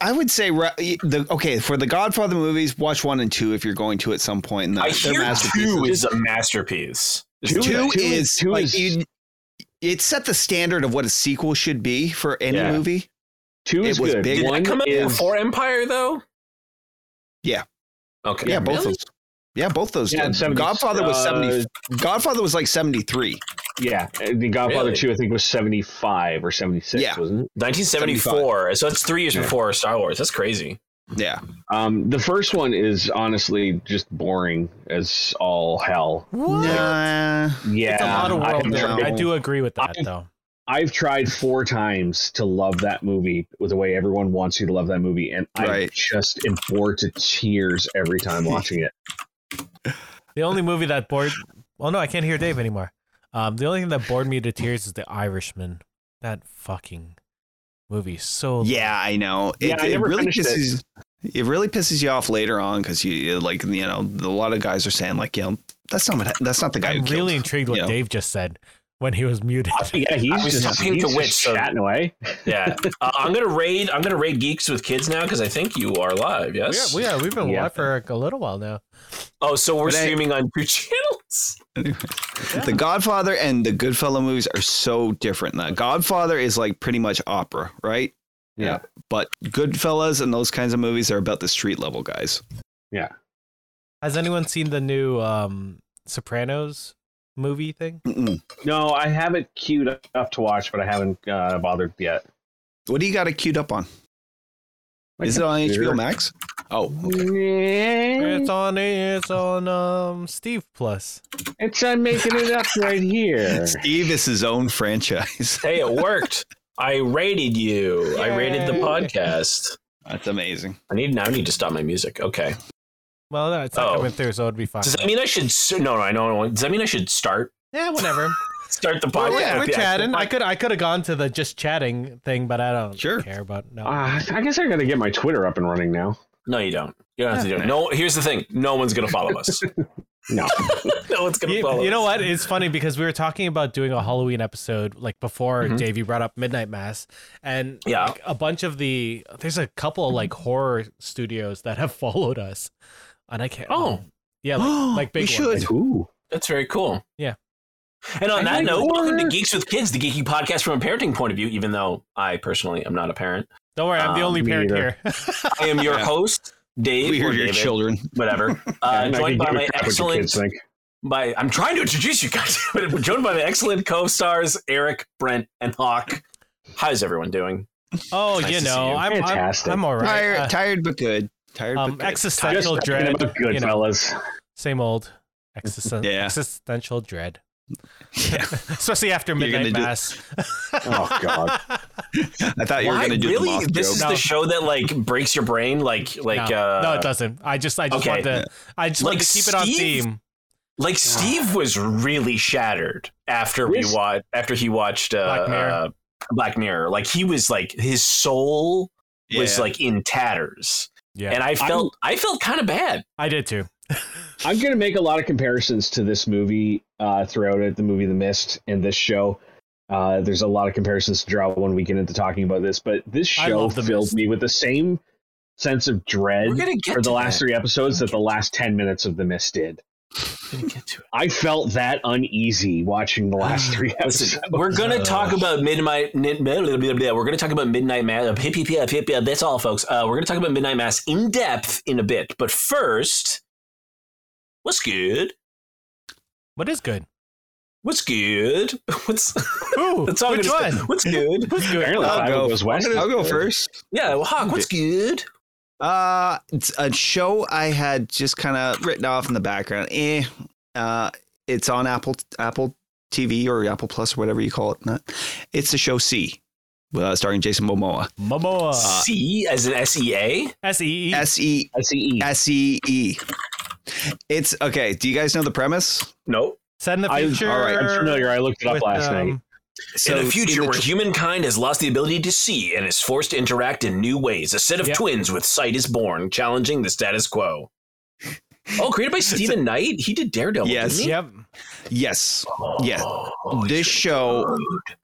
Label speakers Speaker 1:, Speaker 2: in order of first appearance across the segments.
Speaker 1: I I would say the okay for the Godfather movies, watch one and two if you're going to at some point. And
Speaker 2: I
Speaker 1: they're
Speaker 2: hear two is a masterpiece.
Speaker 1: two,
Speaker 3: two
Speaker 1: is,
Speaker 3: is- two
Speaker 1: like
Speaker 3: is-
Speaker 1: you, it set the standard of what a sequel should be for any
Speaker 3: Yeah.
Speaker 1: movie.
Speaker 3: Two
Speaker 1: It
Speaker 3: is
Speaker 1: was
Speaker 3: good.
Speaker 1: big.
Speaker 2: Did
Speaker 3: One
Speaker 2: that come out
Speaker 3: is
Speaker 2: before Empire though?
Speaker 1: Yeah.
Speaker 2: Okay.
Speaker 1: Yeah, both
Speaker 2: Really?
Speaker 1: those. Yeah, both those.
Speaker 3: Yeah,
Speaker 1: did.
Speaker 3: 70
Speaker 1: Godfather was
Speaker 3: uh,
Speaker 1: seventy. Godfather was like seventy three.
Speaker 3: Yeah. The Godfather
Speaker 2: Really?
Speaker 3: two, I think, was seventy five or seventy six,
Speaker 1: Yeah.
Speaker 3: wasn't it?
Speaker 2: 1974. So it's three years
Speaker 3: Yeah.
Speaker 2: before Star Wars. That's crazy.
Speaker 1: Yeah,
Speaker 3: Um, the first one is honestly just boring as all hell.
Speaker 1: Nah.
Speaker 3: Yeah,
Speaker 4: It's a lot of
Speaker 3: I
Speaker 4: world
Speaker 3: have
Speaker 4: building.
Speaker 3: tried-
Speaker 4: I do agree with that,
Speaker 3: I-
Speaker 4: though.
Speaker 3: I've tried four times to love that movie with the way everyone wants you to love that movie, and I just am bored to tears every time watching it.
Speaker 4: The only movie that bored. Well, no, I can't hear Dave anymore. Um, the only thing that bored me to tears is The Irishman. That fucking movie. So
Speaker 1: Yeah, I know. It,
Speaker 3: Yeah, I
Speaker 1: it really
Speaker 3: finished it.
Speaker 1: pisses. It. really pisses you off later on because you like you know a lot of guys are saying like you know that's not what, that's not the guy
Speaker 4: I'm
Speaker 1: who killed.
Speaker 4: really intrigued what
Speaker 1: know.
Speaker 4: Dave just said when he was muted.
Speaker 3: yeah, he's
Speaker 2: I was
Speaker 3: just
Speaker 2: talking to Witch. So.
Speaker 3: Chatting away,
Speaker 2: yeah. Uh, I'm gonna raid. I'm gonna raid geeks with kids now because I think you are live.
Speaker 4: Yeah,
Speaker 2: Yes.
Speaker 4: we are. We've been
Speaker 3: Yeah.
Speaker 4: live for a little while now.
Speaker 2: Oh, so we're
Speaker 1: But I-
Speaker 2: streaming on two channels.
Speaker 1: The Godfather and the Goodfellow movies are so different. The Godfather is like pretty much opera, right?
Speaker 3: Yeah.
Speaker 1: But Goodfellas and those kinds of movies are about the street level guys.
Speaker 3: Yeah.
Speaker 4: Has anyone seen the new um, Sopranos movie thing?
Speaker 1: Mm-mm.
Speaker 3: No, I have it queued up to watch, but I haven't uh, bothered yet.
Speaker 1: What do you got it queued up on?
Speaker 3: My
Speaker 1: Is it on. HBO Max? Oh, okay.
Speaker 4: It's on. It's on. Um, Steve Plus.
Speaker 3: It's I'm making it up right here.
Speaker 1: Steve is his own franchise.
Speaker 2: Hey, it worked. I rated you. I rated the podcast.
Speaker 1: That's amazing.
Speaker 2: I need now. I need to stop my music. Okay.
Speaker 4: Well, no, it's not
Speaker 2: Oh.
Speaker 4: coming through, so it'd be fine.
Speaker 2: Does that mean I should? s- No, no, I know. Does that mean I should start
Speaker 4: yeah, whatever.
Speaker 2: start the
Speaker 4: We're,
Speaker 2: podcast?
Speaker 4: we're
Speaker 2: Yeah.
Speaker 4: chatting. I could. I could have gone to the just chatting thing, but I don't
Speaker 1: Sure.
Speaker 4: care. But no.
Speaker 3: Uh, I guess I got to get my Twitter up and running now.
Speaker 2: No, you don't. You don't have to do it. No. Here's the thing. No one's gonna follow us.
Speaker 3: No,
Speaker 2: no one's gonna
Speaker 4: You,
Speaker 2: follow.
Speaker 4: you know what? It's funny because we were talking about doing a Halloween episode like before
Speaker 2: Mhm.
Speaker 4: Dave you brought up Midnight Mass, and
Speaker 2: Yeah.
Speaker 4: like, a bunch of the there's a couple like horror studios that have followed us, and I can't.
Speaker 2: Oh.
Speaker 4: yeah, like, like big
Speaker 1: we
Speaker 4: ones.
Speaker 3: Ooh.
Speaker 2: That's very cool.
Speaker 4: Yeah.
Speaker 2: And on
Speaker 3: I
Speaker 2: that
Speaker 3: like
Speaker 2: note, welcome to. Geeks with Kids, the geeky podcast from a parenting point of view. Even though I personally am not a parent,
Speaker 4: Don't worry, I'm the
Speaker 2: Um,
Speaker 4: only parent
Speaker 3: either.
Speaker 4: here.
Speaker 2: I am your
Speaker 1: Yeah.
Speaker 2: host, Dave.
Speaker 1: We
Speaker 2: or
Speaker 1: hear your
Speaker 2: David,
Speaker 1: children.
Speaker 2: Whatever. Uh,
Speaker 3: And I
Speaker 2: joined
Speaker 3: can
Speaker 2: by
Speaker 3: give
Speaker 2: my
Speaker 3: a crap what the
Speaker 2: excellent
Speaker 3: kids think.
Speaker 2: by I'm trying to introduce you guys, but joined by my excellent co-stars Eric, Brent, and Hawk. How's everyone doing?
Speaker 4: oh,
Speaker 2: Nice
Speaker 4: you know,
Speaker 2: you.
Speaker 4: I'm, I'm
Speaker 3: Fantastic.
Speaker 4: I'm all right.
Speaker 1: Tired,
Speaker 4: Uh,
Speaker 1: tired but good. Tired
Speaker 4: um,
Speaker 1: but good.
Speaker 4: existential
Speaker 3: Just
Speaker 4: dread.
Speaker 3: talking about
Speaker 4: you know,
Speaker 3: Goodfellas.
Speaker 4: same old existen-
Speaker 1: Yeah.
Speaker 4: existential dread,
Speaker 1: Yeah.
Speaker 4: especially after
Speaker 1: You're
Speaker 4: midnight
Speaker 1: gonna do-
Speaker 3: Oh, God.
Speaker 1: I thought you were going to do
Speaker 2: really?
Speaker 1: the moth
Speaker 2: this
Speaker 1: joke.
Speaker 2: is
Speaker 4: No.
Speaker 2: the show that like breaks your brain, like like
Speaker 4: no,
Speaker 2: uh,
Speaker 4: no, it doesn't. I just, I just
Speaker 2: okay.
Speaker 4: want to, I just want
Speaker 2: Like
Speaker 4: to keep it on theme.
Speaker 2: like Steve was really shattered after we watched after he watched uh,
Speaker 4: Black Mirror.
Speaker 2: Uh, Black Mirror. Like he was like his soul was
Speaker 1: Yeah.
Speaker 2: like in tatters,
Speaker 4: Yeah,
Speaker 2: and I felt I felt kind of bad.
Speaker 4: I did too.
Speaker 3: I'm going to make a lot of comparisons to this movie uh, throughout it, the movie The Mist and this show. Uh, there's a lot of comparisons to draw when we get into talking about this, but this show
Speaker 4: love
Speaker 3: filled
Speaker 4: Mist.
Speaker 3: me with the same sense of dread
Speaker 2: We're gonna get
Speaker 3: for the last
Speaker 2: that.
Speaker 3: three episodes that the last 10 minutes of The Mist did.
Speaker 2: Get to it.
Speaker 3: I felt that uneasy watching the last three episodes.
Speaker 2: Listen, we're gonna talk about midnight. We're gonna talk about midnight mass. Uh. That's all, folks. Uh, we're gonna talk about midnight mass in depth in a bit. But first, what's good?
Speaker 4: What is good?
Speaker 2: What's good? What's
Speaker 4: Ooh,
Speaker 2: that's all
Speaker 4: which one?
Speaker 2: say. What's good?
Speaker 4: Who's good?
Speaker 3: Apparently,
Speaker 1: I'll
Speaker 3: Five
Speaker 1: go.
Speaker 3: goes west.
Speaker 1: I'll go first.
Speaker 2: Yeah, well, Hawk, what's good?
Speaker 1: Uh, it's a show I had just kind of written off in the background. Eh. Uh, it's on Apple Apple TV or Apple Plus or whatever you call it. Not. It's the show See, uh, starring Jason Momoa.
Speaker 4: Momoa.
Speaker 2: C as in S E A.
Speaker 4: S E E.
Speaker 1: S E
Speaker 3: SEE.
Speaker 1: S E E. It's okay. Do you guys know the premise?
Speaker 2: Nope.
Speaker 4: Set in the
Speaker 3: I,
Speaker 4: future.
Speaker 3: all right, I'm familiar. I looked it up
Speaker 4: with,
Speaker 3: last
Speaker 4: um,
Speaker 3: night.
Speaker 2: in the future,
Speaker 1: the
Speaker 2: where
Speaker 1: tr-
Speaker 2: humankind has lost the ability to see and is forced to interact in new ways, a set of
Speaker 4: Yep.
Speaker 2: twins with sight is born, challenging the status quo. Oh, created by Steven Knight. He did Daredevil.
Speaker 1: Yes.
Speaker 2: didn't he?
Speaker 4: Yep.
Speaker 1: yes,
Speaker 2: Oh,
Speaker 1: Yeah. this show
Speaker 2: good.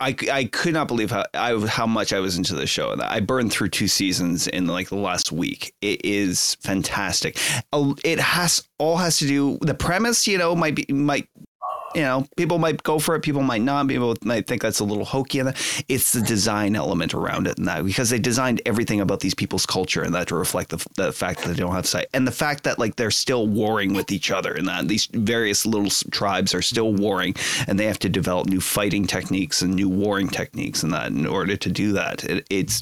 Speaker 1: I, I could not believe how I, how much I was into the show. I burned through two seasons in like the last week. It is fantastic. It has all has to do the premise. You know, might be might you know people might go for it, people might not. People might think that's a little hokey. And it's the design element around it and that because they designed everything about these people's culture and that to reflect the, the fact that they don't have sight and the fact that like they're still warring with each other and that these various little tribes are still warring and they have to develop new fighting techniques and new warring techniques and that in order to do that. It, it's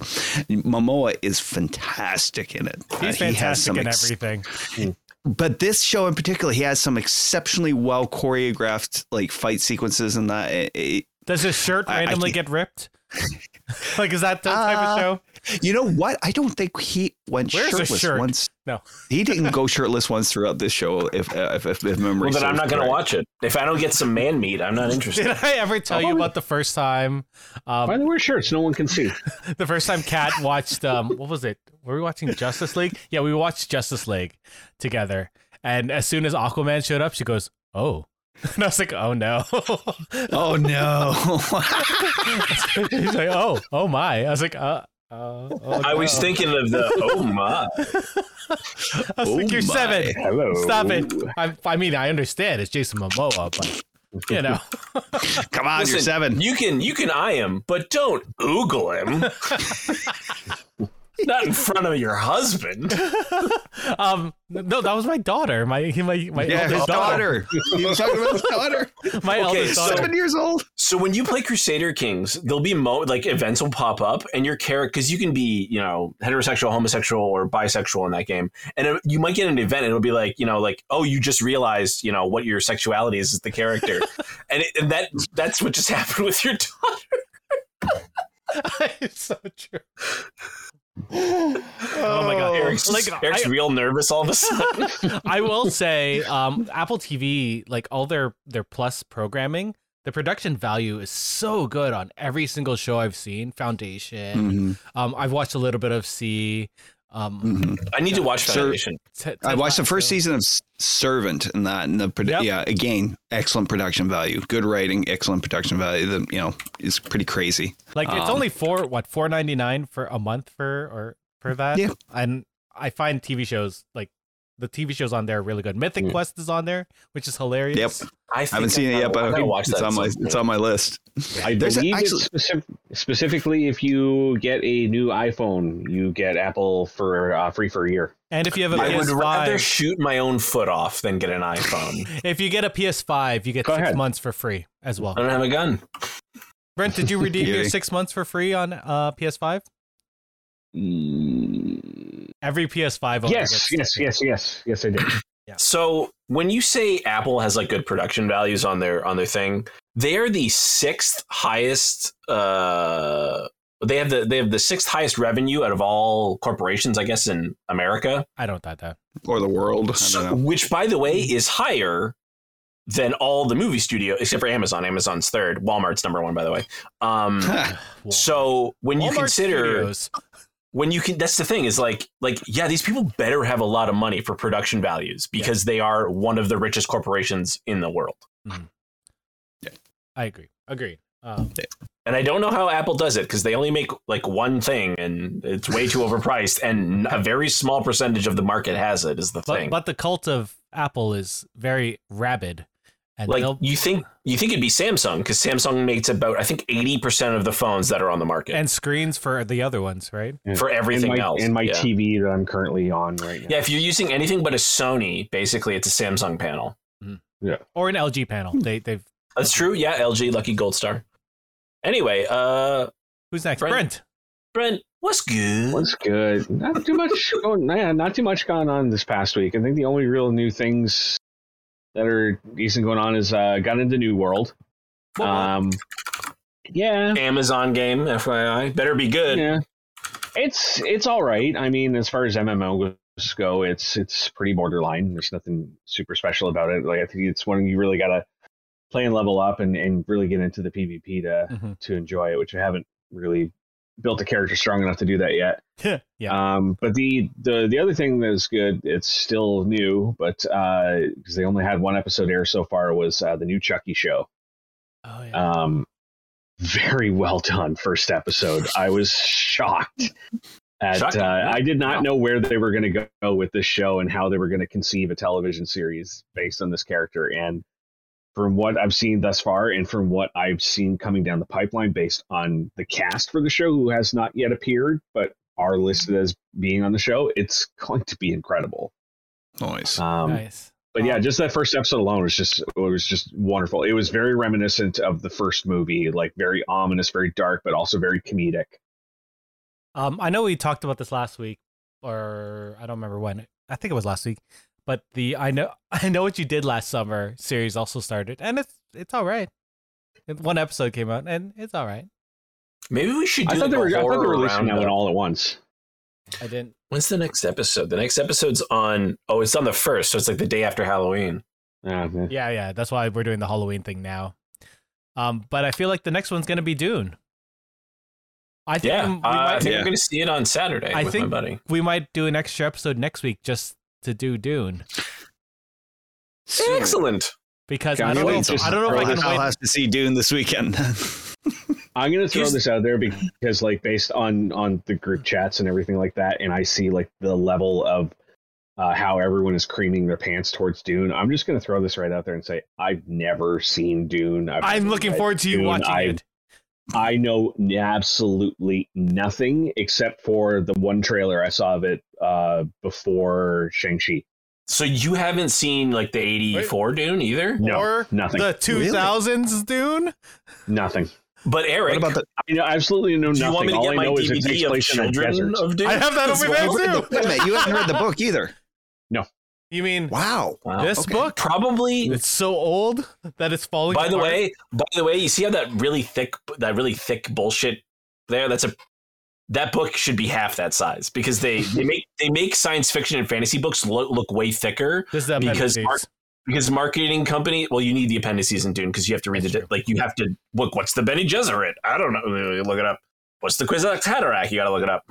Speaker 1: Momoa is fantastic in it. Uh,
Speaker 4: He's
Speaker 1: he has
Speaker 4: fantastic
Speaker 1: some
Speaker 4: in
Speaker 1: ex-
Speaker 4: everything.
Speaker 1: But this show in particular, he has some exceptionally well choreographed like fight sequences and that. It, it-
Speaker 4: Does his shirt
Speaker 1: I- I
Speaker 4: randomly get ripped? like, is that the type of
Speaker 1: Uh,
Speaker 4: show?
Speaker 1: You know what? I don't think he went
Speaker 4: Where's
Speaker 1: shirtless
Speaker 4: shirt?
Speaker 1: once.
Speaker 4: No.
Speaker 1: He didn't go shirtless once throughout this show. If if if, if memory
Speaker 2: Well, then I'm not going to watch it. If I don't get some man meat, I'm not interested.
Speaker 4: Did I ever tell you about the first time?
Speaker 3: Why
Speaker 4: Um,
Speaker 3: they wear shirts? No one can see.
Speaker 4: the first time Kat watched um, what was it? Were we watching Justice League? Yeah, we watched Justice League together. And as soon as Aquaman showed up, she goes, "Oh," and I was like, "Oh no."
Speaker 1: Oh no!
Speaker 4: He's like, "Oh, oh my!" I was like, "Uh." Uh, oh,
Speaker 2: I was thinking of the oh my.
Speaker 4: I was
Speaker 1: Oh
Speaker 4: like, "You're
Speaker 1: my.
Speaker 4: seven.
Speaker 3: Hello.
Speaker 4: Stop it." I, I mean, I understand it's Jason Momoa, but you know,
Speaker 1: Come on, you're seven.
Speaker 2: You can you can eye him, but don't oogle him. Not in front of your husband.
Speaker 4: um, no, that was my daughter, my my my
Speaker 1: yeah, his
Speaker 4: eldest daughter,
Speaker 1: daughter. He was talking about his daughter.
Speaker 4: my
Speaker 2: Okay,
Speaker 4: eldest daughter.
Speaker 1: Seven years old.
Speaker 2: So when you play Crusader Kings, there'll be mo like events will pop up, and your character because you can be you know heterosexual, homosexual, or bisexual in that game, and it, you might get an event, and it'll be like you know like oh you just realized you know what your sexuality is as the character, and, it, and that that's what just happened with your daughter.
Speaker 4: it's so true. Oh my god,
Speaker 2: Eric's,
Speaker 4: Like,
Speaker 2: Eric's
Speaker 4: I-
Speaker 2: real nervous all of a sudden.
Speaker 4: I will say, um, Apple TV, like all their their plus programming, the production value is so good on every single show I've seen. Foundation.
Speaker 1: Mhm,
Speaker 4: Um, I've watched a little bit of See. Um,
Speaker 1: mhm.
Speaker 2: I need to watch
Speaker 1: Sir-
Speaker 2: Foundation.
Speaker 4: Ted-
Speaker 1: I watched the first
Speaker 4: Lasso.
Speaker 1: season of Servant and that, and the produ-
Speaker 4: Yep.
Speaker 1: yeah, again, excellent production value, good writing, excellent production value. The you know is pretty crazy.
Speaker 4: Like it's
Speaker 1: Um,
Speaker 4: only four what four ninety nine for a month for or for that.
Speaker 1: Yeah.
Speaker 4: And I find TV shows like the TV shows on there are really good. Mythic
Speaker 3: Mm.
Speaker 4: Quest is on there, which is hilarious.
Speaker 1: Yep.
Speaker 2: I,
Speaker 1: I haven't seen it yet, but it's on my it's on my list.
Speaker 3: I
Speaker 1: There's
Speaker 3: believe
Speaker 1: actually-
Speaker 3: it's specific, specifically if you get a new iPhone, you get Apple for uh, free for a year.
Speaker 4: And if you have a
Speaker 2: I would rather shoot my own foot off than get an iPhone.
Speaker 4: if you get a PS5, you get
Speaker 3: Go
Speaker 4: six
Speaker 3: ahead.
Speaker 4: months for free as well.
Speaker 2: I don't have a gun.
Speaker 4: Brent, did you redeem your six months for free on uh, PS5? Every PS5 owner
Speaker 3: Yes,
Speaker 4: gets
Speaker 3: yes, yes, yes, yes, I did.
Speaker 2: So when you say Apple has like good production values on their on their thing, they are the sixth highest. Uh, they have the they have the sixth highest revenue out of all corporations, I guess, in America.
Speaker 4: I don't doubt that.
Speaker 1: Or the world.
Speaker 2: So- which, by the way, is higher than all the movie studio except for Amazon. Amazon's third. Walmart's number one, by the way. Um, so when you consider
Speaker 4: Studios.
Speaker 2: When you can that's the thing is like like yeah these people better have a lot of money for production values because they are one of the richest corporations in the world Yeah.
Speaker 4: I agree. Agreed. Um,
Speaker 2: and i don't know how apple does it because they only make like one thing and it's way too overpriced and a very small percentage of the market has it is the
Speaker 4: but,
Speaker 2: thing
Speaker 4: but the cult of Apple is very rabid. And
Speaker 2: like
Speaker 4: they'll-
Speaker 2: you think you think it'd be samsung because samsung makes about i think 80% of the phones that are on the market
Speaker 4: and screens for the other ones, right?
Speaker 2: for everything
Speaker 3: and my,
Speaker 2: else
Speaker 3: and my
Speaker 2: yeah.
Speaker 3: TV that I'm currently on right now.
Speaker 2: yeah if you're using anything but a sony basically it's a samsung panel Yeah.
Speaker 4: Or an LG panel. They they've
Speaker 2: that's true yeah lg lucky gold star anyway uh
Speaker 4: who's next?
Speaker 2: Brent.
Speaker 4: Brent.
Speaker 2: Brent, what's good?
Speaker 3: What's good? Not too much. going, yeah, not too much going on this past week. I think the only real new things that are decent going on is uh, got into New World. Um, yeah,
Speaker 2: Amazon game, FYI. Better be good.
Speaker 3: yeah. It's it's all right. I mean, as far as MMOs go, it's it's pretty borderline. There's nothing super special about it. Like I think it's one you really gotta play and level up and, and really get into the PvP to
Speaker 4: Mhm.
Speaker 3: to enjoy it, which I haven't really built a character strong enough to do that yet.
Speaker 4: yeah.
Speaker 3: Um, but the, the the other thing that's good, it's still new, but because they only had one episode air so far, was uh, the new Chucky show.
Speaker 4: oh yeah.
Speaker 3: Um, very well done first episode. I was shocked. At, uh, I did not
Speaker 2: Wow.
Speaker 3: know where they were going to go with this show and how they were going to conceive a television series based on this character. And from what I've seen thus far, and from what I've seen coming down the pipeline based on the cast for the show, who has not yet appeared but are listed as being on the show, it's going to be incredible.
Speaker 1: Nice.
Speaker 3: Um,
Speaker 4: nice.
Speaker 3: but yeah,
Speaker 4: Um,
Speaker 3: just that first episode alone was just it was just wonderful. It was very reminiscent of the first movie, like very ominous, very dark, but also very comedic.
Speaker 4: Um, I know we talked about this last week, or I don't remember when. I think it was last week. But the I know I know what you did last summer series also started, and it's it's all right. One episode came out, and it's all right.
Speaker 2: Maybe we should do
Speaker 3: I thought
Speaker 2: like
Speaker 3: they
Speaker 2: a
Speaker 3: were I thought they were releasing that one all at once.
Speaker 4: I didn't.
Speaker 2: When's the next episode? The next episode's on. Oh, it's on the first, so it's like the day after Halloween.
Speaker 3: Yeah.
Speaker 4: Yeah, yeah. That's why we're doing the Halloween thing now. Um, but I feel like the next one's gonna be Dune. I think
Speaker 2: Yeah,
Speaker 4: we,
Speaker 2: uh, I
Speaker 4: might,
Speaker 2: think
Speaker 1: Yeah.
Speaker 2: we're going to see it on Saturday
Speaker 4: I
Speaker 2: with
Speaker 4: think-
Speaker 2: my buddy.
Speaker 4: we might do an extra episode next week just to do Dune
Speaker 2: Excellent.
Speaker 4: because
Speaker 3: Can
Speaker 4: I
Speaker 3: you
Speaker 4: don't know.
Speaker 3: wait
Speaker 4: If,
Speaker 3: just
Speaker 4: I don't know if I
Speaker 3: throw
Speaker 4: can
Speaker 1: I'll
Speaker 4: wait.
Speaker 1: have to see Dune this weekend.
Speaker 3: I'm gonna throw
Speaker 2: Here's-
Speaker 3: this out there because, like, based on on the group chats and everything like that, and I see like the level of uh, how everyone is creaming their pants towards Dune. I'm just gonna throw this right out there and say I've never seen Dune. I've
Speaker 4: I'm
Speaker 3: never
Speaker 4: looking
Speaker 3: read
Speaker 4: forward to you
Speaker 3: Dune.
Speaker 4: watching
Speaker 3: I,
Speaker 4: it.
Speaker 3: I know absolutely nothing except for the one trailer I saw of it uh, before Shang Chi.
Speaker 2: So you haven't seen like the 84 Dune either?
Speaker 3: No,
Speaker 4: or
Speaker 3: nothing.
Speaker 4: the 2000s Dune.
Speaker 3: Nothing.
Speaker 2: But Eric,
Speaker 1: what about the?
Speaker 3: I know absolutely know
Speaker 2: do
Speaker 3: nothing.
Speaker 2: you want me to
Speaker 3: All
Speaker 2: get
Speaker 3: I
Speaker 2: my
Speaker 3: know is it takes
Speaker 2: DVD of
Speaker 3: place in a
Speaker 2: Children
Speaker 3: desert.
Speaker 2: of Dune?
Speaker 4: I have that
Speaker 2: as
Speaker 4: over
Speaker 2: well?
Speaker 4: there too.
Speaker 1: Wait a minute, you haven't read the book either. No.
Speaker 4: You mean
Speaker 1: Wow.
Speaker 2: Wow.
Speaker 4: this
Speaker 1: okay.
Speaker 4: book?
Speaker 2: Probably
Speaker 4: It's so old that it's falling.
Speaker 2: By the way, by the way, you see how that really thick, that really thick bullshit there? That's a that book should be half that size because they they make they make science fiction and fantasy books look look way thicker
Speaker 4: this is the
Speaker 2: because
Speaker 4: appendices.
Speaker 2: Mark- because marketing company. Well, you need the appendices in Dune because you have to read
Speaker 4: That's
Speaker 2: the
Speaker 4: true.
Speaker 2: like you have to look. What's the Bene Gesserit? I don't know. Look it up. What's the Kwisatz Haderach? You got to look it up.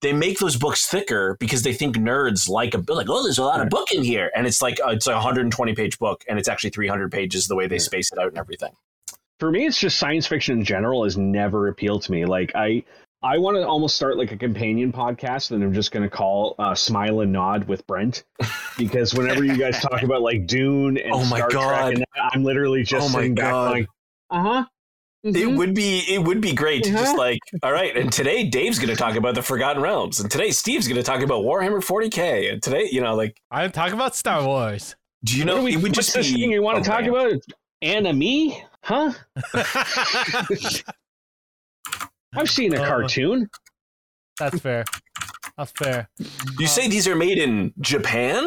Speaker 2: They make those books thicker because they think nerds like a like. Oh, there's a lot of book in here, and it's like uh, it's a 120 page book, and it's actually 300 pages the way they space it out and everything.
Speaker 3: for me it's just science fiction in general has never appealed to me like i i want to almost start like a companion podcast that i'm just going to call uh, smile and nod with brent because whenever you guys talk about like dune and
Speaker 2: Oh my
Speaker 3: Star
Speaker 2: God.
Speaker 3: Trek and that, i'm literally just
Speaker 2: Oh my
Speaker 3: sitting back
Speaker 2: God.
Speaker 3: uh-huh
Speaker 2: It
Speaker 3: Mhm.
Speaker 2: would be it would be great to just
Speaker 3: Uh-huh.
Speaker 2: like all right. And today Dave's going to talk about the Forgotten Realms, and today Steve's going to talk about Warhammer 40k, and today you know like
Speaker 4: I'm talking about Star Wars.
Speaker 2: do you know
Speaker 3: we,
Speaker 2: it would just
Speaker 3: this
Speaker 2: be
Speaker 3: thing you want
Speaker 2: a
Speaker 3: to talk
Speaker 2: rant.
Speaker 3: about anime huh i've seen a
Speaker 4: Uh,
Speaker 3: cartoon
Speaker 4: That's fair. That's fair.
Speaker 2: You say these are made in Japan?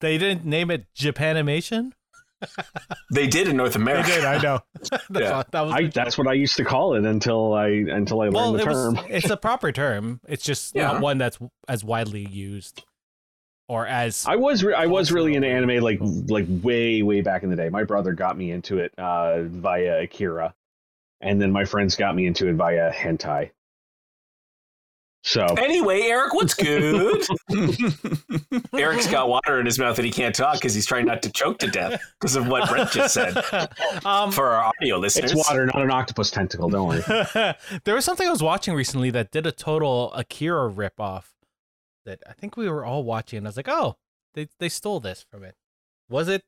Speaker 4: They didn't name it Japanimation.
Speaker 2: They did in North
Speaker 4: They
Speaker 2: America.
Speaker 4: did. I know. That's
Speaker 2: Yeah.
Speaker 4: all- that was
Speaker 3: I, that's what i used to call it until i until i learned
Speaker 4: well,
Speaker 3: the
Speaker 4: it
Speaker 3: term
Speaker 4: was, it's a proper term. It's just
Speaker 2: Yeah.
Speaker 4: not one that's as widely used or as
Speaker 3: I was re- I was really into anime like like way way back in the day. My brother got me into it uh, via Akira, and then my friends got me into it via hentai. So
Speaker 2: Anyway, Eric, what's good? Eric's got water in his mouth and he can't talk because he's trying not to choke to death because of what Brent just said.
Speaker 4: um,
Speaker 2: For our audio listeners,
Speaker 3: it's water, not an octopus tentacle. Don't worry.
Speaker 4: there was something I was watching recently that did a total Akira ripoff that I think we were all watching. And I was like, oh, they they stole this from it. Was it?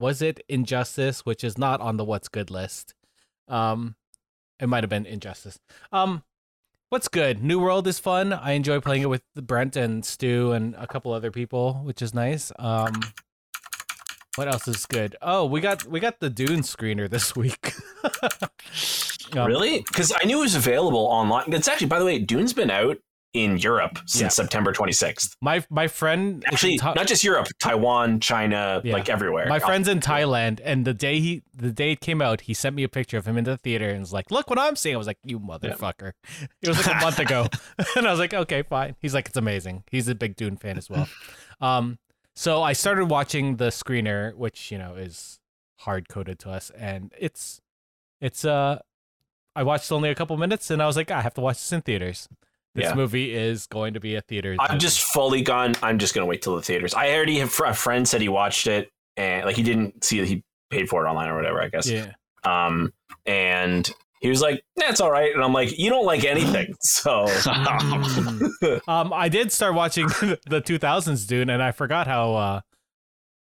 Speaker 4: Was it Injustice, which is not on the What's Good list? Um, it might have been Injustice. Um, what's good? New World is fun. I enjoy playing it with Brent and Stu and a couple other people, which is nice. Um, what else is good? Oh, we got we got the Dune screener this week. Um,
Speaker 2: really? Because I knew it was available online. It's actually, by the way, Dune's been out in Europe since
Speaker 4: Yeah.
Speaker 2: September 26th.
Speaker 4: My my friend
Speaker 2: Actually,
Speaker 4: Tha-
Speaker 2: not just Europe, Taiwan, China,
Speaker 4: Yeah.
Speaker 2: like everywhere.
Speaker 4: my friend's in Thailand, and the day he the day it came out, he sent me a picture of him in the theater and was like, "Look what I'm seeing." I was like, "You motherfucker!" It was like a month ago, and I was like, "Okay, fine." He's like, "It's amazing." He's a big Dune fan as well. Um, so I started watching the screener, which you know is hard coded to us, and it's it's uh, I watched only a couple minutes, and I was like, I have to watch this in theaters. This
Speaker 2: Yeah.
Speaker 4: movie is going to be a theater.
Speaker 2: I've just fully gone. I'm just gonna wait till the theaters. I already have a friend said he watched it and like he didn't see that he paid for it online or whatever. I guess.
Speaker 4: yeah.
Speaker 2: Um, and he was like, "That's all right," and I'm like, "You don't like anything, so."
Speaker 4: um, I did start watching the 2000s Dune, and I forgot how uh,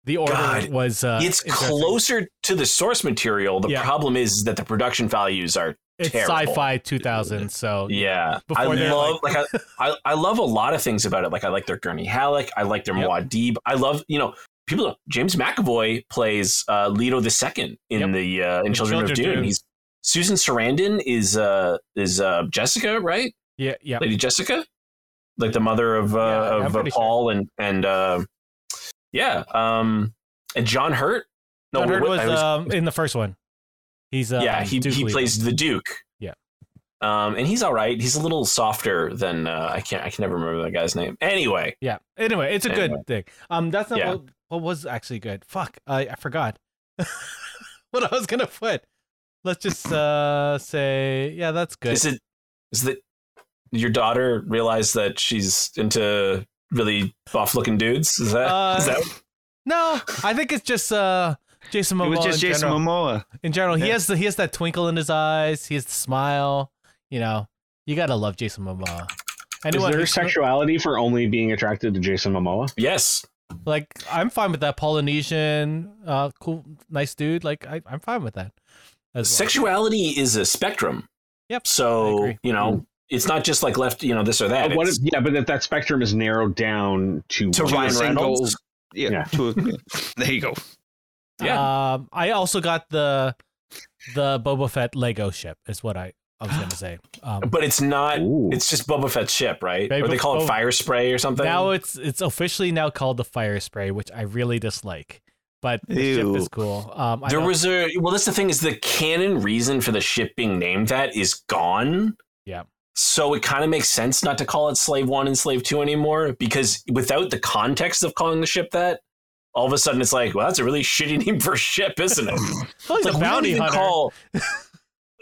Speaker 4: the order
Speaker 2: God,
Speaker 4: was. Uh,
Speaker 2: it's closer to the source material. The
Speaker 4: Yeah.
Speaker 2: problem is that the production values are
Speaker 4: It's
Speaker 2: terrible.
Speaker 4: sci-fi 2000 so
Speaker 2: Yeah, I love like, I, I I love a lot of things about it. Like I like their Gurney Halleck. I like their
Speaker 4: Yep.
Speaker 2: Muad'Dib. I love you know people. James McAvoy plays uh, Leto the Second in
Speaker 4: Yep.
Speaker 2: the uh, in
Speaker 4: In
Speaker 2: Children, of
Speaker 4: Children of
Speaker 2: Dune.
Speaker 4: Dune.
Speaker 2: He's Susan Sarandon is uh is uh Jessica right?
Speaker 4: yeah, yeah.
Speaker 2: Lady Jessica, like the mother of uh,
Speaker 4: Yeah,
Speaker 2: of uh,
Speaker 4: pretty sure.
Speaker 2: Paul and and uh, yeah um and John Hurt.
Speaker 4: John Hurt was,
Speaker 2: was-
Speaker 4: um, in the first one. He's um,
Speaker 2: yeah, he,
Speaker 4: Duke
Speaker 2: he
Speaker 4: Leto.
Speaker 2: plays the Duke.
Speaker 4: Yeah.
Speaker 2: Um, and he's all right. He's a little softer than uh, I can't. I can never remember that guy's name. Anyway,
Speaker 4: Yeah. Anyway, it's a
Speaker 2: Anyway.
Speaker 4: good thing. Um, that's not
Speaker 2: Yeah.
Speaker 4: what, what was actually good. Fuck, I I forgot what I was gonna put. Let's just uh say, yeah, that's good.
Speaker 2: is it is that your daughter realized that she's into really buff looking dudes? Is that
Speaker 4: Uh,
Speaker 2: is that
Speaker 4: no, I think it's just uh Jason Momoa.
Speaker 1: it was just
Speaker 4: in
Speaker 1: Jason
Speaker 4: general.
Speaker 1: Momoa.
Speaker 4: In general, he
Speaker 1: Yeah.
Speaker 4: has the he has that twinkle in his eyes. He has the smile. You know, you gotta love Jason Momoa. Anyone
Speaker 3: Is there sexuality for only being attracted to Jason Momoa?
Speaker 2: yes?
Speaker 4: like I'm fine with that Polynesian, uh, cool, nice dude. Like I, I'm fine with that. well.
Speaker 2: Sexuality is a spectrum.
Speaker 4: Yep,
Speaker 2: So you know, it's not just like left. You know, this or that.
Speaker 3: What if, yeah, but if that spectrum is narrowed down to,
Speaker 2: to
Speaker 1: To
Speaker 2: Ryan
Speaker 1: single-
Speaker 2: Reynolds.
Speaker 1: Yeah.
Speaker 3: Yeah.
Speaker 1: To a, there you go.
Speaker 2: Yeah.
Speaker 4: Um, I also got the the Boba Fett Lego ship. Is what I, I was gonna say. Um,
Speaker 2: But it's not.
Speaker 3: Ooh.
Speaker 2: It's just Boba Fett's ship, right?
Speaker 4: Baby-
Speaker 2: or they call it fire spray or something.
Speaker 4: now it's it's officially now called the Fire Spray, which I really dislike. But the ship is cool. Um, I
Speaker 2: there was a well. That's the thing is the canon reason for the ship being named that is gone.
Speaker 4: Yeah.
Speaker 2: So it kind of makes sense not to call it Slave One and Slave Two anymore because without the context of calling the ship that, all of a sudden it's like, well, that's a really shitty name for a ship, isn't it? like,
Speaker 4: a
Speaker 2: we
Speaker 4: bounty hunter.
Speaker 2: call.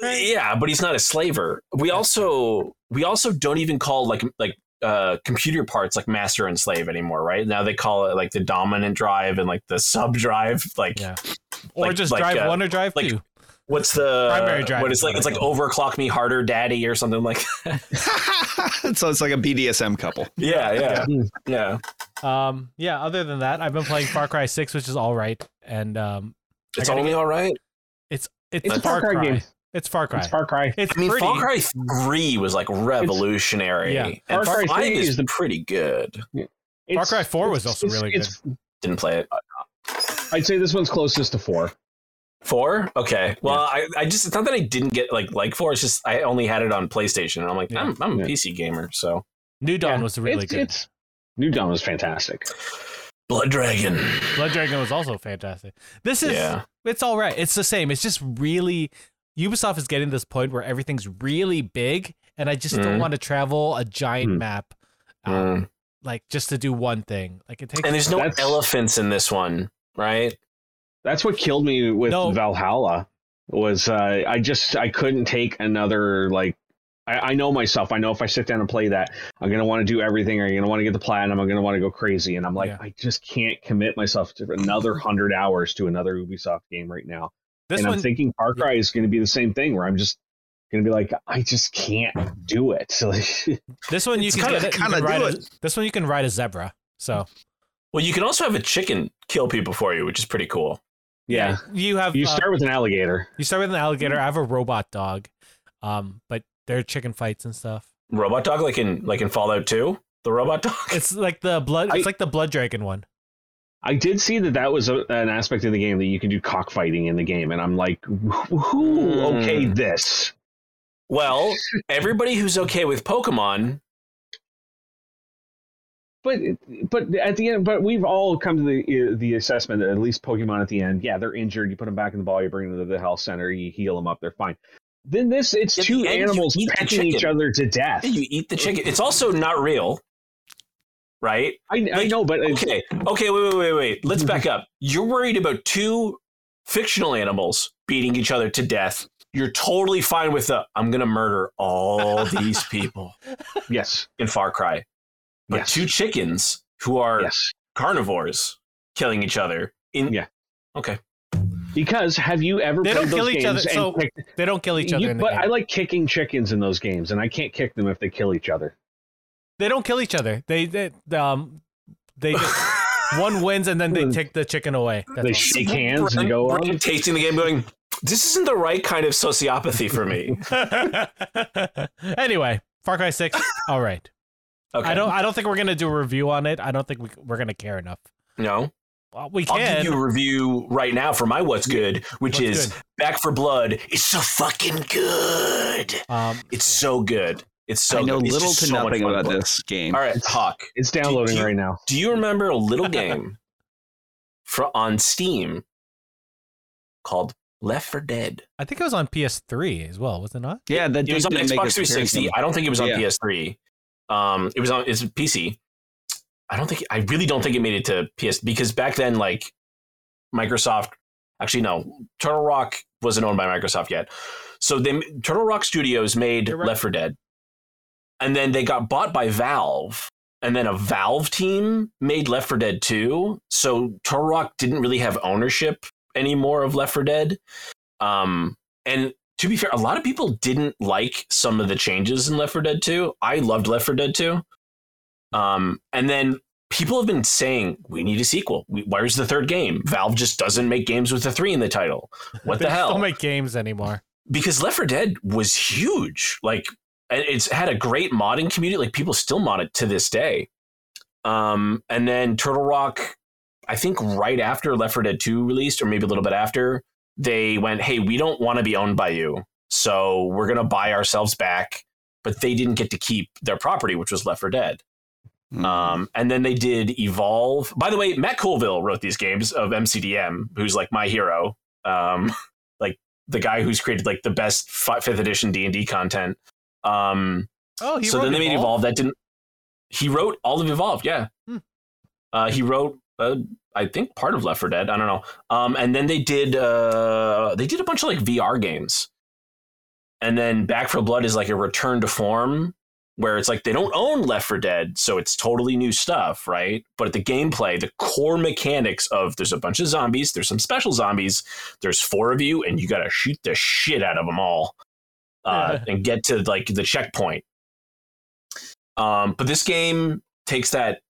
Speaker 2: Yeah, but he's not a slaver. We also we also don't even call like like uh computer parts like master and slave anymore, right? Now they call it like the dominant drive and like the sub drive. Like
Speaker 4: Yeah. Or
Speaker 2: Like-
Speaker 4: just
Speaker 2: like,
Speaker 4: drive
Speaker 2: uh,
Speaker 4: one or drive
Speaker 2: like-
Speaker 4: two.
Speaker 2: What's the
Speaker 4: Primary drive
Speaker 2: What
Speaker 4: is
Speaker 2: is like? It's like overclock me harder, daddy, or something like. that.
Speaker 1: so it's like a BDSM couple.
Speaker 2: yeah, yeah,
Speaker 3: Yeah.
Speaker 2: yeah.
Speaker 4: Um, yeah. Other than that, I've been playing Far Cry Six, which is all right, and um, I
Speaker 2: only
Speaker 4: get-
Speaker 2: all right.
Speaker 4: it's
Speaker 3: It's
Speaker 4: it's
Speaker 3: a
Speaker 4: Far
Speaker 3: Far Cry
Speaker 4: Cry.
Speaker 3: game.
Speaker 4: It's Far Cry.
Speaker 3: It's Far Cry.
Speaker 4: It's
Speaker 2: I mean,
Speaker 4: pretty.
Speaker 2: Far Cry Three was like revolutionary.
Speaker 4: Yeah.
Speaker 2: and
Speaker 3: Far Cry
Speaker 2: Five
Speaker 3: 3
Speaker 2: is
Speaker 3: is the-
Speaker 2: pretty good.
Speaker 3: Far
Speaker 4: Cry 4 was also really
Speaker 3: good.
Speaker 2: Didn't play it.
Speaker 3: I'd say this one's closest to four.
Speaker 2: Four? Okay. Well, I, I just it's not that I didn't get like like four. It's just I only had it on PlayStation, and I'm like,
Speaker 4: Yeah.
Speaker 2: I'm, I'm a
Speaker 3: Yeah.
Speaker 2: PC gamer, so
Speaker 4: New Dawn
Speaker 3: Yeah,
Speaker 4: was really
Speaker 3: it's,
Speaker 4: good.
Speaker 3: It's, New Dawn was fantastic.
Speaker 2: Blood Dragon.
Speaker 4: Blood Dragon was also fantastic. This is
Speaker 2: Yeah.
Speaker 4: it's all right. It's the same. It's just really Ubisoft is getting to this point where everything's really big, and I just don't
Speaker 2: Mhm.
Speaker 4: want to travel a giant
Speaker 3: Mm.
Speaker 4: map, um,
Speaker 2: Mm.
Speaker 4: like just to do one thing. Like it takes.
Speaker 2: And there's no
Speaker 3: That's-
Speaker 2: elephants in this one, right?
Speaker 3: That's what killed me with
Speaker 4: No.
Speaker 3: Valhalla. Was uh, I just I couldn't take another like I, I know myself. I know if I sit down and play that, I'm gonna want to do everything. I'm gonna want to get the platinum. I'm gonna want to go crazy, and I'm like,
Speaker 4: Yeah.
Speaker 3: I just can't commit myself to another hundred hours to another Ubisoft game right now.
Speaker 4: this
Speaker 3: and
Speaker 4: one,
Speaker 3: I'm thinking Far Cry is going to be the same thing, where I'm just going to be like, I just can't do it. So
Speaker 4: this one you can
Speaker 1: kinda-
Speaker 4: get it, you
Speaker 1: kinda
Speaker 4: can ride
Speaker 1: do
Speaker 4: a,
Speaker 1: it.
Speaker 4: this one you can ride a zebra. So
Speaker 2: Well, you can also have a chicken kill people for you, which is pretty cool.
Speaker 3: Yeah,
Speaker 4: you have
Speaker 3: you
Speaker 4: uh,
Speaker 3: start with an alligator.
Speaker 4: you start with an alligator. I have a robot dog, um, but there are chicken fights and stuff.
Speaker 2: Robot dog, like in like in Fallout Two, the robot dog.
Speaker 4: It's like the blood. It's
Speaker 3: I-
Speaker 4: like the blood dragon one.
Speaker 3: I did see that that was a, an aspect of the game that you can do cockfighting in the game, and I'm like, who
Speaker 2: Hmm.
Speaker 3: okayed this?
Speaker 2: Well, everybody who's okay with Pokemon,
Speaker 3: But but at the end, but we've all come to the the assessment that at least Pokemon at the end, yeah, they're injured. You put them back in the ball, you bring them to the health center, you heal them up, they're fine. Then this, it's
Speaker 2: At
Speaker 3: two animals pecking each other to death.
Speaker 2: you eat the chicken. It's also not real, right?
Speaker 3: I, I
Speaker 2: like,
Speaker 3: know, but
Speaker 2: Okay, okay, wait, wait, wait, wait. Let's back up. You're worried about two fictional animals beating each other to death. You're totally fine with the I'm gonna murder all these people
Speaker 3: yes,
Speaker 2: in Far Cry. But
Speaker 3: Yes.
Speaker 2: two chickens who are
Speaker 3: yes.
Speaker 2: carnivores killing each other in
Speaker 3: Yeah.
Speaker 2: Okay.
Speaker 3: Because have you ever
Speaker 4: They
Speaker 3: played
Speaker 4: don't
Speaker 3: those
Speaker 4: kill each other,
Speaker 3: games
Speaker 4: so
Speaker 3: kicked-
Speaker 4: They don't kill each other
Speaker 3: you-
Speaker 4: in the
Speaker 3: but
Speaker 4: game.
Speaker 3: I like kicking chickens in those games, and I can't kick them if they kill each other.
Speaker 4: They don't kill each other. They, they um they one wins and then they take the chicken away. That's
Speaker 3: they
Speaker 4: all.
Speaker 3: shake hands
Speaker 2: Brian-
Speaker 3: and go on.
Speaker 2: Brian tasting the game, going, "This isn't the right kind of sociopathy for me."
Speaker 4: anyway, Far Cry Six. All right.
Speaker 2: Okay,
Speaker 4: I don't. I don't think we're gonna do a review on it. I don't think we, we're gonna care enough.
Speaker 2: No,
Speaker 4: Well, we can.
Speaker 2: I'll give you a review right now for my what's good, which
Speaker 4: What's
Speaker 2: is
Speaker 4: good?
Speaker 2: Back 4 Blood. It's so fucking good.
Speaker 4: um,
Speaker 2: It's so good. It's so.
Speaker 1: I know
Speaker 2: good.
Speaker 1: Little to
Speaker 2: so
Speaker 1: nothing about
Speaker 2: play.
Speaker 1: this game.
Speaker 2: All right, Hawk.
Speaker 3: It's downloading
Speaker 2: do you-
Speaker 3: right now.
Speaker 2: Do you remember a little game for on Steam called Left 4 Dead?
Speaker 4: I think it was on PS3 as well, was it not?
Speaker 1: Yeah, that
Speaker 2: It was on
Speaker 1: did make a
Speaker 2: Xbox 360. I don't think it was on
Speaker 1: Yeah.
Speaker 2: PS3. Um, it was on it's PC. I don't think I really don't think it made it to PS because back then, like Microsoft, actually no, Turtle Rock wasn't owned by Microsoft yet. So they Turtle Rock Studios made
Speaker 4: right.
Speaker 2: Left 4 Dead, and then they got bought by Valve, and then a Valve team made Left 4 Dead 2. So Turtle Rock didn't really have ownership anymore of Left 4 Dead. Um, and to be fair, a lot of people didn't like some of the changes in Left 4 Dead 2. I loved Left 4 Dead 2. Um, and then people have been saying we need a sequel. Where's the third game? Valve just doesn't make games with a three in the title. What the hell?
Speaker 4: Don't make games anymore.
Speaker 2: because Left 4 Dead was huge. Like it's had a great modding community. Like people still mod it to this day. Um, and then Turtle Rock, I think right after Left 4 Dead 2 released, or maybe a little bit after, they went, "Hey, we don't want to be owned by you, so we're gonna buy ourselves back." But they didn't get to keep their property, which was Left 4 Dead.
Speaker 1: Hmm.
Speaker 2: Um, and then they did Evolve. By the way, Matt Colville wrote these games of MCDM, who's like my hero. Um, like the guy who's created like the best fi- fifth edition D and D content. Um,
Speaker 4: Oh, he
Speaker 2: so
Speaker 4: wrote
Speaker 2: then they made Evolve. That didn't. He wrote all of Evolve. Yeah.
Speaker 4: Hmm.
Speaker 2: Uh, he wrote, uh, I think, part of Left 4 Dead. I don't know. Um, and then they did. Uh, they did a bunch of like VR games. And then Back 4 Blood is like a return to form, where it's like they don't own Left 4 Dead, so it's totally new stuff, right? But the gameplay, the core mechanics of there's a bunch of zombies, there's some special zombies, there's four of you, and you got to shoot the shit out of them all, uh, and get to like the checkpoint. Um, but this game takes that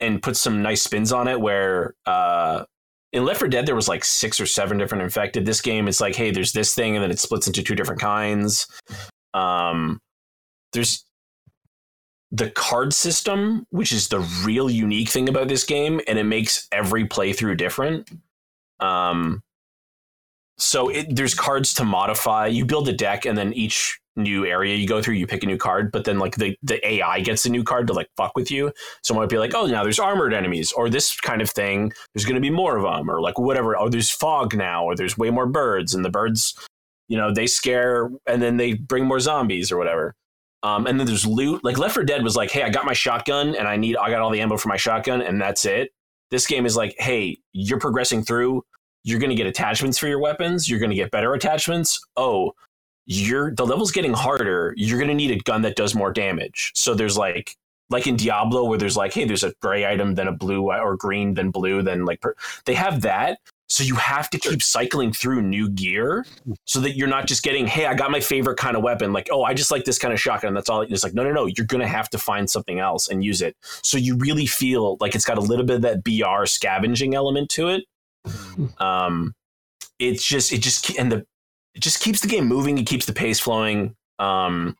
Speaker 2: and put some nice spins on it. Where uh, in Left 4 Dead there was like six or seven different infected. This game it's like, hey, there's this thing, and then it splits into two different kinds. Um, there's the card system, which is the real unique thing about this game, and it makes every playthrough different. Um, so it, there's cards to modify. You build a deck, and then each new area you go through, you pick a new card. But then, like the the AI gets a new card to like fuck with you. Someone might be like, oh, now there's armored enemies, or this kind of thing. There's going to be more of them, or like whatever. Oh, there's fog now, or there's way more birds, and the birds, you know, they scare, and then they bring more zombies or whatever. Um, and then there's loot. Like Left 4 Dead was like, hey, I got my shotgun, and I need, I got all the ammo for my shotgun, and that's it. This game is like, hey, you're progressing through you're going to get attachments for your weapons you're going to get better attachments oh you're the level's getting harder you're going to need a gun that does more damage. So there's like like in diablo where there's like hey there's a gray item then a blue or green then blue then like per- they have that. So you have to keep cycling through new gear so that you're not just getting hey i got my favorite kind of weapon. Like oh i just like this kind of shotgun that's all it's like no no no you're going to have to find something else and use it. So you really feel like it's got a little bit of that br scavenging element to it. Um, it's just it just and the it just keeps the game moving. It keeps the pace flowing. Um,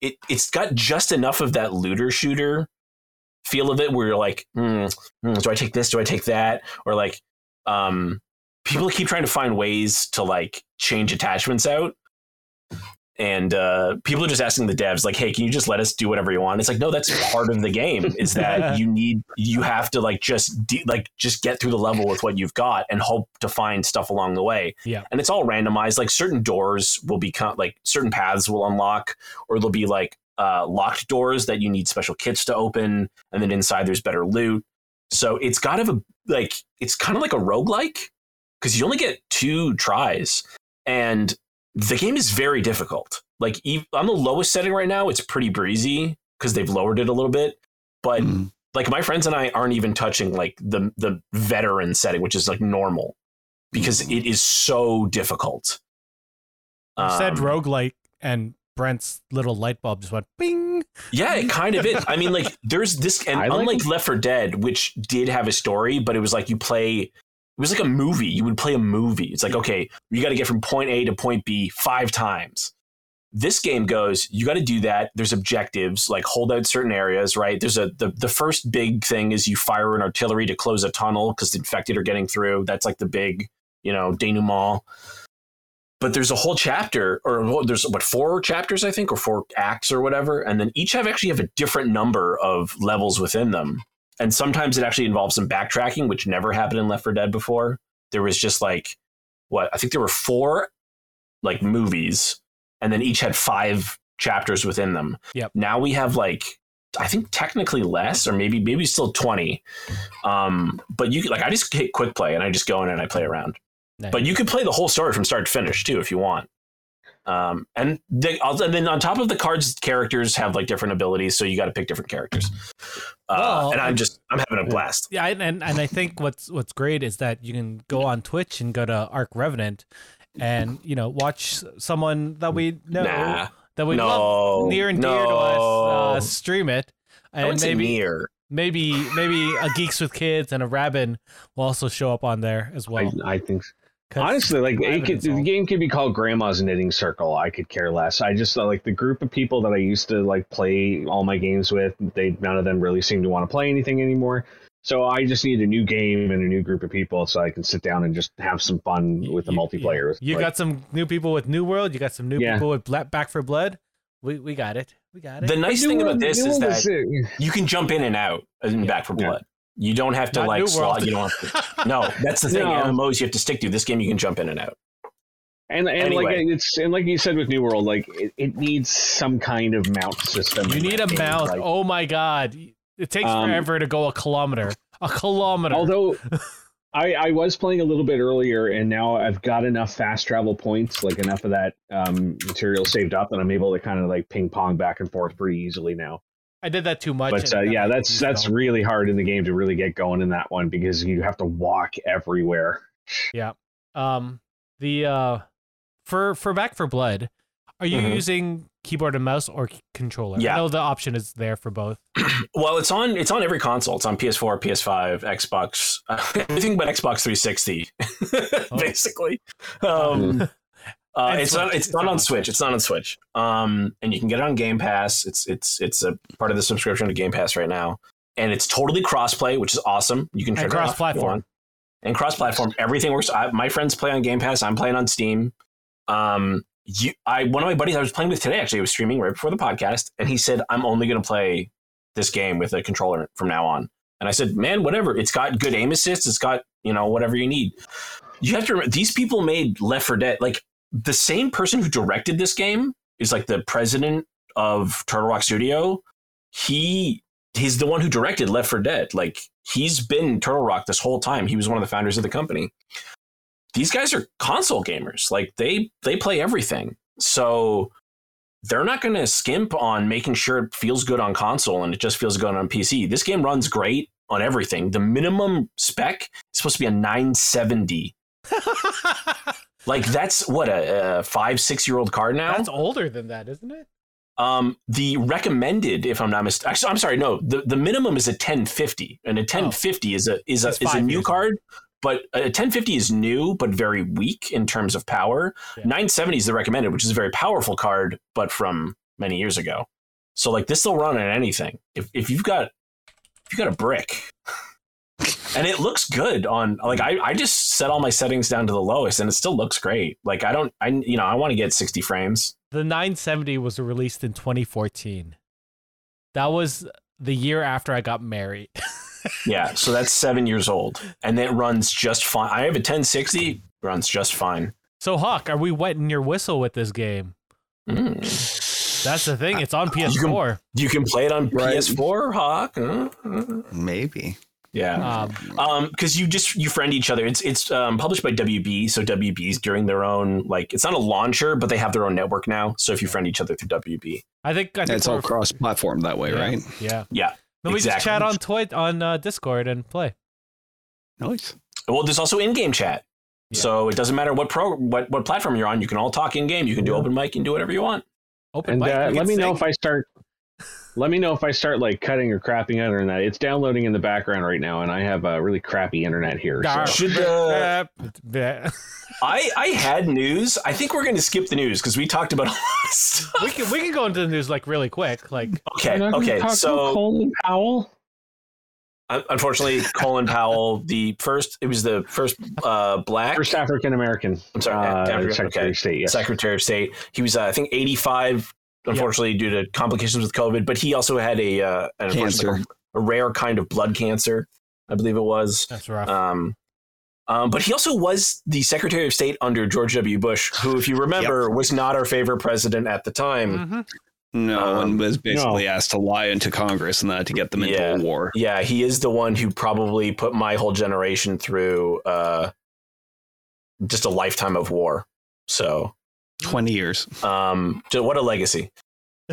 Speaker 2: it it's got just enough of that looter shooter feel of it, where you're like, hmm, hmm, do I take this? Do I take that? Or like, um, people keep trying to find ways to like change attachments out. And uh, people are just asking the devs, like, "Hey, can you just let us do whatever you want?" It's like, no, that's part of the game. Is that you need, you have to like just de- like just get through the level with what you've got and hope to find stuff along the way.
Speaker 4: Yeah.
Speaker 2: and it's all randomized. Like certain doors will become like certain paths will unlock, or there'll be like uh, locked doors that you need special kits to open, and then inside there's better loot. So it's kind of a like it's kind of like a roguelike because you only get two tries, and the game is very difficult. Like on the lowest setting right now, it's pretty breezy because they've lowered it a little bit. But
Speaker 1: Hmm.
Speaker 2: like my friends and I aren't even touching like the the veteran setting, which is like normal. because it is so difficult.
Speaker 4: You said
Speaker 2: Um,
Speaker 4: roguelike and Brent's little light bulb just went bing.
Speaker 2: Yeah, it kind of is. I mean, like, there's this, and
Speaker 3: I
Speaker 2: unlike
Speaker 3: it.
Speaker 2: Left 4 Dead, which did have a story, but it was like you play, it was like a movie. You would play a movie. It's like, okay, you got to get from point A to point B five times. This game goes, you got to do that. There's objectives, like hold out certain areas, right? There's a, the, the first big thing is you fire an artillery to close a tunnel because the infected are getting through. That's like the big, you know, denouement but there's a whole chapter or there's what four chapters i think or four acts or whatever and then each have actually have a different number of levels within them and sometimes it actually involves some backtracking which never happened in left 4 dead before there was just like what i think there were four like movies and then each had five chapters within them
Speaker 4: Yep.
Speaker 2: now we have like i think technically less or maybe maybe still 20 um but you like i just hit quick play and i just go in and i play around
Speaker 4: Nice.
Speaker 2: but you could play the whole story from start to finish too if you want. Um, and, they, also- and then on top of the cards, characters have like different abilities, so you got to pick different characters. Uh,
Speaker 4: Well,
Speaker 2: and I'm just I'm having a blast.
Speaker 4: Yeah, and, and and I think what's what's great is that you can go on Twitch and go to Arc Revenant, and you know watch someone that we know
Speaker 2: Nah,
Speaker 4: that we
Speaker 2: no,
Speaker 4: love near and dear to us uh, stream it, and maybe
Speaker 2: near.
Speaker 4: maybe maybe a geeks with kids and a Rabin will also show up on there as well.
Speaker 3: I, I think so.
Speaker 4: 'Cause
Speaker 3: honestly, like it could, the game could be called Grandma's Knitting Circle. I could care less. I just like the group of people that I used to like play all my games with. They none of them really seem to want to play anything anymore. So I just need a new game and a new group of people so I can sit down and just have some fun with the
Speaker 4: You-
Speaker 3: multiplayer.
Speaker 4: You
Speaker 3: Like,
Speaker 4: got some new people with New World. You got some new
Speaker 3: Yeah.
Speaker 4: people with Back 4 Blood. We we got it. We got it.
Speaker 2: The nice
Speaker 3: New
Speaker 2: thing about this is
Speaker 3: World
Speaker 2: that
Speaker 3: uh,
Speaker 2: you can jump in and out in Back
Speaker 3: 4
Speaker 2: Blood. You don't have to
Speaker 4: Not
Speaker 2: like slot. You don't have to. No, that's the thing.
Speaker 3: No.
Speaker 2: MMOs you have to stick to. This game you can jump in and out.
Speaker 3: And and
Speaker 2: Anyway.
Speaker 3: like it's and like you said with New World, like it, it needs some kind of mount system.
Speaker 4: you need a
Speaker 3: game,
Speaker 4: mount.
Speaker 3: like-
Speaker 4: oh my god! It takes
Speaker 3: Um,
Speaker 4: forever to go a kilometer. A kilometer.
Speaker 3: Although I, I was playing a little bit earlier, and now I've got enough fast travel points, like enough of that um, material saved up, that I'm able to kind of like ping pong back and forth pretty easily now.
Speaker 4: I did that too much.
Speaker 3: But uh, yeah, that's that's
Speaker 4: going.
Speaker 3: really hard in the game to really get going in that one because you have to walk everywhere. Yeah.
Speaker 4: Um the uh for for Back 4 Blood. Are you
Speaker 2: Mhm.
Speaker 4: using keyboard and mouse or controller?
Speaker 2: Yeah.
Speaker 4: I know the option is there for both.
Speaker 2: Well, it's on it's on every console. It's on PS4, PS5, Xbox, everything but Xbox 360, basically. Um, uh. It's
Speaker 4: Switch.
Speaker 2: not it's not on Switch. It's not on Switch. Um, and you can get it on Game Pass. It's it's it's a part of the subscription to Game Pass right now, and it's totally crossplay, which is awesome. You can
Speaker 4: And
Speaker 2: turn it off if you
Speaker 4: cross-platform.
Speaker 2: And cross-platform, everything works. I, my friends play on Game Pass. I'm playing on Steam. Um, you, I one of my buddies I was playing with today actually was streaming right before the podcast, and he said, "I'm only going to play this game with a controller from now on." And I said, "Man, whatever. It's got good aim assist. It's got you know whatever you need." You have to remember these people made Left 4 Dead. Like the same person who directed this game is like the president of Turtle Rock Studio. He he's the one who directed Left 4 Dead. Like he's been Turtle Rock this whole time. He was one of the founders of the company. These guys are console gamers. Like they they play everything. So they're not going to skimp on making sure it feels good on console and it just feels good on PC. This game runs great on everything. The minimum spec is supposed to be a 970. Like that's what a, a five six year old card now.
Speaker 4: That's older than that, isn't it?
Speaker 2: Um, the recommended, if I'm not mistaken, I'm sorry, no, the, the minimum is a 1050, and a 1050 is a is a
Speaker 4: It's
Speaker 2: is a new card, but a 1050 is new but very weak in terms of power.
Speaker 4: Yeah.
Speaker 2: 970 is the recommended, which is a very powerful card, but from many years ago. So like this will run on anything. If if you've got if you've got a brick. And it looks good on like I, I just set all my settings down to the lowest and it still looks great. Like I don't I you know I want to get 60 frames.
Speaker 4: The 970 was released in 2014. That was the year after I got married.
Speaker 2: Yeah, so that's seven years old, and it runs just fine. I have a 1060, runs just fine.
Speaker 4: so Hawk, are we wetting your whistle with this game?
Speaker 2: Mm.
Speaker 4: That's the thing. It's on PS4.
Speaker 2: You can play it on
Speaker 1: Right.
Speaker 2: PS4, Hawk. Uh, uh,
Speaker 1: Maybe.
Speaker 2: Yeah,
Speaker 4: Um,
Speaker 2: um, because you just you friend each other. It's it's um, published by WB, so WB's doing their own like it's not a launcher, but they have their own network now. So if you friend each other through WB,
Speaker 4: I think I think
Speaker 1: It's all cross platform that way,
Speaker 4: yeah,
Speaker 1: right?
Speaker 4: Yeah.
Speaker 2: yeah.
Speaker 4: Then we just chat on Twit on uh, Discord and play.
Speaker 1: Nice.
Speaker 2: Well, there's also in-game chat.
Speaker 4: Yeah.
Speaker 2: So it doesn't matter what pro what, what platform you're on. You can all talk in game. You can do
Speaker 3: Yeah.
Speaker 2: open mic. You can do whatever you want.
Speaker 4: Open
Speaker 3: And
Speaker 4: mic,
Speaker 3: uh, let
Speaker 4: can
Speaker 3: me know if I start. Let me know if I start like cutting or crapping out internet. It's downloading in the background right now, and I have a really crappy internet here. So.
Speaker 2: Should, uh, I I had news. I think we're going to skip the news because we talked about a lot of stuff.
Speaker 4: we can we can go into the news like really quick. Like
Speaker 2: Okay,
Speaker 3: We're not gonna
Speaker 2: okay. So
Speaker 3: Colin Powell.
Speaker 2: unfortunately, Colin Powell, the first, it was the first uh, black.
Speaker 3: First African American.
Speaker 2: I'm sorry,
Speaker 3: uh,
Speaker 2: African-
Speaker 3: Secretary
Speaker 2: okay.
Speaker 3: of State. Yes.
Speaker 2: Secretary of State. He was, uh, I think, 85, unfortunately, due to complications with COVID. But he also had a, uh, an unfortunate-
Speaker 1: Cancer.
Speaker 2: a rare kind of blood cancer, I believe it was.
Speaker 4: that's rough.
Speaker 2: Um, um, but he also was the Secretary of State under George W. Bush, who, if you remember, was not our favorite president at the time.
Speaker 4: Mhm.
Speaker 1: No,
Speaker 2: Um,
Speaker 1: and was basically asked to lie into Congress and that to get them into
Speaker 2: Yeah.
Speaker 1: a war.
Speaker 2: Yeah, he is the one who probably put my whole generation through uh, just a lifetime of war. So,
Speaker 1: Twenty years.
Speaker 2: um, what a legacy.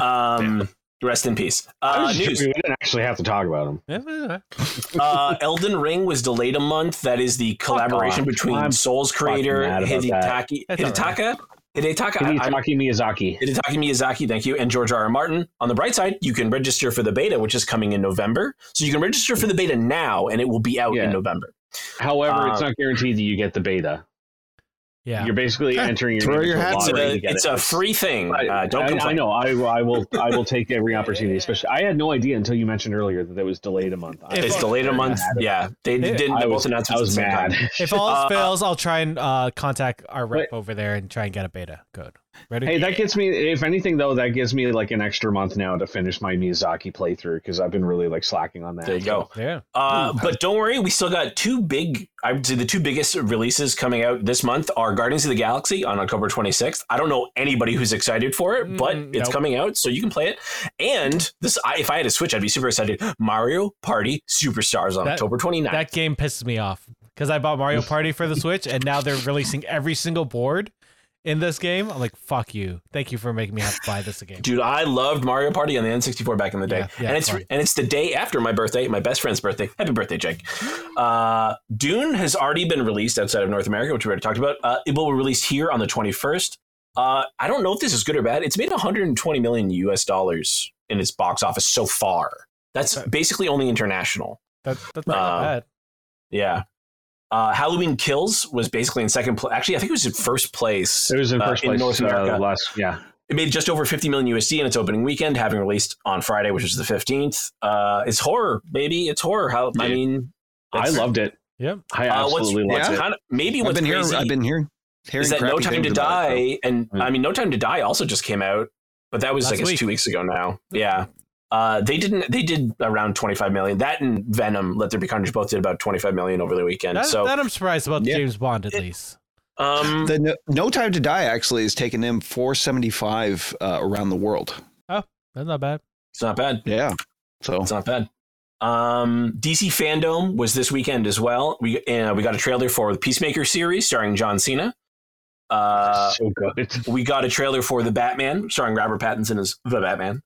Speaker 2: Um, rest in peace.
Speaker 3: I
Speaker 2: Uh, news.
Speaker 3: joking. we didn't actually have to talk about him.
Speaker 4: Yeah, yeah,
Speaker 2: uh, Elden Ring was delayed a month. That is the collaboration
Speaker 3: off.
Speaker 2: between
Speaker 3: I'm
Speaker 2: Souls creator
Speaker 3: fucking
Speaker 2: Hidetaki
Speaker 4: That's all
Speaker 2: Hidetaka Hidetaka I- I'm-
Speaker 3: Hidetaki Miyazaki.
Speaker 2: Hidetaki Miyazaki, thank you, and George R. R. Martin. On the bright side, you can register for the beta, which is coming in November. So you can register for the beta now, and it will be out
Speaker 3: Yeah.
Speaker 2: in November.
Speaker 3: However, it's
Speaker 2: Uh,
Speaker 3: not guaranteed that you get the beta.
Speaker 4: Yeah.
Speaker 3: You're basically
Speaker 1: Yeah.
Speaker 3: entering your
Speaker 1: your
Speaker 3: into a
Speaker 1: hats
Speaker 2: It's
Speaker 1: in
Speaker 3: lottery
Speaker 2: a,
Speaker 3: to get
Speaker 2: it's
Speaker 3: it.
Speaker 2: a free thing. Uh, don't
Speaker 3: I, I know. I, I will. I will take every opportunity. Especially, I had no idea until you mentioned earlier that it was delayed a month.
Speaker 4: If-
Speaker 2: It's
Speaker 3: was
Speaker 2: delayed a month. Yeah, they
Speaker 4: I
Speaker 2: didn't.
Speaker 3: I
Speaker 2: They
Speaker 3: was,
Speaker 2: both announced
Speaker 3: I was mad.
Speaker 4: If all else
Speaker 2: Uh,
Speaker 4: fails, I'll try and uh, contact our rep
Speaker 3: Wait.
Speaker 4: over there and try and get a beta. Good. Ready?
Speaker 3: Hey, that gets me. If anything, though, that gives me like an extra month now to finish my Miyazaki playthrough because I've been really like slacking on that.
Speaker 2: There you go.
Speaker 4: yeah.
Speaker 2: Uh, but don't worry, we still got two big. I would say the two biggest releases coming out this month are Guardians of the Galaxy on October 26th. I don't know anybody who's excited for it, but
Speaker 4: Mm,
Speaker 2: it's
Speaker 4: nope.
Speaker 2: coming out, so you can play it. And this, I, if I had a Switch, I'd be super excited. Mario Party Superstars on
Speaker 4: That-
Speaker 2: October 29th.
Speaker 4: That game pisses me off because I bought Mario Party for the Switch and now they're releasing every single board in this game. I'm like, fuck you. Thank you for making me have to buy this again.
Speaker 2: Dude, I loved Mario Party on the N64 back in the day,
Speaker 4: Yeah, yeah,
Speaker 2: and it's and it's the day after my birthday, my best friend's birthday. Happy birthday, Jake! Uh, Dune has already been released outside of North America, which we already talked about. Uh, it will be released here on the 21st. Uh, I don't know if this is good or bad. It's made 120 million U.S. dollars in its box office so far. That's basically only international.
Speaker 4: That, that's not
Speaker 2: Uh,
Speaker 4: bad.
Speaker 2: Yeah. Uh, Halloween Kills was basically in second place. Actually, I think it was in first place.
Speaker 3: It was in
Speaker 2: uh,
Speaker 3: first place
Speaker 2: North
Speaker 3: uh,
Speaker 2: America.
Speaker 3: last. Yeah,
Speaker 2: It made just over 50 million USD in its opening weekend, having released on Friday, which is the 15th. Uh, it's horror, baby. It's horror. How I mean,
Speaker 3: I loved it.
Speaker 4: Yep.
Speaker 3: I
Speaker 2: Uh,
Speaker 3: absolutely
Speaker 2: what's
Speaker 3: loved it.
Speaker 2: kind of maybe
Speaker 1: I've
Speaker 2: what's
Speaker 1: been here. I've been here. Hearing
Speaker 2: is that No Time to
Speaker 1: things about it,
Speaker 2: Die, and
Speaker 3: Mm.
Speaker 2: I mean, No Time to Die also just came out, but that was
Speaker 4: Last
Speaker 2: I guess
Speaker 4: week.
Speaker 2: two weeks ago now. Yeah. Uh, they didn't. They did around 25 million. That and Venom, Let There Be Carnage, both did about 25 million over the weekend.
Speaker 4: That,
Speaker 2: so,
Speaker 4: that I'm surprised about
Speaker 1: Yeah.
Speaker 4: James Bond at
Speaker 2: It-
Speaker 4: least.
Speaker 2: um,
Speaker 1: The no, no Time to Die actually is taking in 475 uh, around the world.
Speaker 4: Oh, that's not bad.
Speaker 2: it's not bad.
Speaker 1: Yeah. So
Speaker 2: It's not bad. Um, DC Fandom was this weekend as well. We uh, we got a trailer for the Peacemaker series starring John Cena. Uh,
Speaker 3: so good.
Speaker 2: we got a trailer for the Batman starring Robert Pattinson as the Batman.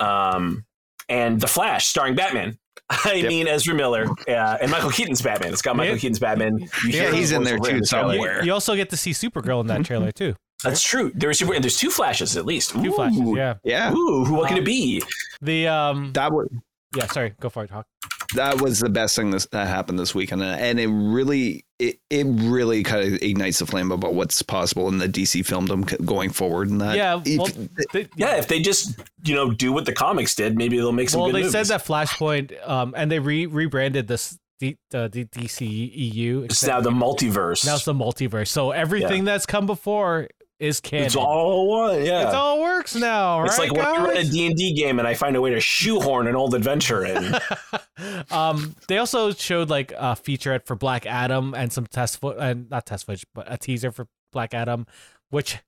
Speaker 2: Um, and the Flash starring Batman. I
Speaker 1: Yep.
Speaker 2: mean Ezra Miller uh, and Michael Keaton's Batman. It's got Michael
Speaker 4: Yeah.
Speaker 2: Keaton's Batman. You
Speaker 4: Yeah,
Speaker 1: he's in there too
Speaker 2: in the trailer.
Speaker 1: somewhere.
Speaker 4: You, you also get to see Supergirl in that trailer too.
Speaker 2: That's true. There's super, and there's two flashes at least.
Speaker 4: Two flashes. Yeah.
Speaker 1: yeah,
Speaker 2: Ooh, who what could
Speaker 4: Um,
Speaker 2: it be?
Speaker 4: The um.
Speaker 1: that was
Speaker 4: Yeah. Sorry. Go for it. Hawk.
Speaker 1: That was the best thing this, that happened this weekend, and- and it really it, it really kind of ignites the flame about what's possible in the DC filmdom c- going forward. And that
Speaker 4: Yeah,
Speaker 1: if-
Speaker 4: well, They,
Speaker 2: Yeah, if they just you know do what the comics did, maybe they'll make some
Speaker 4: well,
Speaker 2: good
Speaker 4: they
Speaker 2: movies.
Speaker 4: said that Flashpoint, um, and they re rebranded this D, the D, DC EU.
Speaker 2: it's now the multiverse.
Speaker 4: Now it's the multiverse. So everything that's come before is canon.
Speaker 2: It's all one. Yeah.
Speaker 4: It all works now,
Speaker 2: It's
Speaker 4: right?
Speaker 2: like when I run a
Speaker 4: guys?
Speaker 2: D&D game and I find a way to shoehorn an old adventure in.
Speaker 4: um, they also showed like a featurette for Black Adam and some test foot, and not test footage, but a teaser for Black Adam, which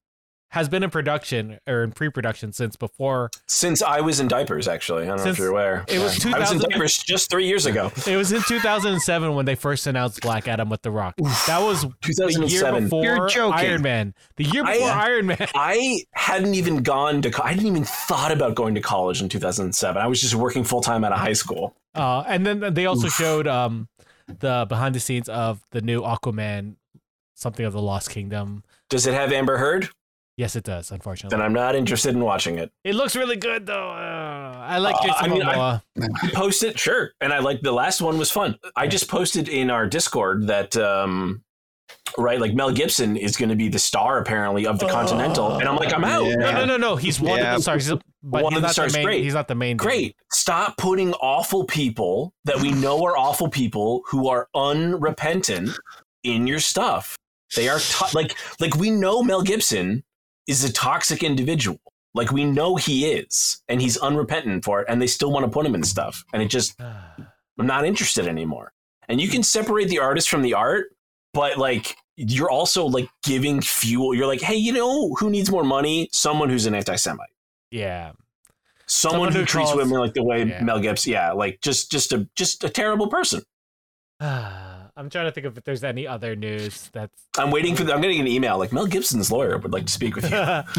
Speaker 4: has been in production or in pre-production since before.
Speaker 2: Since I was in diapers, actually. I don't know if you're aware.
Speaker 4: it was
Speaker 2: I was in
Speaker 4: 2000
Speaker 2: diapers just three years ago.
Speaker 4: It was in 2007 when they first announced Black Adam with The Rock. That was the year
Speaker 2: 2007.
Speaker 4: before
Speaker 1: You're joking.
Speaker 4: Iron Man. The year
Speaker 2: I-
Speaker 4: before Iron Man.
Speaker 2: I hadn't even gone to. co- I didn't even thought about going to college in 2007. I was just working full time out of high school.
Speaker 4: Uh, and then they also showed um, the behind the scenes of the new Aquaman something of the Lost Kingdom.
Speaker 2: Does it have Amber Heard?
Speaker 4: Yes, it does. Unfortunately,
Speaker 2: Then I'm not interested in watching it.
Speaker 4: it looks really good though. Uh, I like
Speaker 2: Uh,
Speaker 4: Jason
Speaker 2: I mean, I-
Speaker 4: Momoa.
Speaker 2: You post it, sure. And I like the last one was fun. I just posted in our Discord that um right, like Mel Gibson is going to be the star apparently of the Continental, and I'm like, I'm out.
Speaker 1: Yeah.
Speaker 4: no, no, no, no. He's one
Speaker 1: Yeah.
Speaker 4: of the stars, he's- but
Speaker 2: One
Speaker 4: he's
Speaker 2: of the stars,
Speaker 4: the main.
Speaker 2: great.
Speaker 4: He's not the main. dude.
Speaker 2: Great. Stop putting awful people that we know are awful people who are unrepentant in your stuff. They are to- like like we know Mel Gibson is a toxic individual. Like we know he is, and he's unrepentant for it, and they still want to put him in stuff. And it just I'm not interested anymore. And you can separate the artist from the art, but like you're also like giving fuel. You're like, hey, you know who needs more money? Someone who's an anti-Semite.
Speaker 4: yeah.
Speaker 2: Someone,
Speaker 4: Someone
Speaker 2: who,
Speaker 4: who
Speaker 2: treats
Speaker 4: calls-
Speaker 2: women like the way
Speaker 4: Yeah.
Speaker 2: Mel Gibson. Yeah, like just just a just a terrible person. Ah.
Speaker 4: I'm trying to think of if there's any other news that's
Speaker 2: I'm waiting for. The, I'm getting an email like Mel Gibson's lawyer would like to speak with you
Speaker 4: uh,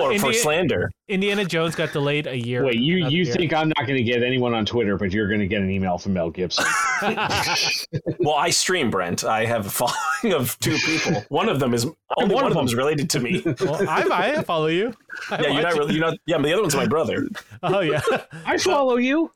Speaker 2: for, for slander.
Speaker 4: Indiana Jones got delayed a year.
Speaker 3: Wait, you you
Speaker 4: year.
Speaker 3: think I'm not going to get anyone on Twitter, but you're going to get an email from Mel Gibson?
Speaker 2: Well, I stream Brent. I have a following of two people. One of them is only
Speaker 3: one
Speaker 2: one
Speaker 3: of
Speaker 2: of them is related to me.
Speaker 4: well, I, I follow you. I
Speaker 2: Yeah, you're not really. You're not. Yeah, but the other one's my brother.
Speaker 4: Oh yeah,
Speaker 3: I follow you.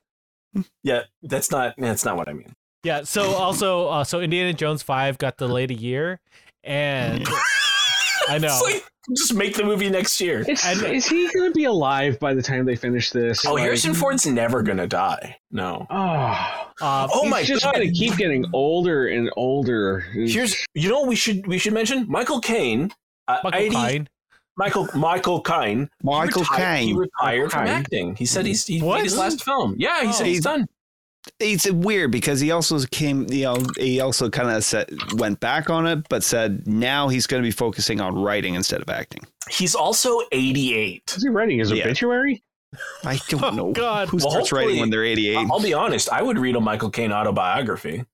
Speaker 2: Yeah, that's not. That's not what I mean.
Speaker 4: Yeah. So also, uh, so Indiana Jones Five got delayed a year, and I know.
Speaker 2: Like, just make the movie next year.
Speaker 3: Is,
Speaker 4: And-
Speaker 3: is he going to be alive by the time they finish this?
Speaker 2: Oh,
Speaker 3: Like-
Speaker 2: Harrison Ford's never gonna die. No.
Speaker 3: Oh,
Speaker 4: Uh,
Speaker 2: Oh
Speaker 3: he's
Speaker 2: my
Speaker 3: just
Speaker 2: god.
Speaker 3: going to keep getting older and older.
Speaker 2: Here's. You know what we should we should mention Michael Caine. Uh,
Speaker 4: Michael
Speaker 2: 80
Speaker 4: Caine.
Speaker 2: Michael Michael Caine. he
Speaker 1: Michael
Speaker 2: retired- He
Speaker 1: Caine.
Speaker 2: retired from acting. He said he's he
Speaker 4: What?
Speaker 2: made his last film. Yeah, he
Speaker 4: Oh.
Speaker 2: said he's done.
Speaker 1: It's weird because he also came, you know, he also kind of said went back on it, but said now he's going to be focusing on writing instead of acting.
Speaker 2: He's also 88.
Speaker 3: Is he writing his
Speaker 1: Yeah.
Speaker 3: obituary?
Speaker 1: I don't
Speaker 4: Oh,
Speaker 1: know
Speaker 4: God.
Speaker 1: who
Speaker 2: Well,
Speaker 1: starts writing when they're 88.
Speaker 2: I'll be honest. I would read a Michael Caine autobiography.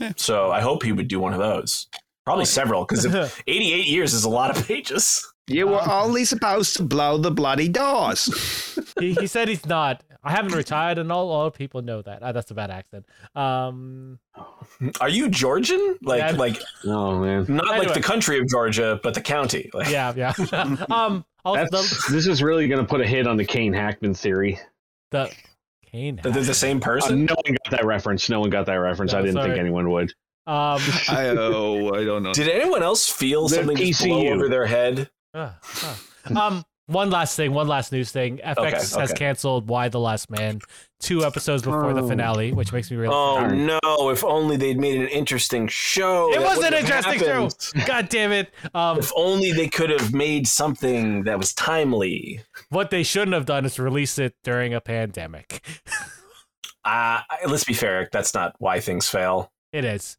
Speaker 1: Yeah.
Speaker 2: So I hope he would do one of those. Probably oh, several, because 88 years is a lot of pages.
Speaker 1: you were um, only supposed to blow the bloody doors.
Speaker 4: he, he said he's not. I haven't retired, and all, all people know that. Ah, that's a bad accent. Um,
Speaker 2: Are you Georgian? Like,
Speaker 4: Yeah.
Speaker 2: like
Speaker 3: Oh man,
Speaker 2: not like the country of Georgia, but the county. Like,
Speaker 4: yeah, yeah. um, also the,
Speaker 3: this is really going to put a hit on the Caine Hackman theory.
Speaker 4: the Caine.
Speaker 2: that they're the same
Speaker 3: Uh,
Speaker 2: person.
Speaker 3: no one got that reference. No one got that reference.
Speaker 4: No,
Speaker 3: I didn't
Speaker 4: sorry.
Speaker 3: think anyone would.
Speaker 4: Um,
Speaker 1: I, oh, I don't know.
Speaker 2: Did anyone else feel
Speaker 3: The
Speaker 2: something just blow over their head?
Speaker 4: uh, uh. um, one last thing, one last news thing. FX
Speaker 2: Okay,
Speaker 4: has
Speaker 2: okay.
Speaker 4: canceled Why the Last Man two episodes before the
Speaker 3: Oh.
Speaker 4: finale, which makes me really.
Speaker 2: Oh
Speaker 3: Darn.
Speaker 2: no! If only they'd made an interesting show.
Speaker 4: it was an
Speaker 2: wouldn't have
Speaker 4: interesting
Speaker 2: happened.
Speaker 4: show. God damn it! Um,
Speaker 2: If only they could have made something that was timely.
Speaker 4: what they shouldn't have done is release it during a pandemic.
Speaker 2: Uh, let's be fair. That's not why things fail.
Speaker 4: it is.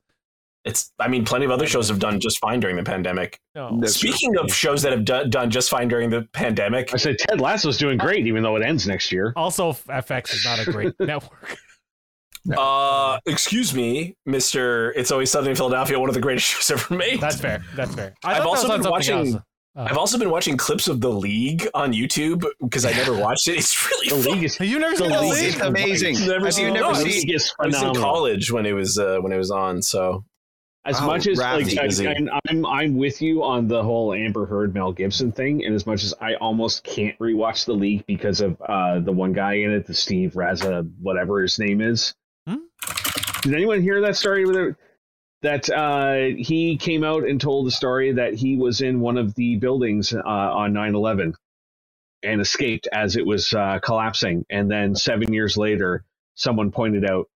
Speaker 2: It's. I mean, plenty of other shows have done just fine during the pandemic.
Speaker 4: No.
Speaker 1: That's true.
Speaker 2: Speaking of shows that have done, done just fine during the pandemic,
Speaker 3: I said Ted Lasso's doing great, even though it ends next year.
Speaker 4: Also, FX is not a great network.
Speaker 2: uh, excuse me, Mister. It's always Sunny in Philadelphia, one of the greatest shows ever made.
Speaker 4: That's fair. That's fair. I
Speaker 2: I've also been watching-
Speaker 4: else. Uh,
Speaker 2: I've also been watching clips of the League on YouTube because I never watched it. It's really
Speaker 3: The
Speaker 2: fun.
Speaker 3: league is
Speaker 4: you never
Speaker 3: the
Speaker 4: seen the
Speaker 3: league
Speaker 4: league?
Speaker 1: It's amazing.
Speaker 2: Never
Speaker 1: Have
Speaker 2: seen-
Speaker 1: you
Speaker 2: no,
Speaker 1: never
Speaker 2: I was-
Speaker 1: seen?
Speaker 2: I was in college when it was uh, when it was on. So
Speaker 3: As
Speaker 1: Oh,
Speaker 3: much as like I,
Speaker 2: is a-
Speaker 3: I'm, I'm I'm with you on the whole Amber Heard Mel Gibson thing, and as much as I almost can't rewatch the league because of uh, the one guy in it, the Steve Raza, whatever his name is.
Speaker 4: Hmm?
Speaker 3: Did anyone hear that story? With? That uh, he came out and told the story that he was in one of the buildings uh, on 9/11 and escaped as it was uh, collapsing, and then seven years later, someone pointed out,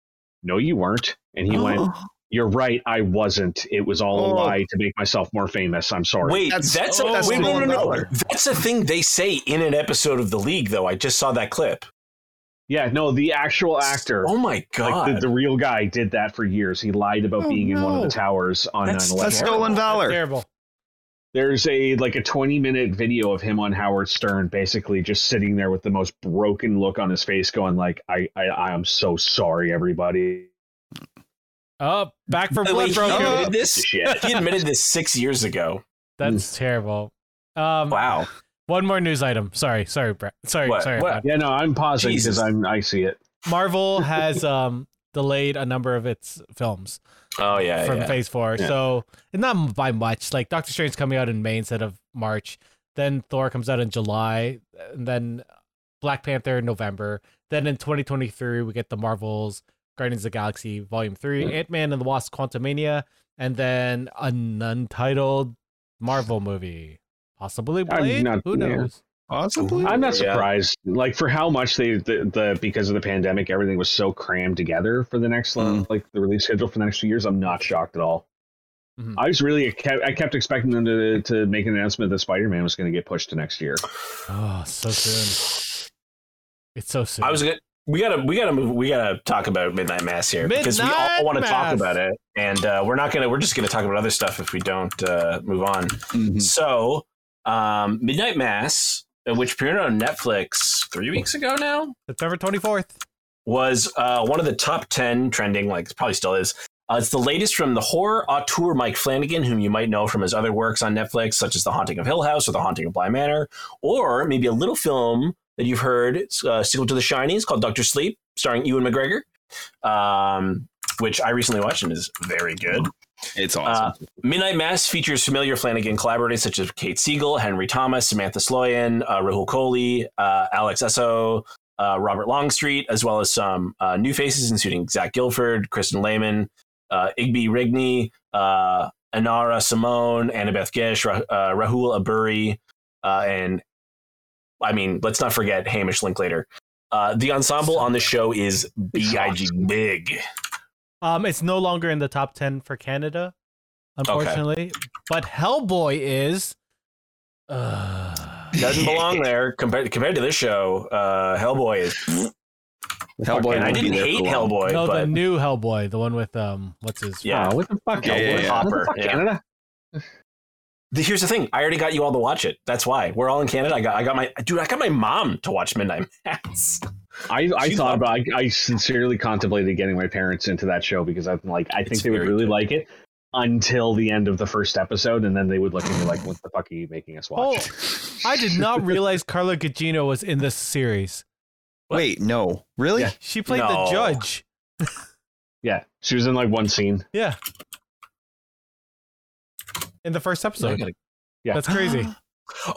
Speaker 3: "No, you weren't," and he went. You're right. I wasn't. It was all a
Speaker 1: Oh.
Speaker 3: lie to make myself more famous. I'm sorry.
Speaker 2: wait, that's,
Speaker 1: That's-
Speaker 2: a,
Speaker 1: that's
Speaker 2: wait, no, no,
Speaker 1: stolen
Speaker 2: no, no.
Speaker 1: valor.
Speaker 2: That's a thing they say in an episode of the League, though. I just saw that clip.
Speaker 3: Yeah, no, the actual actor,
Speaker 2: Oh my god!
Speaker 3: like the, the real guy, did that for years. He lied about
Speaker 1: Oh,
Speaker 3: being in one of the towers on
Speaker 2: That's-
Speaker 3: 9/11.
Speaker 1: That's stolen
Speaker 4: That's
Speaker 1: valor.
Speaker 4: terrible.
Speaker 3: There's a like a 20 minute video of him on Howard Stern, basically just sitting there with the most broken look on his face, going like, "I, I, I am so sorry, everybody."
Speaker 4: Oh, back for
Speaker 2: By the way, he admitted this.
Speaker 3: Shit.
Speaker 2: He admitted this six years ago.
Speaker 4: That's terrible. Um,
Speaker 2: Wow.
Speaker 4: one more news item. Sorry, sorry, Brett. Sorry,
Speaker 2: What?
Speaker 4: sorry.
Speaker 2: What?
Speaker 4: Brad.
Speaker 3: Yeah, no, I'm pausing because I'm I see it.
Speaker 4: Marvel has um delayed a number of its films
Speaker 2: Oh yeah,
Speaker 4: from
Speaker 2: yeah.
Speaker 4: Phase Four.
Speaker 3: Yeah.
Speaker 4: So and not by much. Like Doctor Strange coming out in May instead of March. Then Thor comes out in July, and then Black Panther in November. Then in 2023 we get the Marvels Guardians of the Galaxy Volume Three, Ant Man and the Wasp: Quantumania, and then an untitled Marvel movie, possibly
Speaker 3: I'm
Speaker 4: Blade.
Speaker 3: not-
Speaker 4: Who
Speaker 3: yeah.
Speaker 4: knows?
Speaker 1: Possibly.
Speaker 3: I'm not
Speaker 2: Yeah.
Speaker 3: surprised. Like for how much they the, the because of the pandemic, everything was so crammed together for the next
Speaker 1: Mm.
Speaker 3: like the release schedule for the next few years. I'm not shocked at all.
Speaker 4: Mhm.
Speaker 3: I was really kept, I kept expecting them to to make an announcement that Spider Man was going to get pushed to next year.
Speaker 4: Oh, so soon. It's so soon.
Speaker 2: I was gonna. We gotta, we gotta move. We gotta talk about Midnight Mass here because we all want to talk about it, and uh, we're not gonna. We're just gonna talk about other stuff if we don't uh, move on.
Speaker 1: Mhm.
Speaker 2: So, um, Midnight Mass, uh, which premiered on Netflix three weeks ago now,
Speaker 4: September 24th.
Speaker 2: was uh, one of the top 10 trending, like probably still is. Uh, it's the latest from the horror auteur Mike Flanagan, whom you might know from his other works on Netflix, such as The Haunting of Hill House or The Haunting of Bly Manor, or maybe a little film that you've heard, it's uh, sequel to The Shining, it's called Doctor Sleep, starring Ewan McGregor, um, which I recently watched and is very good.
Speaker 1: It's awesome.
Speaker 2: Uh, Midnight Mass features familiar Flanagan collaborators such as Kate Siegel, Henry Thomas, Samantha Sloyan, uh, Rahul Kohli, uh, Alex Esso, uh, Robert Longstreet, as well as some uh, new faces, including Zach Gilford, Kristin Lehman, uh, Igby Rigney, uh, Annarah Cymone, Annabeth Gish, Ra- uh, Rahul Abburi, uh, and I mean, let's not forget Hamish Linklater. Uh, the ensemble on the show is big, big.
Speaker 4: Um, it's no longer in the top 10 for Canada, unfortunately. But Hellboy is. Uh,
Speaker 2: doesn't belong there compared compared to this show. Uh, Hellboy is,
Speaker 1: Hellboy.
Speaker 2: I didn't hate. Hellboy,
Speaker 4: no, the new Hellboy, the one with um, what's his?
Speaker 2: Yeah.
Speaker 3: Oh, what the fuck,
Speaker 1: Yeah, yeah,
Speaker 3: Hellboy?
Speaker 1: yeah.
Speaker 3: What the
Speaker 2: Hopper,
Speaker 3: fuck,
Speaker 2: yeah.
Speaker 3: Canada?
Speaker 2: The- here's the thing: I already got you all to watch it. That's why we're all in Canada. I got I got my dude. I got my mom to watch Midnight Mass.
Speaker 3: I, I
Speaker 2: She
Speaker 3: thought about I, I sincerely contemplated getting my parents into that show because I'm like I think
Speaker 2: It's
Speaker 3: they would really
Speaker 2: good.
Speaker 3: like it until the end of the first episode and then they would look at me like what the fuck are you making us
Speaker 4: Oh,
Speaker 3: watch?
Speaker 4: I did not realize Carla Gugino was in this series.
Speaker 1: Wait, no, really?
Speaker 3: Yeah.
Speaker 4: She played
Speaker 2: No.
Speaker 4: the judge.
Speaker 3: Yeah, she was in like one scene.
Speaker 4: Yeah. In the first
Speaker 2: I
Speaker 4: episode.
Speaker 2: gotta-
Speaker 3: Yeah.
Speaker 4: That's crazy.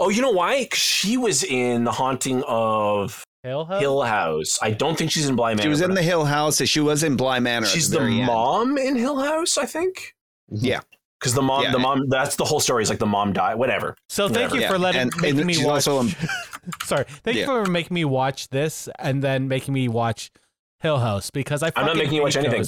Speaker 2: Oh, you know why? she was in The Haunting of
Speaker 4: Hill House?
Speaker 2: Hill House. I don't think she's in Bly Manor.
Speaker 1: She was in the Hill House. She was in Bly Manor.
Speaker 2: She's the,
Speaker 1: very end.
Speaker 2: mom in Hill House, I think. Mm-hmm.
Speaker 1: Yeah.
Speaker 2: Because the mom,
Speaker 1: Yeah.
Speaker 2: the mom, that's the whole story. Is like the mom died. Whatever.
Speaker 4: So thank
Speaker 2: Whatever.
Speaker 4: you
Speaker 1: Yeah,
Speaker 4: for letting
Speaker 1: and-
Speaker 4: making
Speaker 1: and
Speaker 4: me
Speaker 1: she's
Speaker 4: watch.
Speaker 1: also in-
Speaker 4: Sorry, thank you for making me watch this and then making me watch Hill House because I.
Speaker 2: I'm not making you watch
Speaker 4: hate
Speaker 2: anything.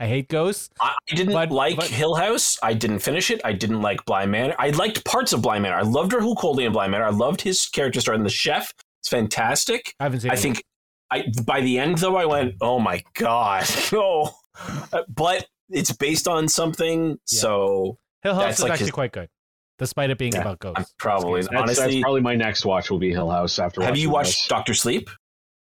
Speaker 4: Ghosts. I hate ghosts.
Speaker 2: I I didn't
Speaker 4: But-
Speaker 2: like
Speaker 4: but-
Speaker 2: Hill House. I didn't finish it. I didn't like Bly Manor. I liked parts of Bly Manor. I loved Rahul Kohli in Bly Manor. I loved his character starting the chef, it's fantastic.
Speaker 4: I haven't seen.
Speaker 2: I
Speaker 4: it.
Speaker 2: think I by the end though, I went, oh my god, no. Uh, But it's based on something, so
Speaker 4: Hill House
Speaker 2: that's
Speaker 4: is
Speaker 2: like
Speaker 4: actually
Speaker 2: his-
Speaker 4: quite good, despite it being
Speaker 3: Yeah,
Speaker 4: about ghosts.
Speaker 2: I'm probably
Speaker 3: That's, that's
Speaker 2: honestly.
Speaker 3: probably my next watch will be Hill House after.
Speaker 2: have you watched
Speaker 3: this.
Speaker 2: Doctor Sleep?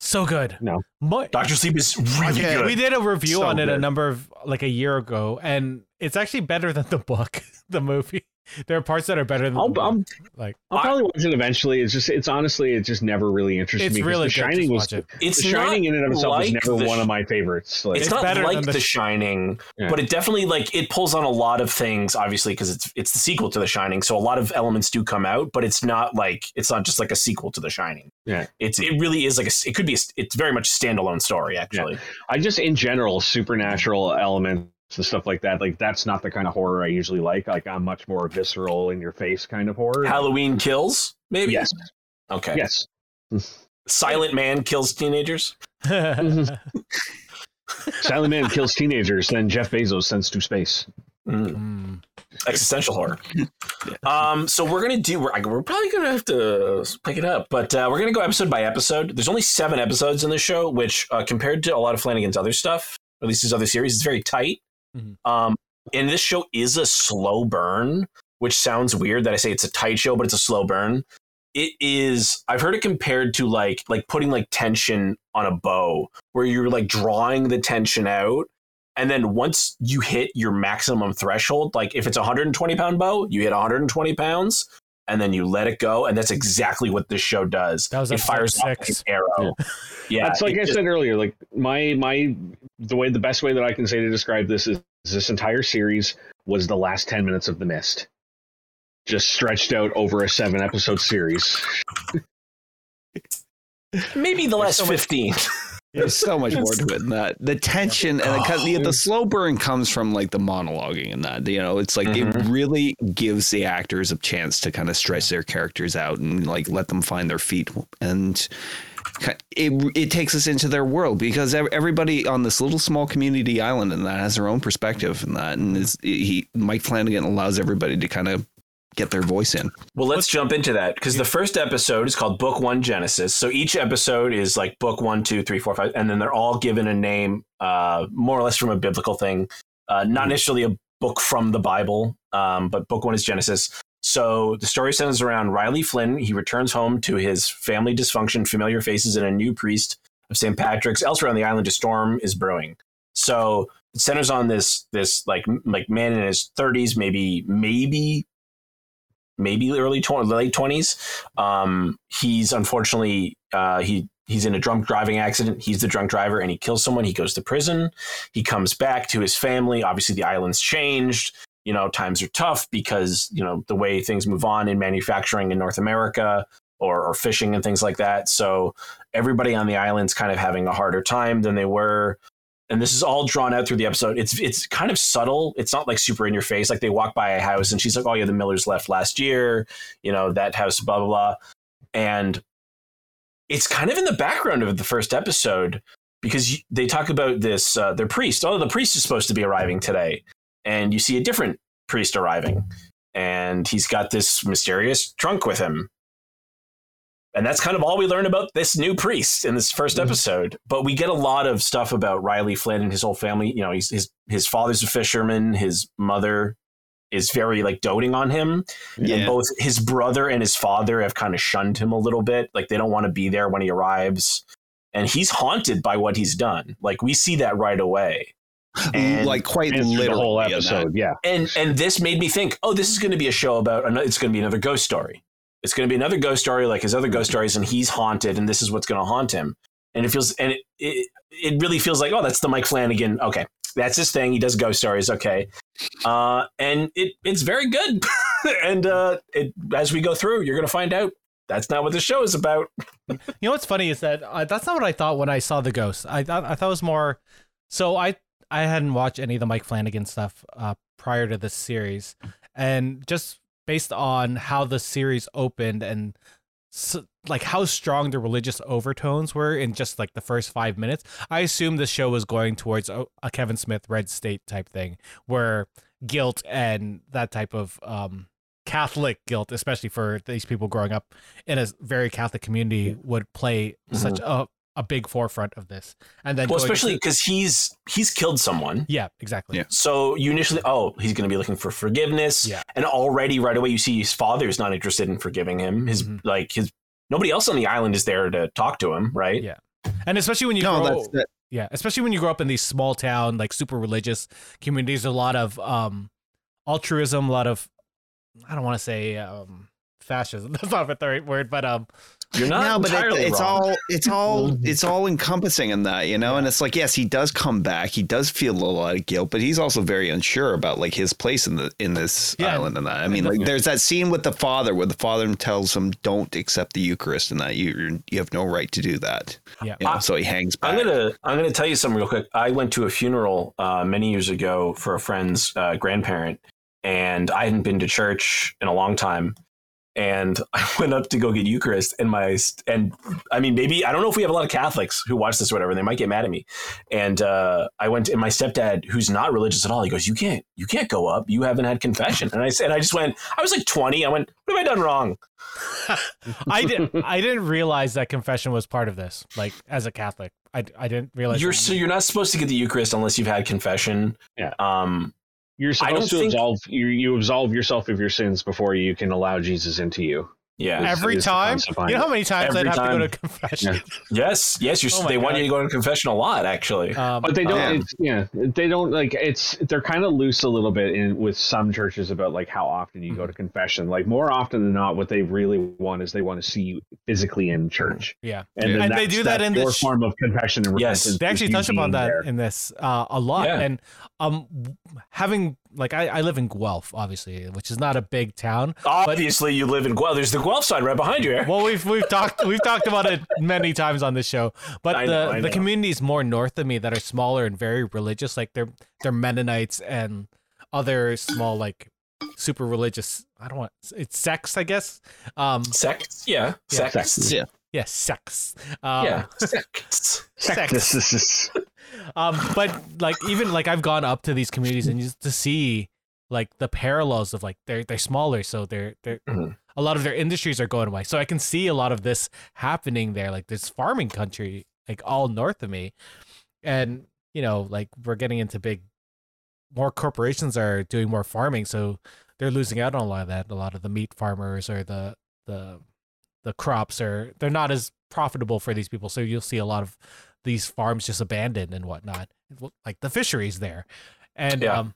Speaker 4: So good.
Speaker 3: No.
Speaker 4: My-
Speaker 2: Doctor Sleep is really
Speaker 1: Okay,
Speaker 2: good.
Speaker 4: we did a review
Speaker 2: So
Speaker 4: on it a number of like a year ago, and it's actually better than the book, the movie. There are parts that are better than
Speaker 3: I'll,
Speaker 4: the book.
Speaker 3: I'll,
Speaker 4: like
Speaker 3: I'll
Speaker 2: I-
Speaker 3: probably watch it eventually. It's just it's honestly it just never really interested me.
Speaker 4: it's
Speaker 3: me. 'cause
Speaker 4: really
Speaker 3: The. Shining was
Speaker 4: it.
Speaker 2: It's
Speaker 3: The Shining in and of itself
Speaker 2: like
Speaker 3: was never
Speaker 2: the
Speaker 3: one of my favorites. Like,
Speaker 2: It's,
Speaker 4: It's
Speaker 2: not
Speaker 4: better
Speaker 2: like
Speaker 4: than
Speaker 2: The,
Speaker 4: The
Speaker 2: Shining,
Speaker 3: Yeah.
Speaker 2: but it definitely like it pulls on a lot of things. Obviously, because it's it's the sequel to The Shining, so a lot of elements do come out. But it's not like it's not just like a sequel to The Shining.
Speaker 3: Yeah.
Speaker 2: it's it really is like a it could be a, it's very much a standalone story actually.
Speaker 3: I just in general supernatural elements and stuff like that. Like that's not the kind of horror I usually like. Like I'm much more visceral in your face kind of horror.
Speaker 2: Halloween kills maybe.
Speaker 3: Yes.
Speaker 2: Okay.
Speaker 3: Yes.
Speaker 2: Silent Man kills teenagers.
Speaker 3: Silent Man kills teenagers, then Jeff Bezos sends to space.
Speaker 2: Mm.
Speaker 4: Mm.
Speaker 2: existential horror. Um, so we're gonna do. We're, we're probably gonna have to pick it up, but uh, we're gonna go episode by episode. There's only seven episodes in the show, which uh, compared to a lot of Flanagan's other stuff, at least his other series, it's very tight.
Speaker 4: Mhm.
Speaker 2: Um, and this show is a slow burn, which sounds weird that I say it's a tight show, but it's a slow burn. It is. I've heard it compared to like like putting like tension on a bow, where you're like drawing the tension out, and then once you hit your maximum threshold, like if it's a 120 pound bow, you hit 120 pounds, and then you let it go, and that's exactly what this show does.
Speaker 4: That was
Speaker 2: it
Speaker 4: episode
Speaker 2: fires off
Speaker 4: six.
Speaker 2: like an arrow. Yeah,
Speaker 3: That's like
Speaker 2: it
Speaker 3: I
Speaker 2: just-
Speaker 3: said earlier. Like my my the way the best way that I can say to describe this is this entire series was the last ten minutes of The Mist, just stretched out over a seven episode series.
Speaker 2: Maybe the last
Speaker 1: so much-
Speaker 2: 15.
Speaker 1: There's so much more to it than that. The tension and the, the, the slow burn comes from like the monologuing and that. You know, it's like it
Speaker 2: Mhm.
Speaker 1: really gives the actors a chance to kind of stretch their characters out and like let them find their feet. And it it takes us into their world because everybody on this little small community island and that has their own perspective and that. And is he Mike Flanagan allows everybody to kind of get their voice in.
Speaker 2: Well, let's jump into that because the first episode is called Book One Genesis. So each episode is like Book One, Two, Three, Four, Five, and then they're all given a name, uh, more or less from a biblical thing. Uh, not necessarily a book from the Bible, um, but Book One is Genesis. So the story centers around Riley Flynn. He returns home to his family dysfunction, familiar faces, and a new priest of St. Patrick's. Elsewhere on the island, a storm is brewing. So it centers on this this like like man in his 30s, maybe maybe maybe early 20, late 20s. Um, he's unfortunately uh, he he's in a drunk driving accident. He's the drunk driver and he kills someone. He goes to prison. He comes back to his family. Obviously, the island's changed. You know, times are tough because you know the way things move on in manufacturing in North America or, or fishing and things like that. So everybody on the island's kind of having a harder time than they were and this is all drawn out through the episode. It's it's kind of subtle. It's not like super in your face. Like they walk by a house and she's like, "Oh yeah, the Millers left last year." You know that house, blah blah blah, and it's kind of in the background of the first episode because they talk about this uh, their priest. Oh, the priest is supposed to be arriving today, and you see a different priest arriving, and he's got this mysterious trunk with him. And that's kind of all we learn about this new priest in this 1st
Speaker 3: Mhm.
Speaker 2: episode. But we get a lot of stuff about Riley Flynn and his whole family. You know, he's, his his father's a fisherman. His mother is very like doting on him. And both his brother and his father have kind of shunned him a little bit. Like they don't want to be there when he arrives. And he's haunted by what he's done. Like we see that right away. And-
Speaker 1: like quite
Speaker 3: And through
Speaker 1: literally
Speaker 3: the whole episode, yeah.
Speaker 2: and and this made me think, oh, this is going to be a show about ano- it's going to be another ghost story. It's going to be another ghost story like his other ghost stories, and he's haunted, and this is what's going to haunt him. And it feels, and it, it it really feels like, oh, that's the Mike Flanagan. Okay, that's his thing. He does ghost stories. Okay, uh, and it it's very good. and uh, it, as we go through, you're going to find out that's not what the show is about.
Speaker 4: You know what's funny is that uh, that's not what I thought when I saw the ghost. I thought I thought it was more. So I I hadn't watched any of the Mike Flanagan stuff uh, prior to this series, and just based on how the series opened and s like how strong the religious overtones were in just like the first five minutes, I assume the show was going towards a, a Kevin Smith Red State type thing, where guilt and that type of um, Catholic guilt, especially for these people growing up in a very Catholic community, would play such a, a big forefront of this. And then
Speaker 2: Well, especially because he's he's killed someone.
Speaker 4: yeah, exactly.
Speaker 1: Yeah.
Speaker 2: So you initially, oh, he's going to be looking for forgiveness.
Speaker 4: Yeah.
Speaker 2: And already right away, you see his father is not interested in forgiving him. His
Speaker 4: Mhm.
Speaker 2: like his nobody else on the island is there to talk to him, right?
Speaker 4: Yeah. And especially when you
Speaker 1: No,
Speaker 4: grow,
Speaker 1: that's that.
Speaker 4: yeah, especially when you grow up in these small town, like super religious communities, a lot of um altruism, a lot of I don't want to say um fascism. That's not the right word, but um
Speaker 2: You're not
Speaker 1: no, but it, it's
Speaker 2: wrong.
Speaker 1: all it's all it's all encompassing in that, you know. And it's like, yes, he does come back. He does feel a lot of guilt, but he's also very unsure about like his place in the in this
Speaker 4: Yeah.
Speaker 1: island and that. I mean, like there's that scene with the father where the father tells him, "Don't accept the Eucharist," and that you you have no right to do that.
Speaker 4: Yeah.
Speaker 1: You know, so he hangs back.
Speaker 2: I'm gonna I'm gonna tell you something real quick. I went to a funeral uh, many years ago for a friend's uh, grandparent, and I hadn't been to church in a long time. And I went up to go get Eucharist, and my and I mean maybe I don't know if we have a lot of Catholics who watch this or whatever. They might get mad at me. And uh, I went, and my stepdad, who's not religious at all, he goes, "You can't, you can't go up. You haven't had confession." And I said, I just went. I was like 20. I went, "What have I done wrong?"
Speaker 4: I didn't. I didn't realize that confession was part of this. Like as a Catholic, I, I didn't realize.
Speaker 2: You're
Speaker 4: that-
Speaker 2: so you're not supposed to get the Eucharist unless you've had confession.
Speaker 3: Yeah.
Speaker 2: Um,
Speaker 3: You're supposed to
Speaker 2: think-
Speaker 3: absolve you. You absolve yourself of your sins before you can allow Jesus into you.
Speaker 2: Yeah.
Speaker 4: Every
Speaker 3: is
Speaker 4: time, you know how many times
Speaker 2: Every
Speaker 4: I'd have to go to
Speaker 2: time.
Speaker 4: confession.
Speaker 2: Yes. Yes. You're,
Speaker 4: Oh my
Speaker 2: they want
Speaker 4: God.
Speaker 2: you to go to confession a lot, actually.
Speaker 4: Um,
Speaker 3: But they don't.
Speaker 1: Yeah.
Speaker 3: It's, yeah, they don't like. It's they're kind of loose a little bit in with some churches about like how often you go to confession. Like more often than not, what they really want is they want to see you physically in church,
Speaker 4: yeah,
Speaker 3: and,
Speaker 1: Yeah.
Speaker 3: then
Speaker 4: And they do that
Speaker 3: that's
Speaker 4: in
Speaker 3: your
Speaker 4: this
Speaker 3: form of confession and
Speaker 2: Yes.
Speaker 4: they actually touch upon that
Speaker 3: there.
Speaker 4: in this uh, a lot.
Speaker 2: Yeah.
Speaker 4: And um, having like I, I live in Guelph, obviously, which is not a big town.
Speaker 2: Obviously, you live in Guelph. There's the Guelph side right behind you. Eric.
Speaker 4: Well, we've we've talked we've talked about it many times on this show, but
Speaker 2: I
Speaker 4: the
Speaker 2: know, I
Speaker 4: the
Speaker 2: know.
Speaker 4: communities more north of me that are smaller and very religious, like they're they're Mennonites and other small like super religious. I don't want it's sects, I guess. Um,
Speaker 2: Sects. Yeah.
Speaker 4: Yeah.
Speaker 2: Sects.
Speaker 3: Sects.
Speaker 1: Yeah.
Speaker 4: yeah, sects. Um,
Speaker 2: Yeah. Sects.
Speaker 4: sects. Um but like even like i've gone up to these communities and just to see like the parallels of like they're they're smaller so they're they're
Speaker 2: Mhm.
Speaker 4: a lot of their industries are going away. So i can see a lot of this happening there like this farming country like all north of me. And you know like we're getting into big more corporations are doing more farming so they're losing out on a lot of that. A lot of the meat farmers or the the the crops are they're not as profitable for these people. So you'll see a lot of these farms just abandoned and whatnot. Like the fisheries there. And
Speaker 2: Yeah.
Speaker 4: um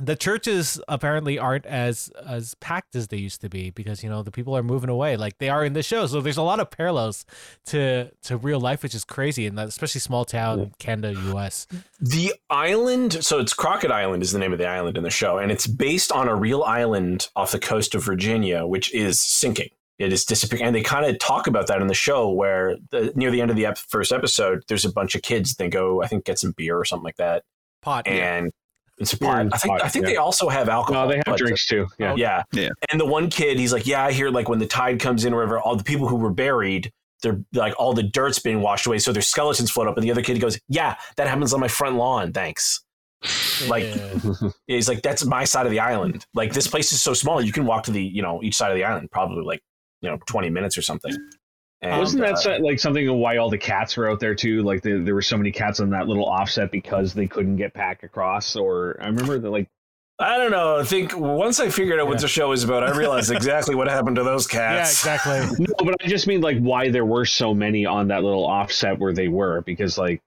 Speaker 4: the churches apparently aren't as as packed as they used to be because you know the people are moving away. Like they are in the show. So there's a lot of parallels to to real life which is crazy and especially small town canada us
Speaker 2: The island, so it's Crockett Island is the name of the island in the show, and it's based on a real island off the coast of Virginia, which is sinking. It is disappearing, and they kind of talk about that in the show, where the, near the end of the ep- first episode, there's a bunch of kids. They go, I think, get some beer or something like that,
Speaker 4: pot
Speaker 2: and it's a pot.
Speaker 3: it's
Speaker 2: I think
Speaker 3: pot,
Speaker 2: I think
Speaker 3: yeah.
Speaker 2: they also have alcohol.
Speaker 3: no, they have drinks too. Yeah,
Speaker 2: Yeah.
Speaker 1: Yeah.
Speaker 2: And the one kid, he's like, Yeah, I hear like when the tide comes in or whatever, all the people who were buried, they're like all the dirt's being washed away, so their skeletons float up. And the other kid goes, Yeah, that happens on my front lawn. Thanks. like-
Speaker 4: Yeah.
Speaker 2: He's like, That's my side of the island. Like this place is so small, you can walk to the, you know, each side of the island, probably like, you know, 20 minutes or something. And,
Speaker 3: Wasn't that
Speaker 2: uh,
Speaker 3: like something of why all the cats were out there too? Like the, there were so many cats on that little offset because they couldn't get back across. Or I remember that like
Speaker 2: I don't know. I think once I figured out what the show is about, I realized exactly what happened to those cats.
Speaker 4: yeah exactly
Speaker 3: no, but I just mean like why there were so many on that little offset where they were because like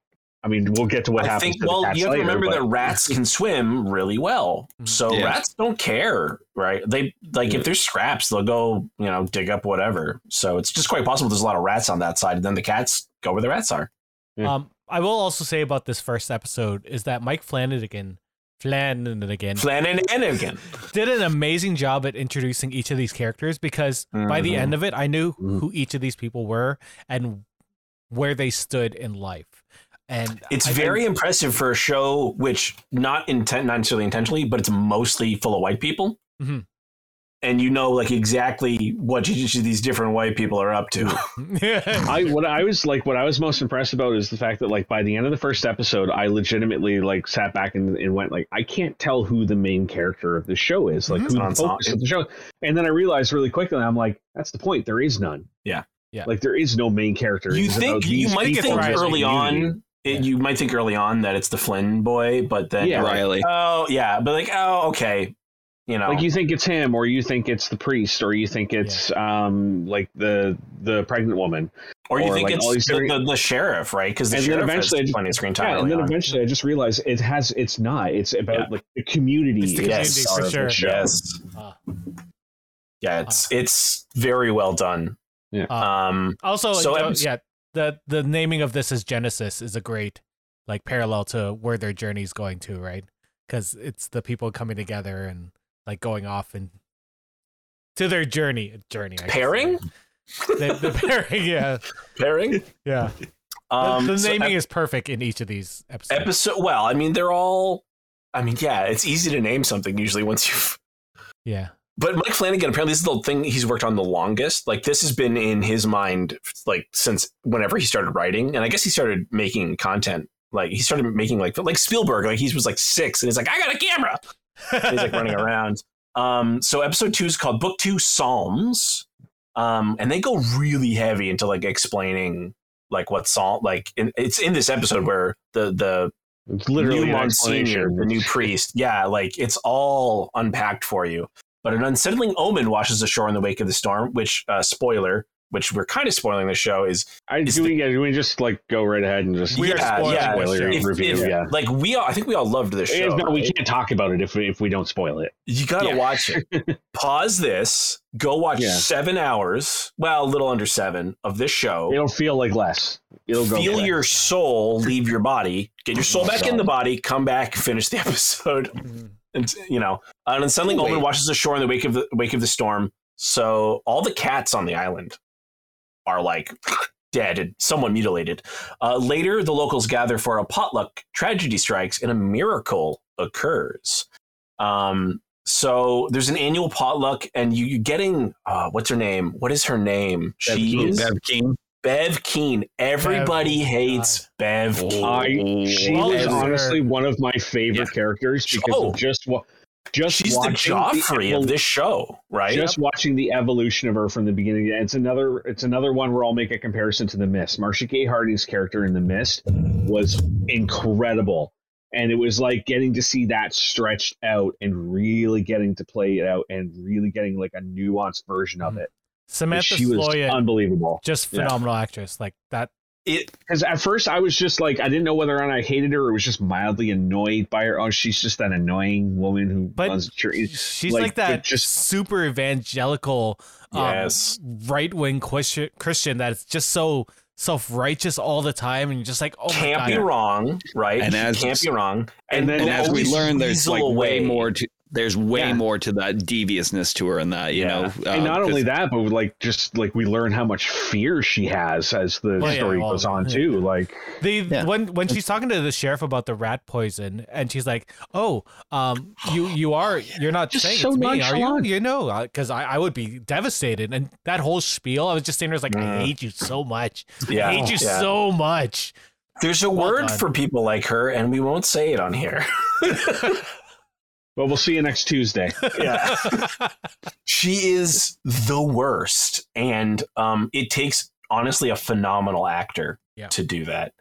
Speaker 3: I mean we'll get to what
Speaker 2: I
Speaker 3: happens.
Speaker 2: think,
Speaker 3: to the
Speaker 2: well,
Speaker 3: cats
Speaker 2: you have to remember
Speaker 3: but-
Speaker 2: that rats can swim really well.
Speaker 4: Mhm.
Speaker 2: So
Speaker 1: Yeah.
Speaker 2: rats don't care, right? They like
Speaker 3: Yeah.
Speaker 2: if there's scraps, they'll go, you know, dig up whatever. So it's just quite possible there's a lot of rats on that side, and then the cats go where the rats are.
Speaker 3: Yeah.
Speaker 4: um i will also say about this first episode is that mike flanagan flanagan
Speaker 2: Flanagan
Speaker 4: did an amazing job at introducing each of these characters because by the
Speaker 2: Mhm.
Speaker 4: end of it, I knew
Speaker 3: Mhm.
Speaker 4: who each of these people were and where they stood in life. And
Speaker 2: It's
Speaker 4: I-
Speaker 2: very impressive for a show which not intent, not necessarily intentionally, but it's mostly full of white people.
Speaker 4: Mhm.
Speaker 2: And you know, like exactly what each of these different white people are up to.
Speaker 3: I what I was like what I was most impressed about is the fact that like by the end of the first episode I legitimately like sat back and, and went like I can't tell who the main character of the show is like
Speaker 4: Mhm.
Speaker 3: who the focus of the show and then I realized really quickly I'm like that's the point there is none
Speaker 2: Yeah.
Speaker 4: Yeah.
Speaker 3: like there is no main character
Speaker 2: you
Speaker 3: It's
Speaker 2: think you might
Speaker 3: people
Speaker 2: think
Speaker 4: right.
Speaker 3: as a
Speaker 2: early on it,
Speaker 4: Yeah.
Speaker 2: you might think early on that it's the Flynn boy, but then
Speaker 3: Yeah.
Speaker 2: you're like,
Speaker 1: Riley.
Speaker 2: oh yeah, but like oh okay, you know,
Speaker 3: like you think it's him or you think it's the priest or you think it's um like the the pregnant woman
Speaker 2: or you
Speaker 3: or,
Speaker 2: think
Speaker 3: like,
Speaker 2: it's
Speaker 3: all these
Speaker 2: the,
Speaker 3: different-
Speaker 2: the, the sheriff, right? Because the
Speaker 3: And then
Speaker 2: sheriff
Speaker 3: eventually I
Speaker 2: has
Speaker 3: just-
Speaker 2: plenty of screen time
Speaker 3: yeah,
Speaker 2: early
Speaker 3: and then
Speaker 2: on.
Speaker 3: eventually I just realized it has it's not it's about
Speaker 2: Yeah.
Speaker 3: like the community
Speaker 4: It's the
Speaker 2: Yes.
Speaker 4: community, for
Speaker 3: of the
Speaker 4: sure.
Speaker 2: Yes,
Speaker 4: Ah.
Speaker 2: yeah, it's it's very well done.
Speaker 3: Yeah.
Speaker 4: Uh,
Speaker 2: Um,
Speaker 4: also,
Speaker 2: So
Speaker 4: you know, yeah, the the naming of this as Genesis is a great like parallel to where their journey's going to, right? Because it's the people coming together and like going off and to their journey. Journey I
Speaker 2: pairing,
Speaker 4: The, the pairing, yeah,
Speaker 2: pairing.
Speaker 4: yeah. The-
Speaker 2: Um,
Speaker 4: the,
Speaker 2: so
Speaker 4: naming
Speaker 2: ep-
Speaker 4: is perfect in each of these episodes.
Speaker 2: episode. Well, I mean, they're all. I mean, yeah, it's easy to name something usually once you've
Speaker 4: yeah.
Speaker 2: But Mike Flanagan, apparently, this is the thing he's worked on the longest. Like, this has been in his mind, like, since whenever he started writing. And I guess he started making content. Like, he started making, like, like Spielberg, like, he was like six, and he's like, I got a camera. And he's like running around. Um, so, episode two is called Book Two Psalms. Um, and they go really heavy into, like, explaining, like, what psalm, like, in, it's in this episode where the, the,
Speaker 3: It's literally
Speaker 2: new Monsignor, the new priest. Yeah, like it's all unpacked for you. But an unsettling omen washes ashore in the wake of the storm, which, uh, spoiler, which we're kind of spoiling the show, is
Speaker 3: I,
Speaker 2: Is
Speaker 3: do,
Speaker 2: the-
Speaker 3: we, yeah, do we just like go right ahead and just
Speaker 4: We are
Speaker 2: Yeah,
Speaker 4: spoiling
Speaker 2: yeah.
Speaker 4: the
Speaker 3: spoiler
Speaker 2: if,
Speaker 3: review?
Speaker 2: if-
Speaker 3: yeah,
Speaker 2: like we all, I think we all loved this show.
Speaker 3: no, we can't talk about it if we, if we don't spoil it.
Speaker 2: You got to
Speaker 1: Yeah.
Speaker 2: watch it. Pause this. Go watch
Speaker 3: Yeah.
Speaker 2: seven hours. Well, a little under seven of this show.
Speaker 3: It'll feel like less. It'll go
Speaker 2: Feel
Speaker 3: quick.
Speaker 2: your soul leave your body. Get your soul back in the body. Come back. Finish the episode. And you know, an suddenly
Speaker 1: Oh,
Speaker 2: omen
Speaker 1: wait.
Speaker 2: washes ashore in the wake of the wake of the storm. So all the cats on the island are like dead and somewhat mutilated. Uh, later, the locals gather for a potluck. Tragedy strikes, and a miracle occurs. Um, so there's an annual potluck, and you, you're getting uh, what's her name? What is her name?
Speaker 3: Bev
Speaker 2: She
Speaker 3: Keane.
Speaker 2: is
Speaker 1: Bev Keane.
Speaker 2: Bev Keane. Everybody
Speaker 4: Bev-
Speaker 2: hates Bev Keane.
Speaker 3: I, she
Speaker 4: Well,
Speaker 3: was
Speaker 4: sure.
Speaker 3: honestly one of my favorite
Speaker 2: Yeah.
Speaker 3: characters because
Speaker 2: Oh.
Speaker 3: of just what just
Speaker 2: She's the
Speaker 3: watching
Speaker 2: Joffrey
Speaker 3: evol-
Speaker 2: of this show, right?
Speaker 3: Just watching the evolution of her from the beginning. It's another it's another one where I'll make a comparison to the Mist. Marcia Gay Harden's character in the Mist was incredible. And it was like getting to see that stretched out and really getting to play it out and really getting like a nuanced version of mm-hmm. it.
Speaker 4: Samantha
Speaker 3: she was
Speaker 4: Sloyan,
Speaker 3: unbelievable.
Speaker 4: just
Speaker 3: Yeah.
Speaker 4: phenomenal actress. Like that.
Speaker 2: It
Speaker 3: Because at first I was just like I didn't know whether or not I hated her or was just mildly annoyed by her. Oh, she's just that annoying woman who
Speaker 4: But
Speaker 3: runs a church.
Speaker 4: She's
Speaker 3: like,
Speaker 4: like, that
Speaker 3: just-
Speaker 4: super evangelical, um,
Speaker 2: Yes.
Speaker 4: right wing Christian, Christian that's just so self righteous all the time, and you're just like, oh
Speaker 2: can't
Speaker 4: god,
Speaker 2: be wrong, right?
Speaker 1: And
Speaker 2: She
Speaker 1: as-
Speaker 2: can't be wrong.
Speaker 3: and then
Speaker 1: And as we learn, there's like
Speaker 2: away.
Speaker 1: way more to there's way
Speaker 3: Yeah.
Speaker 1: more to that deviousness to her in that you
Speaker 2: Yeah.
Speaker 1: know.
Speaker 3: and not only that, but like just like we learn how much fear she has as the
Speaker 4: Well, yeah,
Speaker 3: story
Speaker 4: well,
Speaker 3: goes on
Speaker 4: yeah.
Speaker 3: too. Like
Speaker 4: The
Speaker 1: Yeah.
Speaker 4: when when she's talking to the sheriff about the rat poison, and she's like, "Oh, um, you you are you're not
Speaker 3: Just
Speaker 4: saying
Speaker 3: so
Speaker 4: it's me, are you? You know, because I, I would be devastated." And that whole spiel, I was just sitting there, like, "I
Speaker 2: Mm.
Speaker 4: hate you so much.
Speaker 2: Yeah,
Speaker 4: I hate you
Speaker 2: yeah.
Speaker 4: so much."
Speaker 2: There's a
Speaker 4: Well
Speaker 2: word
Speaker 4: done.
Speaker 2: for people like her, and we won't say it on here.
Speaker 3: well, we'll see you next Tuesday.
Speaker 2: yeah, she is the worst, and um, it takes honestly a phenomenal actor
Speaker 4: Yeah.
Speaker 2: to do that.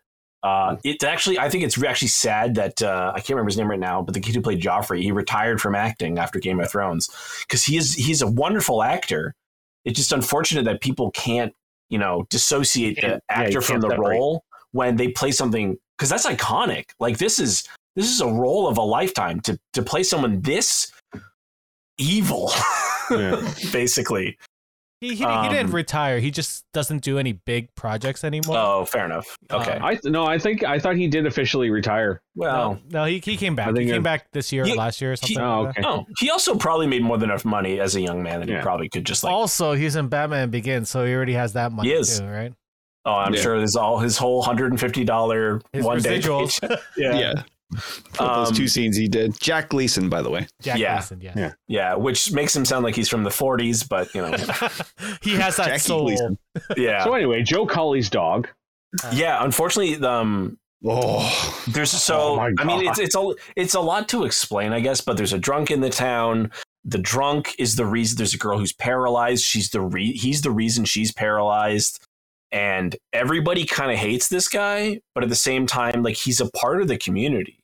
Speaker 2: Uh, it's actually, I think it's actually sad that uh, I can't remember his name right now, but the kid who played Joffrey, he retired from acting after Game of Thrones because he is he's a wonderful actor. It's just unfortunate that people can't, you know, dissociate the
Speaker 3: Can't- yeah,
Speaker 2: actor from the
Speaker 3: separate.
Speaker 2: role when they play something because that's iconic. Like this is this is a role of a lifetime to to play someone this evil,
Speaker 3: Yeah.
Speaker 2: basically.
Speaker 4: he, he, he didn't
Speaker 2: Um,
Speaker 4: retire. He just doesn't do any big projects anymore.
Speaker 2: Oh, fair enough. Okay.
Speaker 4: Uh,
Speaker 3: I no, I think I thought he did officially retire.
Speaker 2: well,
Speaker 4: no, no, he, he came back.
Speaker 3: I
Speaker 4: He came
Speaker 3: it-
Speaker 4: back this year, or
Speaker 2: He-
Speaker 4: last year, or something.
Speaker 3: Oh,
Speaker 4: like that.
Speaker 3: okay.
Speaker 2: no. He also probably made more than enough money as a young man that he probably could just like.
Speaker 4: also, he's in Batman Begins, so he already has that money
Speaker 2: He is.
Speaker 4: too, right?
Speaker 2: oh, I'm
Speaker 1: Yeah.
Speaker 2: sure there's all his whole hundred and fifty dollar
Speaker 4: His
Speaker 2: one day.
Speaker 4: residuals.
Speaker 1: yeah. For those
Speaker 2: Um,
Speaker 1: two scenes he did. Jack Gleeson, by the way.
Speaker 4: Jack
Speaker 2: Yeah.
Speaker 4: Mason, yeah.
Speaker 3: Yeah.
Speaker 2: Yeah, which makes him sound like he's from the 40s, but you know,
Speaker 4: he has that
Speaker 1: Jackie
Speaker 4: soul.
Speaker 1: Gleason.
Speaker 2: yeah,
Speaker 3: So anyway, Joe Collie's dog.
Speaker 2: yeah. Unfortunately, um,
Speaker 1: Oh,
Speaker 2: there's so
Speaker 3: Oh
Speaker 2: I mean, it's it's a it's a lot to explain, I guess. But there's a drunk in the town. The drunk is the reason. There's a girl who's paralyzed. She's the re- he's the reason she's paralyzed, and everybody kind of hates this guy. But at the same time, like he's a part of the community.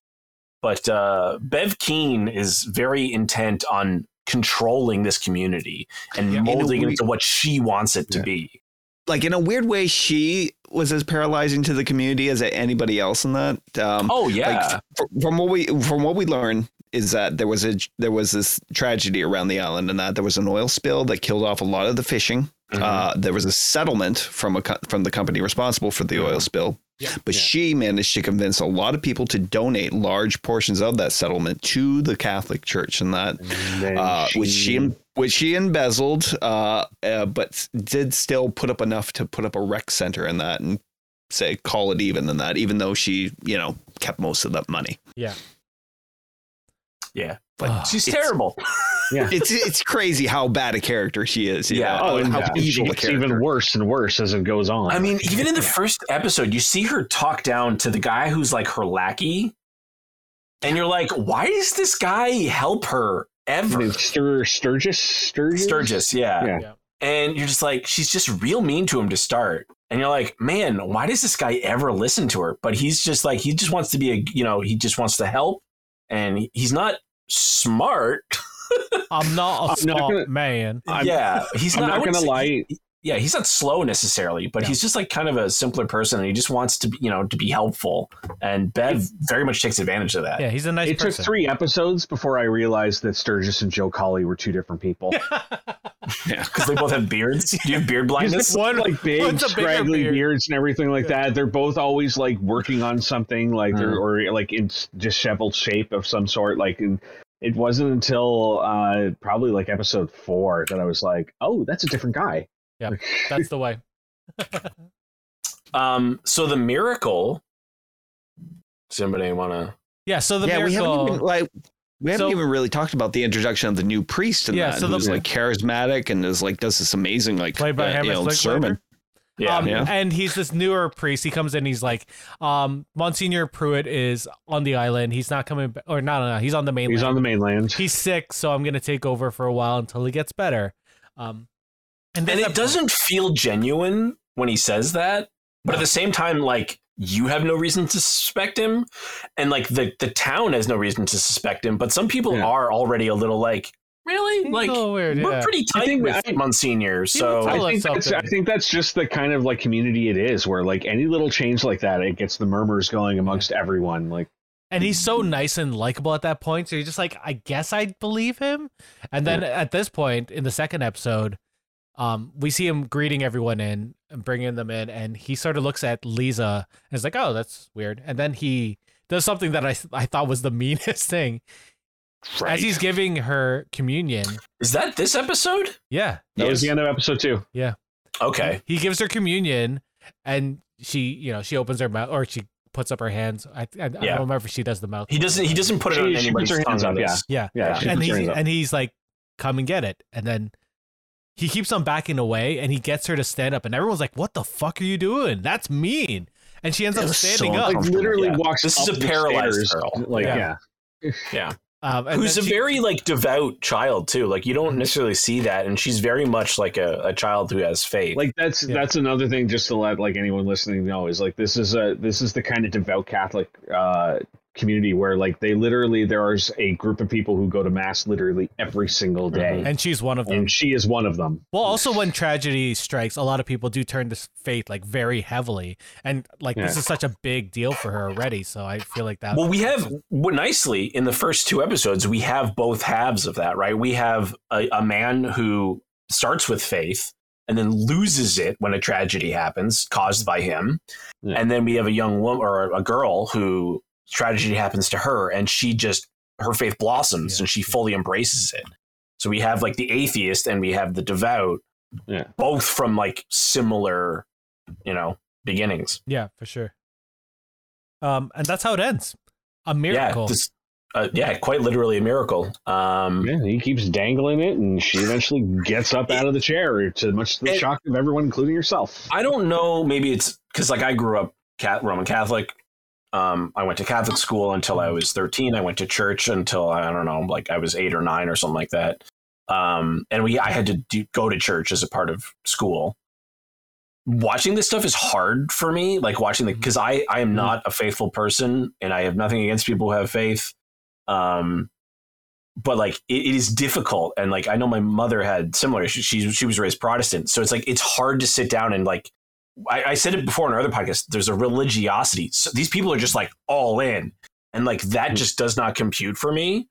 Speaker 2: But uh, Bev Keane is very intent on controlling this community and
Speaker 4: Yeah.
Speaker 2: Molding it into what she wants it to
Speaker 3: Yeah.
Speaker 2: be.
Speaker 1: like in a weird way, she was as paralyzing to the community as anybody else in that. Um,
Speaker 2: Oh yeah,
Speaker 1: fr- from what we from what we learn is that there was a there was this tragedy around the island and that there was an oil spill that killed off a lot of the fishing.
Speaker 2: Mhm.
Speaker 1: Uh, there was a settlement from a co- from the company responsible for the oil spill,
Speaker 4: Yeah.
Speaker 1: but
Speaker 3: Yeah.
Speaker 1: she managed to convince a lot of people to donate large portions of that settlement to the Catholic Church, and that
Speaker 3: And then
Speaker 1: uh, which she which she embezzled, uh, uh, but did still put up enough to put up a rec center in that and say call it even in that, even though she you know kept most of that money.
Speaker 4: Yeah.
Speaker 2: yeah.
Speaker 1: But.
Speaker 2: She's
Speaker 1: it's-
Speaker 2: terrible.
Speaker 1: It's it's crazy how bad a character she is. you
Speaker 2: Yeah.
Speaker 1: know,
Speaker 3: Oh, and
Speaker 1: how
Speaker 3: yeah,
Speaker 1: evil a
Speaker 3: gets even worse and worse as it goes on.
Speaker 2: I mean, even in the first episode, you see her talk down to the guy who's like her lackey, and you're like, why does this guy help her ever?
Speaker 3: Stur- Sturgis, Sturgis,
Speaker 2: Sturgis, yeah.
Speaker 3: Yeah.
Speaker 4: Yeah.
Speaker 2: And you're just like, she's just real mean to him to start. And you're like, man, why does this guy ever listen to her? But he's just like, he just wants to be a, you know, he just wants to help. And he's not smart.
Speaker 4: I'm not a
Speaker 3: I'm not gonna-
Speaker 4: man.
Speaker 3: I'm-
Speaker 2: yeah, he's
Speaker 3: I'm
Speaker 2: not.
Speaker 3: Not gonna
Speaker 2: say-
Speaker 3: lie.
Speaker 2: he- yeah, he's not slow necessarily, but
Speaker 4: No.
Speaker 2: he's just like kind of a simpler person, and he just wants to, be, you know, to be helpful. And Bev very much takes advantage of that.
Speaker 4: Yeah, he's a nice
Speaker 3: it
Speaker 4: person.
Speaker 3: took three episodes before I realized that Sturgis and Joe Collie were two different people.
Speaker 2: yeah, because they both have beards. Do you have beard blindness?
Speaker 3: He's one like big,
Speaker 4: One's a bigger
Speaker 3: scraggly
Speaker 4: beard.
Speaker 3: beards and everything like that. They're both always like working on something, like they're hmm. or like in disheveled shape of some sort. Like, and it wasn't until uh probably like episode four that I was like, oh, that's a different guy.
Speaker 4: Yeah, that's the way.
Speaker 2: Um, so the miracle. Does anybody want to?
Speaker 4: Yeah. So the
Speaker 1: yeah, we haven't even like we haven't
Speaker 4: So-
Speaker 1: even really talked about the introduction of the new priest and
Speaker 4: Yeah,
Speaker 1: that,
Speaker 4: so the-
Speaker 1: who's like charismatic and is like does this amazing like
Speaker 4: Played by
Speaker 1: uh, you know,
Speaker 4: Slick
Speaker 1: sermon.
Speaker 2: Yeah,
Speaker 4: Um,
Speaker 1: Yeah.
Speaker 4: And he's this newer priest. He comes in. He's like, um, Monsignor Pruitt is on the island. He's not coming, ba- or not. No, no, he's on the mainland.
Speaker 3: He's on the mainland.
Speaker 4: He's sick, so I'm gonna take over for a while until he gets better. Um, and,
Speaker 2: and it doesn't feel genuine when he says that, but at the same time, like you have no reason to suspect him, and like the the town has no reason to suspect him. But some people
Speaker 3: Yeah.
Speaker 2: are already a little like, really, like
Speaker 4: a little weird,
Speaker 2: we're
Speaker 4: yeah.
Speaker 2: pretty
Speaker 3: I
Speaker 2: tight
Speaker 3: think
Speaker 2: with
Speaker 3: I-
Speaker 2: Monsignor. So
Speaker 3: I think, that's, I think that's just the kind of like community it is, where like any little change like that, it gets the murmurs going amongst everyone. Like,
Speaker 4: and he's so nice and likable at that point. So you're just like, I guess I believe him. And then at this point in the second episode, um, we see him greeting everyone in and bringing them in, and he sort of looks at Lisa and is like, "Oh, that's weird." And then he does something that I I thought was the meanest thing as he's giving her communion.
Speaker 2: is that this episode?
Speaker 4: Yeah,
Speaker 3: that was the end of episode two. Yeah.
Speaker 2: Okay.
Speaker 4: he gives her communion, and she, you know, she opens her mouth or she puts up her hands. I, I, I don't
Speaker 2: Yeah.
Speaker 4: remember if she does the mouth.
Speaker 2: He doesn't. He doesn't put it
Speaker 3: She-
Speaker 2: on
Speaker 3: she puts
Speaker 2: anybody's
Speaker 3: her hands up,
Speaker 2: on
Speaker 3: yeah.
Speaker 4: Yeah,
Speaker 3: Yeah,
Speaker 2: Yeah.
Speaker 4: and
Speaker 3: puts
Speaker 4: he
Speaker 3: her hands up.
Speaker 4: and he's like, "Come and get it," and then he keeps on backing away, and he gets her to stand up, and everyone's like, "What the fuck are you doing? That's mean." And she ends up
Speaker 1: was so
Speaker 4: standing up.
Speaker 3: like literally
Speaker 2: Yeah.
Speaker 3: walks.
Speaker 2: This is a paralyzed
Speaker 3: stairs.
Speaker 2: girl.
Speaker 3: Like,
Speaker 4: Yeah.
Speaker 3: yeah.
Speaker 4: Um, and
Speaker 2: Who's a
Speaker 4: she-
Speaker 2: very like devout child too. Like you don't necessarily see that, and she's very much like a, a child who has faith.
Speaker 3: like that's
Speaker 4: Yeah.
Speaker 3: that's another thing just to let like anyone listening know is like this is a this is the kind of devout catholic uh community where like they literally there is a group of people who go to mass literally every single day mm-hmm.
Speaker 4: and she's one of them.
Speaker 3: and she is one of them
Speaker 4: Well, also when tragedy strikes, a lot of people do turn to faith like very heavily, and like this
Speaker 3: Yeah.
Speaker 4: is such a big deal for her already. So I feel like that.
Speaker 2: Well, we have well, nicely in the first two episodes, we have both halves of that, right? We have a, a man who starts with faith and then loses it when a tragedy happens caused by him,
Speaker 3: Yeah.
Speaker 2: and then we have a young woman or a girl who tragedy happens to her, and she just her faith blossoms
Speaker 4: Yeah.
Speaker 2: and she fully embraces it. So we have like the atheist and we have the devout,
Speaker 3: Yeah.
Speaker 2: both from like similar, you know, beginnings.
Speaker 4: yeah, for sure. Um, and that's how it ends. A miracle.
Speaker 2: Yeah, this, uh, yeah, quite literally a miracle. Um,
Speaker 3: yeah he keeps dangling it and she eventually gets up out of the chair to much the
Speaker 2: It-
Speaker 3: shock of everyone including herself
Speaker 2: I don't know. Maybe it's because like I grew up cat Roman Catholic. Um, I went to Catholic school until I was 13. I went to church until I don't know, like I was eight or nine or something like that. Um, and we I had to do, go to church as a part of school. Watching this stuff is hard for me. Like watching the because I I am not a faithful person and I have nothing against people who have faith. Um, but like it, it is difficult and like I know my mother had similar issues. She she was raised Protestant, so it's like it's hard to sit down and like I, I said it before in our other podcast. There's a religiosity. So these people are just like all in, and like that
Speaker 3: Mhm.
Speaker 2: just does not compute for me.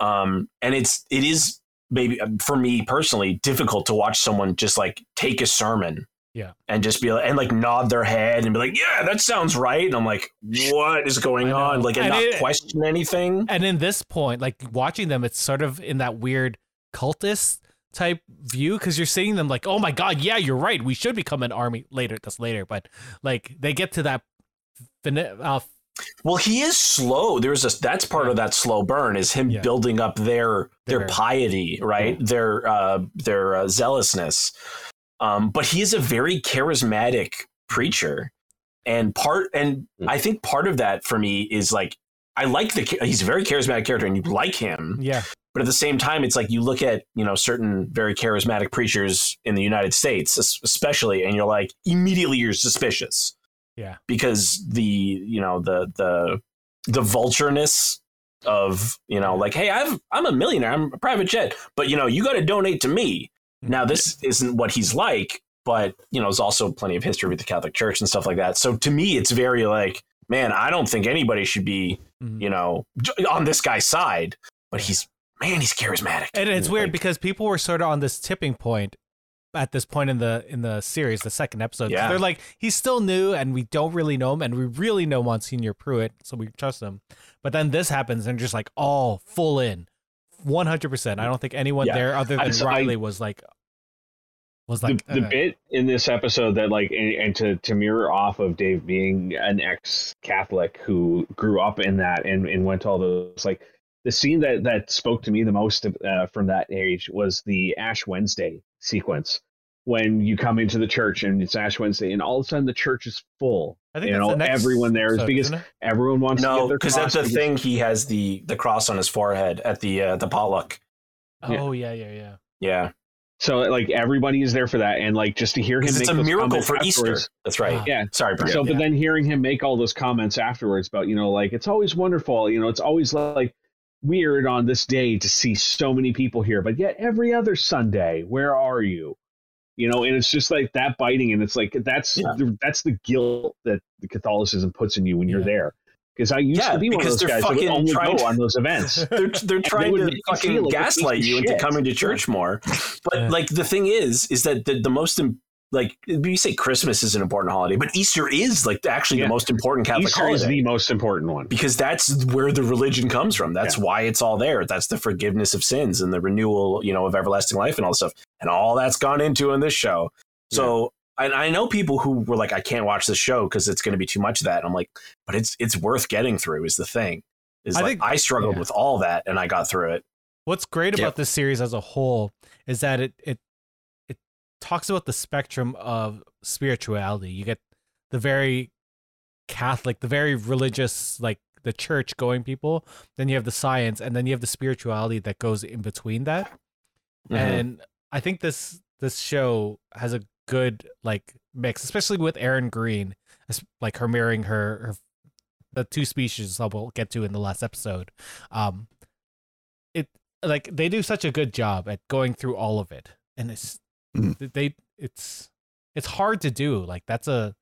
Speaker 2: Um, and it's it is maybe um, for me personally difficult to watch someone just like take a sermon.
Speaker 4: Yeah.
Speaker 2: And just be like, and like nod their head and be like, yeah, that sounds right. And I'm like, what is going on? Like, and,
Speaker 4: And
Speaker 2: not
Speaker 4: it-
Speaker 2: question anything.
Speaker 4: and in this point, like watching them, it's sort of in that weird cultist type view because you're seeing them like, oh my god, yeah, you're right. We should become an army later. That's later, but like they get to that. Fini- uh,
Speaker 2: Well, he is slow. There's a that's part of that slow burn is him
Speaker 4: Yeah.
Speaker 2: building up their their
Speaker 4: Their-
Speaker 2: piety, right? Their uh, their uh, zealousness. Um, but he is a very charismatic preacher, and part and
Speaker 3: Mm.
Speaker 2: I think part of that for me is like I like the he's a very charismatic character, and you like him.
Speaker 4: yeah,
Speaker 2: But at the same time, it's like you look at you know certain very charismatic preachers in the United States, especially, and you're like immediately you're suspicious.
Speaker 4: Yeah,
Speaker 2: because the you know the the the vultureness of you know like hey I've I'm a millionaire I'm a private jet but you know you got to donate to me. Now this isn't what he's like but you know there's also plenty of history with the Catholic Church and stuff like that. So to me it's very like man I don't think anybody should be
Speaker 4: Mhm.
Speaker 2: you know on this guy's side but he's man he's charismatic
Speaker 4: And it's weird
Speaker 2: Like,
Speaker 4: because people were sort of on this tipping point at this point in the in the series, the second episode.
Speaker 2: Yeah.
Speaker 4: They're like, he's still new and we don't really know him and we really know Monsignor Pruitt, so we trust him. But then this happens and just like all full in. One hundred percent. I don't think anyone
Speaker 2: Yeah.
Speaker 4: there other
Speaker 3: I-
Speaker 4: than
Speaker 3: so I-
Speaker 4: Riley was like was
Speaker 3: the,
Speaker 4: like
Speaker 3: the
Speaker 4: uh,
Speaker 3: bit in this episode that like and, and to to mirror off of Dave being an ex Catholic who grew up in that and and went to all those like the scene that that spoke to me the most uh, from that age was the Ash Wednesday sequence when you come into the church and it's Ash Wednesday and all of a sudden the church is full.
Speaker 4: I think
Speaker 3: you
Speaker 4: that's
Speaker 3: know
Speaker 4: the next
Speaker 3: everyone there is
Speaker 4: episode,
Speaker 3: because everyone wants to
Speaker 2: no
Speaker 3: get their
Speaker 2: because that's the
Speaker 3: cross
Speaker 2: thing he has the the cross on his forehead at the uh, the potluck
Speaker 3: Yeah.
Speaker 4: Oh yeah, yeah, yeah.
Speaker 2: yeah
Speaker 3: So like everybody is there for that and like just to hear him make
Speaker 2: it's a
Speaker 3: those
Speaker 2: miracle for Easter that's right
Speaker 4: Ah.
Speaker 3: Yeah.
Speaker 2: sorry Brent.
Speaker 3: So,
Speaker 4: Yeah.
Speaker 3: but then hearing him make all those comments afterwards about, you know, like it's always wonderful, you know, it's always like weird on this day to see so many people here, but yet every other Sunday, where are you? You know, and it's just like that biting, and it's like that's
Speaker 2: Yeah.
Speaker 3: the, that's the guilt that the Catholicism puts in you when you're
Speaker 4: Yeah.
Speaker 3: there. Because I used
Speaker 2: Yeah,
Speaker 3: to be one of those guys that would only go
Speaker 2: to-
Speaker 3: on those events.
Speaker 2: they're they're trying
Speaker 3: would
Speaker 2: to fucking
Speaker 3: feel like a piece
Speaker 2: gaslight
Speaker 3: of
Speaker 2: you into
Speaker 3: shit.
Speaker 2: coming to church more. But
Speaker 4: Yeah.
Speaker 2: like the thing is, is that the, the most im- like you say Christmas is an important holiday, but Easter is like actually
Speaker 3: Yeah.
Speaker 2: the most important Catholic
Speaker 3: Easter is the most important one.
Speaker 2: because that's where the religion comes from. That's why it's all there. That's the forgiveness of sins and the renewal, you know, of everlasting life and all this stuff, and all that's gone into in this show. So. And I know people who were like, I can't watch this show because it's going to be too much of that. And I'm like, but it's it's worth getting through. Is the thing. Is
Speaker 4: I
Speaker 2: like
Speaker 4: think-
Speaker 2: I struggled
Speaker 4: yeah.
Speaker 2: with all that and I got through it.
Speaker 4: What's great
Speaker 1: Yep.
Speaker 4: about this series as a whole is that it it it talks about the spectrum of spirituality. You get the very Catholic, the very religious, like the church going people. Then you have the science, and then you have the spirituality that goes in between that.
Speaker 2: Mhm.
Speaker 4: And I think this this show has a good like mix, especially with Erin Greene, like her mirroring her, her the two species that we'll get to in the last episode. Um, it like they do such a good job at going through all of it, and it's
Speaker 1: Mhm.
Speaker 4: they it's it's hard to do. Like that's a.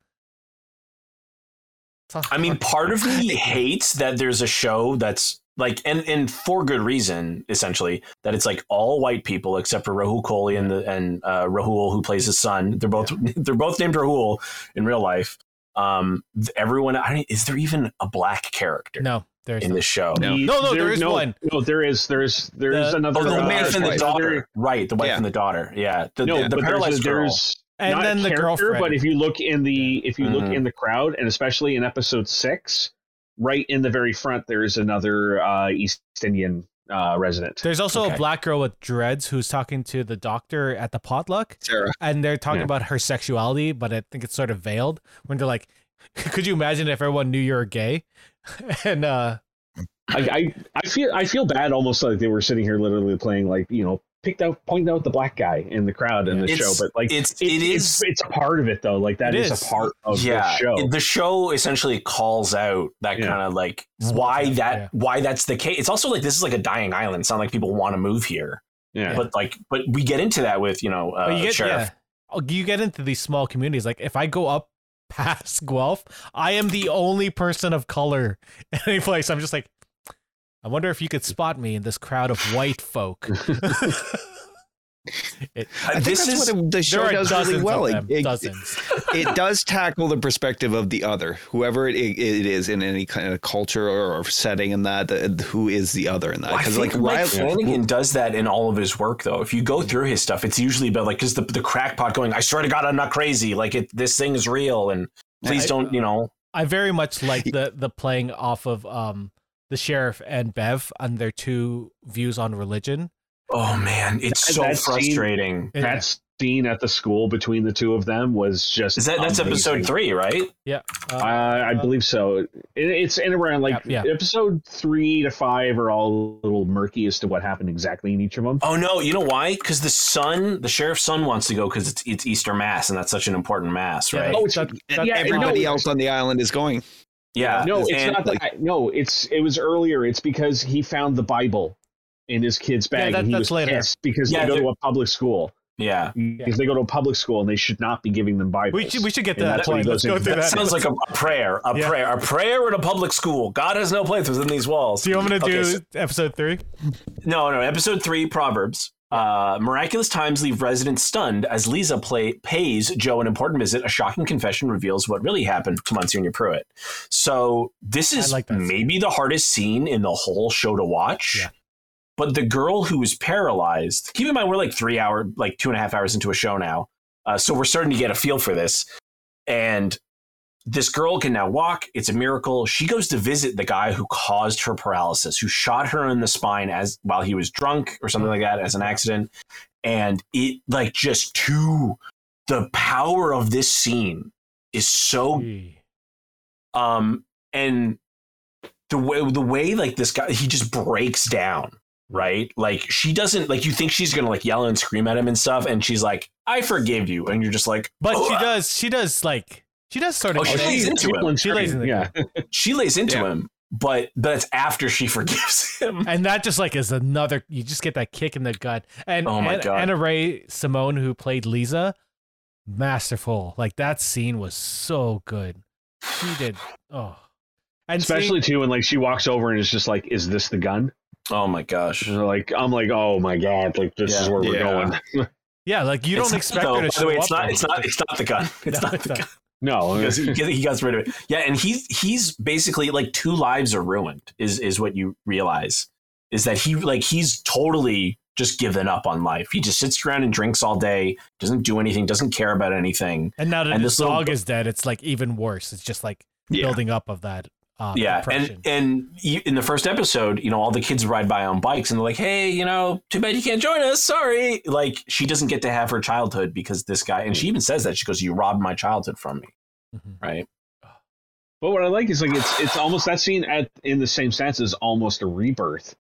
Speaker 2: I mean, part of me hates that there's a show that's like, and and for good reason, essentially, that it's like all white people except for Rahul Kohli and the and uh, Rahul who plays his son. They're both they're both named Rahul in real life. Um, everyone, I is there even a black character
Speaker 4: no, there's
Speaker 2: in this show?
Speaker 1: No.
Speaker 4: No, no, there is
Speaker 3: no,
Speaker 4: one.
Speaker 3: No, there is. There's there is
Speaker 4: The-
Speaker 3: another.
Speaker 2: Oh, the wife and the daughter, right? The wife
Speaker 1: Yeah.
Speaker 2: and the daughter, yeah. The,
Speaker 3: No,
Speaker 2: the, the
Speaker 3: but there's,
Speaker 2: paralyzed girl.
Speaker 3: there's
Speaker 4: and
Speaker 3: not
Speaker 4: then
Speaker 3: a
Speaker 4: the girlfriend.
Speaker 3: But if you look in the if you look
Speaker 2: Mhm.
Speaker 3: in the crowd, and especially in episode six, right in the very front, there is another uh, East Indian uh, resident.
Speaker 4: There's also
Speaker 2: Okay.
Speaker 4: a black girl with dreads who's talking to the doctor at the potluck,
Speaker 1: Sarah.
Speaker 4: and they're talking
Speaker 3: Yeah.
Speaker 4: about her sexuality, but I think it's sort of veiled when they're like, "Could you imagine if everyone knew you're gay?" and uh,
Speaker 3: I, I I feel I feel bad, almost like they were sitting here literally playing like you know picked out pointed out the black guy in the crowd in the
Speaker 2: It's-
Speaker 3: show, but like
Speaker 2: it's-
Speaker 3: it,
Speaker 2: it
Speaker 3: it's, it's a part of it though. Like that
Speaker 4: It
Speaker 3: is,
Speaker 4: is.
Speaker 3: a part of
Speaker 2: yeah,
Speaker 3: the show.
Speaker 2: the show essentially calls out that
Speaker 3: Yeah.
Speaker 2: kind of like why
Speaker 4: town,
Speaker 2: that
Speaker 4: yeah.
Speaker 2: why that's the case. It's also like this is like a dying island. It's not like people want to move here,
Speaker 3: yeah.
Speaker 2: but like but we get into that with you know uh,
Speaker 4: but you get
Speaker 2: sheriff.
Speaker 4: yeah, Oh, you get into these small communities. Like if I go up past Guelph, I am the only person of color in any place. I'm just like, I wonder if you could spot me in this crowd of white folk. It-
Speaker 2: Uh,
Speaker 1: I think
Speaker 2: this
Speaker 1: that's
Speaker 2: is
Speaker 1: what it, the show
Speaker 4: are
Speaker 1: does really well.
Speaker 4: of
Speaker 1: It-
Speaker 4: them,
Speaker 1: it,
Speaker 4: dozens.
Speaker 1: it does tackle the perspective of the other, whoever it, it is in any kind of culture or, or setting, in that the, who is the other in that. Because
Speaker 2: think
Speaker 1: like
Speaker 2: Mike
Speaker 1: Riley,
Speaker 2: Flanagan does that in all of his work, though. If you go through his stuff, it's usually about like because the the crackpot going, "I swear to God, I'm not crazy. Like it, this thing is real, and please
Speaker 1: I-
Speaker 2: don't, you know."
Speaker 4: I very much like the the playing off of um the sheriff and Bev and their two views on religion.
Speaker 2: Oh man, it's
Speaker 3: That-
Speaker 2: so
Speaker 3: that scene-
Speaker 2: frustrating.
Speaker 4: Yeah.
Speaker 3: that scene at the school between the two of them was just
Speaker 2: Is that that's episode three, right?
Speaker 4: Yeah,
Speaker 3: Uh, I believe so. It, it's in around like
Speaker 4: Yeah, yeah.
Speaker 3: episode three to five are all a little murky as to what happened exactly in each of them.
Speaker 2: Oh no, you know why? Because the son, the sheriff's son, wants to go because it's it's Easter Mass, and that's such an important mass,
Speaker 4: Yeah,
Speaker 2: right?
Speaker 3: Oh, it's-
Speaker 4: that-
Speaker 3: yeah,
Speaker 4: that-
Speaker 3: no,
Speaker 1: everybody
Speaker 3: it's-
Speaker 1: else on the island is going.
Speaker 2: Yeah.
Speaker 3: No, it's
Speaker 2: and,
Speaker 3: not
Speaker 1: like-
Speaker 3: that. No, it's it was earlier. It's because he found the Bible in his kid's bag,
Speaker 4: that-
Speaker 3: and he
Speaker 4: that's
Speaker 3: was
Speaker 4: later.
Speaker 3: because
Speaker 2: Yeah,
Speaker 3: they go to a public school.
Speaker 2: Yeah.
Speaker 3: Because they go to a public school and they should not be giving them Bibles.
Speaker 4: We should we should get to that
Speaker 3: that's what he
Speaker 4: point. Let's go through
Speaker 2: That
Speaker 4: that.
Speaker 2: sounds like a, a prayer, a
Speaker 4: Yeah.
Speaker 2: prayer, a prayer in a public school. God has no place within these walls.
Speaker 4: Do you want me to do
Speaker 2: so-
Speaker 4: episode three?
Speaker 2: No, no. Episode three, Proverbs. Uh, miraculous times leave residents stunned as Lisa play, pays Joe an important visit. A shocking confession reveals what really happened to Monsignor Pruitt. So this is
Speaker 4: like that scene.
Speaker 2: maybe the hardest scene in the whole show to watch.
Speaker 4: Yeah.
Speaker 2: But the girl who was paralyzed. Keep in mind, we're like three hour, like two and a half hours into a show now, uh, so we're starting to get a feel for this. And this girl can now walk. It's a miracle. She goes to visit the guy who caused her paralysis, who shot her in the spine as while he was drunk or something like that as an accident. And it like just to the power of this scene is so um and the way the way like this guy he just breaks down right like she doesn't like you think she's gonna like yell and scream at him and stuff and she's like i forgive you and you're just like
Speaker 4: But
Speaker 2: "Oh,
Speaker 4: she
Speaker 2: uh,"
Speaker 4: does. She does like she does sort of.
Speaker 2: Oh, she
Speaker 4: get-
Speaker 2: lays into him.
Speaker 4: She lays in the-
Speaker 3: yeah.
Speaker 2: she lays into
Speaker 1: Yeah.
Speaker 2: him but that's after she forgives him
Speaker 4: and that just like is another. You just get that kick in the gut. And
Speaker 2: Oh my
Speaker 4: An-
Speaker 2: God.
Speaker 4: Annarah Cymone, who played Lisa, masterful. Like that scene was so good. She did. Oh, and
Speaker 3: Especially too when like she walks over and is just like, "Is this the gun?"
Speaker 2: oh my gosh
Speaker 3: like I'm like, "Oh my god!" Like this is
Speaker 2: Yeah.
Speaker 3: where we're going.
Speaker 4: yeah, like you
Speaker 2: It's
Speaker 4: don't
Speaker 2: not,
Speaker 4: expect
Speaker 2: though,
Speaker 4: her to
Speaker 2: by
Speaker 4: show
Speaker 2: the way
Speaker 4: up.
Speaker 2: it's not it's not it's not the gun it's
Speaker 4: No,
Speaker 2: not
Speaker 4: it's
Speaker 2: the
Speaker 4: not.
Speaker 2: gun
Speaker 3: no,
Speaker 2: because he, he gets rid of it. Yeah, and he's he's basically like two lives are ruined. Is is what you realize is that he like he's totally just given up on life. He just sits around and drinks all day, doesn't do anything, doesn't care about anything.
Speaker 4: And now that
Speaker 2: and
Speaker 4: his
Speaker 2: this little-
Speaker 4: dog is dead, it's like even worse. It's just like
Speaker 1: Yeah.
Speaker 4: building up of that. Uh,
Speaker 2: yeah,
Speaker 4: depression.
Speaker 2: and and you, in the first episode, you know, all the kids ride by on bikes, and they're like, "Hey, you know, too bad you can't join us. Sorry." Like she doesn't get to have her childhood because this guy, and she even says that she goes, "You robbed my childhood from me."
Speaker 4: Mhm.
Speaker 2: Right?
Speaker 3: But what I like is like it's it's almost that scene at in the same sense is almost a rebirth.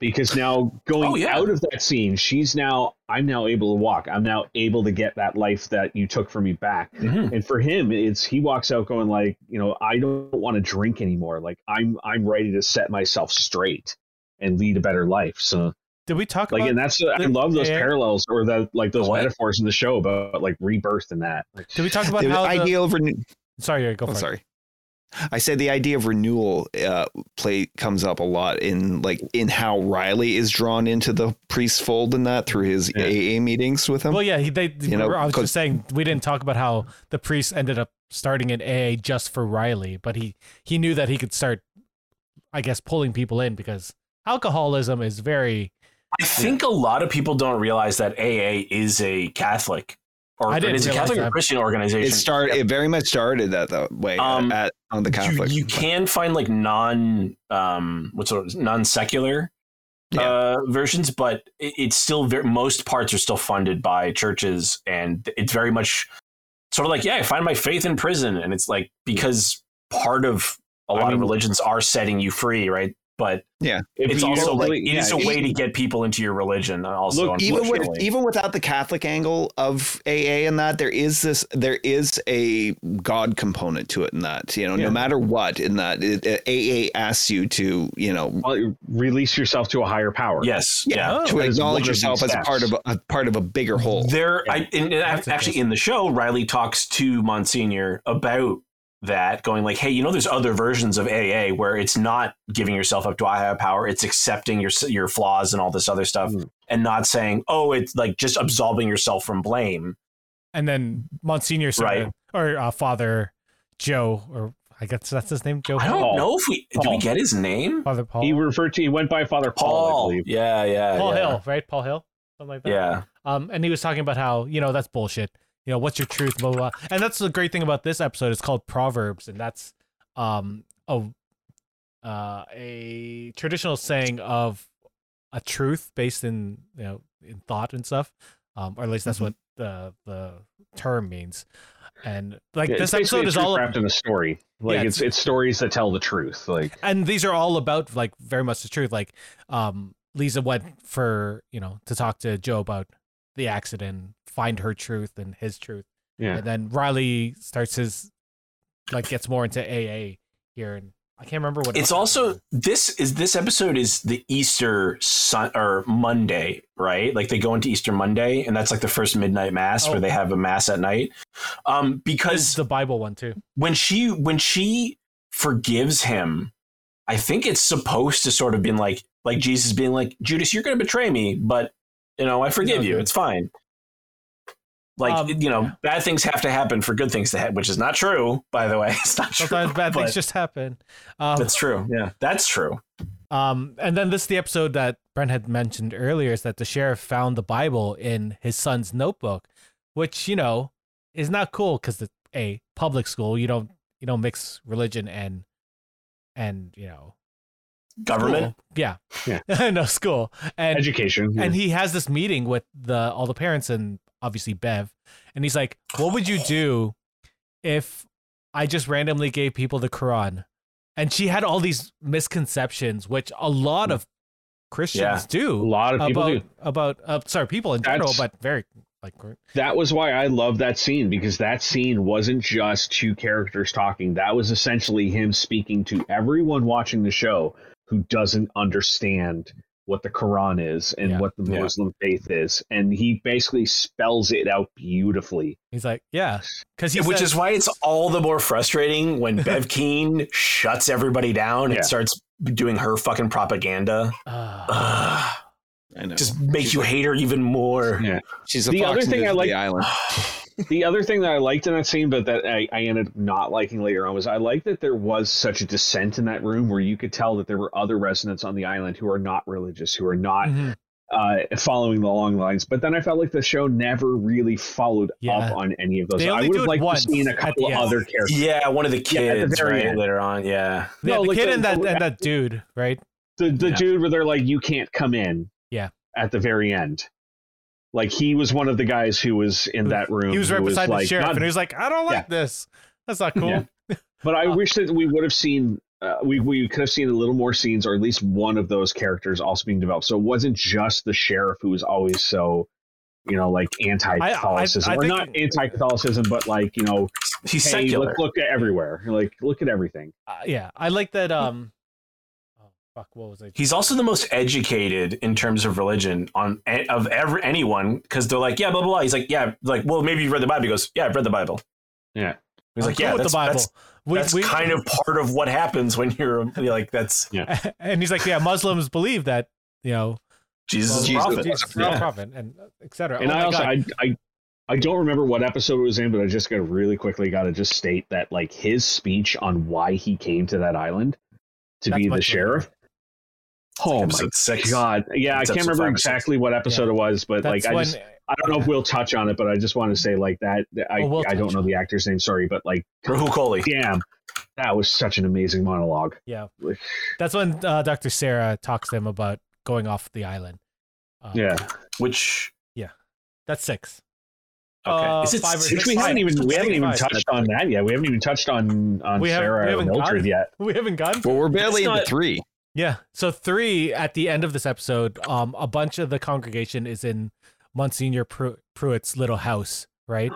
Speaker 3: Because now going
Speaker 2: Oh, yeah.
Speaker 3: out of that scene, she's now I'm now able to walk. I'm now able to get that life that you took from me back.
Speaker 2: Mhm.
Speaker 3: And for him, it's he walks out going like, you know, I don't want to drink anymore. Like I'm I'm ready to set myself straight and lead a better life. So
Speaker 4: Did we talk
Speaker 3: like
Speaker 4: about?
Speaker 3: and that's I love those
Speaker 4: yeah.
Speaker 3: parallels or the like those
Speaker 2: What?
Speaker 3: metaphors in the show about like rebirth and that. Like,
Speaker 4: Did we talk about
Speaker 1: The
Speaker 4: how?
Speaker 1: idea of renew-
Speaker 4: The, sorry, go for
Speaker 1: oh,
Speaker 4: it.
Speaker 1: sorry. I said the idea of renewal uh, play comes up a lot in like in how Riley is drawn into the priest fold and that through his
Speaker 3: Yeah.
Speaker 1: AA meetings with him.
Speaker 4: Well, yeah, he, they.
Speaker 1: You know,
Speaker 4: I was just saying we didn't talk about how the priest ended up starting an AA just for Riley, but he he knew that he could start, I guess, pulling people in because alcoholism is very.
Speaker 2: I think a lot of people don't realize that AA is a Catholic or
Speaker 4: I didn't
Speaker 2: it's a
Speaker 4: realize
Speaker 2: Catholic or. Christian organization.
Speaker 1: it started. It very much started that that way
Speaker 2: Um,
Speaker 1: at on the
Speaker 2: You-
Speaker 1: Catholic.
Speaker 2: You, can find like non um what's it non secular
Speaker 1: Yeah.
Speaker 2: uh, versions, but it, it's still very, most parts are still funded by churches, and it's very much sort of like yeah, I find my faith in prison, and it's like because part of a lot of
Speaker 3: mean-
Speaker 2: religions are setting you free, right? But
Speaker 3: if
Speaker 2: it's
Speaker 3: you
Speaker 2: also like
Speaker 3: really-
Speaker 2: it is
Speaker 3: yeah,
Speaker 2: a
Speaker 3: if-
Speaker 2: way to get people into your religion. Uh, also,
Speaker 3: Look,
Speaker 1: even with even without the Catholic angle of AA and that, there is this there is a God component to it in that. You know,
Speaker 3: Yeah.
Speaker 1: no matter what in that, it, it- AA asks you to you know
Speaker 3: well, release yourself to a higher power.
Speaker 2: yes,
Speaker 1: yeah,
Speaker 2: yeah.
Speaker 4: Oh.
Speaker 1: to
Speaker 3: That is
Speaker 1: acknowledge
Speaker 3: one of the
Speaker 1: yourself as a part of a, a part of a bigger whole.
Speaker 2: There,
Speaker 3: Yeah.
Speaker 2: I and, and actually in the show, Riley talks to Monsignor about that, going like, "Hey, you know, there's other versions of AA where it's not giving yourself up to a higher power; it's accepting your your flaws and all this other stuff,
Speaker 3: Mm.
Speaker 2: and not saying, oh, it's like just absolving yourself from blame."
Speaker 4: And then Monsignor said,
Speaker 2: Right.
Speaker 4: or uh, Father Joe, or I guess that's his name, Joe.
Speaker 2: I don't
Speaker 3: Paul.
Speaker 2: know if we did we get his name.
Speaker 4: Father Paul.
Speaker 3: He referred to he went by Father Paul, I
Speaker 2: Paul,
Speaker 3: believe.
Speaker 2: yeah, yeah,
Speaker 4: Paul
Speaker 2: yeah.
Speaker 4: Hill, right? Paul Hill, something like that.
Speaker 2: Yeah,
Speaker 4: Um, and he was talking about how you know that's bullshit. You know what's your truth, blah blah. blah. And that's the great thing about this episode. It's called Proverbs, and that's um a uh, a traditional saying of a truth based in you know in thought and stuff. Um, or at least that's
Speaker 2: Mm-hmm.
Speaker 4: what the the term means. And like
Speaker 3: Yeah,
Speaker 4: this episode is all
Speaker 3: wrapped in a story. Like
Speaker 4: Yeah,
Speaker 3: it's
Speaker 4: it's-
Speaker 3: it's stories that tell the truth. Like
Speaker 4: and these are all about like very much the truth like um lisa went for you know to talk to joe about the accident find her truth and his truth
Speaker 3: yeah.
Speaker 4: and then riley starts his like gets more into aa here, and I can't remember what.
Speaker 2: It's also this is this episode is the Easter sun or Monday, right? Like they go into Easter Monday, and that's like the first midnight mass
Speaker 4: Oh.
Speaker 2: where they have a mass at night. Um, because
Speaker 4: the Bible one too.
Speaker 2: when she when she forgives him, I think it's supposed to sort of be like like Jesus being like Judas, you're going to betray me, but you know I forgive you. It's fine. Like
Speaker 4: Um,
Speaker 2: you know,
Speaker 4: yeah.
Speaker 2: bad things have to happen for good things to happen, which is not true, by the way. It's not
Speaker 4: Sometimes
Speaker 2: true.
Speaker 4: bad things just happen. Um,
Speaker 2: That's true. Yeah, that's true.
Speaker 4: Um, and then this is the episode that Brent had mentioned earlier is that the sheriff found the Bible in his son's notebook, which you know is not cool because it's a public school. You don't you don't mix religion and and you know
Speaker 2: Government.
Speaker 4: school. Yeah,
Speaker 3: Yeah.
Speaker 4: no school. And
Speaker 3: Education.
Speaker 4: and he has this meeting with the all the parents and obviously Bev, and he's like, "What would you do if I just randomly gave people the Quran?" And she had all these misconceptions, which a lot of Christians
Speaker 2: Yeah.
Speaker 3: a lot of people
Speaker 4: about
Speaker 3: do.
Speaker 4: about uh, sorry people in general, but very like
Speaker 3: That was why I love that scene because that scene wasn't just two characters talking. That was essentially him speaking to everyone watching the show who doesn't understand what the Quran is and
Speaker 4: Yeah.
Speaker 3: what the
Speaker 2: Yeah.
Speaker 3: Muslim faith is, and he basically spells it out beautifully.
Speaker 4: he's like, yeah, because he
Speaker 2: which
Speaker 4: says-
Speaker 2: is why it's all the more frustrating when Bev Keane shuts everybody down
Speaker 3: Yeah.
Speaker 2: and starts doing her fucking propaganda.
Speaker 4: uh,
Speaker 2: Ugh,
Speaker 1: I know.
Speaker 2: just make you hate her even more.
Speaker 3: Yeah.
Speaker 1: She's a
Speaker 3: The
Speaker 1: fox
Speaker 3: other thing I like-
Speaker 1: the island.
Speaker 3: the other thing that I liked in that scene, but that I, I ended up not liking later on, was I liked that there was such a dissent in that room where you could tell that there were other residents on the island who are not religious, who are not
Speaker 4: mhm.
Speaker 3: uh, following the long lines. But then I felt like the show never really followed
Speaker 4: Yeah.
Speaker 3: up on any of those. I would
Speaker 4: do
Speaker 3: have
Speaker 4: it
Speaker 3: liked to
Speaker 4: once
Speaker 3: seen a couple of other characters.
Speaker 2: Yeah, one of the
Speaker 3: Yeah, at the
Speaker 2: kids,
Speaker 3: very
Speaker 2: right?
Speaker 3: end.
Speaker 2: Later on, yeah.
Speaker 4: yeah,
Speaker 3: No,
Speaker 4: the
Speaker 3: like
Speaker 4: kid
Speaker 3: the-
Speaker 4: and that
Speaker 3: the-
Speaker 4: and that dude, right?
Speaker 3: The the
Speaker 2: Yeah.
Speaker 3: dude where they're like, you can't come in.
Speaker 4: Yeah.
Speaker 3: At the very end. Like he was one of the guys who was in that room.
Speaker 4: He was right beside the
Speaker 3: like,
Speaker 4: sheriff,
Speaker 3: not-
Speaker 4: and he was like, "I don't like this. That's not cool."
Speaker 3: Yeah. But I wish that we would have seen. Uh, we we could have seen a little more scenes, or at least one of those characters also being developed. So it wasn't just the sheriff who was always so, you know, like anti-Catholicism,
Speaker 4: I- I
Speaker 3: or
Speaker 4: think-
Speaker 3: not anti-Catholicism, but like you know,
Speaker 2: He's
Speaker 3: hey,
Speaker 2: secular.
Speaker 3: let's look at everywhere. Like look at everything.
Speaker 4: Uh, yeah, I like that. Um, fuck, what was I?
Speaker 2: He's also the most educated in terms of religion on of ever anyone because they're like, yeah, blah blah blah. He's like, yeah, like, well, maybe you've read the Bible. He goes, yeah, I've read the Bible.
Speaker 3: Yeah.
Speaker 2: He's
Speaker 4: I'm
Speaker 2: like,
Speaker 4: cool
Speaker 2: yeah,
Speaker 4: with
Speaker 2: that's,
Speaker 4: the Bible.
Speaker 2: that's,
Speaker 4: We-
Speaker 2: that's
Speaker 4: we-
Speaker 2: kind of part of what happens when you're you're like, that's yeah.
Speaker 4: and he's like, yeah, Muslims believe that you know
Speaker 2: Jesus is a
Speaker 1: Jesus
Speaker 2: prophet.
Speaker 4: Jesus
Speaker 2: Yeah.
Speaker 4: a prophet, and etc.
Speaker 3: And
Speaker 4: oh
Speaker 3: I also
Speaker 4: God.
Speaker 3: I, I I don't remember what episode it was in, but I just got really quickly got to just state that like his speech on why he came to that island to
Speaker 4: That's
Speaker 3: be the
Speaker 4: much later.
Speaker 3: Sheriff. Oh my
Speaker 2: six.
Speaker 3: god! Yeah,
Speaker 2: It's
Speaker 3: I can't remember
Speaker 2: five or six.
Speaker 3: exactly what episode it was, but
Speaker 4: That's
Speaker 3: like I
Speaker 4: when
Speaker 3: just I don't know if we'll touch on it, but I just want to say like that. that I
Speaker 4: Oh, we'll
Speaker 3: I don't know the actor's name. Sorry, but like
Speaker 2: Rahul Kohli.
Speaker 3: damn, that was such an amazing monologue.
Speaker 4: yeah, that's when uh, Dr. Sarah talks to him about going off the island. Um,
Speaker 3: Yeah,
Speaker 2: Which yeah,
Speaker 4: that's six.
Speaker 2: okay,
Speaker 4: Uh,
Speaker 2: is it
Speaker 4: five or
Speaker 2: six?
Speaker 3: which we
Speaker 4: Five.
Speaker 3: haven't even we haven't even touched on that yet. We haven't even touched on on
Speaker 4: We
Speaker 3: Sarah
Speaker 4: we
Speaker 3: or
Speaker 4: haven't
Speaker 3: Mildred
Speaker 4: gotten-
Speaker 3: yet.
Speaker 4: We haven't gone.
Speaker 1: Well, we're barely
Speaker 2: It's
Speaker 1: into three.
Speaker 4: Yeah. So three at the end of this episode, um, a bunch of the congregation is in Monsignor Pru- Pruitt's little house, right?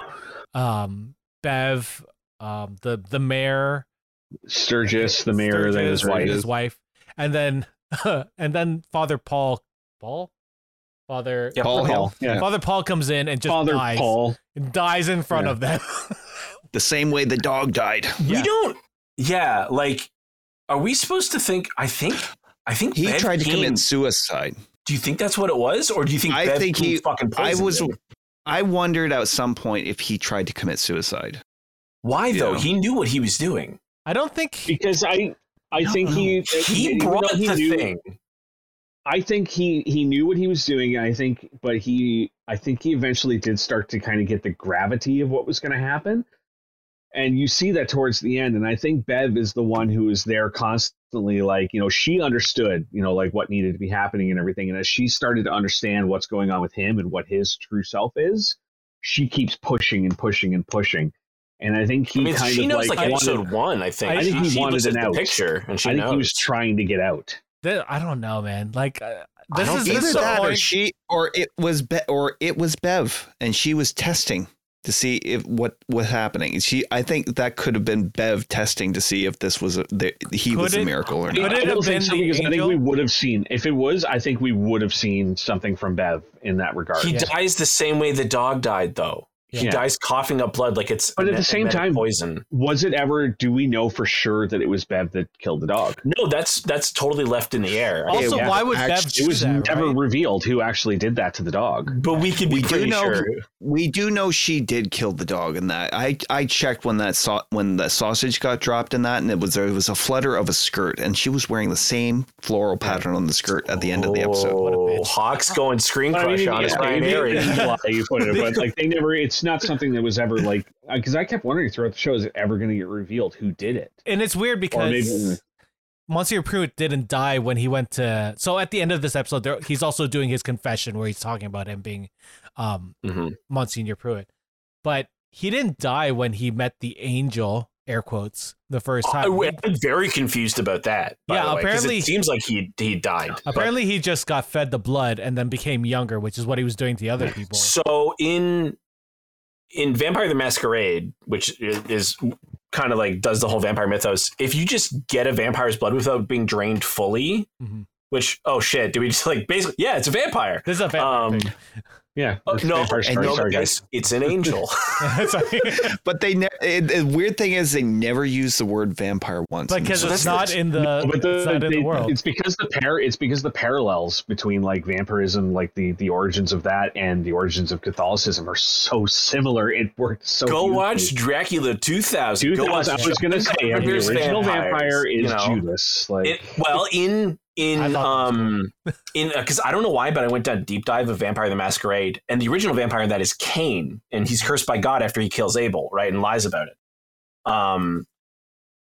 Speaker 4: Um, Bev, um, the the mayor,
Speaker 3: Sturgis, the mayor, then his wife.
Speaker 4: and his wife, and then and then Father Paul, Paul, Father
Speaker 2: Yeah,
Speaker 1: Paul Hill.
Speaker 3: Yeah.
Speaker 4: Father Paul comes in and just
Speaker 3: Father
Speaker 4: dies,
Speaker 3: Paul.
Speaker 4: dies in front
Speaker 3: Yeah.
Speaker 4: of them.
Speaker 1: The same way the dog died.
Speaker 4: Yeah.
Speaker 2: We don't. Yeah, like, are we supposed to think? I think. I think
Speaker 1: He
Speaker 2: Bev
Speaker 1: tried to
Speaker 2: Keane-
Speaker 1: commit suicide.
Speaker 2: Do you think that's what it was, or do you think
Speaker 1: I
Speaker 2: Bev
Speaker 1: think
Speaker 2: Keane
Speaker 1: he-
Speaker 2: fucking
Speaker 1: I was.
Speaker 2: him?
Speaker 1: I wondered at some point if he tried to commit suicide.
Speaker 2: Why though?
Speaker 1: Yeah.
Speaker 2: He knew what he was doing.
Speaker 4: I don't think
Speaker 3: Because I I
Speaker 2: No,
Speaker 3: think he
Speaker 2: He brought
Speaker 3: he
Speaker 2: the
Speaker 3: knew-
Speaker 2: thing.
Speaker 3: I think he he knew what he was doing. I think, but he I think he eventually did start to kind of get the gravity of what was going to happen, and you see that towards the end. And I think Bev is the one who is there constantly, like you know, she understood, you know, like what needed to be happening and everything. And as she started to understand what's going on with him and what his true self is, she keeps pushing and pushing and pushing. And I think he
Speaker 2: I mean,
Speaker 3: kind
Speaker 2: she
Speaker 3: of
Speaker 2: knows
Speaker 3: like,
Speaker 2: like,
Speaker 3: wanted-
Speaker 2: episode one. I think.
Speaker 4: I
Speaker 3: think he
Speaker 2: she
Speaker 3: wanted
Speaker 2: looks
Speaker 3: an out.
Speaker 2: picture, and she
Speaker 3: I think
Speaker 2: knows.
Speaker 3: he was trying to get out.
Speaker 4: that, I don't know, man. Like uh, this is this
Speaker 1: Either
Speaker 2: so.
Speaker 1: that, or she, or it was, Be- or it was Bev, and she was testing to see if what was happening. She, I think that could have been Bev testing to see if this was a, the, he
Speaker 4: Could
Speaker 1: was
Speaker 4: it-
Speaker 1: a miracle or
Speaker 4: could
Speaker 1: not.
Speaker 4: it
Speaker 3: I
Speaker 4: have
Speaker 3: don't think
Speaker 4: been
Speaker 3: so
Speaker 4: the
Speaker 3: because I think we would have seen if it was. I think we would have seen something from Bev in that regard.
Speaker 2: He
Speaker 4: Yeah.
Speaker 2: dies the same way the dog died, though. He
Speaker 3: Yeah.
Speaker 2: dies coughing up blood like it's
Speaker 3: But at the same time-
Speaker 2: poison.
Speaker 3: was it ever? Do we know for sure that it was Bev that killed the dog?
Speaker 2: No, that's that's totally left in the air.
Speaker 4: Also,
Speaker 1: yeah,
Speaker 4: why would Bev
Speaker 1: actually,
Speaker 4: do
Speaker 3: It was
Speaker 4: that?
Speaker 3: never
Speaker 4: right?
Speaker 3: revealed who actually did that to the dog.
Speaker 2: but we could be
Speaker 1: We do know-
Speaker 2: sure.
Speaker 1: We do know she did kill the dog in that. I I checked when that saw when the sausage got dropped in that, and it was there was a flutter of a skirt, and she was wearing the same floral pattern on the skirt at the end of the episode.
Speaker 4: What a
Speaker 2: Oh,
Speaker 4: bitch.
Speaker 2: Hawks going screen
Speaker 3: But I
Speaker 2: crush
Speaker 3: mean,
Speaker 2: on his
Speaker 3: yeah,
Speaker 2: Ryan
Speaker 3: maybe-
Speaker 2: Airy.
Speaker 3: you put it, but like they never. It's not something that was ever like because I kept wondering throughout the show is it ever going to get revealed who did it?
Speaker 4: And it's weird because
Speaker 3: maybe
Speaker 4: Monsieur Pruitt didn't die when he went to. So at the end of this episode, there, he's also doing his confession where he's talking about him being um,
Speaker 2: Mhm.
Speaker 4: Monsignor Pruitt. But he didn't die when he met the angel, air quotes, the first time.
Speaker 2: I,
Speaker 4: time.
Speaker 2: am very confused about that. by
Speaker 4: Yeah,
Speaker 2: the way, 'cause
Speaker 4: apparently-
Speaker 2: it seems like he he died. but-
Speaker 4: Apparently, he just got fed the blood and then became younger, which is what he was doing to the other people.
Speaker 2: So in in Vampire the Masquerade, which is, kind of like does the whole vampire mythos, if you just get a vampire's blood without being drained fully,
Speaker 4: Mhm.
Speaker 2: which oh shit, do we just like basically yeah, it's a vampire.
Speaker 4: This is a vampire
Speaker 2: Um.
Speaker 3: Yeah.
Speaker 2: Oh, no,
Speaker 3: Vampire
Speaker 2: and
Speaker 3: Story,
Speaker 2: no,
Speaker 3: sorry, guys.
Speaker 2: guys, it's an angel.
Speaker 1: But they ne- it, the weird thing is they never use the word vampire once. in
Speaker 4: because
Speaker 1: the
Speaker 4: it's
Speaker 2: that's
Speaker 4: not in the,
Speaker 3: but the,
Speaker 4: it's not in
Speaker 3: they-
Speaker 4: the world.
Speaker 3: it's because the pair it's because the parallels between like vampirism like the the origins of that and the origins of catholicism are so similar it worked so
Speaker 2: Go
Speaker 3: beautifully.
Speaker 2: watch Dracula 2000. Go watch
Speaker 3: I was gonna
Speaker 2: John
Speaker 3: say the original
Speaker 2: Vampires,
Speaker 3: vampire is
Speaker 2: you know?
Speaker 3: Judas like
Speaker 2: It, well, in in um in because I don't know why, but I went down deep dive of Vampire the Masquerade, and the original vampire in that is Cain, and he's cursed by God after he kills Abel, right, and lies about it. Um,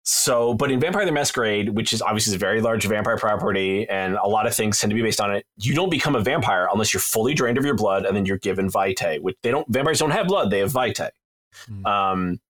Speaker 2: so, but in Vampire the Masquerade, which is obviously a very large vampire property, and a lot of things tend to be based on it, you don't become a vampire unless you're fully drained of your blood, and then you're given vitae. Which they don't. Vampires don't have blood; they have vitae.
Speaker 4: Hmm.
Speaker 2: Um,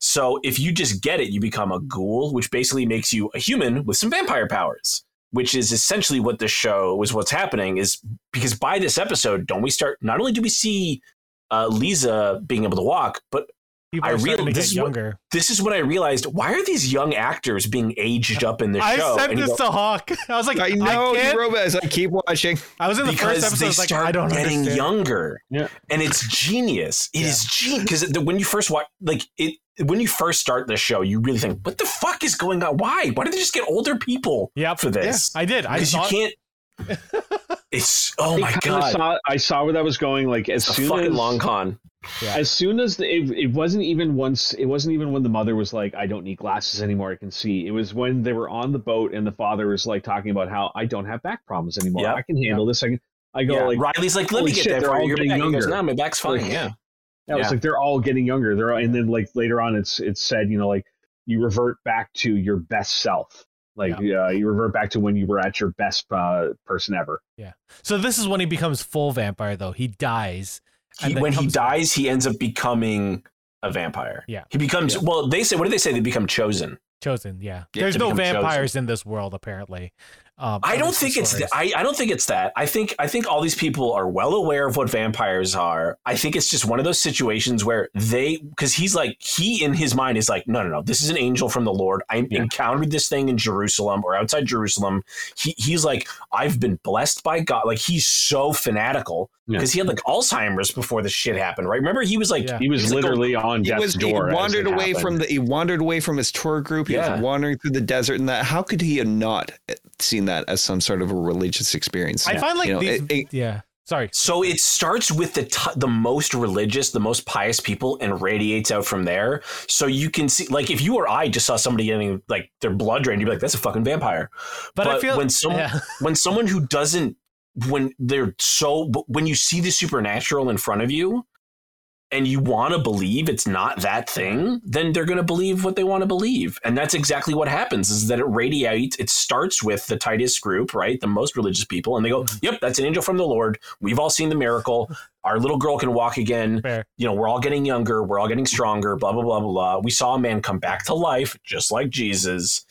Speaker 2: so if you just get it, you become a ghoul, which basically makes you a human with some vampire powers. Which is essentially what this show was. What's happening is because by this episode, don't we start? Not only do we see uh, Lisa being able to walk, but
Speaker 4: People
Speaker 2: I
Speaker 4: are starting
Speaker 2: real- this
Speaker 4: get
Speaker 2: is what-
Speaker 4: younger.
Speaker 2: this is when I realized why are these young actors being aged up in this
Speaker 4: I
Speaker 2: show?
Speaker 4: said
Speaker 2: And
Speaker 4: this
Speaker 2: go,
Speaker 4: to Hawk. I was like,
Speaker 1: I know
Speaker 4: can't-
Speaker 1: you wrote as I keep watching.
Speaker 4: I was in the
Speaker 2: because
Speaker 4: first episode.
Speaker 2: they
Speaker 4: I was like,
Speaker 2: start
Speaker 4: I don't
Speaker 2: getting
Speaker 4: understand.
Speaker 2: younger.
Speaker 3: Yeah.
Speaker 2: and it's genius. It
Speaker 4: Yeah.
Speaker 2: is genius because when you first watch, like it, when you first start the show, you really think, "What the fuck is going on? Why? Why did they just get older people
Speaker 4: Yep.
Speaker 2: for this?
Speaker 4: I did. I
Speaker 2: Because you can't." It's oh
Speaker 3: I
Speaker 2: my god,
Speaker 3: saw, I saw where that was going like as
Speaker 2: it's a
Speaker 3: soon
Speaker 2: fucking
Speaker 3: as
Speaker 2: long con.
Speaker 3: As soon as the, it, it wasn't even once it wasn't even when the mother was like i don't need glasses anymore i can see it was when they were on the boat and the father was like talking about how i don't have back problems anymore
Speaker 2: Yep.
Speaker 3: i can handle this i can i go
Speaker 2: Yeah,
Speaker 3: like
Speaker 2: Riley's like, "Let me get
Speaker 3: shit,
Speaker 2: that
Speaker 3: they're all getting
Speaker 2: back. He goes,
Speaker 3: younger.
Speaker 2: "No, my back's fine."
Speaker 3: Like-
Speaker 2: yeah,
Speaker 3: Yeah, it's
Speaker 2: Yeah.
Speaker 3: like they're all getting younger. They're and then like later on, it's it's said you know like you revert back to your best self. Like uh, you revert back to when you were at your best uh, person ever. Yeah.
Speaker 4: So. This is when he becomes full vampire, though. He dies.
Speaker 2: He, when he dies, he ends up becoming a vampire.
Speaker 4: Yeah.
Speaker 2: he becomes.
Speaker 3: Yeah.
Speaker 2: Well, they say, what do they say? They become chosen.
Speaker 4: Chosen, yeah.
Speaker 2: Yeah,
Speaker 4: There's no
Speaker 2: become chosen.
Speaker 4: vampires in this world, apparently. Um,
Speaker 2: I don't think it's.
Speaker 4: stories.
Speaker 2: I, I don't think it's that. I think. I think all these people are well aware of what vampires are. I think it's just one of those situations where they, because he's like, he in his mind is like, no, no, no. This is an angel from the Lord. I
Speaker 3: Yeah.
Speaker 2: encountered this thing in Jerusalem or outside Jerusalem. He, he's like, I've been blessed by God. Like he's so fanatical
Speaker 3: Yeah.
Speaker 2: because he had like Alzheimer's before this shit happened. Right? Remember, he was like,
Speaker 4: Yeah.
Speaker 3: He was
Speaker 2: He's like a-
Speaker 3: literally on
Speaker 1: He
Speaker 3: death's
Speaker 1: was he
Speaker 3: door. as
Speaker 1: wandered
Speaker 3: it
Speaker 1: away
Speaker 3: happened.
Speaker 1: from the he wandered away from his tour group. He
Speaker 2: Yeah.
Speaker 1: was wandering through the desert and that. How could he have not eh, seen that as some sort of a religious experience?
Speaker 4: I find like
Speaker 1: You know,
Speaker 4: these.
Speaker 1: it- it-
Speaker 4: yeah. Sorry.
Speaker 2: So it starts with the t- the most religious, the most pious people, and radiates out from there. So you can see, like, if you or I just saw somebody getting like their blood drained, you'd be like, "That's a fucking vampire."
Speaker 4: But, I feel
Speaker 2: when some-
Speaker 4: yeah.
Speaker 2: When someone who doesn't, when they're so, when you see the supernatural in front of you, and you want to believe it's not that thing, then they're going to believe what they want to believe, and that's exactly what happens. Is that it radiates? It starts with the tightest group, right, the most religious people, and they go, mm-hmm. "Yep, that's an angel from the Lord. We've all seen the miracle. Our little girl can walk again."
Speaker 4: fair.
Speaker 2: you know, we're all getting younger, we're all getting stronger, blah, blah, blah, blah, blah. We saw a man come back to life just like Jesus.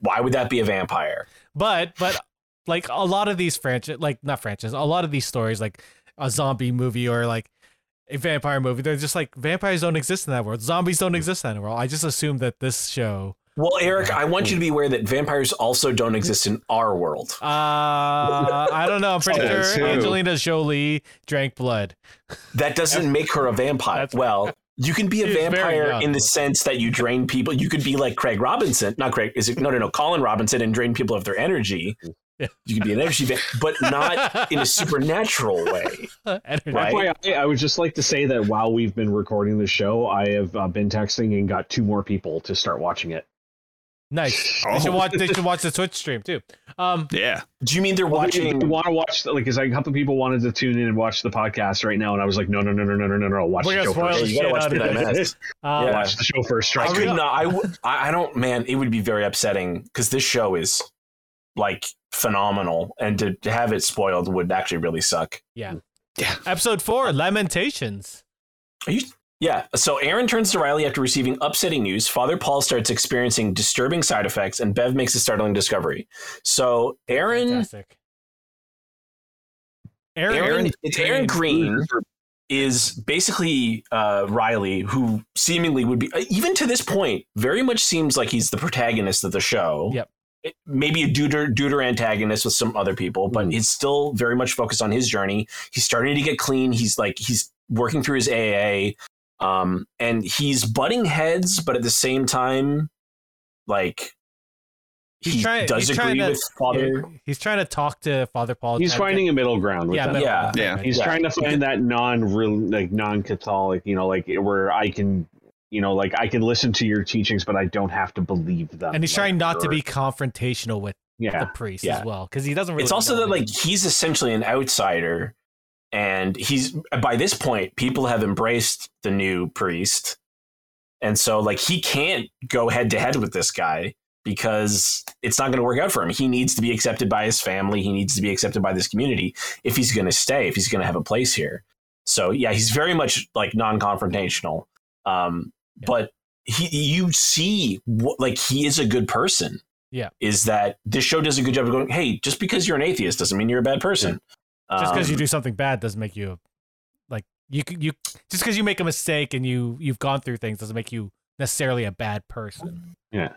Speaker 2: Why would that be a vampire?
Speaker 4: But but like a lot of these franchise, like not franchise, a lot of these stories, like a zombie movie or like a vampire movie. They're just like vampires don't exist in that world. Zombies don't exist in that world. I just assumed that this show.
Speaker 2: Well, Eric, I want you to be aware that vampires also don't exist in our world.
Speaker 4: Uh, I don't know. I'm pretty sure
Speaker 1: who?
Speaker 4: Angelina Jolie drank blood.
Speaker 2: That doesn't make her a vampire.
Speaker 4: That's-
Speaker 2: Well, you can be a vampire in the sense that you drain people. You could be like Craig Robinson, not Craig. Is it no, no, no? Colin Robinson and drain people of their energy.
Speaker 4: Yeah.
Speaker 2: You could be an energy, va- but not in a supernatural way. Right.
Speaker 3: FYI, I would just like to say that while we've been recording the show, I have uh, been texting and got two more people to start watching it.
Speaker 4: Nice. They
Speaker 1: Oh.
Speaker 4: should watch. They should watch the Twitch stream too. Um,
Speaker 1: Yeah.
Speaker 2: Do you mean they're watching?
Speaker 3: They want to watch like because a couple people wanted to tune in and watch the podcast right now, and I was like, no, no, no, no, no, no, no, no, watch
Speaker 4: We're
Speaker 3: the show first.
Speaker 4: the
Speaker 2: you gotta
Speaker 4: shit
Speaker 2: watch
Speaker 4: out of
Speaker 2: Midnight. Mass.
Speaker 4: um,
Speaker 2: Yeah.
Speaker 3: Watch the show first.
Speaker 2: I
Speaker 3: Trust
Speaker 2: could
Speaker 3: me.
Speaker 2: not. I, w- I I don't. Man, it would be very upsetting because this show is like phenomenal, and to, to have it spoiled would actually really suck.
Speaker 4: Yeah.
Speaker 1: Yeah.
Speaker 4: Episode four, Lamentations.
Speaker 2: Are you? Yeah. So Erin turns to Riley after receiving upsetting news. Father Paul starts experiencing disturbing side effects, and Bev makes a startling discovery. So Erin,
Speaker 4: Fantastic. Erin,
Speaker 2: Erin, it's Erin Greene is basically uh, Riley, who seemingly would be, even to this point, very much seems like he's the protagonist of the show.
Speaker 4: Yep.
Speaker 2: It- Maybe a duder, duder antagonist with some other people, but he's still very much focused on his journey. He's starting to get clean. He's like, he's working through his AA. Um, and he's butting heads, but at the same time, like,
Speaker 4: He's
Speaker 2: he
Speaker 4: trying-
Speaker 2: does
Speaker 4: he's
Speaker 2: agree
Speaker 4: to-
Speaker 2: with Father.
Speaker 4: He's trying to talk to Father Paul.
Speaker 3: He's
Speaker 4: trying to
Speaker 3: finding a middle ground with
Speaker 4: yeah, middle
Speaker 2: Yeah.
Speaker 4: ground,
Speaker 1: Yeah.
Speaker 4: right.
Speaker 3: He's
Speaker 2: Yeah.
Speaker 3: trying to find that non like non-Catholic, you know, like where I can, you know, like I can listen to your teachings, but I don't have to believe them.
Speaker 4: and he's
Speaker 3: Like,
Speaker 4: trying not to be confrontational with the priest
Speaker 2: Yeah.
Speaker 4: as well because he doesn't really.
Speaker 2: it's also
Speaker 4: know
Speaker 2: that like he's essentially an outsider and he's by this point people have embraced the new priest and so like he can't go head to head with this guy because it's not going to work out for him he needs to be accepted by his family he needs to be accepted by this community if he's going to stay if he's going to have a place here so yeah he's very much like non-confrontational um
Speaker 4: Yeah.
Speaker 2: but he you see what like he is a good person
Speaker 4: Yeah.
Speaker 2: is that this show does a good job of going hey just because you're an atheist doesn't mean you're a bad person
Speaker 4: just because you
Speaker 2: Um,
Speaker 4: do something bad doesn't make you like you c- you just because you make a mistake and you you've gone through things doesn't make you necessarily a bad person.
Speaker 3: yeah.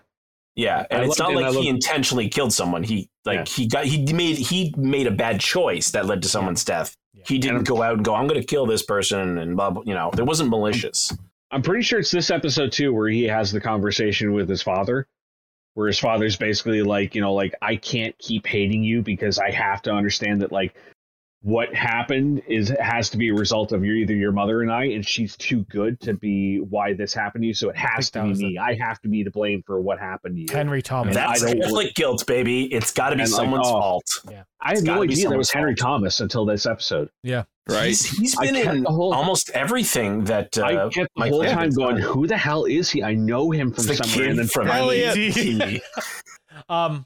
Speaker 2: yeah and
Speaker 3: I
Speaker 2: it's not
Speaker 3: it,
Speaker 2: like he
Speaker 3: loved-
Speaker 2: intentionally killed someone he like he got he made he made a bad choice that led to someone's death
Speaker 4: Yeah.
Speaker 2: he didn't go out and go i'm going to kill this person and blah, blah you know there wasn't malicious
Speaker 3: I'm pretty sure it's this episode too where he has the conversation with his father, where his father's basically like, you know, like I can't keep hating you because I have to understand that like what happened is has to be a result of your either your mother and I, and she's too good to be why this happened to you. So it has to be me. I have to be to blame for what happened to you.
Speaker 4: Henry Thomas.
Speaker 2: That's
Speaker 3: I
Speaker 2: catholic guilt baby it's got to be
Speaker 3: And, like,
Speaker 2: someone's
Speaker 3: oh.
Speaker 2: fault
Speaker 3: I had no idea that was Henry
Speaker 2: fault.
Speaker 3: Thomas until this episode.
Speaker 1: Right.
Speaker 2: he's, he's
Speaker 3: I
Speaker 2: been
Speaker 3: kept
Speaker 2: in
Speaker 3: the whole-
Speaker 2: almost everything that uh,
Speaker 3: I kept the
Speaker 2: Mike
Speaker 3: whole time going, "Who the hell is he? I know him from
Speaker 2: it's the
Speaker 3: somewhere." And then
Speaker 2: from
Speaker 3: finally-
Speaker 1: Elliot.
Speaker 4: Um,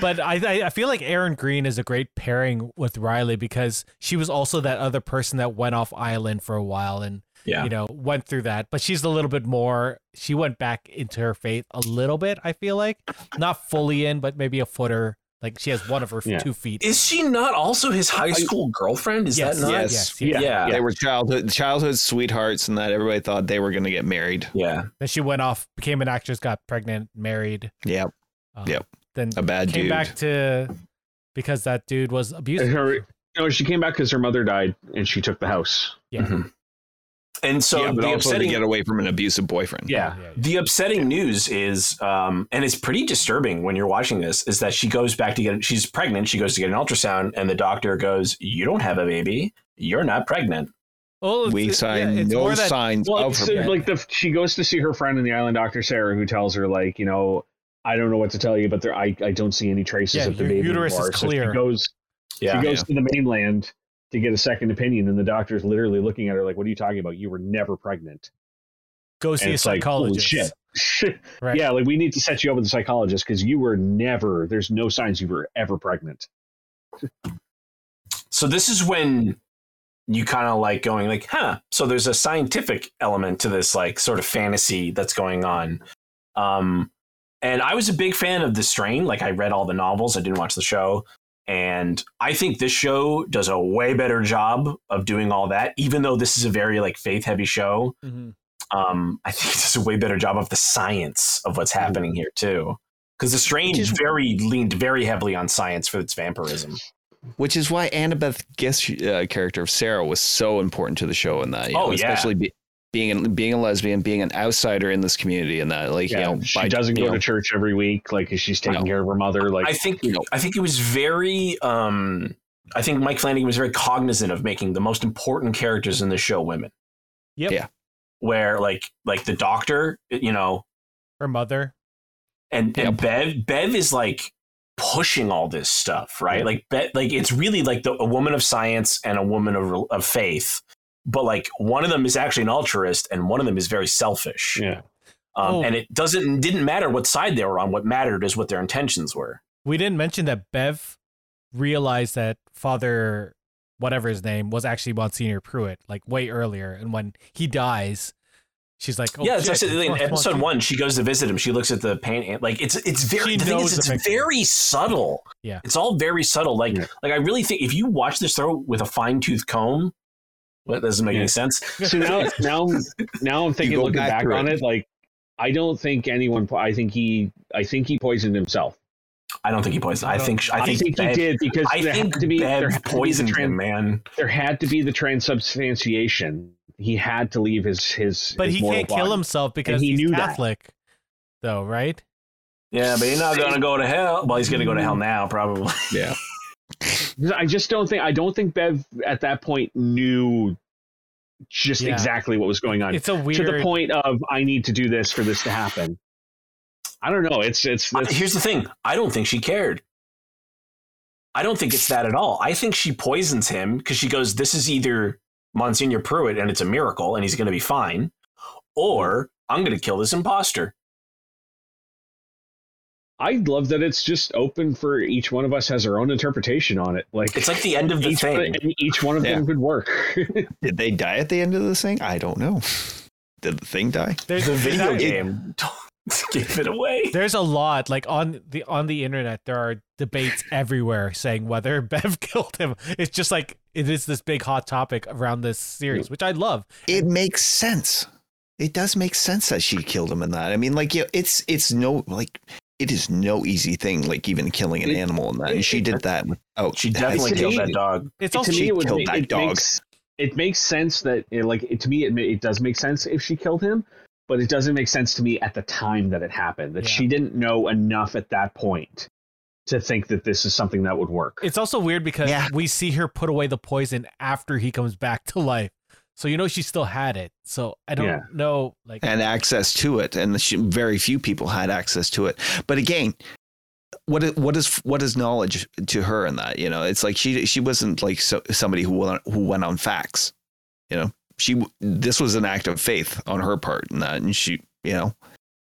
Speaker 4: but I, I I feel like Erin Greene is a great pairing with Riley because she was also that other person that went off island for a while and
Speaker 2: yeah
Speaker 4: you know went through that. But she's a little bit more. She went back into her faith a little bit. I feel like not fully in, but maybe a footer. Like she has one of her
Speaker 3: Yeah.
Speaker 4: two feet.
Speaker 2: is she not also his high school girlfriend is
Speaker 4: yes,
Speaker 2: that not
Speaker 1: Yes.
Speaker 4: yes, yes.
Speaker 2: yeah
Speaker 1: They were childhood childhood sweethearts, and that everybody thought they were going to get married.
Speaker 2: yeah
Speaker 4: Then she went off, became an actress, got pregnant, married.
Speaker 1: Yep.
Speaker 4: Um,
Speaker 1: Yep.
Speaker 4: Then
Speaker 1: A bad
Speaker 4: came
Speaker 1: dude.
Speaker 4: back to because that dude was abusive.
Speaker 3: her, no, she came back because her mother died, and she took the house.
Speaker 4: Yeah.
Speaker 2: Mhm. And so
Speaker 1: yeah, but
Speaker 2: the
Speaker 1: also to get away from an abusive boyfriend.
Speaker 3: Yeah.
Speaker 2: the upsetting news is, um, and it's pretty disturbing when you're watching this, is that she goes back to get, she's pregnant. She goes to get an ultrasound, and the doctor goes, "You don't have a baby. You're not pregnant."
Speaker 4: Well,
Speaker 1: We
Speaker 4: yeah,
Speaker 1: sign
Speaker 4: it's
Speaker 1: no
Speaker 4: that-
Speaker 1: signs
Speaker 3: Well,
Speaker 1: of
Speaker 3: it's
Speaker 1: her.
Speaker 3: like the she goes to see her friend in the island, Doctor Sarah, who tells her like, you know, I don't know what to tell you, but there, I, I don't see any traces
Speaker 4: Yeah,
Speaker 3: of the
Speaker 4: your
Speaker 3: baby.
Speaker 4: uterus is
Speaker 3: anymore. So
Speaker 4: clear.
Speaker 3: she goes,
Speaker 2: Yeah,
Speaker 3: she goes to the mainland to get a second opinion, and the doctor's literally looking at her like, "What are you talking about? You were never pregnant."
Speaker 4: Go see
Speaker 3: and
Speaker 4: a
Speaker 3: it's like,
Speaker 4: psychologist.
Speaker 3: shit.
Speaker 4: Right.
Speaker 3: Yeah, like we need to set you up with a psychologist because you were never. There's no signs you were ever pregnant.
Speaker 2: So this is when you kind of like going like, huh. So there's a scientific element to this like sort of fantasy that's going on. Um, and I was a big fan of The Strain. Like I read all the novels. I didn't watch the show. And I think this show does a way better job of doing all that, even though this is a very like faith heavy show.
Speaker 4: Mhm.
Speaker 2: Um, I think it does a way better job of the science of what's happening here too. Because the Strange
Speaker 1: is-
Speaker 2: very leaned very heavily on science for its vampirism.
Speaker 1: Which is why Annabeth Gish uh, character of Sarah was so important to the show in that. You
Speaker 2: Oh,
Speaker 1: know,
Speaker 2: yeah.
Speaker 1: especially be, being a, being a lesbian, being an outsider in this community, and that like
Speaker 3: Yeah,
Speaker 1: you know
Speaker 3: she
Speaker 1: by-
Speaker 3: doesn't go
Speaker 1: know,
Speaker 3: to church every week. Like she's taking
Speaker 1: No.
Speaker 3: care of her mother. Like
Speaker 2: I think
Speaker 1: you know.
Speaker 2: I think it was very um I think Mike Flanagan was very cognizant of making the most important characters in the show women.
Speaker 4: Yep.
Speaker 1: Yeah.
Speaker 2: Where like like the doctor, you know,
Speaker 4: Her mother.
Speaker 2: and and Bev Bev is like pushing all this stuff, right?
Speaker 3: Yeah.
Speaker 2: Like Bev, like it's really like the, a woman of science and a woman of of faith, but like one of them is actually an altruist and one of them is very selfish.
Speaker 3: yeah,
Speaker 2: Um,
Speaker 4: Oh.
Speaker 2: and it doesn't didn't matter what side they were on. What mattered is what their intentions were.
Speaker 4: We didn't mention that Bev realized that Father, whatever his name, was actually Monsignor Pruitt, like way earlier. And when he dies, she's like, oh,
Speaker 2: yeah, it's
Speaker 4: shit,
Speaker 2: actually in episode
Speaker 4: Monsignor.
Speaker 2: one. She goes to visit him. She looks at the paint. Like it's it's very.
Speaker 4: She
Speaker 2: the thing
Speaker 4: knows
Speaker 2: is,
Speaker 4: the
Speaker 2: it's
Speaker 4: picture.
Speaker 2: very subtle.
Speaker 4: Yeah.
Speaker 2: it's all very subtle. Like
Speaker 3: Yeah.
Speaker 2: like I really think if you watch this throw with a fine tooth comb, what doesn't make
Speaker 3: Yeah.
Speaker 2: any sense.
Speaker 3: So now, now, now I'm thinking, looking
Speaker 1: back
Speaker 3: back, on
Speaker 1: it.
Speaker 3: it, like I don't think anyone. I think he. I think he poisoned himself.
Speaker 2: I don't think he poisoned. I think I
Speaker 3: I
Speaker 2: think,
Speaker 3: think,
Speaker 2: Bev,
Speaker 3: he did because
Speaker 2: I
Speaker 3: there
Speaker 2: think
Speaker 3: had to be there
Speaker 2: Bev
Speaker 3: had to be the
Speaker 2: poisoned him, man.
Speaker 3: There had to be the transubstantiation. He had to leave his his.
Speaker 4: But
Speaker 3: his
Speaker 4: he can't kill himself because
Speaker 3: he
Speaker 4: he's
Speaker 3: knew that.
Speaker 4: Catholic, though, right?
Speaker 2: Yeah, but he's not gonna go to hell. Well, he's gonna go to hell now, probably.
Speaker 1: yeah.
Speaker 3: I just don't think. I don't think Bev at that point knew just
Speaker 4: Yeah.
Speaker 3: exactly what was going on
Speaker 4: It's a weird to
Speaker 3: the point of I need to do this for this to happen. I don't know. It's it's, it's
Speaker 2: Here's the thing. I don't think she cared. I don't think it's that at all. I think she poisons him because she goes, "This is either Monsignor Pruitt, and it's a miracle, and he's going to be fine, or I'm going to kill this imposter."
Speaker 3: I love that it's just open for each one of us has our own interpretation on it. Like
Speaker 2: It's like the end of the
Speaker 3: each,
Speaker 2: thing.
Speaker 3: and each one of them could work.
Speaker 1: Did they die at the end of the thing? I don't know. Did the thing die?
Speaker 4: there's
Speaker 2: The video
Speaker 4: that-
Speaker 2: game Give it away.
Speaker 4: There's a lot like on the on the internet. There are debates everywhere saying whether Bev killed him. It's just like it is this big hot topic around this series, which I love.
Speaker 1: It makes sense. It does make sense that she killed him in that. I mean, like, yeah, it's it's no like it is no easy thing, like even killing an
Speaker 3: It-
Speaker 1: animal in that. And she did that. Oh,
Speaker 2: She definitely killed that dog.
Speaker 4: It's
Speaker 3: to
Speaker 4: also
Speaker 3: me,
Speaker 1: she
Speaker 3: it would
Speaker 1: killed
Speaker 3: make,
Speaker 1: that
Speaker 3: it
Speaker 1: dog.
Speaker 3: makes it makes sense that it, like it, to me it, it does make sense if she killed him, but it doesn't make sense to me at the time that it happened that
Speaker 4: Yeah.
Speaker 3: she didn't know enough at that point to think that this is something that would work.
Speaker 4: It's also weird because
Speaker 1: Yeah.
Speaker 4: we see her put away the poison after he comes back to life. So you know she still had it. So I don't
Speaker 3: Yeah.
Speaker 4: know like
Speaker 1: and access to it, and she, very few people had access to it. But again, what is what is what is knowledge to her in that? You know, it's like she she wasn't like so, somebody who went on, who went on facts. You know, she this was an act of faith on her part, and that, and she you know,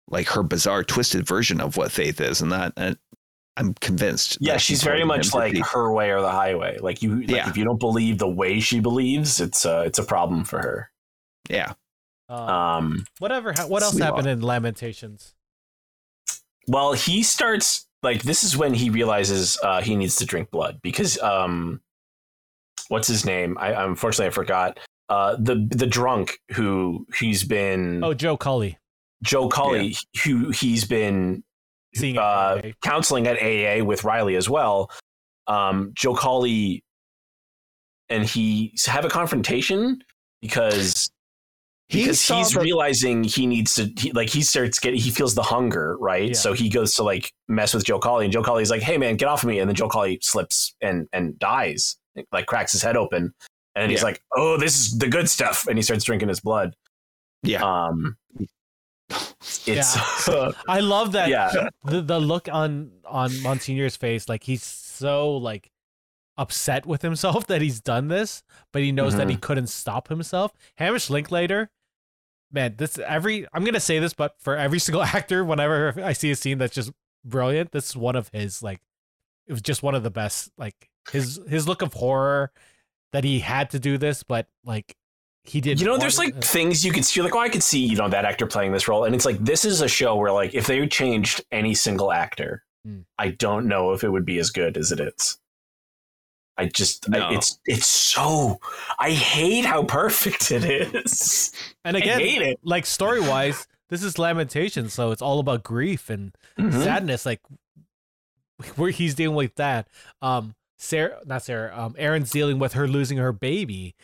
Speaker 1: like her bizarre twisted version of what faith is, and that, and I'm convinced.
Speaker 2: Yeah,
Speaker 1: that she
Speaker 2: she's very much like
Speaker 1: be-
Speaker 2: her way or the highway. Like you, like
Speaker 1: Yeah.
Speaker 2: if you don't believe the way she believes, it's uh, it's a problem for her.
Speaker 1: yeah.
Speaker 4: uh,
Speaker 2: Um,
Speaker 4: whatever. ha- What else
Speaker 1: Sleep
Speaker 4: happened in Lamentations?
Speaker 2: well, he starts like this is when he realizes uh, he needs to drink blood because um, what's his name? I unfortunately I forgot. Uh, the the drunk who he's been
Speaker 4: Oh, Joe Collie
Speaker 2: Joe Collie who he's been
Speaker 4: seeing
Speaker 2: uh,
Speaker 4: today.
Speaker 2: counseling at AA with Riley as well. Um, Joe Collie and he have a confrontation because
Speaker 1: He
Speaker 2: because he's
Speaker 1: the-
Speaker 2: realizing he needs to he, like he starts getting he feels the hunger right
Speaker 4: Yeah.
Speaker 2: so he goes to like mess with Joe Collie and Joe Collie's like hey man get off of me and then Joe Collie slips and and dies like cracks his head open and then he's
Speaker 1: Yeah.
Speaker 2: like oh this is the good stuff and he starts drinking his blood
Speaker 1: Yeah.
Speaker 2: um it's uh,
Speaker 4: I love that.
Speaker 2: yeah
Speaker 4: The the look on on Monsignor's face, like he's so like upset with himself that he's done this, but he knows that he mm-hmm. couldn't stop himself. Hamish Linklater, man, this every I'm gonna say this, but for every single actor, whenever I see a scene that's just brilliant, this is one of his like it was just one of the best. Like his his look of horror that he had to do this, but like he did.
Speaker 2: You know, there's
Speaker 4: want-
Speaker 2: like things you could see. Like, oh, I could see, you know, that actor playing this role. And it's like, this is a show where, like, if they changed any single actor,
Speaker 4: Hmm.
Speaker 2: I don't know if it would be as good as it is. I just
Speaker 1: No.
Speaker 2: I, it's it's so I hate how perfect it is.
Speaker 4: And
Speaker 2: I
Speaker 4: again,
Speaker 2: hate it.
Speaker 4: like story wise, this is lamentation, so it's all about grief and
Speaker 2: Mhm.
Speaker 4: sadness. Like where he's dealing with that. Um, Sarah, not Sarah. Um, Erin's dealing with her losing her baby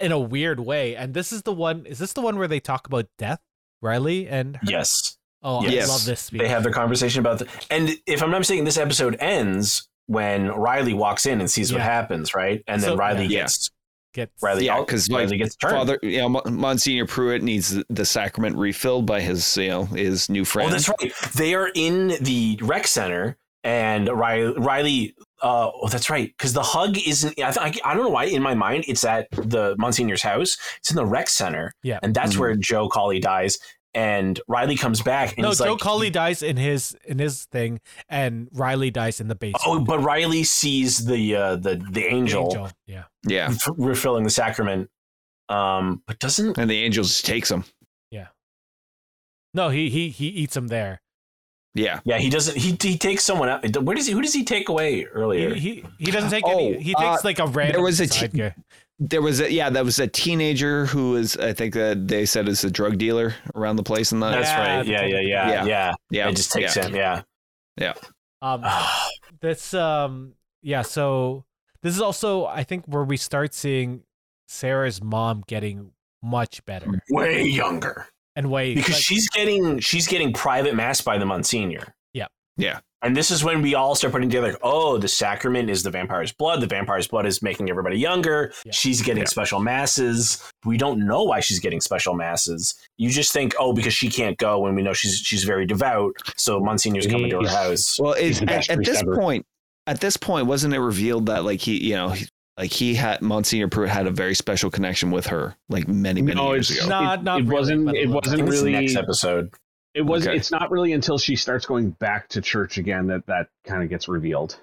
Speaker 4: in a weird way. And this is the one. Is this the one where they talk about death, Riley and her?
Speaker 2: Yes,
Speaker 4: Oh,
Speaker 1: Yes.
Speaker 4: I love this speech.
Speaker 2: they have their conversation about the, and if I'm not mistaken, this episode ends when Riley walks in and sees what happens, right? And then
Speaker 4: So-
Speaker 2: Riley
Speaker 1: Yeah.
Speaker 2: gets
Speaker 4: Gets
Speaker 2: Riley.
Speaker 1: Yeah,
Speaker 2: out-
Speaker 1: 'cause, like,
Speaker 2: Riley gets turned.
Speaker 1: Father, you know, Monsignor Pruitt needs the- the sacrament refilled by his, you know, his new oh, friend.
Speaker 2: Oh, that's right. They are in the rec center, and Riley. Riley uh, oh, that's right. Because the hug isn't. I, th- I don't know why. In my mind, it's at the Monsignor's house. It's in the rec center.
Speaker 4: Yeah.
Speaker 2: and that's
Speaker 1: Mhm.
Speaker 2: where Joe Collie dies. And Riley comes back, and
Speaker 4: no,
Speaker 2: he's
Speaker 4: Joe
Speaker 2: like,
Speaker 4: Collie dies in his in his thing, and Riley dies in the basement.
Speaker 2: "Oh, but Riley sees the uh, the the angel,
Speaker 4: Angel. Yeah.
Speaker 1: Yeah,
Speaker 2: f- refilling the sacrament." Um, but doesn't
Speaker 1: and the angel just takes him. Yeah.
Speaker 4: No, he he he eats him there.
Speaker 1: Yeah,
Speaker 2: yeah he doesn't he he takes someone out. Where does he? Who does he take away earlier?
Speaker 4: He, he he doesn't take
Speaker 1: Oh,
Speaker 4: any. He takes
Speaker 1: uh,
Speaker 4: like a random.
Speaker 1: There was a
Speaker 4: side
Speaker 1: t-
Speaker 4: guy.
Speaker 1: there was a yeah, that was a teenager who was, I think that they said is a drug dealer around the place and that.
Speaker 2: That's
Speaker 4: Yeah,
Speaker 2: right. Yeah, yeah, yeah,
Speaker 1: Yeah.
Speaker 2: yeah.
Speaker 1: yeah,
Speaker 2: It just takes
Speaker 1: yeah.
Speaker 2: him. Yeah. Yeah.
Speaker 4: Um, this um yeah. So this is also I think where we start seeing Sarah's mom getting much better
Speaker 2: way younger
Speaker 4: and way
Speaker 2: because
Speaker 4: like,
Speaker 2: she's getting she's getting private mass by the Monsignor.
Speaker 4: Yeah.
Speaker 1: Yeah.
Speaker 2: And this is when we all start putting together, like, oh, the sacrament is the vampire's blood. The vampire's blood is making everybody younger.
Speaker 4: Yeah.
Speaker 2: She's getting
Speaker 1: Yeah.
Speaker 2: special masses. We don't know why she's getting special masses. You just think, oh, because she can't go, when we know she's she's very devout. So Monsignor's coming to her house.
Speaker 1: Well,
Speaker 3: He's
Speaker 1: it,
Speaker 3: the best
Speaker 1: at, at this
Speaker 3: priest ever.
Speaker 1: point, at this point, wasn't it revealed that like he, you know, he, like he had Monsignor Pruitt had a very special connection with her, like many many
Speaker 3: No,
Speaker 1: years
Speaker 3: it's
Speaker 1: ago.
Speaker 4: Not-
Speaker 3: it,
Speaker 4: not
Speaker 3: it
Speaker 4: really,
Speaker 3: wasn't.
Speaker 4: but a
Speaker 3: It wasn't really.
Speaker 2: next episode.
Speaker 3: It was.
Speaker 1: Okay.
Speaker 3: It's not really until she starts going back to church again that that kind of gets revealed.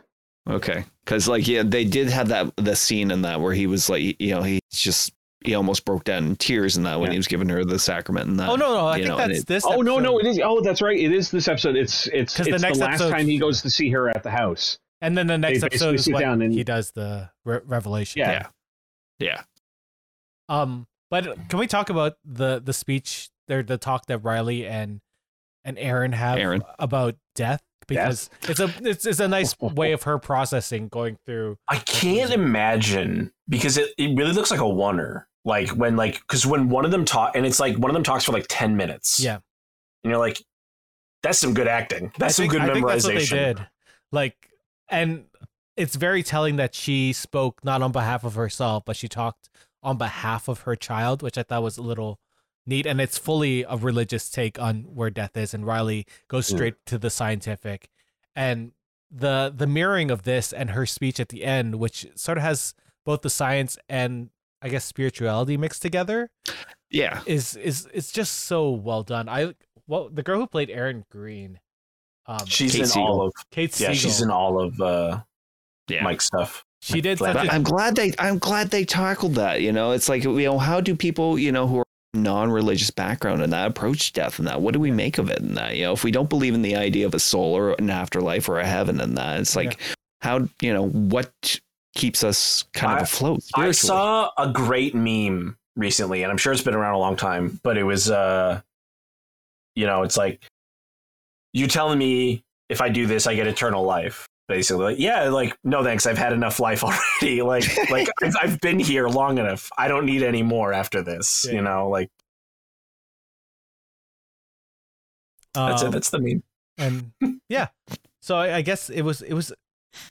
Speaker 1: Okay, because like yeah, they did have that the scene in that where he was like, you know, he just he almost broke down in tears in that when
Speaker 3: Yeah.
Speaker 1: he was giving her the sacrament and that.
Speaker 4: Oh no no I think
Speaker 1: know,
Speaker 4: that's
Speaker 1: it-
Speaker 4: this.
Speaker 3: Oh no, no, it is. Oh, that's right. It is this episode. It's it's
Speaker 4: 'Cause
Speaker 3: it's
Speaker 4: the
Speaker 3: the,
Speaker 4: next
Speaker 3: last
Speaker 4: episode-
Speaker 3: time he goes to see her at the house.
Speaker 4: And then the next
Speaker 3: They
Speaker 4: episode is when
Speaker 3: and-
Speaker 4: he does the re- revelation.
Speaker 3: Yeah.
Speaker 1: Yeah. Yeah.
Speaker 4: Um, but can we talk about the the speech there, the talk that Riley and and Erin have
Speaker 1: Erin.
Speaker 4: about death? Because it's a it's, it's a nice way of her processing going through.
Speaker 2: I can't imagine because it, it really looks like a oneer. Like when like because when one of them talk and it's like one of them talks for like ten minutes.
Speaker 4: Yeah.
Speaker 2: and you're like, that's some good acting. That's
Speaker 4: I
Speaker 2: some good
Speaker 4: I think that's what they
Speaker 2: memorization.
Speaker 4: did. Like, and it's very telling that she spoke not on behalf of herself, but she talked on behalf of her child, which I thought was a little neat. And it's fully a religious take on where death is. And Riley goes
Speaker 3: Yeah.
Speaker 4: straight to the scientific, and the the mirroring of this and her speech at the end, which sort of has both the science and I guess spirituality mixed together
Speaker 1: Yeah.
Speaker 4: is is it's just so well done. I well the girl who played Erin Greene, um,
Speaker 2: She's
Speaker 1: Kate
Speaker 2: in
Speaker 1: Siegel.
Speaker 2: all of
Speaker 4: Kate
Speaker 2: yeah,
Speaker 4: Siegel.
Speaker 2: she's in all of uh,
Speaker 1: Yeah.
Speaker 2: Mike's stuff.
Speaker 4: She did
Speaker 2: But
Speaker 4: such
Speaker 1: But
Speaker 4: a
Speaker 1: I'm glad they I'm glad they tackled that. You know, it's like you know, how do people, you know, who are non-religious background and that approach death and that? What do we make of it and that? You know, if we don't believe in the idea of a soul or an afterlife or a heaven and that, it's like how you know what keeps us kind of afloat
Speaker 2: I saw a great meme recently, and I'm sure it's been around a long time, but it was uh you know, it's like you telling me if I do this I get eternal life. Basically, like, yeah, like no thanks, I've had enough life already. Like, like I've, I've been here long enough. I don't need any more after this.
Speaker 4: Yeah.
Speaker 2: You know, like that's
Speaker 4: um,
Speaker 2: it. That's the meme.
Speaker 4: and yeah. So I, I guess it was it was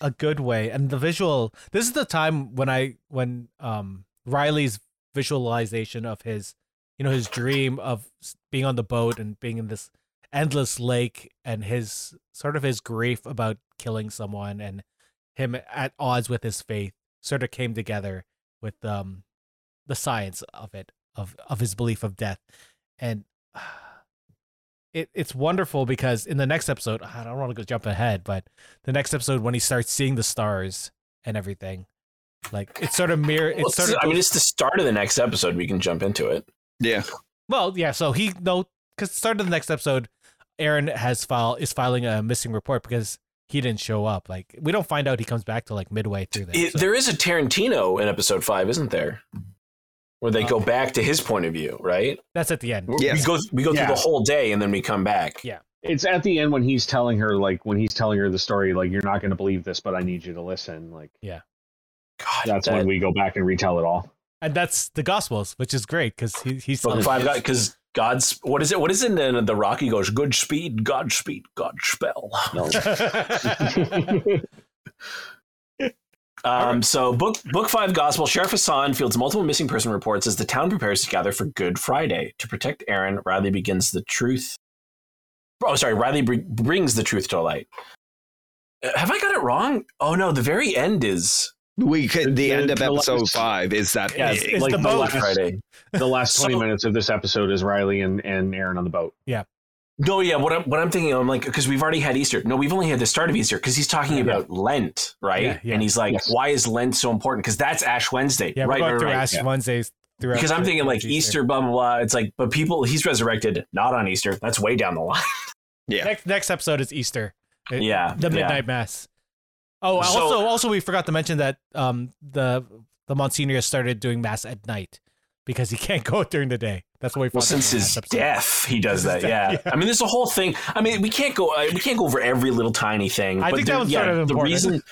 Speaker 4: a good way, and the visual. This is the time when I when um Riley's visualization of his, you know, his dream of being on the boat and being in this endless lake, and his sort of his grief about killing someone, and him at odds with his faith, sort of came together with um the science of it of of his belief of death, and. it, it's wonderful because in the next episode, I don't want to go jump ahead, but the next episode when he starts seeing the stars and everything, like it's sort of mirror.
Speaker 2: Well,
Speaker 4: It's sort of
Speaker 2: I mean, it's the start of the next episode. We can jump into it.
Speaker 1: yeah.
Speaker 4: well, yeah. So he no, because start of the next episode, Erin has file is filing a missing report because he didn't show up. Like we don't find out he comes back to like midway through the
Speaker 2: It, there is a Tarantino in episode five, isn't there? Where they go uh, back to his point of view, right?
Speaker 4: That's at the end.
Speaker 1: Yes.
Speaker 2: We go we go
Speaker 3: Yeah.
Speaker 2: through the whole day and then we come back.
Speaker 4: Yeah.
Speaker 3: It's at the end when he's telling her, like, when he's telling her the story, like, you're not going to believe this, but I need you to listen. Like, Yeah.
Speaker 2: God,
Speaker 3: that's
Speaker 2: that,
Speaker 3: when we go back and retell it all.
Speaker 4: And that's the Gospels, which is great because he, he's
Speaker 2: book
Speaker 4: telling
Speaker 2: five
Speaker 4: his-
Speaker 2: because God's what is it? What is it in the Rocky goes? Good speed, God speed, God spell.
Speaker 3: No.
Speaker 2: Um, so book book five gospel Sheriff Hassan fields multiple missing person reports as the town prepares to gather for Good Friday to protect Erin. Riley begins the truth. Oh, sorry. Riley br- brings the truth to light. Uh, Have I got it wrong? Oh no, the very end is
Speaker 1: We could, the,
Speaker 3: The-
Speaker 1: end of
Speaker 3: the
Speaker 1: episode
Speaker 3: last-
Speaker 1: five is that
Speaker 2: Yeah,
Speaker 4: It's- it's
Speaker 3: like
Speaker 4: the
Speaker 3: the last-
Speaker 2: Friday.
Speaker 3: the last 20
Speaker 2: So-
Speaker 3: minutes of this episode is Riley and, and Erin on the boat. Yeah.
Speaker 2: No, yeah. What I'm what I'm thinking, I'm like, because we've already had Easter. No, we've only had the start of Easter because he's talking
Speaker 3: Yeah.
Speaker 2: about Lent, right?
Speaker 4: Yeah, yeah.
Speaker 2: And he's like,
Speaker 3: Yes.
Speaker 2: why is Lent so important? Because that's Ash Wednesday,
Speaker 4: yeah, we're
Speaker 2: right?
Speaker 4: going
Speaker 2: right,
Speaker 4: through
Speaker 2: right.
Speaker 4: Ash
Speaker 3: yeah.
Speaker 4: Wednesdays throughout.
Speaker 2: Because I'm thinking like
Speaker 4: towards
Speaker 2: Easter, blah blah blah. It's like, but people, he's resurrected not on Easter. That's way down the line.
Speaker 1: yeah.
Speaker 4: Next next episode is Easter. It-
Speaker 2: Yeah,
Speaker 4: the
Speaker 2: yeah.
Speaker 4: midnight mass. Oh,
Speaker 2: So-
Speaker 4: also also we forgot to mention that um the the Monsignor started doing mass at night because he can't go during the day. That's why. we
Speaker 2: Well,
Speaker 4: found
Speaker 2: since
Speaker 4: in the
Speaker 2: his death, he does
Speaker 4: Since
Speaker 2: that.
Speaker 4: his
Speaker 2: Yeah.
Speaker 4: yeah.
Speaker 2: I mean, there's a whole thing. I mean, we can't go. uh, We can't go over every little tiny thing.
Speaker 4: I
Speaker 2: but
Speaker 4: think
Speaker 2: there-
Speaker 4: that one's
Speaker 2: yeah,
Speaker 4: sort of
Speaker 2: the
Speaker 4: important.
Speaker 2: reason.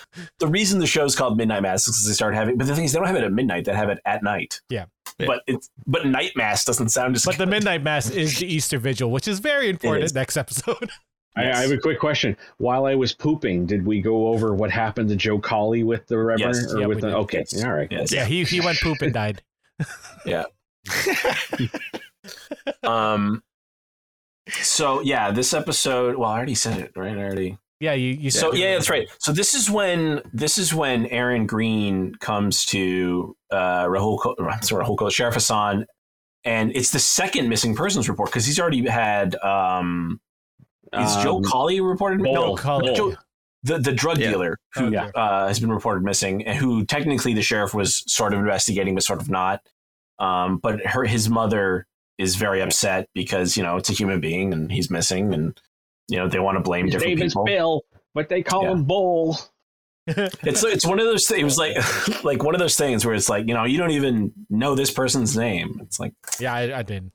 Speaker 2: The reason the show's called Midnight Mass is because they start having. But the thing is, they don't have it at midnight. They have it at night.
Speaker 4: Yeah.
Speaker 1: Yeah.
Speaker 2: But it's but night mass doesn't sound as.
Speaker 4: But the midnight mass is the Easter vigil, which is very important
Speaker 2: is.
Speaker 4: next episode.
Speaker 3: I,
Speaker 2: Yes.
Speaker 3: I have a quick question. While I was pooping, did we go over what happened to Joe Collie with the Reverend?
Speaker 2: Yes.
Speaker 3: or
Speaker 4: Yeah,
Speaker 3: with the, okay,
Speaker 2: Yes.
Speaker 3: all right.
Speaker 2: Yes.
Speaker 4: yeah, he he went poop and died. Yeah.
Speaker 2: um. So yeah, this episode. Well, I already said it, right? I already.
Speaker 4: Yeah, you you
Speaker 2: So yeah, that's right. So this is when this is when Erin Greene comes to uh, Rahul, Ko- I'm sorry, Rahul Sheriff Hassan, and it's the second missing persons report because he's already had. Um, is Joe
Speaker 3: Um,
Speaker 2: Collie reported?
Speaker 3: Bull.
Speaker 2: No,
Speaker 4: Collie.
Speaker 2: Joe, the the drug
Speaker 1: Yeah.
Speaker 2: dealer who
Speaker 4: Oh,
Speaker 3: Yeah.
Speaker 2: uh, has been reported missing, and who technically the sheriff was sort of investigating, but sort of not. Um, but her his mother is very upset because you know it's a human being and he's missing, and you know they want to blame
Speaker 3: His
Speaker 2: different
Speaker 3: name is
Speaker 2: people.
Speaker 3: Bill, but they call
Speaker 2: Yeah.
Speaker 3: him Bull.
Speaker 2: It's it's one of those things. It was like like one of those things where it's like you know you don't even know this person's name. It's like
Speaker 4: yeah, I, I did.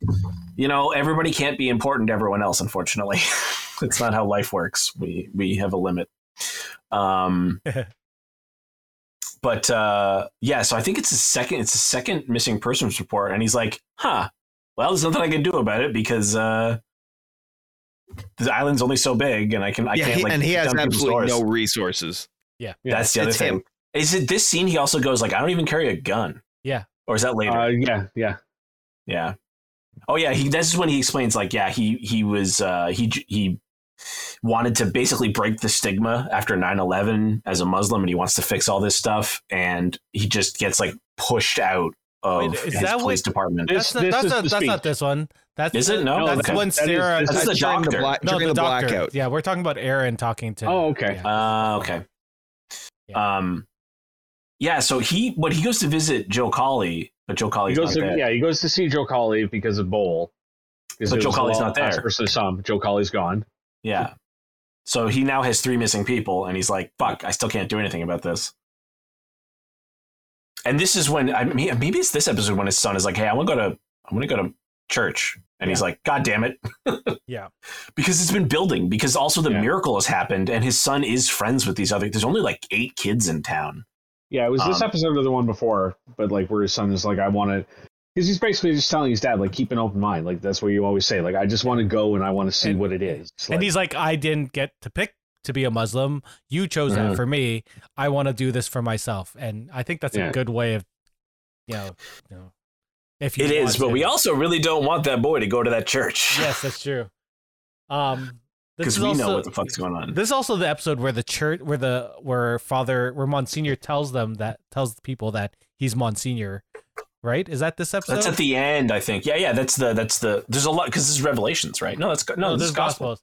Speaker 2: you know everybody can't be important to everyone else. Unfortunately, it's not how life works. We we have a limit. Um, but uh, yeah, so I think it's a second. It's a second missing persons report, and he's like, huh. Well, there's nothing I can do about it because uh, the island's only so big, and I can I
Speaker 1: yeah,
Speaker 2: can't
Speaker 1: he-
Speaker 2: like
Speaker 1: and he has absolutely no resources.
Speaker 4: Yeah.
Speaker 2: That's the other
Speaker 1: It's
Speaker 2: thing.
Speaker 1: him.
Speaker 2: Is it this scene? He also goes like, "I don't even carry a gun."
Speaker 4: Yeah.
Speaker 2: Or is that later?
Speaker 3: Uh, yeah, yeah.
Speaker 2: yeah. Oh yeah. He. This is when he explains like, yeah, he he was uh, he he wanted to basically break the stigma after 9-11 as a Muslim, and he wants to fix all this stuff, and he just gets like pushed out of
Speaker 4: Wait,
Speaker 2: his police
Speaker 4: what-
Speaker 2: department.
Speaker 3: This-
Speaker 4: That's not, that's,
Speaker 3: is
Speaker 4: not, that's not this one. That's
Speaker 2: Is it? No?
Speaker 4: That's
Speaker 2: Okay.
Speaker 4: when
Speaker 3: That is-
Speaker 4: Sarah.
Speaker 3: this
Speaker 2: That's
Speaker 1: That's
Speaker 2: the
Speaker 1: during
Speaker 2: doctor.
Speaker 1: The black,
Speaker 4: no,
Speaker 1: during
Speaker 4: the,
Speaker 1: the,
Speaker 4: doctor.
Speaker 1: blackout.
Speaker 4: Yeah, we're talking about Erin talking to.
Speaker 3: Oh, okay.
Speaker 4: yeah.
Speaker 2: Uh, okay. Um, yeah. So he, but he goes to visit Joe Collie, but Joe
Speaker 3: He
Speaker 2: Collie's
Speaker 3: goes
Speaker 2: not
Speaker 3: to
Speaker 2: there.
Speaker 3: yeah, he goes to see Joe Collie because of Bowl. Because
Speaker 2: But Joe
Speaker 3: was
Speaker 2: Collie's not there.
Speaker 3: Person some. Joe Collie's gone.
Speaker 2: Yeah. So he now has three missing people, and he's like, "Fuck, I still can't do anything about this." And this is when I mean, maybe it's this episode when his son is like, "Hey, I want to go to, I want to go to church," and he's like, "God damn it!"
Speaker 4: Yeah.
Speaker 2: because it's been building. Because also the
Speaker 3: Yeah.
Speaker 2: miracle has happened, and his son is friends with these other. There's only like eight kids in town.
Speaker 3: Yeah, it was this
Speaker 2: Um,
Speaker 3: episode or the one before, but like where his son is like, I want to, because he's basically just telling his dad like, keep an open mind. Like that's what you always say. Like I just want to go and I want to see
Speaker 4: And-
Speaker 3: what it is. It's
Speaker 4: and
Speaker 3: like-
Speaker 4: he's like, I didn't get to pick to be a Muslim. You chose
Speaker 3: Mhm.
Speaker 4: that for me. I want to do this for myself, and I think that's a good way of, you know, you know, if you
Speaker 2: It is, but
Speaker 4: to.
Speaker 2: we also really don't want that boy to go to that church.
Speaker 4: yes, that's true. Um,
Speaker 2: because we
Speaker 4: also,
Speaker 2: know what the fuck's going on.
Speaker 4: This is also the episode where the church, where the where Father, where Monsignor tells them that tells the people that he's Monsignor, right? Is that this episode?
Speaker 2: That's at the end, I think. Yeah, yeah. That's the that's the. There's a lot because this is Revelations, right? No, that's go- no, this, is gospel.
Speaker 4: Gospels.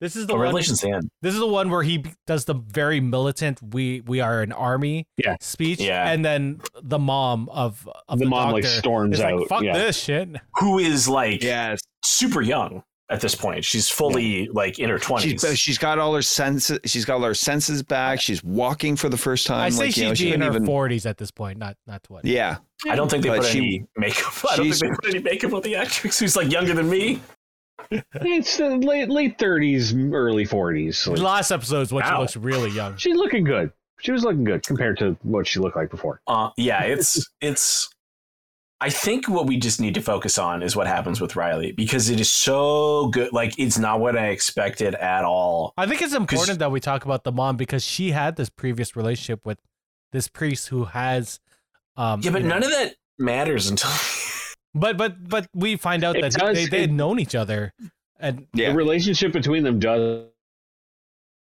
Speaker 4: This is the
Speaker 2: Oh,
Speaker 4: one.
Speaker 2: Revelations the end.
Speaker 4: This is the one where he does the very militant "we we are an army"
Speaker 3: Yeah.
Speaker 4: speech,
Speaker 2: Yeah.
Speaker 4: and then the mom of of
Speaker 3: the,
Speaker 4: the,
Speaker 3: mom like
Speaker 4: doctor
Speaker 3: storms
Speaker 4: is
Speaker 3: out.
Speaker 4: like, "Fuck
Speaker 3: yeah.
Speaker 4: this shit."
Speaker 2: Who is like
Speaker 1: Yes.
Speaker 2: super young? At this point. She's fully like in her twenties.
Speaker 1: She's, she's got all her senses. She's got all her senses back. She's walking for the first time.
Speaker 4: I say
Speaker 1: like, you know,
Speaker 4: she'd
Speaker 1: she
Speaker 4: be in
Speaker 1: didn't
Speaker 4: her
Speaker 1: even-
Speaker 4: forties at this point, not not twenty.
Speaker 1: Yeah,
Speaker 2: I don't think they
Speaker 1: But
Speaker 2: put
Speaker 1: she-
Speaker 2: any makeup. I don't think they put any makeup on the actress who's like younger than me.
Speaker 3: It's the late late thirties, early forties.
Speaker 4: The last episode's when she
Speaker 2: Wow.
Speaker 4: looks really young.
Speaker 3: she's looking good. She was looking good compared to what she looked like before.
Speaker 2: Uh, yeah, it's it's. I think what we just need to focus on is what happens with Riley because it is so good. Like it's not what I expected at all.
Speaker 4: I think it's important that we talk about the mom because she had this previous relationship with this priest who has um
Speaker 2: Yeah, but
Speaker 4: you know-
Speaker 2: none of that matters until
Speaker 4: but but but we find out
Speaker 3: It
Speaker 4: that
Speaker 3: does-
Speaker 4: they, they had known each other and
Speaker 1: yeah.
Speaker 3: The relationship between them does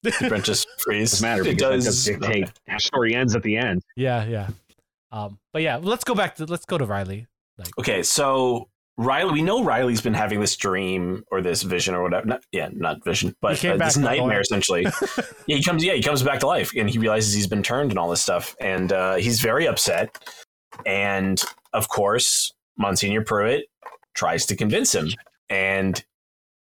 Speaker 2: Brent just freeze.
Speaker 3: matter
Speaker 2: It
Speaker 3: because
Speaker 2: does
Speaker 3: that does dictate how story ends at the end.
Speaker 4: yeah yeah um but yeah let's go back to let's go to riley
Speaker 2: Okay, so Riley, we know Riley's been having this dream or this vision or whatever. Not, yeah, not vision, but uh, this nightmare essentially. yeah, he comes. Yeah, he comes back to life, and he realizes he's been turned and all this stuff, and uh, he's very upset. And of course, Monsignor Pruitt tries to convince him, and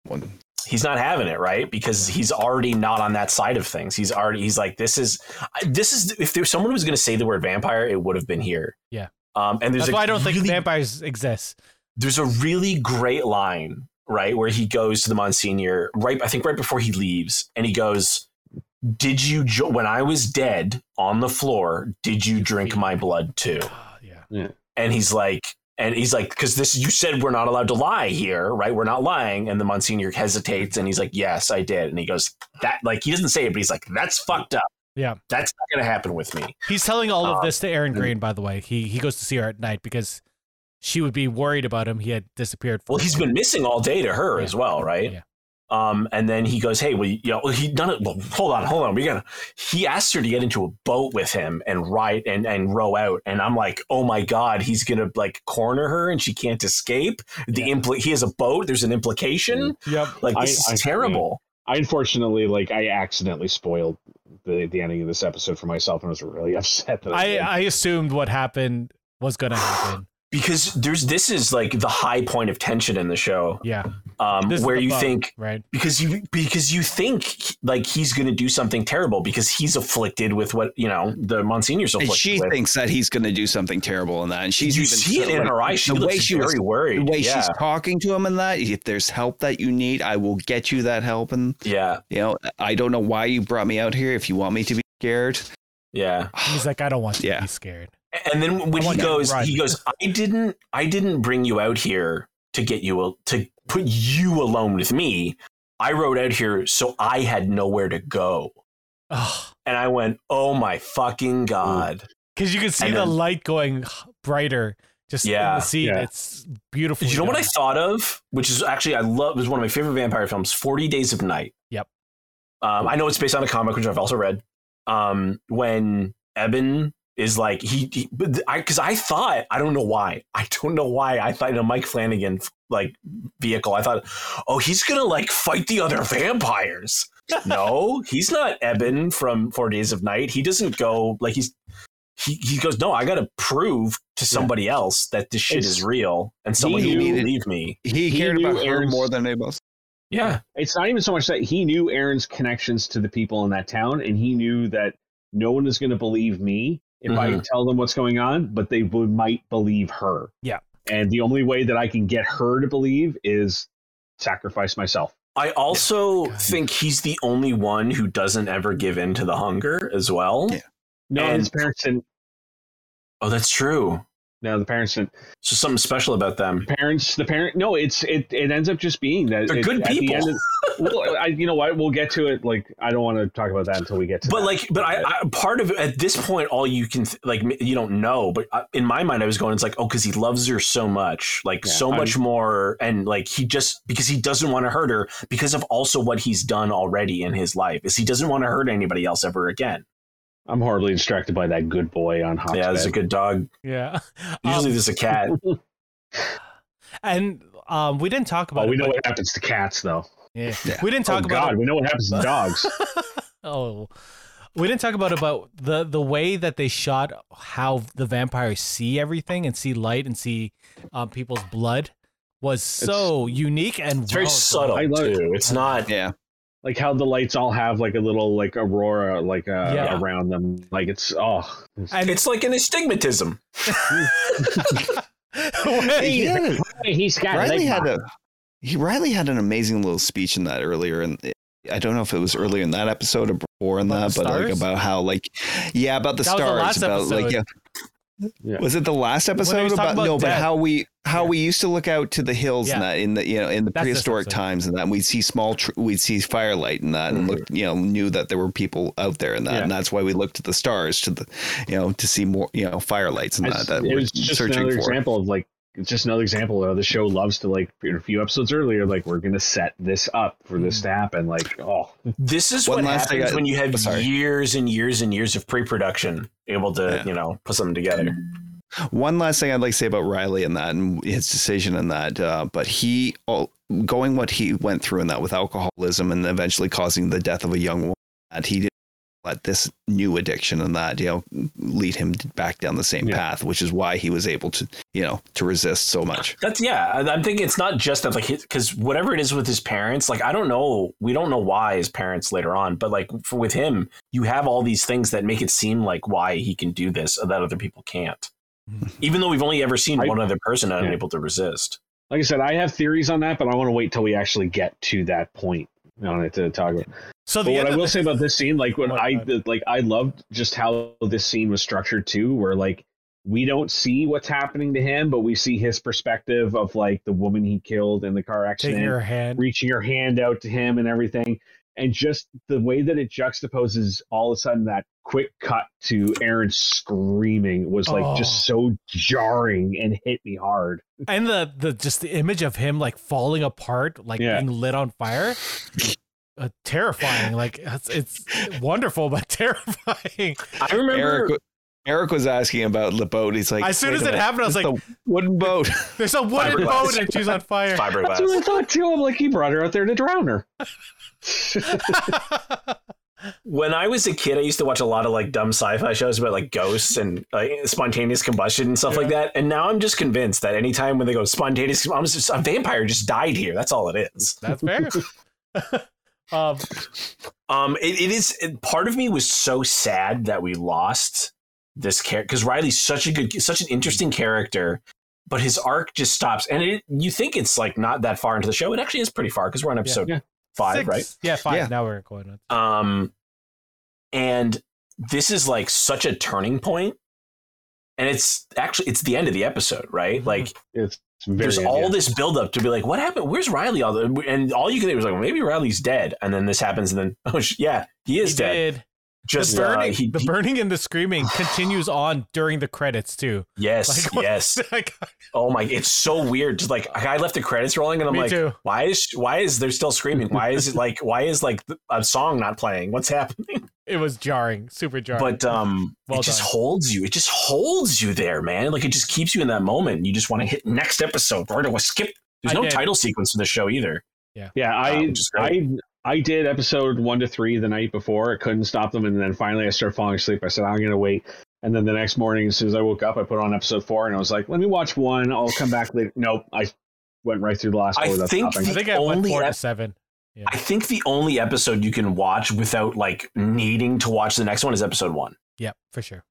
Speaker 1: One-
Speaker 2: he's not having it right? Because he's already not on that side of things. He's already he's like this is this is if there someone was going to say the word vampire, it would have been here.
Speaker 4: Yeah.
Speaker 2: Um, and there's
Speaker 4: that's
Speaker 2: a
Speaker 4: why i don't think vampires exist.
Speaker 2: there's a really great line right where he goes to the monsignor right i think right before he leaves and he goes did you jo- when i was dead on the floor did you drink my blood too?
Speaker 4: Ah, yeah.
Speaker 2: And he's like and he's like because this you said we're not allowed to lie here right we're not lying and the monsignor hesitates and he's like yes i did and he goes that like he doesn't say it but he's like that's fucked up
Speaker 4: Yeah.
Speaker 2: that's not gonna happen with me
Speaker 4: he's telling all of
Speaker 2: Uh,
Speaker 4: this to erin greene by the way he he goes to see her at night because she would be worried about him he had disappeared
Speaker 2: Well, he's been missing all day to her
Speaker 4: Yeah.
Speaker 2: as well, right?
Speaker 4: Yeah.
Speaker 2: Um, and then he goes, "Hey, well, you know, he done it. Well, hold on, hold on. We gotta." He asked her to get into a boat with him and ride and and row out. And I'm like, "Oh my god, he's gonna like corner her and she can't escape." The
Speaker 4: Yeah.
Speaker 2: impl- he has a boat. There's an implication.
Speaker 4: yep
Speaker 2: Like this
Speaker 3: I-
Speaker 2: is terrible.
Speaker 3: I unfortunately like I accidentally spoiled the the ending of this episode for myself and I was really upset that I,
Speaker 4: i i assumed what happened was gonna happen
Speaker 2: Because there's this is like the high point of tension in the show,
Speaker 4: yeah
Speaker 2: um, where you
Speaker 4: bug,
Speaker 2: think
Speaker 4: right
Speaker 2: because you because you think like he's going to do something terrible because he's afflicted with what you know the Monsignor's
Speaker 1: And
Speaker 2: afflicted
Speaker 1: she
Speaker 2: with.
Speaker 1: thinks that he's going to do something terrible in that, and she's
Speaker 2: you
Speaker 1: even
Speaker 2: see it in her eyes. She
Speaker 1: the
Speaker 2: looks
Speaker 1: way she
Speaker 2: very
Speaker 1: was-
Speaker 2: worried.
Speaker 1: the way
Speaker 2: yeah,
Speaker 1: she's talking to him in that. If there's help that you need, I will get you that help. And
Speaker 2: yeah,
Speaker 1: you know, I don't know why you brought me out here. If you want me to be scared,
Speaker 2: yeah.
Speaker 4: he's like i don't want you
Speaker 1: Yeah.
Speaker 4: to be scared
Speaker 2: And then when he goes,
Speaker 4: run.
Speaker 2: he goes, I didn't, I didn't bring you out here to get you to put you alone with me. I rode out here so I had nowhere to go.
Speaker 4: oh
Speaker 2: And I went, oh my fucking god.
Speaker 4: because you can see
Speaker 2: And
Speaker 4: the
Speaker 2: then-
Speaker 4: light going brighter just in
Speaker 2: Yeah.
Speaker 4: the scene
Speaker 3: Yeah.
Speaker 4: it's beautiful
Speaker 2: You know what I thought of, which is actually I love was one of my favorite vampire films, Forty Days of Night.
Speaker 4: Yep.
Speaker 2: Um, I know it's based on a comic, which I've also read. Um, when Eben is like he, he I because I thought I don't know why I don't know why I thought in a Mike Flanagan like vehicle I thought oh he's gonna like fight the other vampires. no, he's not Eben from Four Days of Night. He doesn't go like he's he, he goes, No, I gotta prove to somebody else that this shit
Speaker 3: It's-
Speaker 2: is real and someone
Speaker 1: He
Speaker 2: will
Speaker 1: needed-
Speaker 2: believe me.
Speaker 1: he,
Speaker 3: He
Speaker 1: cared
Speaker 3: knew
Speaker 1: about her more than anybody else.
Speaker 2: Yeah.
Speaker 3: it's not even so much that he knew Erin's connections to the people in that town, and he knew that no one is going to believe me if I
Speaker 2: Mhm.
Speaker 3: tell them what's going on, but they would might believe her.
Speaker 4: Yeah.
Speaker 3: And the only way that I can get her to believe is sacrifice myself.
Speaker 2: I also
Speaker 4: God.
Speaker 2: think he's the only one who doesn't ever give in to the hunger as well.
Speaker 1: Yeah.
Speaker 3: No,
Speaker 2: And-
Speaker 3: his parents didn't.
Speaker 2: Oh, that's true.
Speaker 3: No, the parents didn't.
Speaker 2: So something special about them.
Speaker 3: Parents, the parent. No, it's it. It ends up just being that
Speaker 2: They're
Speaker 3: it-
Speaker 2: good
Speaker 3: at the
Speaker 2: people.
Speaker 3: of- well, I, you know what? We'll get to it. Like I don't want to talk about that until we get to.
Speaker 2: But
Speaker 3: that.
Speaker 2: like, but I, I part of at this point, all you can like, you don't know. But I- in my mind, I was going, it's like, oh, because he loves her so much, like
Speaker 3: Yeah,
Speaker 2: so
Speaker 3: I'm-
Speaker 2: much more, and like he just because he doesn't want to hurt her because of also what he's done already in his life is he doesn't want to hurt anybody else ever again.
Speaker 3: I'm horribly distracted by that good boy on Hop's
Speaker 2: yeah, there's a good dog.
Speaker 4: yeah
Speaker 2: Usually
Speaker 4: Um,
Speaker 2: there's a cat.
Speaker 4: and um we didn't talk about
Speaker 3: Oh, we
Speaker 4: it,
Speaker 3: know
Speaker 4: but-
Speaker 3: what happens to cats, though.
Speaker 4: yeah.
Speaker 1: Yeah.
Speaker 4: we didn't
Speaker 3: Oh
Speaker 4: talk about
Speaker 3: God,
Speaker 4: it
Speaker 3: we know what happens to dogs.
Speaker 4: oh we didn't talk about about the the way that they shot how the vampires see everything and see light and see um, people's blood was so unique and
Speaker 2: It's very subtle
Speaker 3: I love-
Speaker 2: too. It's not.
Speaker 1: Yeah.
Speaker 3: Like how the lights all have like a little like aurora like uh,
Speaker 4: Yeah.
Speaker 3: around them. Like it's oh,
Speaker 4: And
Speaker 2: It's like an astigmatism.
Speaker 1: He had a-
Speaker 3: he's got
Speaker 1: Riley had a he Riley had an amazing little speech in that earlier and I don't know if it was earlier in that episode or before in
Speaker 4: About
Speaker 1: that,
Speaker 4: the
Speaker 1: but like about how like yeah, about the
Speaker 4: That was the
Speaker 1: stars.
Speaker 4: last
Speaker 1: about like yeah.
Speaker 3: Yeah.
Speaker 1: Was it the last episode about,
Speaker 4: about
Speaker 1: no, but how we how
Speaker 4: Yeah.
Speaker 1: we used to look out to the hills and that in the you know in the
Speaker 4: That's
Speaker 1: prehistoric times and that and we'd see small tr- we'd see firelight and that and look you know knew that there were people out there and that
Speaker 3: Yeah.
Speaker 1: and that's why we looked at the stars to the you know to see more you know firelights and
Speaker 3: It's-
Speaker 1: that that
Speaker 3: it
Speaker 1: we're
Speaker 3: was just
Speaker 1: searching
Speaker 3: another
Speaker 1: for.
Speaker 3: example of like it's just another example of the show loves to like a few episodes earlier like we're gonna set this up for this to happen like oh
Speaker 2: This is
Speaker 1: One
Speaker 2: what happens
Speaker 1: I-
Speaker 2: when you have
Speaker 1: oh, sorry.
Speaker 2: years and years and years of pre-production able to,
Speaker 1: Yeah.
Speaker 2: you know, put something together.
Speaker 1: One last thing I'd like to say about Riley and that and his decision and that, uh, but he all, going what he went through in that with alcoholism and eventually causing the death of a young woman, that he didn't let this new addiction and that you know lead him back down the same
Speaker 3: Yeah.
Speaker 1: path, which is why he was able to you know to resist so much.
Speaker 2: That's yeah. I- I'm thinking it's not just that like because whatever it is with his parents, like I don't know, we don't know why his parents later on, but like for, with him, you have all these things that make it seem like why he can do this that other people can't. Even though we've only ever seen
Speaker 3: I-
Speaker 2: one other person
Speaker 3: Yeah.
Speaker 2: unable to resist.
Speaker 3: like I said I have theories on that but I want to wait till we actually get to that point on it to talk about
Speaker 4: so
Speaker 3: But
Speaker 4: the
Speaker 3: what I will
Speaker 4: the-
Speaker 3: say about this scene, like when
Speaker 4: Oh,
Speaker 3: I
Speaker 4: go
Speaker 3: like, I loved just how this scene was structured too, where like we don't see what's happening to him, but we see his perspective of like the woman he killed in the car accident,
Speaker 4: her hand.
Speaker 3: reaching her hand out to him and everything, and just the way that it juxtaposes all of a sudden that quick cut to Erin screaming was like
Speaker 4: Oh.
Speaker 3: just so jarring and hit me hard.
Speaker 4: and the the just the image of him like falling apart like
Speaker 3: Yeah.
Speaker 4: being lit on fire uh, terrifying like it's, it's wonderful but terrifying
Speaker 2: I remember
Speaker 1: Eric Eric was asking about the boat. He's like,
Speaker 4: As soon as it
Speaker 1: minute,
Speaker 4: happened, I was like-
Speaker 1: the wooden boat.
Speaker 4: there's a wooden
Speaker 2: Fiberglass.
Speaker 4: boat and she's on fire
Speaker 3: That's what I thought too. I'm like, he brought her out there to drown her.
Speaker 2: when I was a kid, I used to watch a lot of like dumb sci-fi shows about like ghosts and like spontaneous combustion and stuff like that. And now I'm just convinced that anytime when they go spontaneous, I'm just, a vampire just died here. That's all it is.
Speaker 4: that's fair um
Speaker 2: Um, it, it is. It, part of me was so sad that we lost this character because Riley's such a good, such an interesting character, but his arc just stops. And it, you think it's like not that far into the show. It actually is pretty far because we're on episode
Speaker 3: Yeah.
Speaker 2: five,
Speaker 4: six.
Speaker 2: right?
Speaker 4: yeah five
Speaker 1: Yeah.
Speaker 4: now we're going on
Speaker 2: Um, and this is like such a turning point, and it's actually it's the end of the episode, right? Like
Speaker 3: It's very
Speaker 2: there's all
Speaker 3: yeah.
Speaker 2: this buildup to be like, what happened? Where's Riley? All the, and all you can think was like, well, maybe Riley's dead, and then this happens, and then oh sh- yeah, he is
Speaker 4: he
Speaker 2: dead.
Speaker 4: did.
Speaker 2: Just
Speaker 4: the
Speaker 2: uh,
Speaker 4: burning,
Speaker 2: he,
Speaker 4: the burning and the screaming continues on during the credits too.
Speaker 2: yes,
Speaker 4: Like,
Speaker 2: yes.
Speaker 4: like,
Speaker 2: Oh my, it's so weird. Just like I left the credits rolling, and I'm
Speaker 4: Me
Speaker 2: like,
Speaker 4: too.
Speaker 2: why is why is there still screaming? Why is it like why is like a song not playing? What's happening?
Speaker 4: it was jarring, super jarring.
Speaker 2: But um,
Speaker 4: Well
Speaker 2: it just
Speaker 4: done.
Speaker 2: holds you. It just holds you there, man. Like it just keeps you in that moment. You just want to hit next episode. Or to skip. There's
Speaker 4: I
Speaker 2: no
Speaker 4: did.
Speaker 2: title sequence for the show either.
Speaker 3: Yeah, yeah. I
Speaker 2: which is great.
Speaker 3: I I did episode one to three the night before. I couldn't stop them, and then finally I started falling asleep. I said I'm gonna wait, and then the next morning, as soon as I woke up, I put on episode four, and I was like, let me watch one. I'll come back later. Nope, I went right through the last
Speaker 2: I
Speaker 3: four
Speaker 2: think
Speaker 3: stopping.
Speaker 4: I think
Speaker 2: the
Speaker 4: I went
Speaker 2: only
Speaker 4: four to
Speaker 2: ep-
Speaker 4: seven.
Speaker 2: I think the only episode you can watch without like needing to watch the next one is episode one.
Speaker 4: Yeah, for sure.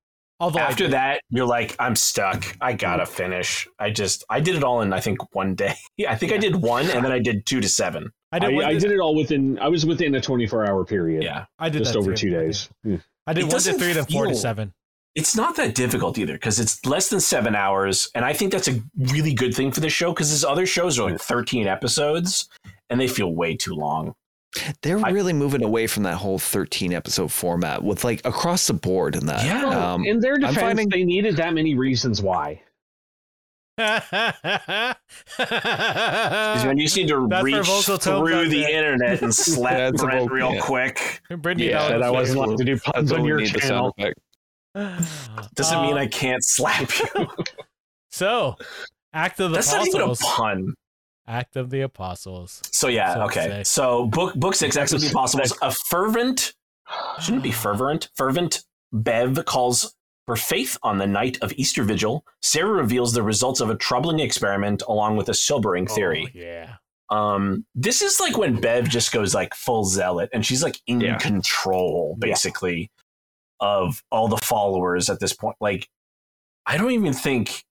Speaker 4: Although
Speaker 2: After that, you're like, I'm stuck. I gotta mm-hmm. finish. I just I did it all in I think one day. Yeah, I think I did one, and then I did two to seven.
Speaker 4: I
Speaker 3: I,
Speaker 4: did, one
Speaker 3: I did it all within. I was within a 24 hour period.
Speaker 2: Yeah,
Speaker 4: I did
Speaker 3: just
Speaker 4: that
Speaker 3: over
Speaker 4: too.
Speaker 3: two days. Yeah.
Speaker 4: I did
Speaker 2: It
Speaker 4: one to three to four to seven.
Speaker 2: it's not that difficult either because it's less than seven hours, and I think that's a really good thing for this show because his other shows are like 13 episodes, and they feel way too long.
Speaker 1: They're
Speaker 2: I-
Speaker 1: really moving away from that whole 13 episode format with like across the board and that.
Speaker 2: Yeah.
Speaker 3: Well,
Speaker 1: Um,
Speaker 3: in their defense,
Speaker 1: finding-
Speaker 3: they needed that many reasons why.
Speaker 2: Because when you just need to
Speaker 4: That's
Speaker 2: reach through
Speaker 4: are
Speaker 2: the
Speaker 4: there.
Speaker 2: internet and slap
Speaker 1: Yeah,
Speaker 2: Brent
Speaker 1: vocal-
Speaker 2: real
Speaker 1: yeah.
Speaker 2: quick
Speaker 4: Brittany,
Speaker 1: Yeah,
Speaker 4: that
Speaker 3: Said I
Speaker 4: was
Speaker 3: wasn't allowed to do
Speaker 1: That's
Speaker 3: puns
Speaker 1: all
Speaker 3: on your
Speaker 1: need,
Speaker 3: channel.
Speaker 1: effect.
Speaker 2: doesn't mean I can't slap you.
Speaker 4: So, Act of the
Speaker 2: That's not even a pun.
Speaker 4: Act of the Apostles.
Speaker 2: So yeah,
Speaker 4: So
Speaker 2: okay.
Speaker 4: say.
Speaker 2: So book book six, Acts of the Apostles, a fervent shouldn't it be fervent. Fervent Bev calls for faith on the night of Easter Vigil, Sarah reveals the results of a troubling experiment along with a sobering theory.
Speaker 4: Oh, yeah.
Speaker 2: Um, this is like when Bev just goes like full zealot and she's like in
Speaker 1: Yeah.
Speaker 2: control basically of all the followers at this point. Like, I don't even think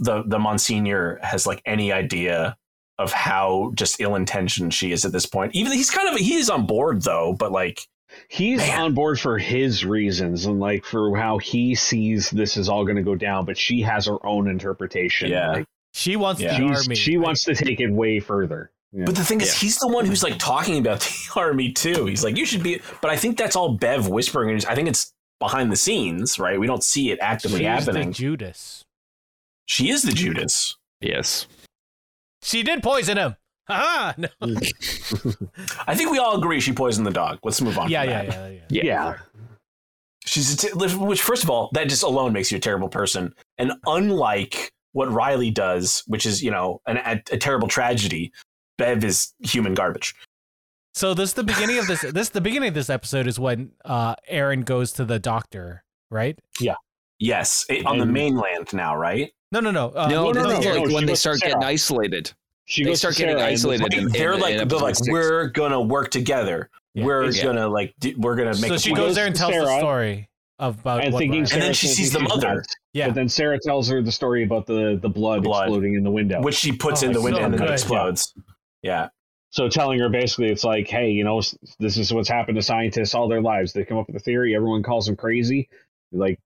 Speaker 2: the the Monsignor has like any idea of how just ill intentioned she is at this point. Even he's kind of he is on board though, but like
Speaker 3: He's
Speaker 2: Man.
Speaker 3: on board for his reasons and like for how he sees this is all going to go down, but she has her own interpretation.
Speaker 2: Yeah.
Speaker 3: Like,
Speaker 4: She wants
Speaker 2: Yeah.
Speaker 4: the
Speaker 3: she's-
Speaker 4: army.
Speaker 3: she wants to take it way further. Yeah.
Speaker 2: But the thing is,
Speaker 1: Yeah.
Speaker 2: he's the one who's like talking about the army too. He's like, you should be. But I think that's all Bev whispering. I think it's behind the scenes, right? We don't see it actively
Speaker 4: She's
Speaker 2: happening.
Speaker 4: the Judas.
Speaker 2: she is the Judas.
Speaker 1: Yes.
Speaker 4: She did poison him. Ha no.
Speaker 2: I think we all agree she poisoned the dog. Let's move on.
Speaker 4: Yeah,
Speaker 2: from
Speaker 4: yeah,
Speaker 2: that.
Speaker 4: yeah, yeah.
Speaker 3: yeah.
Speaker 2: She's a t- which, first of all, that just alone makes you a terrible person. And unlike what Riley does, which is you know an, a, a terrible tragedy, Bev is human garbage.
Speaker 4: So this the beginning of this. This the beginning of this episode is when uh Erin goes to the doctor, right?
Speaker 2: Yes, it- on the mainland now, right?
Speaker 4: No, no, no. Uh,
Speaker 1: no,
Speaker 3: no,
Speaker 1: this
Speaker 3: no, no,
Speaker 1: like
Speaker 3: no,
Speaker 1: when they start getting isolated.
Speaker 3: She
Speaker 1: They start getting
Speaker 3: Sarah and
Speaker 1: isolated in-
Speaker 2: they're
Speaker 1: in
Speaker 2: like they're like we're gonna work together.
Speaker 4: Yeah.
Speaker 2: We're
Speaker 1: Yeah.
Speaker 2: gonna like do, we're gonna make.
Speaker 4: so
Speaker 2: a
Speaker 4: she
Speaker 2: plan.
Speaker 4: goes there and
Speaker 3: to
Speaker 4: tells the
Speaker 3: Sarah
Speaker 4: story about
Speaker 3: and
Speaker 4: what
Speaker 3: thinking
Speaker 4: Riley-
Speaker 2: And then she sees the mother.
Speaker 3: nuts.
Speaker 4: Yeah.
Speaker 3: But then Sarah tells her the story about the the blood,
Speaker 2: Blood.
Speaker 3: exploding in the window.
Speaker 2: which she puts
Speaker 4: Oh,
Speaker 2: in the window
Speaker 4: so
Speaker 2: and then it explodes. Yeah.
Speaker 3: So telling her basically, it's like, hey, you know, this is what's happened to scientists all their lives. They come up with a theory, everyone calls them crazy, like,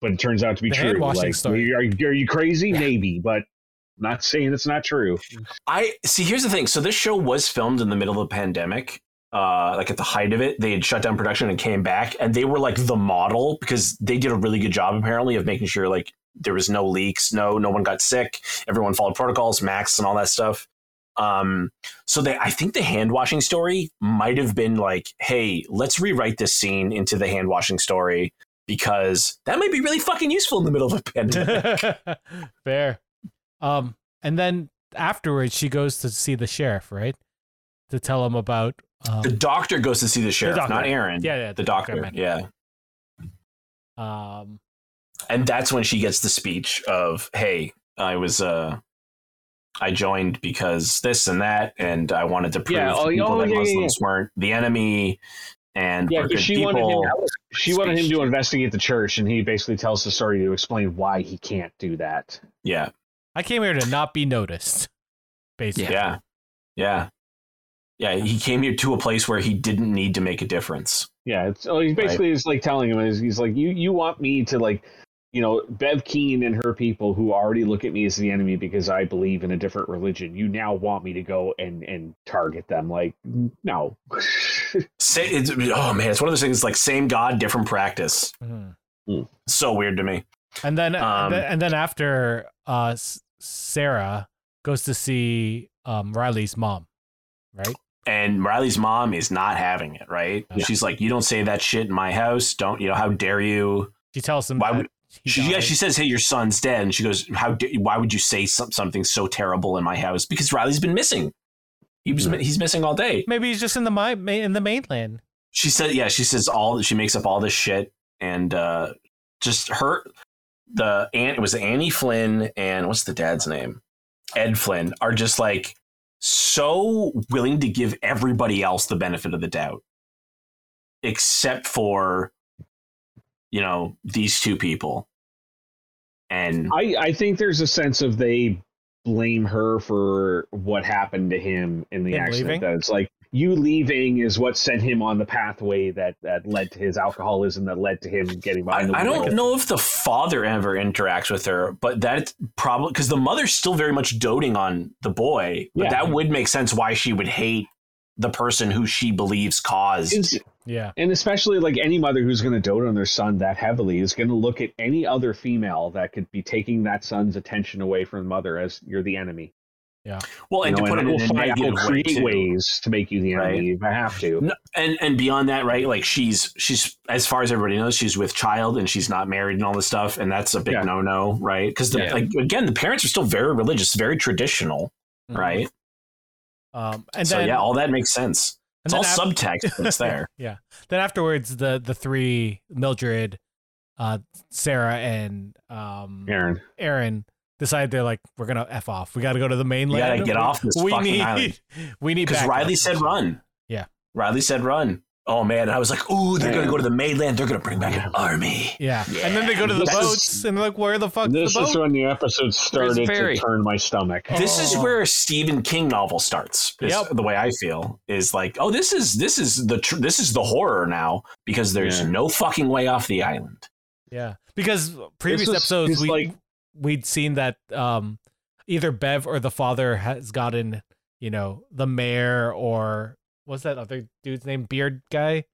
Speaker 3: but it turns out to be
Speaker 4: The
Speaker 3: true.
Speaker 4: hand-washing
Speaker 3: Like,
Speaker 4: story.
Speaker 3: Are, you- are you crazy? Maybe, but not saying it's not true.
Speaker 2: I see. Here's the thing. So this show was filmed in the middle of the pandemic. Uh, like at the height of it, they had shut down production and came back, and they were like the model because they did a really good job apparently of making sure like there was no leaks, no no one got sick, everyone followed protocols, masks, and all that stuff. Um, so they, I think the hand washing story might have been like, hey, let's rewrite this scene into the hand washing story because that might be really fucking useful in the middle of a pandemic.
Speaker 4: Fair. Um, and then afterwards, she goes to see the sheriff, right? To tell him about. Um,
Speaker 2: the doctor goes to see the sheriff,
Speaker 4: doctor.
Speaker 2: not Aaron.
Speaker 4: yeah, yeah,
Speaker 2: the
Speaker 4: doctor,
Speaker 2: doctor.
Speaker 4: man.
Speaker 2: Yeah.
Speaker 4: Um,
Speaker 2: and that's when she gets the speech of hey i was uh i joined because this and that and i wanted to prove
Speaker 3: Yeah,
Speaker 2: to
Speaker 3: oh,
Speaker 2: people
Speaker 3: oh,
Speaker 2: that
Speaker 3: yeah, yeah,
Speaker 2: muslims weren't the enemy and
Speaker 3: Yeah,
Speaker 2: were good
Speaker 3: because she wanted him. She wanted him to investigate the church, and he basically tells the story to explain why he can't do that.
Speaker 2: yeah
Speaker 4: I came here to not be noticed. Basically.
Speaker 2: yeah yeah yeah he came here to a place where he didn't need to make a difference
Speaker 3: Yeah, it's oh, he's basically is like telling him is he's like you you want me to like you know Bev Keane and her people who already look at me as the enemy because I believe in a different religion. You now want me to go and and target them like no.
Speaker 2: Say, it's, oh man it's one of those things like same god different practice
Speaker 4: Mhm.
Speaker 2: so weird to me
Speaker 4: And then,
Speaker 2: Um,
Speaker 4: and then after uh, Sarah goes to see um, Riley's mom, right?
Speaker 2: and Riley's mom is not having it, right?
Speaker 4: Yeah.
Speaker 2: She's like, "You don't say that shit in my house. Don't you know? How dare you?"
Speaker 4: She tells him
Speaker 2: Why would- She, yeah, she says, "Hey, your son's dead," and she goes, "How? Why would you say some, something so terrible in my house?" Because Riley's been missing. He was
Speaker 3: Yeah.
Speaker 2: he's missing all day.
Speaker 4: Maybe he's just in the mi- ma- in the mainland.
Speaker 2: She said, "Yeah." She says all. That she makes up all this shit, and uh, just her. The aunt it was Annie Flynn and what's the dad's name? Ed Flynn are just like so willing to give everybody else the benefit of the doubt, except for you know these two people. And
Speaker 3: I I think there's a sense of they blame her for what happened to him in the
Speaker 4: Him
Speaker 3: accident.
Speaker 4: leaving?
Speaker 3: That it's like you leaving is what sent him on the pathway that that led to his alcoholism, that led to him getting
Speaker 2: I,
Speaker 3: behind the wheel.
Speaker 2: I don't know if the father ever interacts with her, but that's probably because the mother's still very much doting on the boy. But
Speaker 3: Yeah.
Speaker 2: that would make sense why she would hate the person who she believes caused.
Speaker 3: It's-
Speaker 4: Yeah.
Speaker 3: And especially like any mother who's going to dote on their son that heavily is going to look at any other female that could be taking that son's attention away from the mother as you're the enemy. Yeah.
Speaker 2: Well, and
Speaker 3: You know,
Speaker 2: to put
Speaker 3: and
Speaker 2: it
Speaker 3: I
Speaker 2: in
Speaker 3: will
Speaker 2: a
Speaker 3: find, I will
Speaker 2: negative way
Speaker 3: create ways to make you the enemy if I have to.
Speaker 2: No, and and beyond that, right? Like she's she's as far as everybody knows, she's with child and she's not married and all this stuff, and that's a big
Speaker 3: Yeah.
Speaker 2: no no, right? Because
Speaker 1: Yeah.
Speaker 2: like again, the parents are still very religious, very traditional,
Speaker 4: Mhm.
Speaker 2: right?
Speaker 4: Um, and
Speaker 2: so
Speaker 4: then
Speaker 2: yeah, all that makes sense.
Speaker 4: And
Speaker 2: It's all
Speaker 4: then af-
Speaker 2: subtext, but it's there.
Speaker 4: yeah. Then afterwards, the the three Mildred, uh, Sarah and um,
Speaker 3: Erin.
Speaker 4: Erin decide they're like, we're gonna f off. We got to go to the mainland.
Speaker 2: gotta get off this
Speaker 4: we
Speaker 2: fucking
Speaker 4: need,
Speaker 2: island.
Speaker 4: We need
Speaker 2: Because. Riley said run.
Speaker 4: Yeah.
Speaker 2: Riley said run. Oh man, and I was like, ooh, they're gonna go to the mainland. They're gonna bring back an army.
Speaker 4: Yeah. and then they go to the
Speaker 3: This is-
Speaker 4: boats, and they're like, where the fuck
Speaker 3: This
Speaker 4: the boat?
Speaker 3: is when the episode started to
Speaker 1: ferry?
Speaker 3: turn my stomach.
Speaker 2: This is
Speaker 4: Oh.
Speaker 2: where a Stephen King novel starts. Is
Speaker 4: Yep.
Speaker 2: The way I feel is like, oh, this is this is the tr- this is the horror now because there's
Speaker 3: Yeah.
Speaker 2: no fucking way off the island.
Speaker 4: Yeah, because previous
Speaker 3: was-
Speaker 4: episodes
Speaker 3: it's
Speaker 4: we
Speaker 3: like-
Speaker 4: we'd seen that um, either Bev or the father has gotten you know the mayor or what's that other dude's name Beard guy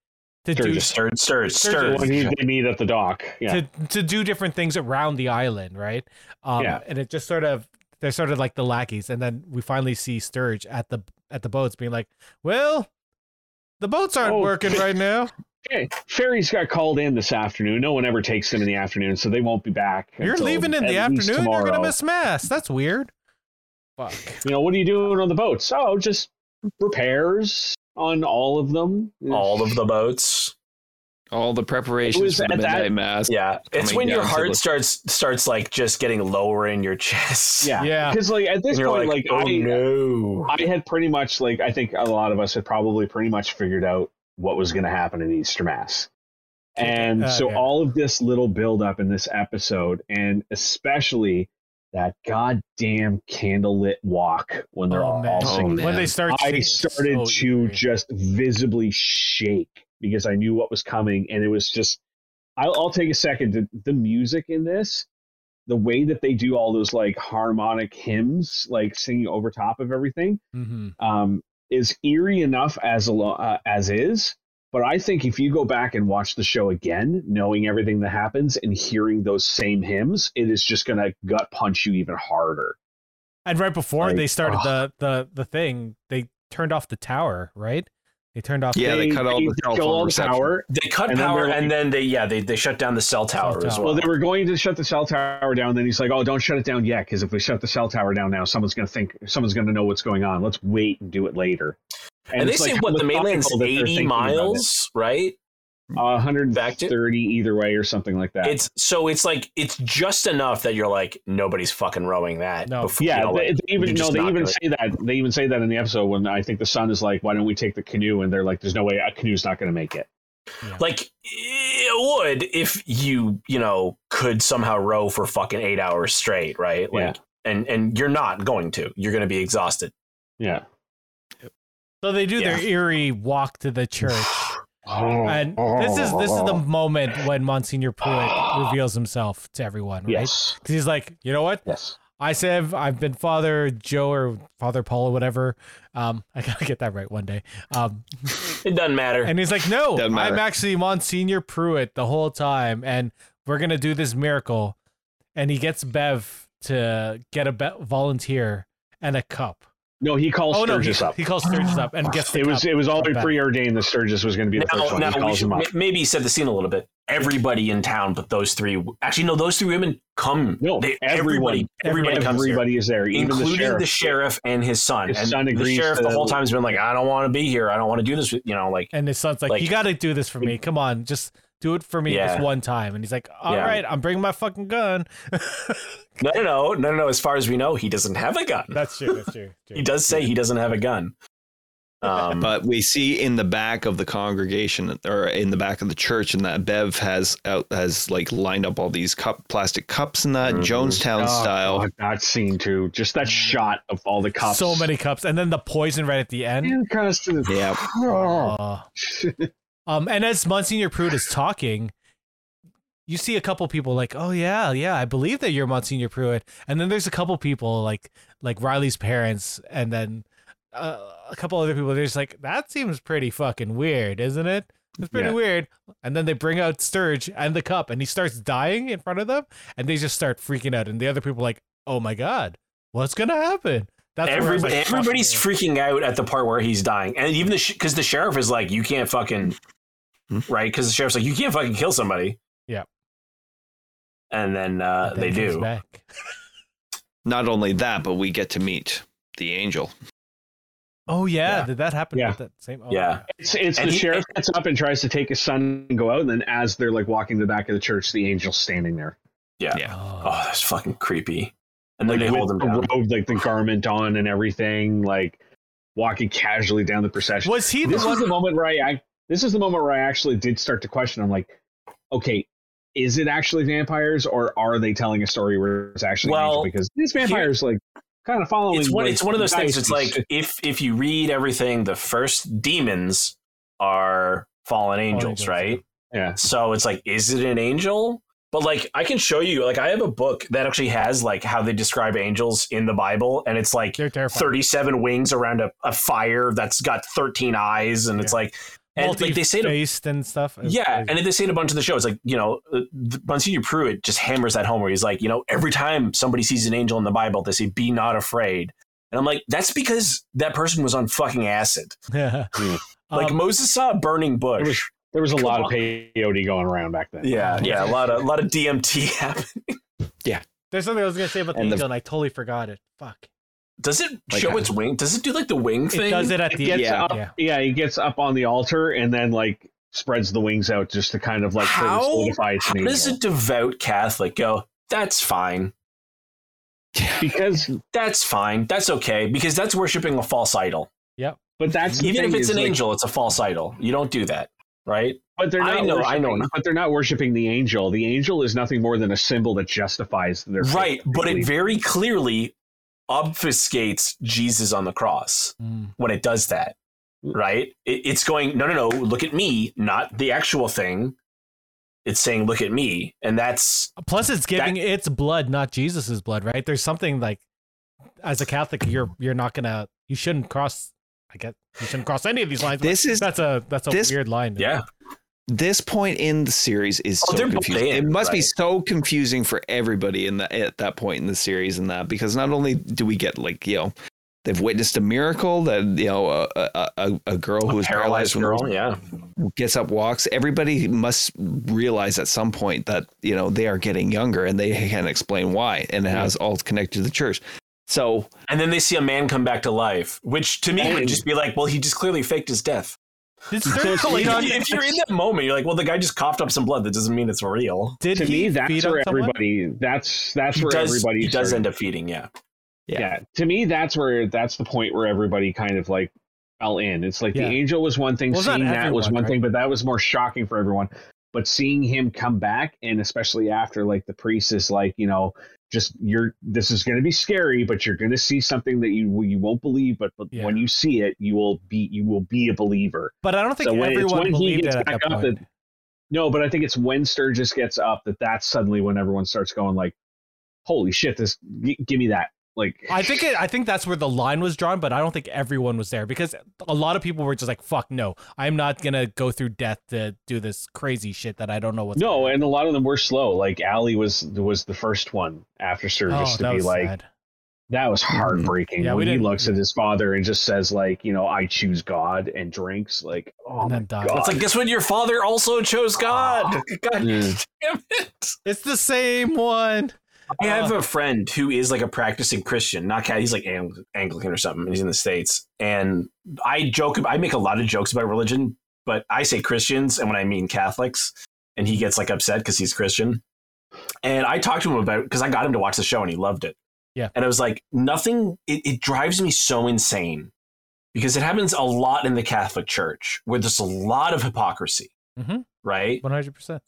Speaker 4: to do
Speaker 3: Sturgis.
Speaker 2: Stirred, stirred,
Speaker 4: Sturgis.
Speaker 2: stirred.
Speaker 3: when he, they meet at the dock. Yeah.
Speaker 4: to to do different things around the island, right? Um,
Speaker 3: Yeah.
Speaker 4: and it just sort of they're sort of like the lackeys, and then we finally see Sturge at the at the boats being like, well. The boats aren't
Speaker 3: Oh,
Speaker 4: working right now.
Speaker 3: Okay. Ferries got called in this afternoon. No one ever takes them in the afternoon, so they won't be back.
Speaker 4: You're leaving in the
Speaker 3: at least
Speaker 4: afternoon. You're gonna miss mass. That's weird. Fuck.
Speaker 3: You know, what are you doing on the boats? Oh, just repairs on all of them.
Speaker 2: all of the boats.
Speaker 1: All the preparations for the
Speaker 3: at that-
Speaker 1: mass.
Speaker 2: Yeah, it's when your heart
Speaker 1: the-
Speaker 2: starts starts like just getting lower in your chest.
Speaker 3: Yeah.
Speaker 4: Yeah.
Speaker 3: Because like at this point,
Speaker 2: like,
Speaker 3: like,
Speaker 2: oh
Speaker 3: I,
Speaker 2: no.
Speaker 3: I had pretty much like I think a lot of us had probably pretty much figured out what was going to happen in Easter Mass. And
Speaker 4: Uh,
Speaker 3: so
Speaker 4: yeah.
Speaker 3: all of this little build up in this episode, and especially that goddamn candlelit walk when they're
Speaker 4: Oh,
Speaker 3: all,
Speaker 4: man.
Speaker 3: all
Speaker 1: Oh,
Speaker 3: singing.
Speaker 4: When they start,
Speaker 3: I started
Speaker 4: so
Speaker 3: to
Speaker 4: eerie.
Speaker 3: just visibly shake because I knew what was coming, and it was just. I'll, I'll take a second. The, the music in this, the way that they do all those like harmonic hymns, like singing over top of everything,
Speaker 4: Mhm.
Speaker 3: um, is eerie enough as a uh, as is. But I think if you go back and watch the show again, knowing everything that happens and hearing those same hymns, it is just going to gut punch you even harder.
Speaker 4: And right before
Speaker 3: Like,
Speaker 4: they started
Speaker 3: ugh.
Speaker 4: the, the the thing, they turned off the tower, right? They turned off.
Speaker 1: Yeah, they cut all the
Speaker 3: kill
Speaker 1: telephone
Speaker 3: all the power.
Speaker 2: They cut
Speaker 3: And then
Speaker 2: power
Speaker 3: they're like-
Speaker 2: and then they yeah they, they shut down the cell tower as
Speaker 4: tower.
Speaker 2: well.
Speaker 3: Well, they were going to shut the cell tower down. Then he's like, "Oh, don't shut it down yet, because if we shut the cell tower down now, someone's going to think someone's going to know what's going on. Let's wait and do it later."
Speaker 2: And they say
Speaker 3: like
Speaker 2: what the mainland's
Speaker 3: methodical
Speaker 2: eighty
Speaker 3: thinking about it.
Speaker 2: miles, right?
Speaker 3: Uh, 130
Speaker 2: Back to-
Speaker 3: either way or something like that.
Speaker 2: It's so it's like it's just enough that you're like nobody's fucking rowing that.
Speaker 4: No.
Speaker 2: before-
Speaker 3: yeah,
Speaker 2: you know,
Speaker 3: they,
Speaker 2: like,
Speaker 3: they even no, they even
Speaker 2: gonna-
Speaker 3: say that. They even say that in the episode when I think the son is like, "Why don't we take the canoe?" And they're like, "There's no way a canoe's not going to make it."
Speaker 2: like it would if you you know could somehow row for fucking eight hours straight, right? Like, and and you're not going to. You're going to be exhausted.
Speaker 3: Yeah.
Speaker 4: So they do their eerie walk to the church,
Speaker 3: Oh,
Speaker 4: and this is this is the moment when Monsignor Pruitt reveals himself to everyone, right?
Speaker 3: yes,
Speaker 4: Because he's like, you know what?
Speaker 3: yes.
Speaker 4: I said I've, I've been Father Joe or Father Paul or whatever. Um, I gotta get that right one day. Um,
Speaker 2: It doesn't matter.
Speaker 4: and he's like, no, I'm actually Monsignor Pruitt the whole time, and we're gonna do this miracle. And he gets Bev to get a be- volunteer and a cup.
Speaker 3: No, he calls
Speaker 4: Oh no, he,
Speaker 3: Sturgis up.
Speaker 4: he calls Sturgis up and gets the
Speaker 3: It was
Speaker 4: cup
Speaker 3: it was already
Speaker 4: back.
Speaker 3: preordained that Sturgis was going to be the
Speaker 2: now,
Speaker 3: first one.
Speaker 2: now
Speaker 3: he
Speaker 2: we
Speaker 3: calls
Speaker 2: should
Speaker 3: him up.
Speaker 2: ma- maybe set the scene a little bit. Everybody in town, but those three. Actually, no, those three women come.
Speaker 3: No,
Speaker 2: they,
Speaker 3: everyone.
Speaker 2: everybody, everybody comes.
Speaker 3: Everybody is there, even
Speaker 2: including
Speaker 3: the sheriff.
Speaker 2: the sheriff and his son.
Speaker 3: His
Speaker 2: and
Speaker 3: son
Speaker 2: the sheriff the whole time has been like, "I don't want to be here. I don't want to do this." You know, like
Speaker 4: And his son's like,
Speaker 2: Like-
Speaker 4: you got to do this for me. Come on, just do it for me
Speaker 2: Yeah.
Speaker 4: this one time. And he's like, all
Speaker 2: Yeah.
Speaker 4: right, I'm bringing my fucking gun.
Speaker 2: no, no, no, no, no, no. As far as we know, he doesn't have a gun.
Speaker 4: That's true. That's true. true.
Speaker 2: He does say he doesn't have a gun. Um,
Speaker 1: But we see in the back of the congregation or in the back of the church, and that Bev has out has like lined up all these cup plastic cups in that
Speaker 2: Mhm.
Speaker 1: Jonestown
Speaker 3: Oh,
Speaker 1: style.
Speaker 3: God, that scene too. Just that shot of all the cups.
Speaker 4: So many cups, and then the poison right at the end.
Speaker 3: And kind of to
Speaker 1: Yeah.
Speaker 3: Oh.
Speaker 4: Um, and as Monsignor Pruitt is talking, you see a couple people like, "Oh yeah, yeah, I believe that you're Monsignor Pruitt." And then there's a couple people like like Riley's parents, and then uh, a couple other people. They're just like, "That seems pretty fucking weird, isn't it?" It's pretty
Speaker 3: Yeah.
Speaker 4: weird. And then they bring out Sturge and the cup, and he starts dying in front of them, and they just start freaking out. And the other people are like, "Oh my god, what's gonna happen?" That's where I was
Speaker 2: Everybody,
Speaker 4: like,
Speaker 2: everybody's
Speaker 4: fucking-
Speaker 2: freaking out at the part where he's dying, and even the because the sheriff is like, "You can't fucking,"
Speaker 1: Hmm?
Speaker 2: right? Because the sheriff's like, "You can't fucking kill somebody."
Speaker 4: Yeah.
Speaker 2: And then uh,
Speaker 4: But
Speaker 2: they
Speaker 4: then he
Speaker 2: do.
Speaker 4: Back.
Speaker 1: Not only that, but we get to meet the angel.
Speaker 4: Oh yeah,
Speaker 2: Yeah.
Speaker 4: did that happen?
Speaker 3: Yeah.
Speaker 4: With that same. Oh,
Speaker 2: Yeah.
Speaker 3: It's it's the
Speaker 2: he-
Speaker 3: sheriff gets up and tries to take his son and go out, and then as they're like walking the back of the church, the angel's standing there,
Speaker 2: Yeah.
Speaker 1: Yeah.
Speaker 4: Oh.
Speaker 2: Oh, that's fucking creepy. And then
Speaker 3: like
Speaker 2: they hold him
Speaker 3: with
Speaker 2: down.
Speaker 3: the robe, like the garment on and everything, like walking casually down the procession.
Speaker 4: Was he the
Speaker 3: this was
Speaker 4: one?
Speaker 3: the moment where I, I this is the moment where I actually did start to question. I'm like, okay, is it actually vampires or are they telling a story where it's actually
Speaker 2: Well,
Speaker 3: angel? Because these vampires like kind of following.
Speaker 2: It's one.
Speaker 3: like,
Speaker 2: It's one of those things. It's like if if you read everything, the first demons are fallen angels,
Speaker 4: angels,
Speaker 2: right?
Speaker 3: yeah,
Speaker 2: So it's like, is it an angel? But like, I can show you. Like, I have a book that actually has like how they describe angels in the Bible, and it's like thirty-seven wings around a, a fire that's got thirteen eyes, and it's like, and like they say
Speaker 4: Multi-faced and stuff. It's
Speaker 2: Yeah,
Speaker 4: crazy.
Speaker 2: and they say it a bunch of the show. It's like you know, uh, Monsignor Pruitt just hammers that home where he's like, you know, every time somebody sees an angel in the Bible, they say, "Be not afraid," and I'm like, that's because that person was on fucking acid.
Speaker 4: Yeah.
Speaker 2: Like
Speaker 4: Um,
Speaker 2: Moses saw a burning bush.
Speaker 3: It was- there was a
Speaker 2: Come
Speaker 3: lot
Speaker 2: on.
Speaker 3: of peyote going around back then.
Speaker 2: yeah, yeah, a lot of a lot of DMT happened.
Speaker 4: Yeah, there's something I was gonna say about the
Speaker 1: And the-
Speaker 4: angel, and I totally forgot it. Fuck.
Speaker 2: Does it
Speaker 1: Like
Speaker 2: show
Speaker 1: how-
Speaker 2: its wing? Does it do like the wing thing?
Speaker 4: It does it at
Speaker 3: It
Speaker 4: the
Speaker 3: gets
Speaker 1: Yeah.
Speaker 3: up,
Speaker 4: Yeah.
Speaker 3: yeah. he gets up on the altar and then like spreads the wings out just to kind of like further
Speaker 2: How,
Speaker 3: solidify it's
Speaker 2: how
Speaker 3: an
Speaker 2: does
Speaker 3: angel.
Speaker 2: a devout Catholic go? That's fine.
Speaker 3: Because,
Speaker 2: That's fine. That's okay because that's worshiping a false idol. Yep.
Speaker 3: But that's
Speaker 2: Even if it's an
Speaker 3: like,
Speaker 2: angel, it's a false idol. You don't do that, right?
Speaker 3: But they're not.
Speaker 2: I
Speaker 3: not.
Speaker 2: know- I know.
Speaker 3: But they're not worshiping the angel. The angel is nothing more than a symbol that justifies their faith,
Speaker 2: Right, but it very clearly obfuscates Jesus on the cross
Speaker 4: Mm.
Speaker 2: when it does that. Right? It, it's going, no, no, no, look at me, not the actual thing. It's saying, look at me. And that's,
Speaker 4: Plus, it's giving its blood, not Jesus's blood, right? There's something like, as a Catholic, you're you're not gonna, you shouldn't cross. I get you shouldn't cross any of these lines. but
Speaker 1: This is
Speaker 4: that's a that's a
Speaker 1: this-
Speaker 4: weird line.
Speaker 2: yeah.
Speaker 1: this point in the series is
Speaker 2: Oh,
Speaker 1: so
Speaker 2: they're both
Speaker 1: confusing.
Speaker 2: in,
Speaker 1: it must be so confusing for everybody in the at that point in the series and that because not only do we get like you know they've witnessed a miracle that you know a a, a, a girl who
Speaker 2: A
Speaker 1: was paralyzed,
Speaker 2: paralyzed girl, yeah.
Speaker 1: gets up walks everybody must realize at some point that you know they are getting younger and they can't explain why and it has all connected to the church so
Speaker 2: And then they see a man come back to life, which to me would just be like, well, he just clearly faked his death.
Speaker 4: Did
Speaker 3: it's
Speaker 4: feed
Speaker 2: Like,
Speaker 4: on?
Speaker 2: if you're in that moment, you're like, well, the guy just coughed up some blood. That doesn't mean it's real.
Speaker 4: Did
Speaker 3: to
Speaker 4: he
Speaker 3: me, that's
Speaker 4: feed on
Speaker 3: where
Speaker 4: someone?
Speaker 3: everybody. That's that's
Speaker 2: He
Speaker 3: where
Speaker 2: does,
Speaker 3: everybody
Speaker 2: he does end up feeding, yeah.
Speaker 1: Yeah.
Speaker 3: yeah. to me that's where that's the point where everybody kind of like fell in it's like
Speaker 4: Yeah.
Speaker 3: the angel was one thing
Speaker 4: Well, it's not
Speaker 3: seeing that was
Speaker 4: everyone,
Speaker 3: one thing but that was more shocking for everyone but seeing him come back and especially after like the priest is like you know just you're this is going to be scary but you're going to see something that you you won't believe but, but
Speaker 4: Yeah.
Speaker 3: when you see it you will be you will be a believer
Speaker 4: But I don't think
Speaker 3: So when-
Speaker 4: everyone
Speaker 3: when he
Speaker 4: believed it at that point.
Speaker 3: no but i think it's when sturgis gets up that that's suddenly when everyone starts going like holy shit this g- give me that like
Speaker 4: I think it, I think that's where the line was drawn, but I don't think everyone was there because a lot of people were just like, "Fuck no, I'm not gonna go through death to do this crazy shit that I don't know what's."
Speaker 3: No,
Speaker 4: gonna
Speaker 3: and a lot of them were slow. Like Allie was was the first one after Sturgis
Speaker 4: happen." oh,
Speaker 3: to be like
Speaker 4: sad.
Speaker 3: that was mm-hmm. heartbreaking
Speaker 4: Yeah, we
Speaker 3: when he
Speaker 4: didn't-
Speaker 3: looks at his father and just says like you know I choose God and drinks like oh
Speaker 4: And
Speaker 3: my
Speaker 4: then died.
Speaker 3: god
Speaker 2: It's like, guess what? Your father also chose God. Ah. God
Speaker 3: Yeah.
Speaker 2: damn it.
Speaker 4: It's the same one.
Speaker 2: I have
Speaker 4: Uh,
Speaker 2: a friend who is like a practicing Christian, not cat. He's like Ang- Anglican or something. He's in the states, and I joke. I make a lot of jokes about religion, but I say Christians, and when I mean Catholics, and he gets like upset because he's Christian. And I talked to him about because I got him to watch the show, and he loved it.
Speaker 4: Yeah.
Speaker 2: and I was like, nothing. It, it drives me so insane because it happens a lot in the Catholic Church where there's a lot of hypocrisy,
Speaker 4: Mhm.
Speaker 2: right?
Speaker 4: One hundred percent.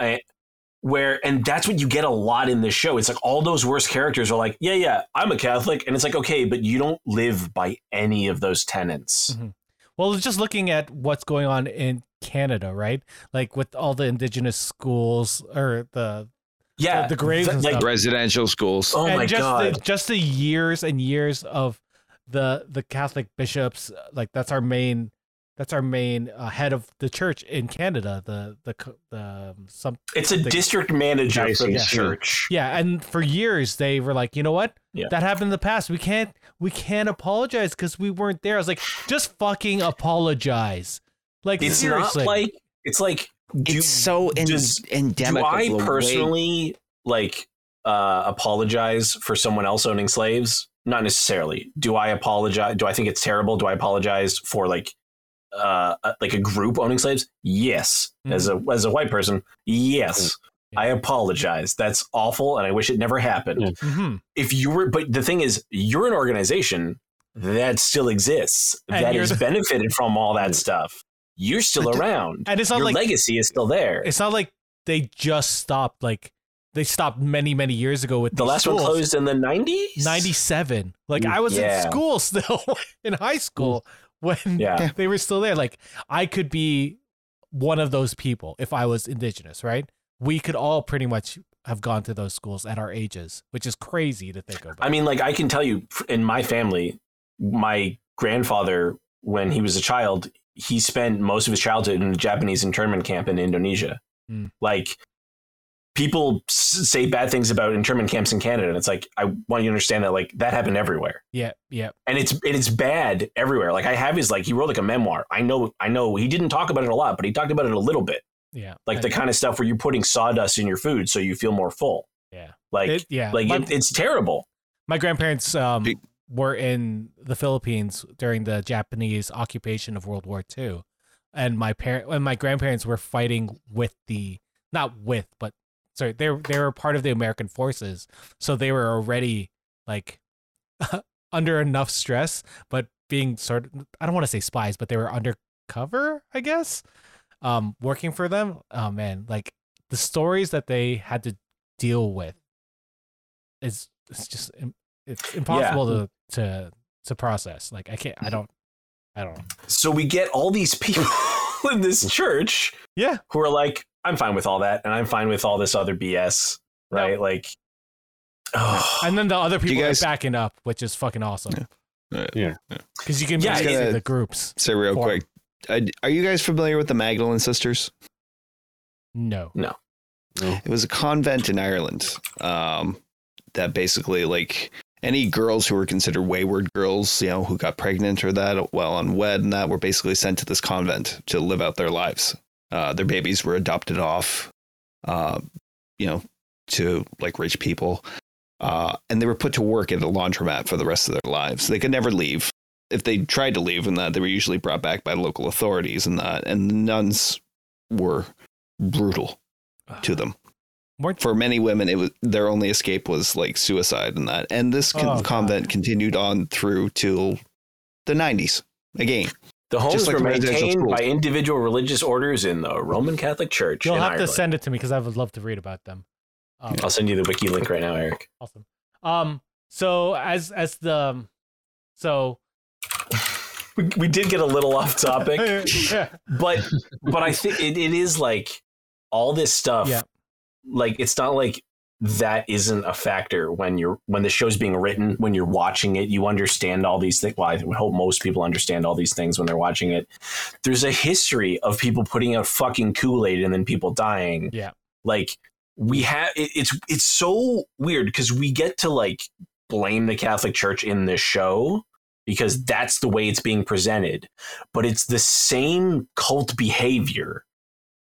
Speaker 2: Where and that's what you get a lot in this show. It's like all those worst characters are like yeah yeah i'm a catholic. And it's like okay but you don't live by any of those tenets. Mm-hmm.
Speaker 4: Well, just looking at what's going on in Canada, right? Like with all the indigenous schools or the
Speaker 2: yeah
Speaker 4: the graves
Speaker 2: th-
Speaker 4: and
Speaker 2: like
Speaker 4: stuff.
Speaker 1: residential schools.
Speaker 2: Oh
Speaker 4: and
Speaker 2: my
Speaker 4: just
Speaker 2: god.
Speaker 4: The, just the years and years of the the Catholic bishops, like that's our main that's our main uh, head of the church in Canada. The the the um, some
Speaker 2: it's a
Speaker 4: the-
Speaker 2: district manager for the
Speaker 3: yeah.
Speaker 2: church
Speaker 4: yeah, and for years they were like, you know what?
Speaker 2: Yeah.
Speaker 4: That happened in the past. We can't we can't apologize because we weren't there. I was like, just fucking apologize. Like
Speaker 2: it's
Speaker 4: seriously.
Speaker 2: not like it's like do,
Speaker 1: it's so en-
Speaker 2: does-
Speaker 1: endemic
Speaker 2: do i
Speaker 1: of the way-
Speaker 2: personally like uh, apologize for someone else owning slaves? Not necessarily. Do I apologize? Do I think it's terrible? Do I apologize for like uh like a group owning slaves? Yes. As a as a white person, yes.
Speaker 4: Yeah.
Speaker 2: I apologize. That's awful and I wish it never happened.
Speaker 3: Yeah.
Speaker 4: hmm
Speaker 2: If you were but the thing is you're an organization that still exists
Speaker 4: And
Speaker 2: that has
Speaker 4: the-
Speaker 2: benefited from all that stuff. You're still
Speaker 1: But
Speaker 2: around.
Speaker 4: And it's not
Speaker 2: Your
Speaker 4: like
Speaker 2: legacy is still there.
Speaker 4: it's not like they just stopped. Like they stopped many many years ago with
Speaker 2: The
Speaker 4: these
Speaker 2: last one closed in the 90s?
Speaker 4: 97 like i was
Speaker 2: Yeah.
Speaker 4: in school still in high school when
Speaker 2: Yeah.
Speaker 4: they were still there like i could be one of those people if i was indigenous right we could all pretty much have gone to those schools at our ages which is crazy to think about
Speaker 2: I mean, like I can tell you, in my family, my grandfather, when he was a child, he spent most of his childhood in a Japanese internment camp in Indonesia.
Speaker 4: Hmm.
Speaker 2: Like people say bad things about internment camps in Canada, and it's like I want you to understand that like that happened everywhere,
Speaker 4: yeah yeah
Speaker 2: and it's and it's bad everywhere. Like I have his like he wrote like a memoir. I know I know he didn't talk about it a lot, but he talked about it a little bit,
Speaker 4: yeah
Speaker 2: like the
Speaker 4: And-
Speaker 2: kind of stuff where you're putting sawdust in your food so you feel more full.
Speaker 4: yeah
Speaker 2: Like
Speaker 4: It- yeah
Speaker 2: like
Speaker 4: my,
Speaker 2: it, it's terrible.
Speaker 4: my grandparents um
Speaker 1: Be-
Speaker 4: were in the philippines during the japanese occupation of world war ii and my parent and my grandparents were fighting with the not with but sorry they were- they were part of the American forces so they were already like under enough stress but being sort of I don't want to say spies but they were undercover I guess um working for them. Oh man like the stories that they had to deal with is it's just it's impossible to to to process. Like I can't I don't I don't know.
Speaker 2: So we get all these people in this church
Speaker 4: yeah
Speaker 2: who are like, I'm fine with all that, and I'm fine with all this other BS, right? Like, oh,
Speaker 4: and then the other people
Speaker 1: guys-
Speaker 4: are backing up which is fucking awesome
Speaker 3: Yeah.
Speaker 4: because you can
Speaker 2: Yeah,
Speaker 4: yeah, the groups
Speaker 1: Say real
Speaker 4: Form.
Speaker 1: quick. Uh, are you guys familiar with the Magdalene sisters?
Speaker 4: no No.
Speaker 1: It was a convent in Ireland um, that basically, like, any girls who were considered wayward girls, you know, who got pregnant or that, well, unwed and that, were basically sent to this convent to live out their lives. Uh, their babies were adopted off, uh, you know, to like rich people. Uh, and they were put to work at a laundromat for the rest of their lives. They could never leave. If they tried to leave and that, they were usually brought back by local authorities and that. And the nuns were brutal to them.
Speaker 4: Weren't-
Speaker 1: For many women, it was their only escape was like suicide and that. And this con-
Speaker 4: Oh,
Speaker 1: convent continued on through till the 90s. Again,
Speaker 2: the homes
Speaker 1: just like
Speaker 2: were maintained
Speaker 1: schools.
Speaker 2: by individual religious orders in the Roman Catholic Church.
Speaker 4: You'll have
Speaker 2: Ireland.
Speaker 4: to send it to me because I would love to read about them. Um,
Speaker 2: I'll send you the wiki link right now, Eric.
Speaker 4: awesome. Um, so as as the so
Speaker 2: We, we did get a little off topic,
Speaker 4: yeah,
Speaker 2: but but I think it, it is like all this stuff.
Speaker 4: Yeah.
Speaker 2: Like it's not like that isn't a factor when you're when the show's being written when you're watching it you understand all these things well i would hope most people understand all these things when they're watching it. There's a history of people putting out fucking kool-aid and then people dying.
Speaker 4: Yeah.
Speaker 2: like we have it, it's it's so weird because we get to like blame the catholic church in this show because that's the way it's being presented. But it's the same cult behavior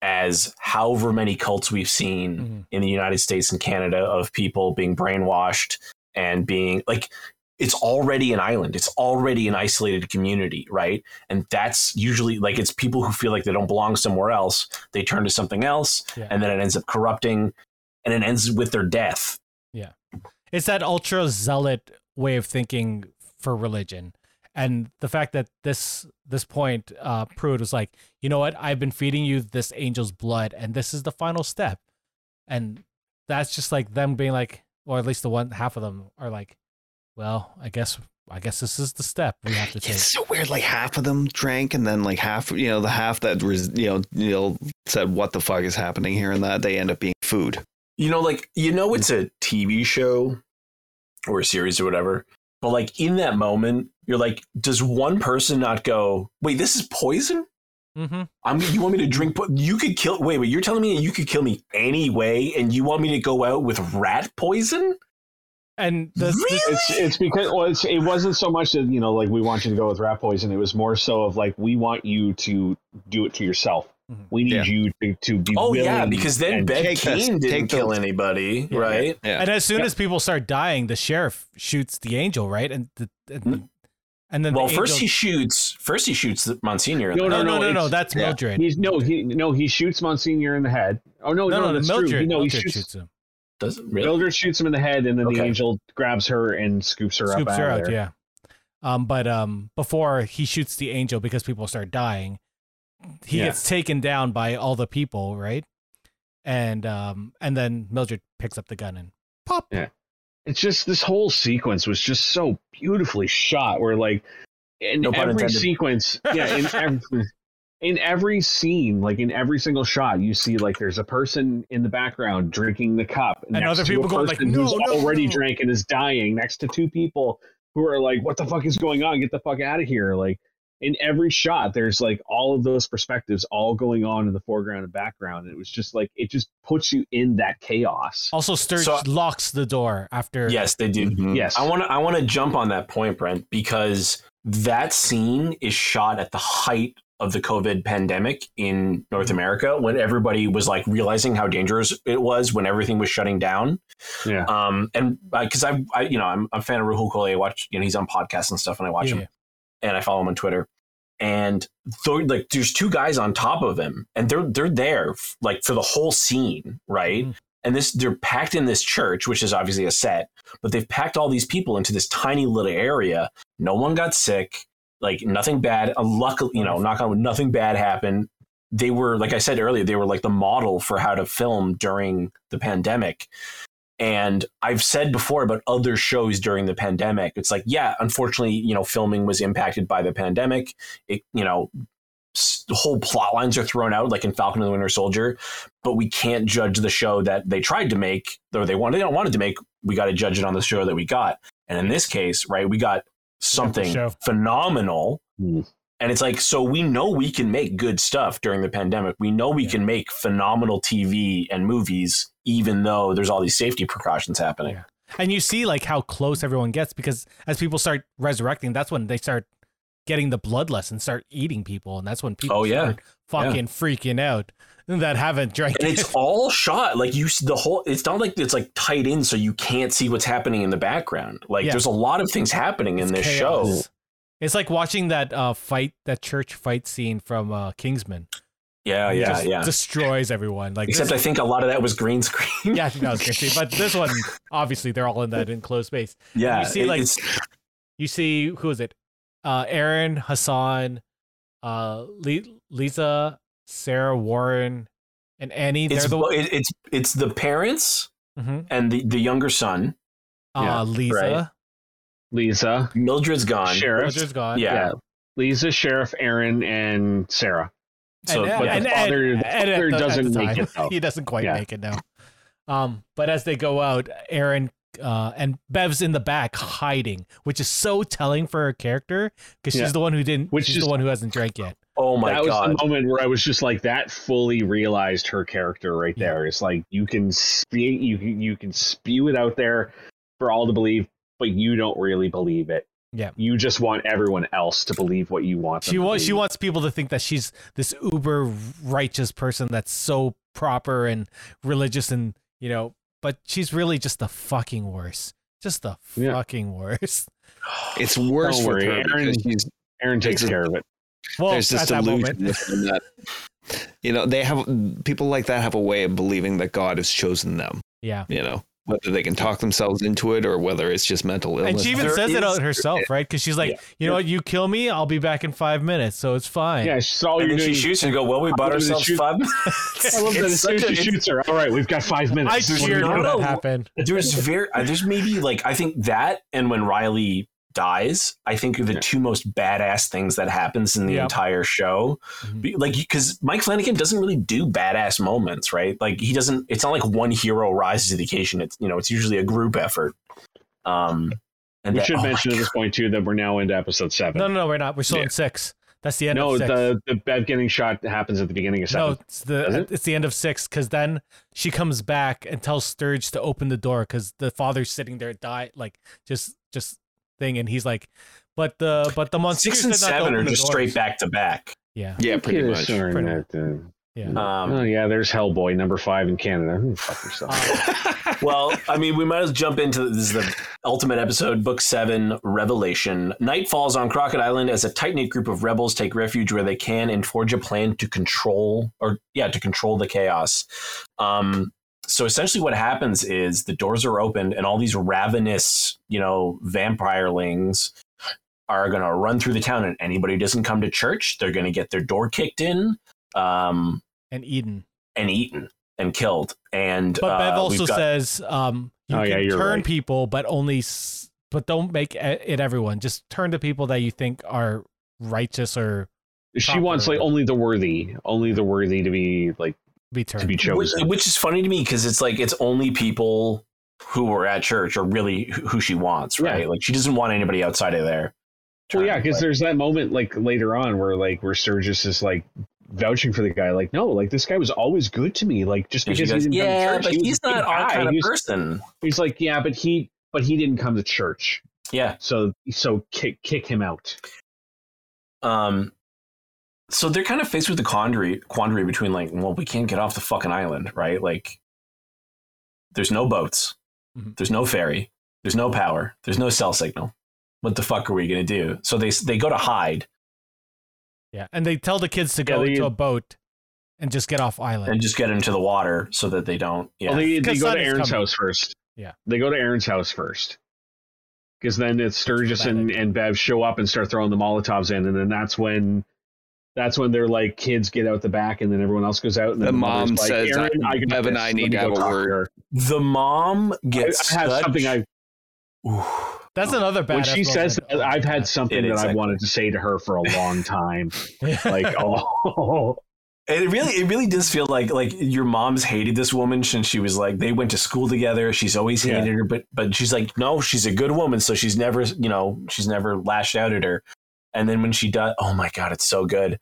Speaker 2: as however many cults we've seen
Speaker 4: Mhm.
Speaker 2: in the United States and Canada of people being brainwashed and being like it's already an island. It's already an isolated community, right? And that's usually like it's people who feel like they don't belong somewhere else. They turn to something else
Speaker 4: Yeah.
Speaker 2: and then it ends up corrupting and it ends with their death.
Speaker 4: Yeah it's that ultra zealot way of thinking for religion, and the fact that this this point, uh, Pruitt was like, you know what, I've been feeding you this angel's blood, and this is the final step, and that's just like them being like, or at least the one half of them are like, well, I guess I guess this is the step we have to take.
Speaker 1: it's so weird. Like half of them drank, and then like half, you know, the half that was, you know, you know, said, "What the fuck is happening here?" and that they end up being food.
Speaker 2: You know, like you know it's a TV show or a series or whatever. But like in that moment, you're like, does one person not go, wait, this is poison?
Speaker 4: Mm-hmm.
Speaker 2: I'm. You want me to drink? Po- you could kill. Wait, wait. You're telling me you could kill me anyway, and you want me to go out with rat poison?
Speaker 4: And the, the-
Speaker 2: Really?
Speaker 3: It's it's because well, it's, it wasn't so much that you know like we want you to go with rat poison. It was more so of like we want you to do it to yourself.
Speaker 4: Mhm.
Speaker 3: We need
Speaker 1: Yeah.
Speaker 3: you to, to be
Speaker 2: Oh yeah, because then
Speaker 3: and
Speaker 2: Ben
Speaker 1: Take this,
Speaker 2: Kane didn't
Speaker 1: take
Speaker 2: kill
Speaker 1: those.
Speaker 2: anybody,
Speaker 4: Yeah.
Speaker 2: right?
Speaker 1: Yeah.
Speaker 4: And as soon
Speaker 3: Yep.
Speaker 4: as people start dying, the sheriff shoots the angel, right? And the, and,
Speaker 2: Hmm.
Speaker 4: the- and then
Speaker 2: Well,
Speaker 4: the
Speaker 2: first
Speaker 4: angel-
Speaker 2: he shoots. First he shoots the Monsignor. in
Speaker 3: No,
Speaker 2: the
Speaker 4: no,
Speaker 2: head.
Speaker 4: no, no, no,
Speaker 3: it's-
Speaker 4: that's
Speaker 1: yeah.
Speaker 4: Mildred.
Speaker 3: He's no, he no, he shoots Monsignor in the head. Oh no,
Speaker 4: no,
Speaker 3: no,
Speaker 4: no,
Speaker 3: that's
Speaker 4: Mildred,
Speaker 3: true. He, no, he shoots,
Speaker 4: shoots him,
Speaker 2: Does it really?
Speaker 3: Mildred shoots him in the head, and then the angel grabs her and scoops her
Speaker 4: scoops
Speaker 3: up
Speaker 4: her
Speaker 3: out
Speaker 4: out.
Speaker 3: there.
Speaker 4: Yeah. Um, but um, before he shoots the angel because people start dying, he
Speaker 3: Yeah.
Speaker 4: gets taken down by all the people, right? And um, and then Mildred picks up the gun and pop.
Speaker 3: Yeah. It's just this whole sequence was just so beautifully shot. Where like in
Speaker 2: No
Speaker 3: every
Speaker 2: intended.
Speaker 3: sequence, yeah, in every in every scene, like in every single shot, you see like there's a person in the background drinking the cup,
Speaker 4: And
Speaker 3: next
Speaker 4: other
Speaker 3: to
Speaker 4: people
Speaker 3: a
Speaker 4: going like, "No,
Speaker 3: who's
Speaker 4: no,
Speaker 3: already
Speaker 4: no."
Speaker 3: drank and is dying, next to two people who are like, "What the fuck is going on? Get the fuck out of here!" Like in every shot, there's like all of those perspectives all going on in the foreground and background. And it was just like it just puts you in that chaos.
Speaker 4: Also, Sturge
Speaker 2: So-
Speaker 4: locks the door after.
Speaker 2: Yes, they do.
Speaker 1: Mhm.
Speaker 3: Yes,
Speaker 2: I want to I want to jump on that point, Brent, because that scene is shot at the height of the COVID pandemic in North America when everybody was like realizing how dangerous it was when everything was shutting down.
Speaker 3: Yeah.
Speaker 2: Um, and because I, I, you know, I'm, I'm a fan of Rahul Kohli. I watch, you know, he's on podcasts and stuff, and I watch
Speaker 4: Yeah.
Speaker 2: him, and I follow him on Twitter. And like, there's two guys on top of him, and they're they're there like for the whole scene, right?
Speaker 4: Mhm.
Speaker 2: And this they're packed in this church, which is obviously a set, but they've packed all these people into this tiny little area. No one got sick, like nothing bad. Uh, luckily, you know, knock on wood, nothing bad happened. They were, like I said earlier, they were like the model for how to film during the pandemic. And I've said before about other shows during the pandemic, it's like, yeah, unfortunately, you know, filming was impacted by the pandemic. It, you know, s- whole plot lines are thrown out, like in Falcon and the Winter Soldier. But we can't judge the show that they tried to make, or they wanted, they don't wanted to make. We got to judge it on the show that we got. And in this case, right, we got something phenomenal.
Speaker 3: Hmm.
Speaker 2: And it's like, so we know we can make good stuff during the pandemic. We know we
Speaker 4: Yeah.
Speaker 2: can make phenomenal TV and movies, even though there's all these safety precautions happening.
Speaker 4: Yeah. And you see like how close everyone gets because as people start resurrecting, that's when they start getting the bloodlust and start eating people, and that's when people
Speaker 2: Oh, yeah.
Speaker 4: start fucking freaking out that haven't drank.
Speaker 2: And
Speaker 4: it.
Speaker 2: it's all shot like you. The whole. It's not like it's like tight in, so you can't see what's happening in the background. Like
Speaker 4: Yeah.
Speaker 2: there's a lot of things happening in
Speaker 4: It's
Speaker 2: this
Speaker 4: chaos.
Speaker 2: show.
Speaker 4: It's like watching that uh, fight, that church fight scene from uh, Kingsman.
Speaker 2: Yeah, yeah,
Speaker 4: just
Speaker 2: yeah.
Speaker 4: destroys everyone. Like
Speaker 2: Except I think a lot of that was green screen.
Speaker 4: yeah, I think that was crazy. But this one, obviously, they're all in that enclosed space.
Speaker 2: yeah.
Speaker 4: you see, like-
Speaker 2: it's-
Speaker 4: You see, who is it? Uh, Erin Hassan, uh, Le- Leeza, Sarah Warren, and Annie.
Speaker 2: it's
Speaker 4: They're the
Speaker 2: it- it's it's the parents
Speaker 4: Mhm.
Speaker 2: and the the younger son.
Speaker 4: uh,
Speaker 3: Yeah,
Speaker 4: Leeza.
Speaker 2: right.
Speaker 3: Leeza,
Speaker 2: Mildred's gone.
Speaker 3: Sheriff,
Speaker 4: Roger's gone.
Speaker 2: Yeah.
Speaker 3: yeah, Leeza, Sheriff, Erin, and Sarah.
Speaker 2: So
Speaker 4: and,
Speaker 3: but
Speaker 4: and,
Speaker 3: the father-
Speaker 4: and-
Speaker 3: the
Speaker 4: and
Speaker 3: father
Speaker 4: the- at the
Speaker 3: doesn't make it, though.
Speaker 4: He doesn't quite
Speaker 3: Yeah.
Speaker 4: make it now. Um, but as they go out, Erin uh, and Bev's in the back hiding, which is so telling for her character because she's
Speaker 3: Yeah.
Speaker 4: the one who didn't.
Speaker 3: Which
Speaker 4: she's
Speaker 3: is-
Speaker 4: the one who hasn't drank yet.
Speaker 2: oh my
Speaker 3: that was the moment where I was just like, that fully realized her character right
Speaker 4: Yeah.
Speaker 3: there. It's like you can spew, you can you can spew it out there for all to believe, but you don't really believe it.
Speaker 4: Yeah.
Speaker 3: you just want everyone else to believe what you want. Them
Speaker 4: She wants she wants people to think that she's this uber righteous person that's so proper and religious and you know, but she's really just the fucking worst. Just the
Speaker 3: Yeah.
Speaker 4: fucking worst.
Speaker 1: It's worse
Speaker 3: Don't worry,
Speaker 1: her Erin- she's,
Speaker 3: Erin takes care of it.
Speaker 4: Well,
Speaker 1: there's this
Speaker 4: at that
Speaker 1: delusion
Speaker 4: moment.
Speaker 1: within that. You know, they have people like that have a way of believing that God has chosen them.
Speaker 4: Yeah.
Speaker 1: You know, whether they can talk themselves into it or whether it's just mental illness.
Speaker 4: And she even
Speaker 2: There
Speaker 4: says it out herself, right? Because she's like,
Speaker 2: Yeah.
Speaker 4: you know what, you kill me, I'll be back in five minutes, so it's fine.
Speaker 3: Yeah, she's all
Speaker 2: and
Speaker 3: you're
Speaker 2: then she shoots and go, well, we bought ourselves
Speaker 3: shoot-
Speaker 2: five.
Speaker 3: I love that
Speaker 2: It's
Speaker 3: as soon as she shoots her. All right, we've got five minutes.
Speaker 4: I
Speaker 3: There's
Speaker 4: cheered
Speaker 2: no,
Speaker 4: when that happened.
Speaker 2: there's very uh, there's maybe like I think that and when Riley dies, I think are the
Speaker 3: Yeah.
Speaker 2: two most badass things that happens in the
Speaker 4: Yep.
Speaker 2: entire show.
Speaker 4: Mhm.
Speaker 2: Like because Mike Flanagan doesn't really do badass moments, right? Like he doesn't. It's not like one hero rises to the occasion. It's you know it's usually a group effort. Um, and
Speaker 3: We
Speaker 2: that-
Speaker 3: should
Speaker 2: oh
Speaker 3: mention at this point too that we're now into episode seven.
Speaker 4: No, no, no, we're not. We're still
Speaker 2: Yeah.
Speaker 4: in six. That's the end
Speaker 3: no,
Speaker 4: of six.
Speaker 3: the the Bev getting shot happens at the beginning of seven.
Speaker 4: no,
Speaker 3: it's
Speaker 4: the
Speaker 3: it?
Speaker 4: it's the end of six because then she comes back and tells Sturge to open the door because the father's sitting there, die like just just thing, and he's like, but the but the monster
Speaker 2: six and seven are just straight back to back.
Speaker 4: Yeah,
Speaker 1: yeah, pretty much.
Speaker 4: Pretty
Speaker 3: that, uh,
Speaker 4: Yeah.
Speaker 2: Um,
Speaker 3: oh yeah, there's Hellboy number five in Canada. Hmm, Fuck yourself.
Speaker 2: well, I mean, we might as well jump into this is the ultimate episode, Book Seven, Revelation. Night falls on Crockett Island as a tight knit group of rebels take refuge where they can and forge a plan to control, or yeah, to control the chaos. Um, so essentially, what happens is the doors are opened, and all these ravenous, you know, vampirelings are going to run through the town, and anybody who doesn't come to church, they're going to get their door kicked in. Um,
Speaker 4: and eaten
Speaker 2: and eaten and killed. And
Speaker 4: But Bev
Speaker 2: uh,
Speaker 4: also
Speaker 2: got-
Speaker 4: says um, you
Speaker 3: Oh,
Speaker 4: can
Speaker 3: yeah,
Speaker 4: turn
Speaker 3: right.
Speaker 4: people, but only, s- but don't make it everyone. Just turn to people that you think are righteous or
Speaker 3: she wants like only the worthy, only the worthy to be like
Speaker 4: be turned.
Speaker 3: to be
Speaker 2: which,
Speaker 3: chosen.
Speaker 2: which is funny to me because it's like it's only people who were at church are really who who she wants, right?
Speaker 3: Yeah.
Speaker 2: Like she doesn't want anybody outside of there.
Speaker 3: Well, yeah, because there's that moment like later on where like where Sturgis is like vouching for the guy, like, no, like this guy was always good to me. Like just because
Speaker 2: goes,
Speaker 3: he didn't
Speaker 2: yeah,
Speaker 3: come to
Speaker 2: but
Speaker 3: church, he was
Speaker 2: he's not our
Speaker 3: guy."
Speaker 2: kind of
Speaker 3: He was-
Speaker 2: person.
Speaker 3: He's like, yeah, but he but he didn't come to church,
Speaker 2: Yeah.
Speaker 3: so so kick kick him out.
Speaker 2: Um. So they're kind of faced with the quandary quandary between like, well, we can't get off the fucking island, right? Like, there's no boats,
Speaker 4: Mhm.
Speaker 2: there's no ferry, there's no power, there's no cell signal. What the fuck are we gonna do? So they they go to hide
Speaker 4: yeah, and they tell the kids to
Speaker 3: Yeah,
Speaker 4: go
Speaker 3: they-
Speaker 4: to a boat and just get off island.
Speaker 2: and just get into the water so that they don't. Yeah.
Speaker 3: Well, they, they go to Erin's
Speaker 4: coming.
Speaker 3: house first.
Speaker 4: Yeah.
Speaker 3: They go to Erin's house first. Because then it's Sturgis and, and Bev show up and start throwing the Molotovs in, and then that's when that's when they're like kids get out the back, and then everyone else goes out. And then
Speaker 1: The mom
Speaker 3: like,
Speaker 1: says,
Speaker 3: Erin,
Speaker 1: I-
Speaker 3: I got
Speaker 1: and
Speaker 3: this.
Speaker 1: I need to have a word."
Speaker 3: her."
Speaker 2: the mom gets.
Speaker 3: I have
Speaker 2: such-
Speaker 3: something I
Speaker 2: Oof.
Speaker 4: That's another bad.
Speaker 3: when she says that, I've had something
Speaker 2: It
Speaker 3: that
Speaker 2: is,
Speaker 3: I've
Speaker 2: actually.
Speaker 3: wanted to say to her for a long time. like, oh,
Speaker 2: And it really, it really does feel like like your mom's hated this woman since she was like they went to school together. She's always
Speaker 3: Yeah.
Speaker 2: hated her, but but she's like, no, she's a good woman, so she's never, you know, she's never lashed out at her. And then when she does, oh my god, it's so good,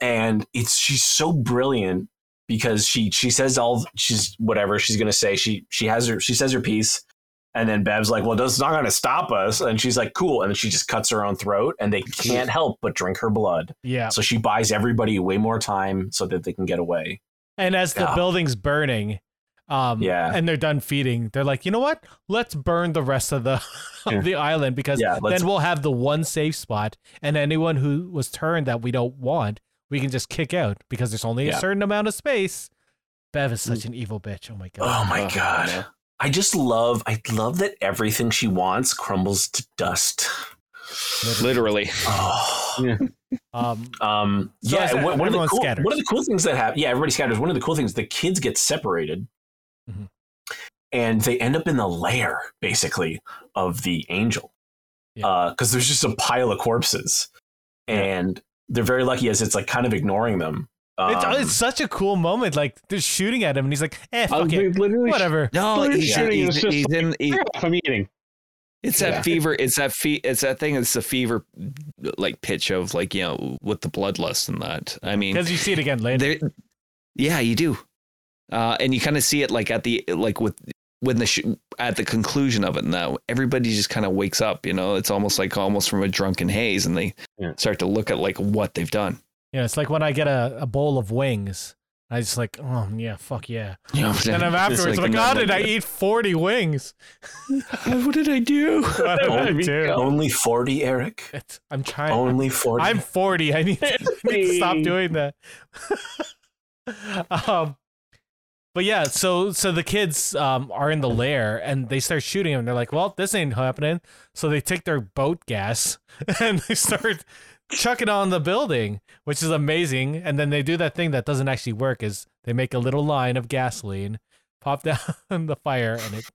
Speaker 2: and it's she's so brilliant because she she says all she's whatever she's gonna say. She she has her she says her piece. And then Bev's like, well, that's not going to stop us. And she's like, cool. And then she just cuts her own throat, and they can't help but drink her blood.
Speaker 4: yeah,
Speaker 2: So she buys everybody way more time so that they can get away.
Speaker 4: and as the
Speaker 2: Yeah.
Speaker 4: building's burning, um,
Speaker 2: Yeah.
Speaker 4: and they're done feeding, they're like, you know what? Let's burn the rest of the of the island because
Speaker 2: Yeah,
Speaker 4: then we'll have the one safe spot, and anyone who was turned that we don't want, we can just kick out because there's only
Speaker 2: Yeah.
Speaker 4: a certain amount of space. Bev is such an evil bitch. Oh my god.
Speaker 2: Oh my
Speaker 1: Oh,
Speaker 2: god.
Speaker 1: yeah.
Speaker 2: I just love I love that everything she wants crumbles to dust.
Speaker 1: Literally.
Speaker 2: Oh.
Speaker 3: Yeah.
Speaker 4: Um,
Speaker 2: Um
Speaker 4: So
Speaker 2: yeah, one, one of the cool one of the cool things that happen yeah, everybody scatters. One of the cool things the kids get separated. And they end up in the lair, basically, of the angel.
Speaker 4: Yeah.
Speaker 2: because there's just a pile of corpses. And they're very lucky as it's like kind of ignoring them.
Speaker 4: it's,
Speaker 2: Um,
Speaker 4: it's such a cool moment. Like they're shooting at him, and he's like, "Eh,
Speaker 3: I was
Speaker 4: fuck it,
Speaker 3: literally
Speaker 4: whatever."
Speaker 1: No,
Speaker 3: Well,
Speaker 1: he's,
Speaker 3: shooting
Speaker 1: he's,
Speaker 3: is just
Speaker 1: he's in. he-
Speaker 3: I'm eating.
Speaker 1: it's that
Speaker 2: Yeah.
Speaker 1: fever. It's that fe- It's that thing. It's the fever, like pitch of like you know with the bloodlust and that. I mean,
Speaker 4: Because you see it again later.
Speaker 1: there. Yeah, you do, uh, and you kind of see it like at the like with when the sh- at the conclusion of it. Now everybody just kind of wakes up. You know, it's almost like almost from a drunken haze, and they
Speaker 3: Yeah.
Speaker 1: start to look at like what they've done.
Speaker 4: Yeah, it's like when I get a, a bowl of wings. I just like, oh yeah, fuck yeah.
Speaker 1: You know,
Speaker 4: And I'm afterwards like, how did I eat 40 wings?
Speaker 1: what did I do?
Speaker 4: What did I
Speaker 3: Oh,
Speaker 4: do?
Speaker 2: only 40, Eric.
Speaker 4: It's, I'm trying.
Speaker 2: Only 40.
Speaker 4: I'm 40. I need, I need to stop doing that. um, but yeah, so so the kids um are in the lair and they start shooting him. They're like, "Well, this ain't happening." So they take their boat gas and they start chucking on the building, which is amazing. And then they do that thing that doesn't actually work: is they make a little line of gasoline, pop down the fire, and it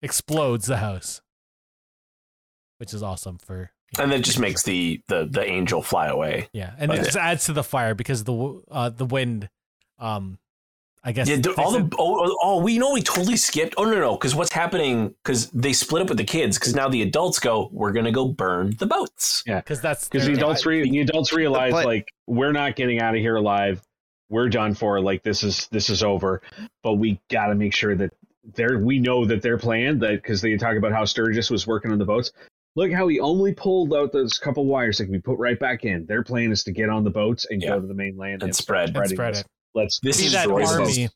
Speaker 4: explodes the house, which is awesome for
Speaker 2: and then it just makes the, the, the angel fly away.
Speaker 4: Yeah, and
Speaker 2: But
Speaker 4: it
Speaker 2: yeah.
Speaker 4: just adds to the fire because the uh, the wind, um, I guess.
Speaker 2: Yeah, all the oh, oh, oh, we know we totally skipped. Oh no, no, because what's happening? Because they split up with the kids. Because now the adults go, we're gonna go burn the boats.
Speaker 4: Yeah, because that's
Speaker 3: because the adults re- the adults realize
Speaker 1: play-
Speaker 3: like we're not getting out of here alive we're done for like this is this is over but we got to make sure that they're we know that they're planned that because they talk about how sturgis was working on the boats look how he only pulled out those couple wires that can be put right back in their plan is to get on the boats and
Speaker 2: Yeah.
Speaker 3: go to the mainland
Speaker 2: And spread.
Speaker 4: and spread it.
Speaker 3: Let's
Speaker 2: This is
Speaker 4: that
Speaker 3: destroy them.
Speaker 4: army.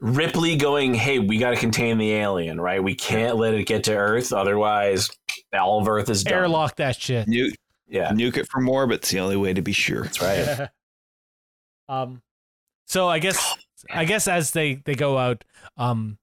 Speaker 2: Ripley going, hey, we got to contain the alien, right? We can't let it get to Earth, otherwise, all of Earth is done.
Speaker 4: Airlock that shit.
Speaker 1: Nuke,
Speaker 2: Yeah,
Speaker 1: nuke it from orbit's the only way to be sure.
Speaker 2: that's right.
Speaker 4: um, so I guess I guess as they they go out, um,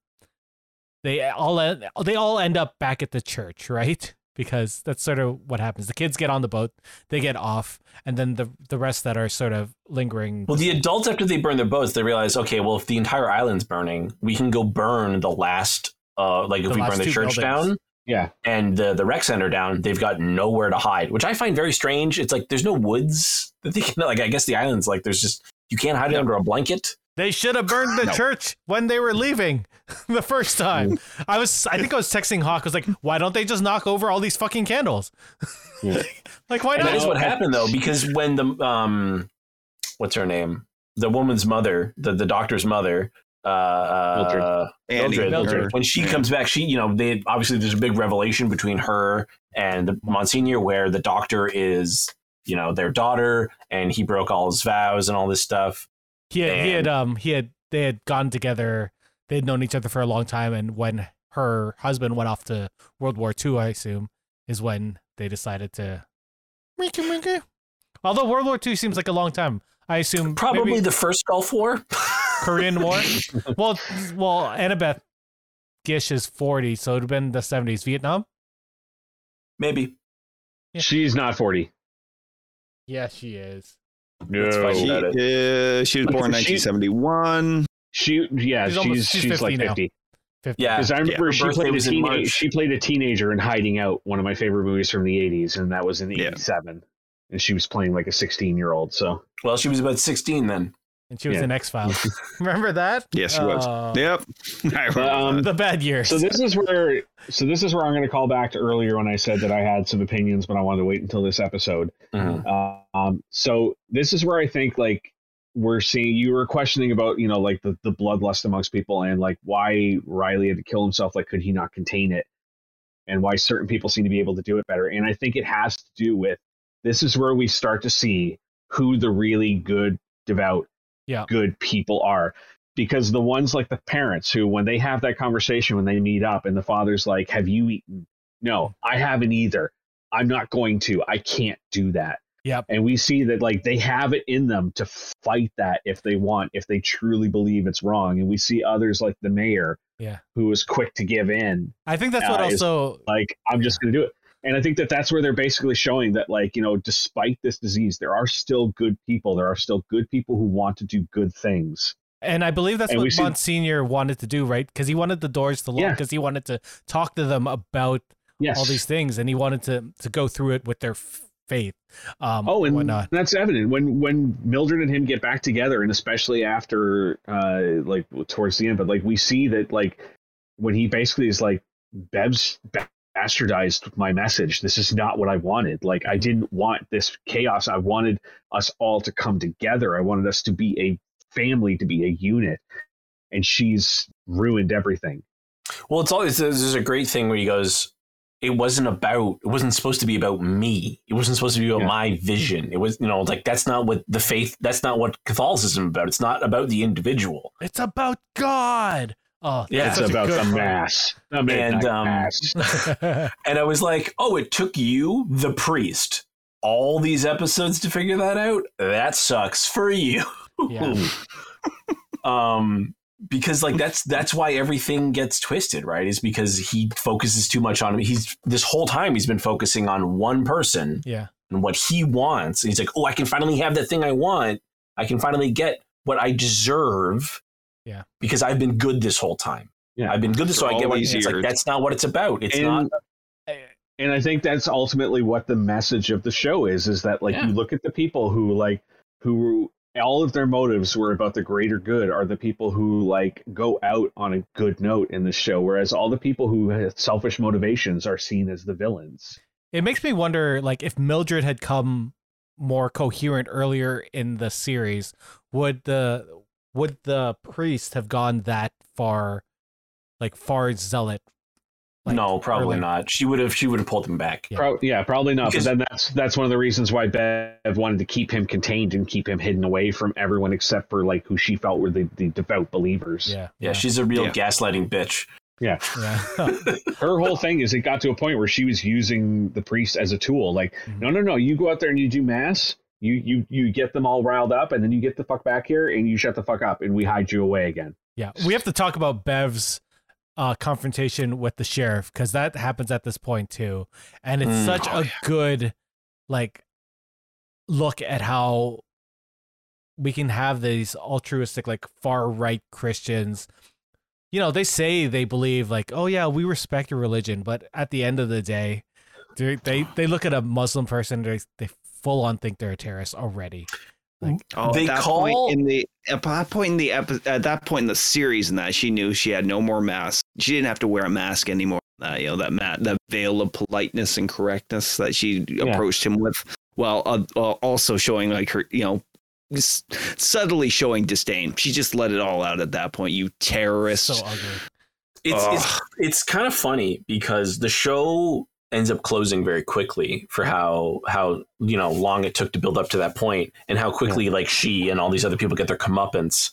Speaker 4: they all they all end up back at the church, right? Because that's sort of what happens. The kids get on the boat, they get off, and then the the rest that are sort of lingering.
Speaker 2: Well, the adults, after they burn their boats, they realize, okay, well, if the entire island's burning, we can go burn the last, uh, like if we burn the church
Speaker 4: buildings.
Speaker 2: down
Speaker 3: Yeah,
Speaker 2: and the, the rec center down, they've got nowhere to hide, which I find very strange. It's like there's no woods that they can, like, I guess the island's like, there's just, you can't hide it under a blanket.
Speaker 4: They should have burned the
Speaker 1: No.
Speaker 4: church when they were leaving the first time. I was, I think I was texting Hawk. I was like, "Why don't they just knock over all these fucking candles?
Speaker 3: Yeah.
Speaker 4: like, why
Speaker 2: And
Speaker 4: not?"
Speaker 2: that is what happened though, because when the um, what's her name, the woman's mother, the the doctor's mother, uh, uh
Speaker 1: Andy,
Speaker 2: Mildred,
Speaker 4: Mildred.
Speaker 2: when she
Speaker 1: Yeah.
Speaker 2: comes back, she you know they obviously there's a big revelation between her and the Monsignor, where the doctor is you know their daughter, and he broke all his vows and all this stuff.
Speaker 4: He had, he had, um, he had, they had gone together. They had known each other for a long time, and when her husband went off to World War II, I assume, is when they decided to. Minky, minky. Although World War II seems like a long time, I assume
Speaker 2: Probably
Speaker 4: maybe
Speaker 2: the first Gulf War.
Speaker 4: Korean War. well, well, Annabeth Gish is forty, so it'd have been the seventies. Vietnam.
Speaker 2: Maybe.
Speaker 4: Yeah.
Speaker 3: she's not forty.
Speaker 4: Yeah, she is.
Speaker 2: Let's
Speaker 1: She, uh, she was born in 1971.
Speaker 3: She, yeah,
Speaker 4: She's
Speaker 3: she's
Speaker 4: almost-
Speaker 3: she's,
Speaker 4: she's 50
Speaker 3: like
Speaker 4: now.
Speaker 3: fifty.
Speaker 2: Yeah.
Speaker 3: Because I remember
Speaker 2: her
Speaker 3: she played a teenage, she played a teenager in Hiding Out, one of my favorite movies from the '80s, and that was in
Speaker 1: Yeah.
Speaker 3: '87. And she was playing like a 16 year old. So
Speaker 2: Well, she was about 16 then.
Speaker 4: And she was
Speaker 3: Yeah.
Speaker 4: in X Files. Remember that?
Speaker 1: Yes, she was.
Speaker 4: Uh,
Speaker 1: Yep. I
Speaker 3: um.
Speaker 4: The bad years.
Speaker 3: So this is where so this is where I'm going to call back to earlier when I said that I had some opinions, but I wanted to wait until this episode.
Speaker 2: Mhm.
Speaker 3: Um, so this is where I think like we're seeing you were questioning about you know like the the bloodlust amongst people and like why Riley had to kill himself. Like, could he not contain it? And why certain people seem to be able to do it better. And I think it has to do with this is where we start to see who the really good, devout,
Speaker 4: Yeah.
Speaker 3: good people are because the ones like the parents who when they have that conversation when they meet up and the father's like have you eaten no i haven't either i'm not going to i can't do that
Speaker 4: Yep.
Speaker 3: and we see that like they have it in them to fight that if they want if they truly believe it's wrong and we see others like the mayor
Speaker 4: Yeah.
Speaker 3: who was quick to give in
Speaker 4: I think that's what
Speaker 3: uh, is-
Speaker 4: also.
Speaker 3: like i'm just going to do it and i think that that's where they're basically showing that like you know despite this disease there are still good people there are still good people who want to do good things
Speaker 4: And I believe that's
Speaker 3: And
Speaker 4: what Monsignor wanted to do, right? Because he wanted the doors to lock,
Speaker 3: Yeah.
Speaker 4: because he wanted to talk to them about
Speaker 3: yes
Speaker 4: all these things, and he wanted to to go through it with their f- faith. Um,
Speaker 3: Oh, and
Speaker 4: whatnot.
Speaker 3: that's evident when when Mildred and him get back together, and especially after uh like towards the end. But like we see that like when he basically is like Bev's bastardized my message. This is not what I wanted. Like I didn't want this chaos. I wanted us all to come together. I wanted us to be a family, to be a unit. And she's ruined everything.
Speaker 2: Well, it's always there's a great thing where he goes, it wasn't about, it wasn't supposed to be about me. It wasn't supposed to be about
Speaker 3: Yeah.
Speaker 2: my vision. It was, you know, like that's not what the faith, that's not what Catholicism is about. It's not about the individual.
Speaker 4: it's about God. Oh,
Speaker 2: Yeah.
Speaker 3: it's
Speaker 4: that's such a
Speaker 3: about the mass. The midnight
Speaker 2: um,
Speaker 3: mass.
Speaker 2: And I was like, oh, it took you, the priest, all these episodes to figure that out. That sucks for you.
Speaker 4: Yeah.
Speaker 2: um because like that's that's why everything gets twisted right is because he focuses too much on he's this whole time he's been focusing on one person
Speaker 4: yeah.
Speaker 2: and what he wants and he's like oh i can finally have the thing i want i can finally get what i deserve
Speaker 4: Yeah.
Speaker 2: because i've been good this whole time
Speaker 3: Yeah.
Speaker 2: i've been good this so i get
Speaker 1: all
Speaker 2: what
Speaker 1: these
Speaker 2: it's like that's not what it's about it's
Speaker 3: And-
Speaker 2: not
Speaker 3: and I think that's ultimately what the message of the show is is that like
Speaker 2: Yeah.
Speaker 3: you look at the people who like who all of their motives were about the greater good are the people who like go out on a good note in the show whereas all the people who have selfish motivations are seen as the villains
Speaker 4: It makes me wonder, like, if Mildred had come more coherent earlier in the series, would the would the priest have gone that far, like far zealot, Like,
Speaker 2: no, probably
Speaker 4: earlier.
Speaker 2: not. She would have. She would have pulled him back.
Speaker 4: Yeah.
Speaker 3: Pro- yeah, probably not.
Speaker 2: Because-
Speaker 3: but then that's that's one of the reasons why Bev wanted to keep him contained and keep him hidden away from everyone except for like who she felt were the, the devout believers.
Speaker 4: Yeah.
Speaker 2: Yeah, she's a real
Speaker 1: Yeah.
Speaker 2: gaslighting bitch.
Speaker 3: Yeah.
Speaker 4: Yeah.
Speaker 3: Her whole thing is it got to a point where she was using the priest as a tool. Like,
Speaker 4: Mhm.
Speaker 3: no, no, no, you go out there and you do mass. You you you get them all riled up, and then you get the fuck back here and you shut the fuck up, and we hide you away again.
Speaker 4: Yeah, we have to talk about Bev's uh, confrontation with the sheriff because that happens at this point too, and it's
Speaker 2: Mm.
Speaker 4: such
Speaker 1: Oh,
Speaker 4: a
Speaker 1: yeah.
Speaker 4: good like look at how we can have these altruistic like far right Christians. You know, they say they believe like, oh yeah, we respect your religion, but at the end of the day, they they, they look at a Muslim person, they they full on think they're a terrorist already.
Speaker 1: Oh,
Speaker 2: They
Speaker 1: that
Speaker 2: call-
Speaker 1: point in the at that point in the epi- at that point in the series, and that she knew she had no more mask. She didn't have to wear a mask anymore. Uh, you know that mat, that veil of politeness and correctness that she approached him with, while uh, uh, also showing like her, you know, s- subtly showing disdain. She just let it all out at that point. You terrorist.
Speaker 4: So ugly.
Speaker 2: It's it's it's kind of funny because the show ends up closing very quickly for how how you know long it took to build up to that point and how quickly like she and all these other people get their comeuppance.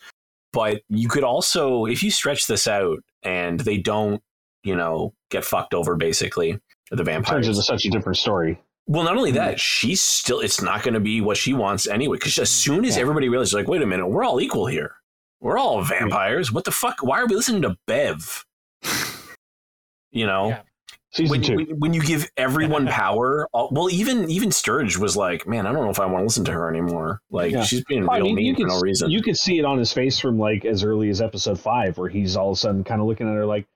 Speaker 2: But you could also, if you stretch this out and they don't, you know, get fucked over basically, the
Speaker 3: It turns
Speaker 2: vampires.
Speaker 3: into such a different story.
Speaker 2: Well, not only mm. that, she's still. It's not going to be what she wants anyway. Because as soon as
Speaker 3: Yeah.
Speaker 2: everybody realizes, like, wait a minute, we're all equal here. We're all vampires. What the fuck? Why are we listening to Bev? You know,
Speaker 4: Yeah.
Speaker 3: Season
Speaker 2: when,
Speaker 3: two.
Speaker 2: when when you give everyone power. all- Well, even even Sturge was like, man, I don't know if I want to listen to her anymore. Like,
Speaker 3: Yeah.
Speaker 2: she's being
Speaker 3: I
Speaker 2: real
Speaker 3: mean,
Speaker 2: mean
Speaker 3: you
Speaker 2: for
Speaker 3: could,
Speaker 2: no reason.
Speaker 3: You could see it on his face from like as early as episode five, where he's all of a sudden kind of looking at her like,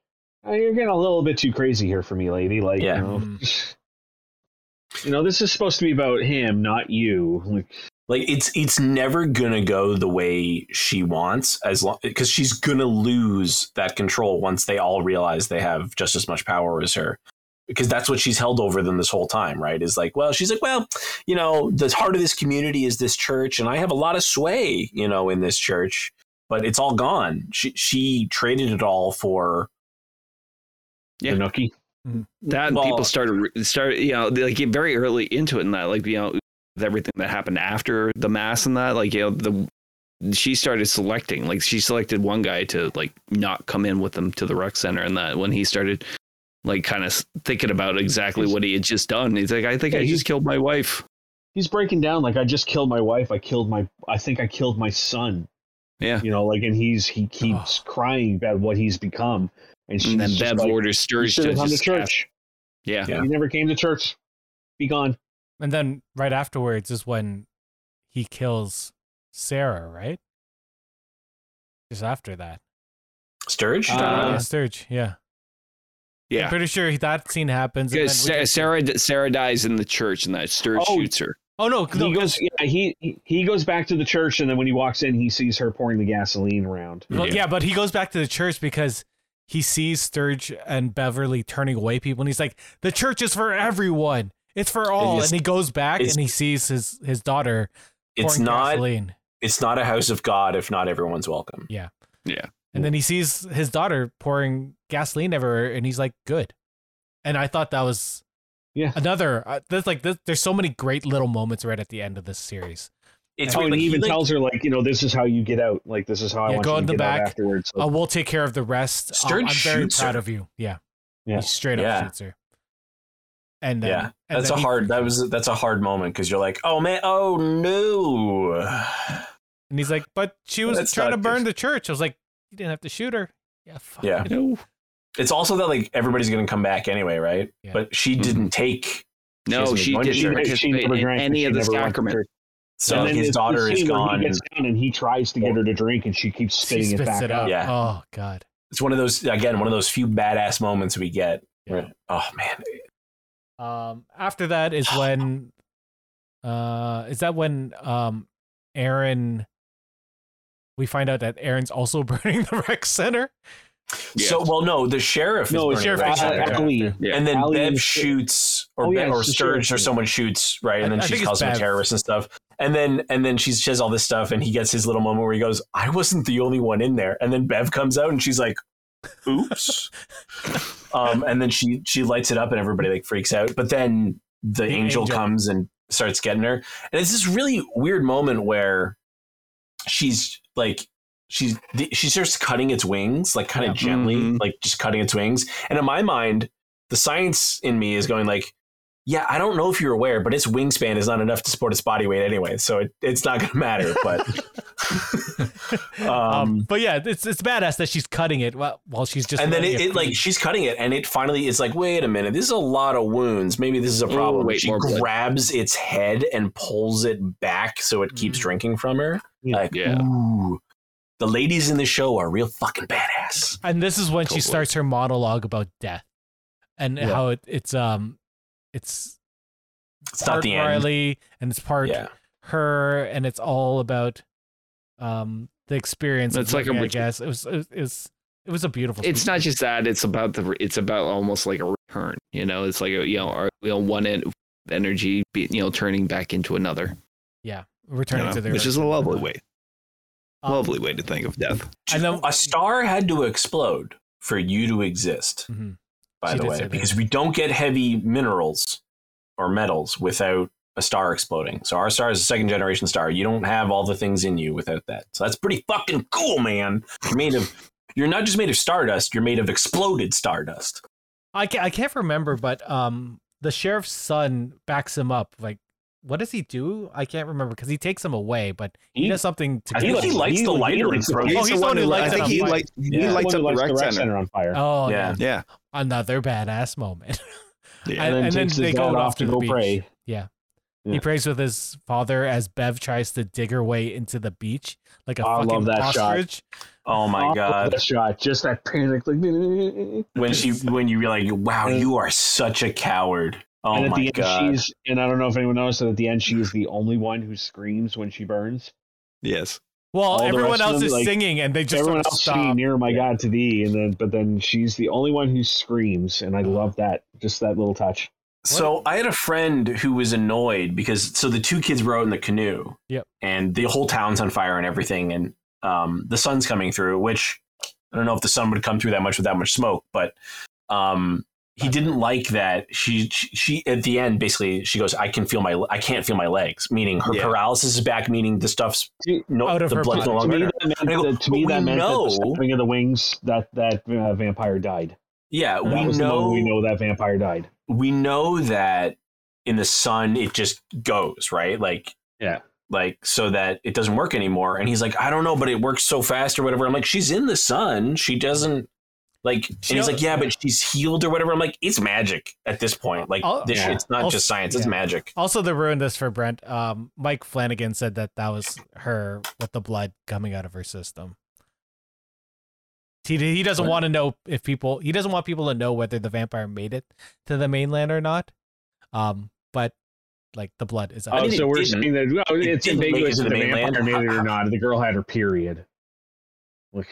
Speaker 3: "Oh, "You're getting a little bit too crazy here for me, lady." Like,
Speaker 2: Yeah.
Speaker 3: you know,
Speaker 4: Mm.
Speaker 3: you know, this is supposed to be about him, not you. Like,
Speaker 2: like it's it's never gonna go the way she wants as long because she's gonna lose that control once they all realize they have just as much power as her because that's what she's held over them this whole time right is like well she's like well you know the heart of this community is this church and i have a lot of sway you know in this church but it's all gone she she traded it all for
Speaker 1: Yeah.
Speaker 3: the nookie.
Speaker 1: Mm-hmm. that
Speaker 2: Well-
Speaker 1: people started started you know like get very early into it and that like you know with everything that happened after the mass and that like you know the she started selecting like she selected one guy to like not come in with them to the rec center and that when he started like kind of thinking about exactly what he had just done he's like i think
Speaker 3: Yeah,
Speaker 1: i just killed my wife
Speaker 3: He's breaking down like, "I just killed my wife. I killed my. I think I killed my son."
Speaker 1: yeah
Speaker 3: You know, like, and he's he keeps crying about what he's become, and
Speaker 1: and then bev
Speaker 3: like,
Speaker 1: orders sturge to
Speaker 3: come to church.
Speaker 1: yeah
Speaker 2: Yeah.
Speaker 3: You never came to church. Be gone."
Speaker 4: And then right afterwards is when he kills Sarah, right? Just after that.
Speaker 2: sturge
Speaker 3: Uh,
Speaker 4: yeah, Sturge, yeah.
Speaker 1: Yeah.
Speaker 4: I'm pretty sure that scene happens. and
Speaker 1: because
Speaker 4: then we
Speaker 1: sarah,
Speaker 4: get
Speaker 1: sarah sarah dies in the church and that sturge
Speaker 3: Oh,
Speaker 1: shoots her
Speaker 4: Oh no, no
Speaker 3: he goes. Yeah, he he- he goes back to the church, and then when he walks in, he sees her pouring the gasoline around.
Speaker 4: Well,
Speaker 1: Yeah.
Speaker 4: yeah. but he goes back to the church because he sees Sturge and Beverly turning away people, and he's like, "The church is for everyone. It's for all."
Speaker 2: is-
Speaker 4: and he goes back and he sees his his daughter
Speaker 2: it's not
Speaker 4: gasoline,
Speaker 2: it's not a house of god if not everyone's welcome
Speaker 1: yeah Yeah.
Speaker 4: and then he sees his daughter pouring gasoline everywhere, and he's like, "Good." And I thought that was
Speaker 3: Yeah.
Speaker 4: another. Uh, there's like this, there's so many great little moments right at the end of this series.
Speaker 2: it's
Speaker 3: Oh, and
Speaker 2: like,
Speaker 3: he even
Speaker 2: like-
Speaker 3: tells her like, you know, this is how you get out. Like this is how I want
Speaker 4: go
Speaker 3: you
Speaker 4: in
Speaker 3: to
Speaker 4: the
Speaker 3: get out
Speaker 4: back.
Speaker 3: afterwards. So,
Speaker 4: Uh, we'll take care of the rest. Uh,
Speaker 2: Sturge
Speaker 4: I'm very
Speaker 2: shoots
Speaker 4: proud
Speaker 2: her.
Speaker 4: of you. Yeah.
Speaker 3: Yeah.
Speaker 4: He straight up
Speaker 2: Yeah.
Speaker 4: shoots her. And then,
Speaker 2: yeah
Speaker 4: and
Speaker 2: that's
Speaker 4: then
Speaker 2: a
Speaker 4: he-
Speaker 2: hard that was that's a hard moment because you're like oh man oh no
Speaker 4: And he's like, but she was
Speaker 2: That's
Speaker 4: trying to burn
Speaker 2: good.
Speaker 4: the church. I was like, you didn't have to shoot her. Yeah. Fuck.
Speaker 2: Yeah.
Speaker 1: no
Speaker 2: it's also that like everybody's gonna come back anyway right
Speaker 4: Yeah.
Speaker 2: but she mm-hmm. didn't take
Speaker 1: no
Speaker 2: hasn't
Speaker 1: she
Speaker 2: been going to
Speaker 1: didn't
Speaker 2: church.
Speaker 1: participate in
Speaker 3: drank,
Speaker 1: any of the
Speaker 3: never went to
Speaker 1: sacrament
Speaker 2: so
Speaker 3: And then
Speaker 2: his daughter is
Speaker 3: scene
Speaker 2: gone
Speaker 3: He gets down and he tries to get her to drink, and she keeps
Speaker 4: She
Speaker 3: spitting it back
Speaker 4: it
Speaker 3: out.
Speaker 4: out.
Speaker 2: Yeah.
Speaker 4: Oh God.
Speaker 2: it's one of those again one of those few badass moments we get where- oh man
Speaker 4: Um, after that is when, uh, is that when um, Erin. We find out that Erin's also burning the rec center.
Speaker 2: so well no the sheriff
Speaker 3: No,
Speaker 2: is burning
Speaker 4: sheriff
Speaker 2: the
Speaker 4: is
Speaker 2: rec center.
Speaker 3: Ali.
Speaker 1: Yeah.
Speaker 2: and then
Speaker 3: Ali
Speaker 2: Bev shoots, or
Speaker 3: Oh, yeah,
Speaker 2: Bev, or
Speaker 3: it's
Speaker 2: Sturge, or someone shoots, right?
Speaker 4: I-
Speaker 2: And then
Speaker 4: I
Speaker 2: she
Speaker 4: think
Speaker 2: calls him a terrorist and stuff. And then and then she says all this stuff, and he gets his little moment where he goes, "I wasn't the only one in there." And then Bev comes out, and she's like, oops. um, and then she she lights it up and everybody like freaks out. But then the,
Speaker 4: The
Speaker 2: angel,
Speaker 4: angel.
Speaker 2: comes and starts getting her. And it's this really weird moment where she's like she's she starts cutting its wings like kind of
Speaker 4: Yeah.
Speaker 2: gently
Speaker 1: Mhm.
Speaker 2: like just cutting its wings and in my mind the science in me is going like yeah i don't know if you're aware but its wingspan is not enough to support its body weight anyway so it, it's not going to matter but
Speaker 4: Um,
Speaker 2: um,
Speaker 4: but yeah, it's it's badass that she's cutting it while, while she's just
Speaker 2: and then it, it like she's cutting it and it finally is like wait a minute this is a lot of wounds maybe this is a problem
Speaker 1: wait,
Speaker 2: she
Speaker 1: more blood.
Speaker 2: grabs its head and pulls it back so it keeps
Speaker 4: Mhm.
Speaker 2: drinking from her like
Speaker 1: Yeah.
Speaker 2: ooh the ladies in the show are real fucking badass
Speaker 4: and this is when she
Speaker 1: Totally.
Speaker 4: starts her monologue about death and
Speaker 3: Yeah.
Speaker 4: how it, it's um it's
Speaker 2: it's not
Speaker 4: part
Speaker 2: the end
Speaker 4: Riley and it's part
Speaker 2: yeah
Speaker 4: her and it's all about um the experience.
Speaker 1: It's like a
Speaker 4: living, I guess it was it was, it was a beautiful.
Speaker 1: It's
Speaker 4: speech.
Speaker 1: not just that; it's about the. It's about almost like a return. You know, it's like a, you know, our, you know, one end energy, be, you know, turning back into another.
Speaker 4: yeah
Speaker 1: you
Speaker 4: returning
Speaker 1: know,
Speaker 4: to their
Speaker 1: which is a lovely way.
Speaker 4: Um,
Speaker 1: lovely way to think of death.
Speaker 4: And then
Speaker 2: a star had to explode for you to exist
Speaker 4: Mhm.
Speaker 2: By
Speaker 4: She
Speaker 2: the way because we don't get heavy minerals or metals without a star exploding. So our star is a second generation star. You don't have all the things in you without that. So that's pretty fucking cool man. You're made of you're not just made of stardust you're made of exploded stardust.
Speaker 4: I can't, I can't remember, but um, the sheriff's son backs him up. Like, what does he do? I can't remember because he takes him away, but he,
Speaker 3: He-
Speaker 4: does something to
Speaker 3: I
Speaker 4: get
Speaker 2: think he
Speaker 4: him.
Speaker 2: lights the lighter and throws
Speaker 4: Oh, he's the one who lights
Speaker 1: I
Speaker 4: it
Speaker 1: think he
Speaker 4: fire.
Speaker 1: lights. He
Speaker 3: Yeah,
Speaker 1: lights
Speaker 3: the
Speaker 1: up the rec
Speaker 3: lights
Speaker 1: center.
Speaker 3: on fire.
Speaker 4: Oh
Speaker 2: Yeah.
Speaker 4: yeah.
Speaker 1: Yeah,
Speaker 4: another badass moment.
Speaker 1: yeah.
Speaker 4: And-
Speaker 3: and then
Speaker 4: and then they go off
Speaker 3: off
Speaker 4: to
Speaker 3: to
Speaker 4: the
Speaker 3: go
Speaker 4: beach.
Speaker 3: pray.
Speaker 4: Yeah.
Speaker 3: Yeah.
Speaker 4: He prays with his father as Bev tries to dig her way into the beach like a
Speaker 3: Oh, I love
Speaker 4: fucking
Speaker 3: that shot.
Speaker 4: ostrich.
Speaker 2: oh my
Speaker 3: Oh,
Speaker 2: god
Speaker 3: that shot, just that panic, like.
Speaker 2: when she when you realize wow you are such a coward oh
Speaker 3: and at
Speaker 2: my
Speaker 3: the end,
Speaker 2: god
Speaker 3: she's and I don't know if anyone noticed that at the end she is the only one who screams when she burns.
Speaker 1: yes.
Speaker 4: Well,
Speaker 3: All
Speaker 4: everyone else
Speaker 3: them,
Speaker 4: is
Speaker 3: like,
Speaker 4: singing and they just
Speaker 3: Everyone else
Speaker 4: stop.
Speaker 3: singing near my God to thee, and then but then she's the only one who screams, and I love that. Just that little touch.
Speaker 2: So I had a friend who was annoyed because so the two kids were out in the canoe.
Speaker 4: Yep.
Speaker 2: And the whole town's on fire and everything, and um, the sun's coming through. Which I don't know if the sun would come through that much with that much smoke, but um, he didn't like that. She, she she at the end basically she goes, I can feel my I can't feel my legs, meaning her
Speaker 1: Yeah.
Speaker 2: paralysis is back, meaning the stuff's no
Speaker 4: Out of
Speaker 2: the
Speaker 4: her
Speaker 2: blood's no
Speaker 4: body.
Speaker 3: to me, that meant,
Speaker 2: go,
Speaker 3: that, to me, that
Speaker 2: we
Speaker 3: meant that the snapping of the wings that that uh, vampire died.
Speaker 2: Yeah,
Speaker 3: That
Speaker 2: we
Speaker 3: was the moment
Speaker 2: know
Speaker 3: we know that vampire died.
Speaker 2: we know that in the sun it just goes right like
Speaker 3: Yeah.
Speaker 2: like so that it doesn't work anymore and he's like i don't know but it works so fast or whatever i'm like she's in the sun she doesn't like and he's like yeah but she's healed or whatever i'm like it's magic at this point like
Speaker 4: Al-
Speaker 2: this
Speaker 3: Yeah.
Speaker 2: it's not
Speaker 4: Also-
Speaker 2: just science it's
Speaker 4: yeah.
Speaker 2: magic
Speaker 4: Also, to ruin this for Brent, um, Mike Flanagan said that that was her with the blood coming out of her system. He, he doesn't
Speaker 2: What?
Speaker 4: want to know if people he doesn't want people to know whether the vampire made it to the mainland or not. Um, but like the blood is out.
Speaker 3: Oh, so we're
Speaker 2: didn't-
Speaker 3: saying that well,
Speaker 2: it
Speaker 3: it's
Speaker 2: didn't it
Speaker 3: ambiguous if
Speaker 2: the
Speaker 3: the
Speaker 2: mainland.
Speaker 3: vampire made it or not. The girl had her period. Like,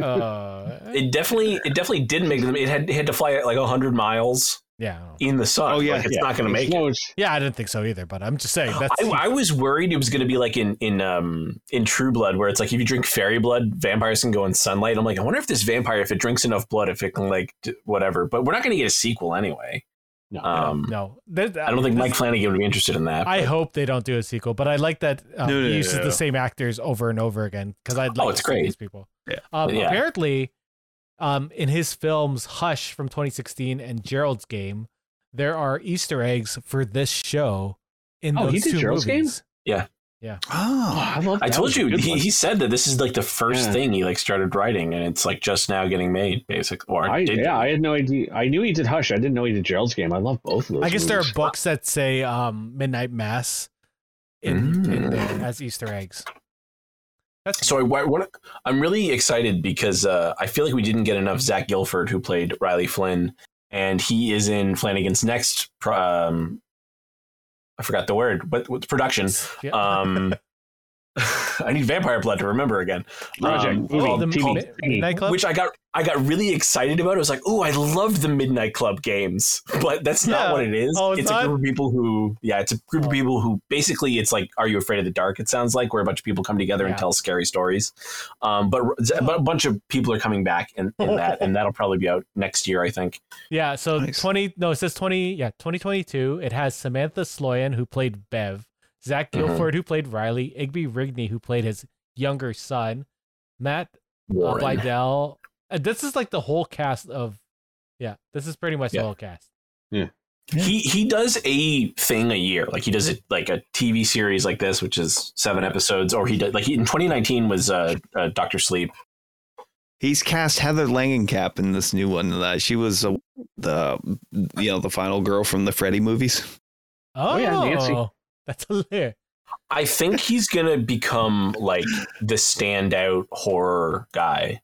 Speaker 4: uh,
Speaker 2: it definitely it definitely didn't make them it had, it had to fly at like 100 miles
Speaker 4: yeah, I don't know.
Speaker 2: in the sun
Speaker 1: Oh, yeah.
Speaker 2: like, it's
Speaker 3: yeah,
Speaker 2: not going to make it
Speaker 4: yeah. I didn't think so either. But I'm just saying that's
Speaker 2: I, I was worried it was going to be like in in um in True Blood, where it's like if you drink fairy blood, vampires can go in sunlight. I'm like, I wonder if this vampire, if it drinks enough blood, if it can like whatever. But we're not going to get a sequel anyway.
Speaker 3: No.
Speaker 2: Um,
Speaker 4: no. That-
Speaker 2: I don't think Mike Flanagan would be interested in that.
Speaker 4: I
Speaker 2: but-
Speaker 4: hope they don't do a sequel, but I like that um,
Speaker 1: No, no,
Speaker 4: he
Speaker 1: no,
Speaker 4: uses
Speaker 1: no.
Speaker 4: the same actors over and over again because I'd like
Speaker 2: Oh, it's
Speaker 4: to see
Speaker 2: great.
Speaker 4: these people.
Speaker 1: Yeah.
Speaker 4: Um,
Speaker 2: Yeah.
Speaker 4: Apparently, um, in his films Hush from 2016 and Gerald's Game, there are Easter eggs for this show in
Speaker 3: Oh,
Speaker 4: those
Speaker 3: he did
Speaker 4: two
Speaker 3: Gerald's Game?
Speaker 4: Movies.
Speaker 1: Oh,
Speaker 3: I love.
Speaker 2: I told you he, he said that this is like the first
Speaker 3: Yeah.
Speaker 2: thing he like started writing, and it's like just now getting made, basically. Or
Speaker 3: I,
Speaker 2: did
Speaker 3: yeah, I had no idea. I knew he did Hush. I didn't know he did Gerald's Game. I love both of those.
Speaker 4: I guess there are books that say um, Midnight Mass in, in
Speaker 2: Mm.
Speaker 4: there as Easter eggs. That's
Speaker 2: So I wa- what I'm really excited because uh, I feel like we didn't get enough Zach Gilford who played Riley Flynn, and he is in Flanagan's next. Um, I forgot the word, but with production.
Speaker 4: yeah.
Speaker 2: Um, I need Vampire Blood to remember again.
Speaker 3: Project,
Speaker 2: Um,
Speaker 3: movie,
Speaker 2: called-
Speaker 4: the
Speaker 3: TV,
Speaker 2: called-
Speaker 4: Mi- Midnight Club.
Speaker 2: which I got I got really excited about. I was like, "Oh, I love the Midnight Club games," but that's not what it is.
Speaker 4: Oh, it's
Speaker 2: it's a group of people who, yeah, it's a group of
Speaker 4: Oh.
Speaker 2: people who basically it's like, "Are you afraid of the dark?" It sounds like where a bunch of people come together
Speaker 4: Yeah.
Speaker 2: and tell scary stories. Um, but, but a bunch of people are coming back in, in that, and that'll probably be out next year, I think.
Speaker 4: Yeah, so
Speaker 1: Nice.
Speaker 4: 20 no, it says 20 yeah, 2022. It has Samantha Sloyan who played Bev, Zach
Speaker 2: Mhm.
Speaker 4: Who played Riley, Igby Rigney who played his younger son, Matt uh,
Speaker 2: Warren.
Speaker 4: Biedel. Uh, this is like the whole cast of Yeah, this is pretty much
Speaker 2: Yeah.
Speaker 4: the whole cast.
Speaker 2: he he does a thing a year like he does it like a tv series like this which is seven episodes or he did like he, in 2019 was uh, uh dr sleep
Speaker 1: He's cast Heather Langenkamp in this new one. Uh, she was uh, the you know the final girl from the Freddy movies.
Speaker 4: Oh,
Speaker 3: yeah, Nancy.
Speaker 4: That's hilarious.
Speaker 2: i think he's gonna become like the standout horror guy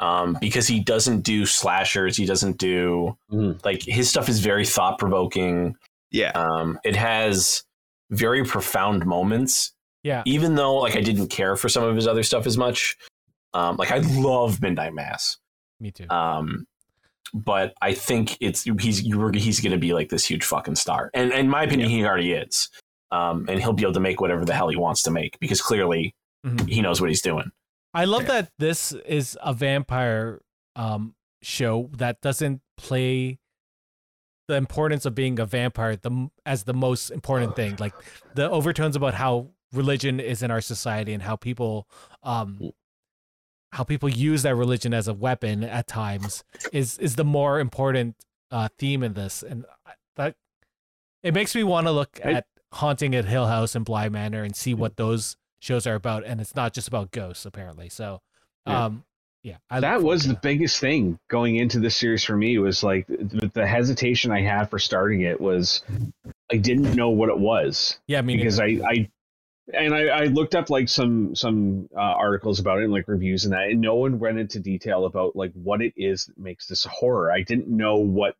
Speaker 2: um because he doesn't do slashers he doesn't do
Speaker 3: Mhm.
Speaker 2: like his stuff is very thought-provoking
Speaker 1: Yeah,
Speaker 2: um it has very profound moments
Speaker 4: Yeah.
Speaker 2: even though like i didn't care for some of his other stuff as much um like i love midnight mass
Speaker 4: Me too.
Speaker 2: Um, but I think it's he's he's going to be like this huge fucking star, and in my opinion, he already is. Um, and he'll be able to make whatever the hell he wants to make because clearly
Speaker 4: Mhm.
Speaker 2: he knows what he's doing.
Speaker 4: I love that this is a vampire um show that doesn't play the importance of being a vampire the as the most important thing. Like the overtones about how religion is in our society and how people um how people use that religion as a weapon at times is is the more important uh theme in this and that it makes me want to look at haunting at hill house and bly manor and see what those shows are about and it's not just about ghosts apparently. So
Speaker 3: Yeah.
Speaker 4: um yeah I
Speaker 3: that was the biggest thing going into this series for me was like the, the hesitation I had for starting it was I didn't know what it was.
Speaker 4: Yeah I mean
Speaker 3: because I, I and I, I looked up like some some uh, articles about it and like reviews and that and no one went into detail about like what it is that makes this a horror. I didn't know what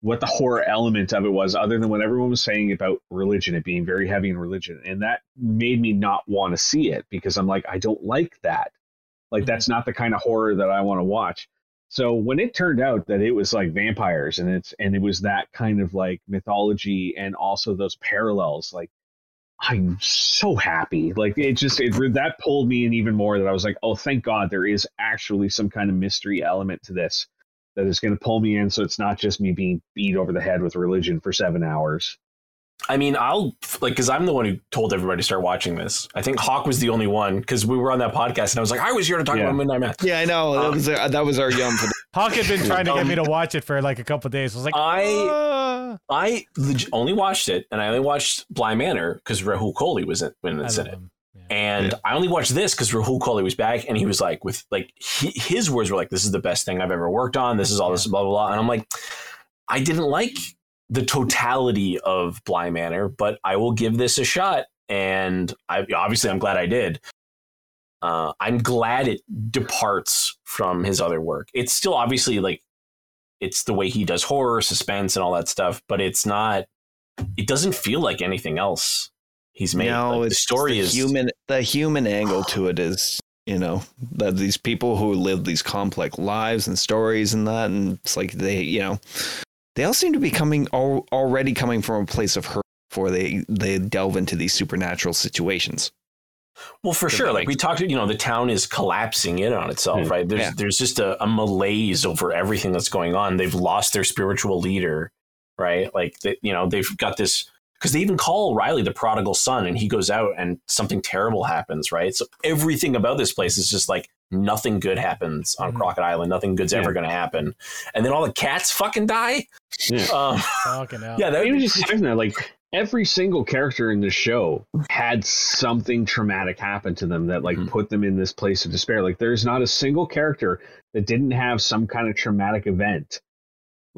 Speaker 3: what the horror element of it was other than what everyone was saying about religion it being very heavy in religion. And that made me not want to see it because i'm like i don't like that. Like mm-hmm. that's not the kind of horror that i want to watch. So when it turned out that it was like vampires and it's and it was that kind of like mythology and also those parallels like I'm so happy. Like it just it that pulled me in even more that I was like, oh, thank God there is actually some kind of mystery element to this that is going to pull me in, so it's not just me being beat over the head with religion for seven hours.
Speaker 2: I mean, I'll like because I'm the one who told everybody to start watching this. I think Hawk was the only one because we were on that podcast and I was like, I was here to talk
Speaker 3: Yeah.
Speaker 2: about Midnight Mass.
Speaker 1: yeah, I know that
Speaker 2: Uh,
Speaker 1: was our, that was our yum for the
Speaker 4: Hawk had been trying to get
Speaker 2: Um,
Speaker 4: me to watch it for like a couple days I was like
Speaker 2: I
Speaker 4: "Ah."
Speaker 2: I leg- only watched it and I only watched Bly Manor because Rahul Kohli was in, when
Speaker 4: I
Speaker 2: in it.
Speaker 4: him. Yeah.
Speaker 2: And I only watched this because Rahul Kohli was back, and he was like, with like he, his words were like, "This is the best thing I've ever worked on. This is all this blah blah blah." And I'm like, I didn't like the totality of Bly Manor, but I will give this a shot. And I obviously I'm glad I did. Uh, I'm glad it departs from his other work. It's still obviously like it's the way he does horror, suspense, and all that stuff, but it's not. It doesn't feel like anything else he's made.
Speaker 1: no,
Speaker 2: Like, the story
Speaker 1: the
Speaker 2: is
Speaker 1: human. The human angle to it is you know that these people who live these complex lives and stories and that, and it's like they you know they all seem to be coming al- already coming from a place of hurt before they they delve into these supernatural situations.
Speaker 2: Well, for sure. Like we talked, you know, the town is collapsing in on itself,
Speaker 3: Hmm.
Speaker 2: right? There's
Speaker 1: Yeah.
Speaker 2: there's just a, a malaise over everything that's going on. They've lost their spiritual leader, right? Like they, you know, they've got this because they even call Riley the prodigal son, and he goes out and something terrible happens, right? So everything about this place is just like nothing good happens on
Speaker 4: Mhm.
Speaker 2: Crockett Island. Nothing good's
Speaker 3: Yeah.
Speaker 2: ever going to happen, and then all the cats fucking die.
Speaker 3: Yeah.
Speaker 2: Um,
Speaker 4: Fucking hell.
Speaker 2: yeah, that,
Speaker 3: was just that, like every single character in the show had something traumatic happen to them that like
Speaker 2: Mhm.
Speaker 3: put them in this place of despair. Like there's not a single character that didn't have some kind of traumatic event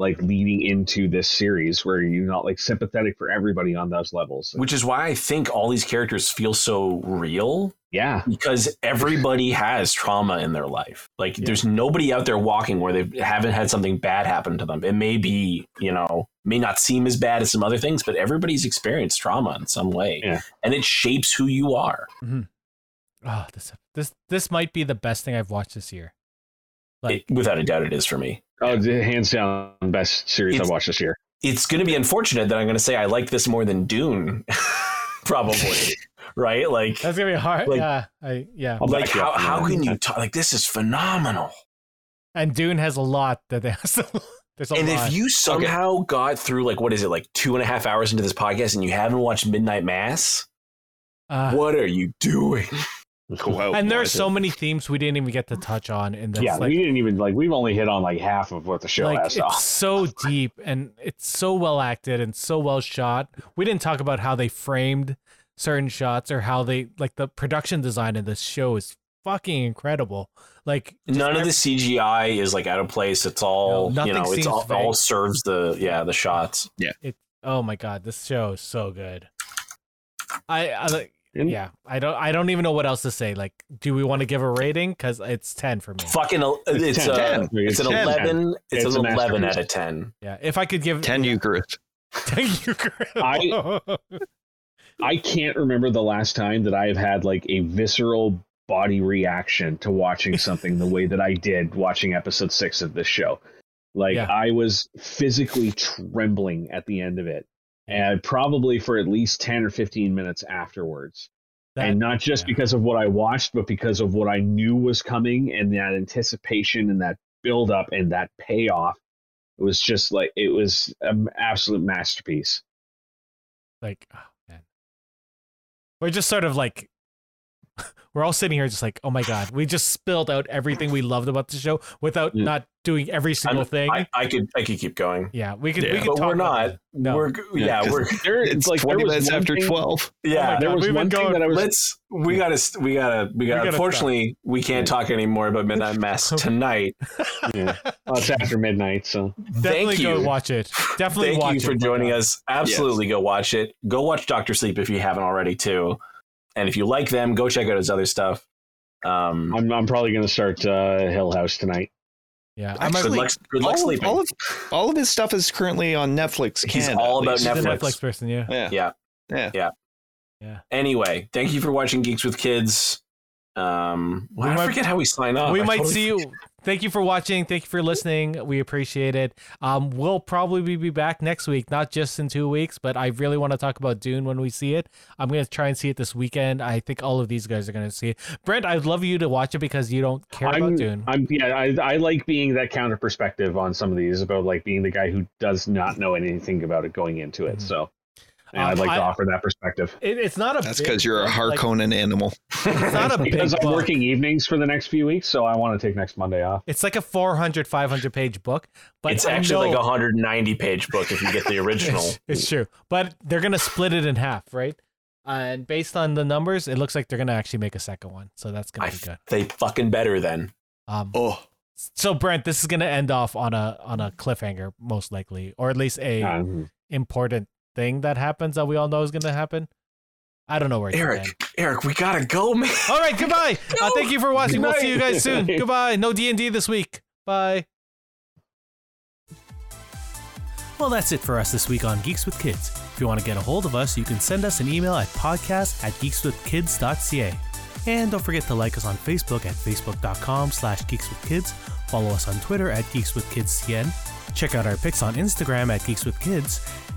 Speaker 3: like leading into this series where you're not like sympathetic for everybody on those levels.
Speaker 2: which is why I think all these characters feel so real
Speaker 3: yeah.
Speaker 2: because everybody has trauma in their life. Like
Speaker 3: Yeah.
Speaker 2: there's nobody out there walking where they haven't had something bad happen to them. It may be, you know, may not seem as bad as some other things, but everybody's experienced trauma in some way.
Speaker 3: Yeah.
Speaker 2: And it shapes who you are.
Speaker 4: Mm-hmm. Oh, this this this might be the best thing I've watched this year. Like
Speaker 2: It- without a doubt, it is for me.
Speaker 3: Oh, the hands down, best series I've watched this year.
Speaker 2: It's going to be unfortunate that I'm going to say I like this more than Dune, probably. right? Like,
Speaker 4: that's gonna be hard.
Speaker 2: Like-
Speaker 4: yeah, I yeah.
Speaker 3: I'll
Speaker 2: like how how can you talk? Like, this is phenomenal.
Speaker 4: And Dune has a lot that they there's a
Speaker 2: and
Speaker 4: lot.
Speaker 2: if you somehow got through like what is it like two and a half hours into this podcast and you haven't watched Midnight Mass,
Speaker 4: uh,
Speaker 2: what are you doing?
Speaker 1: Wow.
Speaker 4: and there are so many themes we didn't even get to touch on in this.
Speaker 3: yeah,
Speaker 4: like,
Speaker 3: we didn't even like. We've only hit on like half of what the show
Speaker 4: like
Speaker 3: has.
Speaker 4: it's so deep and it's so well acted and so well shot. We didn't talk about how they framed certain shots or how they like the production design of this show is fucking incredible. Like just
Speaker 2: None of the CGI is like out of place. It's all
Speaker 4: No,
Speaker 2: you
Speaker 4: nothing
Speaker 2: know. It's
Speaker 4: seems
Speaker 2: all,
Speaker 4: fake.
Speaker 2: all serves the yeah the shots. Yeah.
Speaker 4: Oh my god, this show is so good. I, I like
Speaker 3: And-
Speaker 4: yeah, I don't I don't even know what else to say. Like, do we want to give a rating? Because it's ten for me.
Speaker 2: Fucking, el- it's
Speaker 3: It's
Speaker 2: uh,
Speaker 3: 10.
Speaker 2: it's an
Speaker 1: 10.
Speaker 2: eleven. It's,
Speaker 3: It's
Speaker 2: an
Speaker 3: a
Speaker 2: eleven out of ten.
Speaker 4: Yeah, if I could give
Speaker 1: Ten Eucharist.
Speaker 4: Thank you, Chris.
Speaker 3: I- I can't remember the last time that I have had like a visceral body reaction to watching something the way that I did watching episode six of this show. Like
Speaker 4: Yeah.
Speaker 3: I was physically trembling at the end of it, and probably for at least ten or fifteen minutes afterwards.
Speaker 4: That-
Speaker 3: and not just
Speaker 4: yeah.
Speaker 3: because of what I watched, but because of what I knew was coming and that anticipation and that build up and that payoff. It was just like it was an absolute masterpiece.
Speaker 4: like oh man we're just sort of like we're all sitting here just like oh my god we just spilled out everything we loved about the show without
Speaker 3: Yeah.
Speaker 4: not doing every single
Speaker 2: I'm-
Speaker 4: thing
Speaker 2: I, I could I could keep going,
Speaker 4: yeah we could we
Speaker 1: Yeah.
Speaker 4: could
Speaker 2: but
Speaker 4: talk
Speaker 2: we're not.
Speaker 4: no
Speaker 2: We're yeah,
Speaker 1: Yeah,
Speaker 2: we're
Speaker 3: There,
Speaker 1: It's
Speaker 3: like there
Speaker 1: twenty minutes after
Speaker 3: thing-
Speaker 1: twelve.
Speaker 2: yeah.
Speaker 3: There was
Speaker 4: we've been
Speaker 3: one thing
Speaker 4: going-
Speaker 3: that I was
Speaker 2: Let's we gotta we gotta we gotta.
Speaker 4: gotta
Speaker 2: unfortunately, we can't talk anymore about Midnight Mass tonight.
Speaker 3: Yeah. Well, it's after midnight, so
Speaker 4: definitely
Speaker 2: Thank
Speaker 4: go
Speaker 2: you.
Speaker 4: watch it definitely
Speaker 2: Thank
Speaker 4: watch
Speaker 2: you for oh
Speaker 4: it.
Speaker 2: joining us. Absolutely go watch it. Go watch Doctor Sleep if you haven't already too. And if you like them, go check out his other stuff. Um,
Speaker 3: I'm I'm probably gonna start uh, Hill House tonight.
Speaker 4: yeah I'm
Speaker 2: good
Speaker 1: Actually,
Speaker 2: luck, good luck
Speaker 1: all, of,
Speaker 2: sleeping.
Speaker 1: all of all of his stuff is currently on Netflix.
Speaker 2: He's
Speaker 1: Canada,
Speaker 2: all
Speaker 1: at
Speaker 2: about
Speaker 1: least.
Speaker 4: a, he's a
Speaker 2: Netflix.
Speaker 4: Netflix person yeah
Speaker 1: Yeah.
Speaker 2: Yeah.
Speaker 1: Yeah. Yeah.
Speaker 2: anyway, thank you for watching Geeks with Kids. Um, well,
Speaker 4: We
Speaker 2: I
Speaker 4: might-
Speaker 2: forget how we sign off.
Speaker 4: we
Speaker 2: I
Speaker 4: might
Speaker 2: totally
Speaker 4: see you thank you for watching. Thank you for listening. We appreciate it. Um we'll probably be back next week not just in two weeks but i really want to talk about dune when we see it. I'm gonna try and see it this weekend. I think all of these guys are gonna see it. Brent i'd love you to watch it because you don't care
Speaker 3: I'm,
Speaker 4: about dune.
Speaker 3: I'm yeah, I, I like being that counter perspective on some of these about like being the guy who does not know anything about it going into it.
Speaker 4: Mhm.
Speaker 3: So and
Speaker 4: Um,
Speaker 3: I'd like
Speaker 4: I-
Speaker 3: to offer that perspective.
Speaker 4: It, it's not a
Speaker 1: That's because you're a
Speaker 4: book, like,
Speaker 1: animal.
Speaker 4: it's not a big
Speaker 3: because I'm
Speaker 4: book.
Speaker 3: working evenings for the next few weeks, so I want to take next Monday off.
Speaker 4: it's like a 400 500 page book but
Speaker 2: it's
Speaker 4: I
Speaker 2: actually like a 190 page book if you get the original.
Speaker 4: it's, it's true but they're gonna split it in half right and based on the numbers it looks like they're gonna actually make a second one so that's gonna
Speaker 2: I
Speaker 4: be good
Speaker 2: they fucking better then.
Speaker 4: um
Speaker 1: Oh,
Speaker 4: So Brent, this is gonna end off on a on a cliffhanger, most likely, or at least a
Speaker 3: Um,
Speaker 4: important thing that happens that we all know is gonna happen. I don't know where it's gonna end.
Speaker 2: Eric, Eric, we gotta go, man.
Speaker 4: All right, goodbye. Uh, thank you for watching. We'll see you guys soon. goodbye. No D and D this week. Bye. Well, that's it for us this week on Geeks with Kids. If you want to get a hold of us, you can send us an email at podcast at geekswithkids.ca. And don't forget to like us on Facebook at facebook.com slash geekswithkids. Follow us on Twitter at geekswithkidscn. Check out our pics on Instagram at geekswithkids.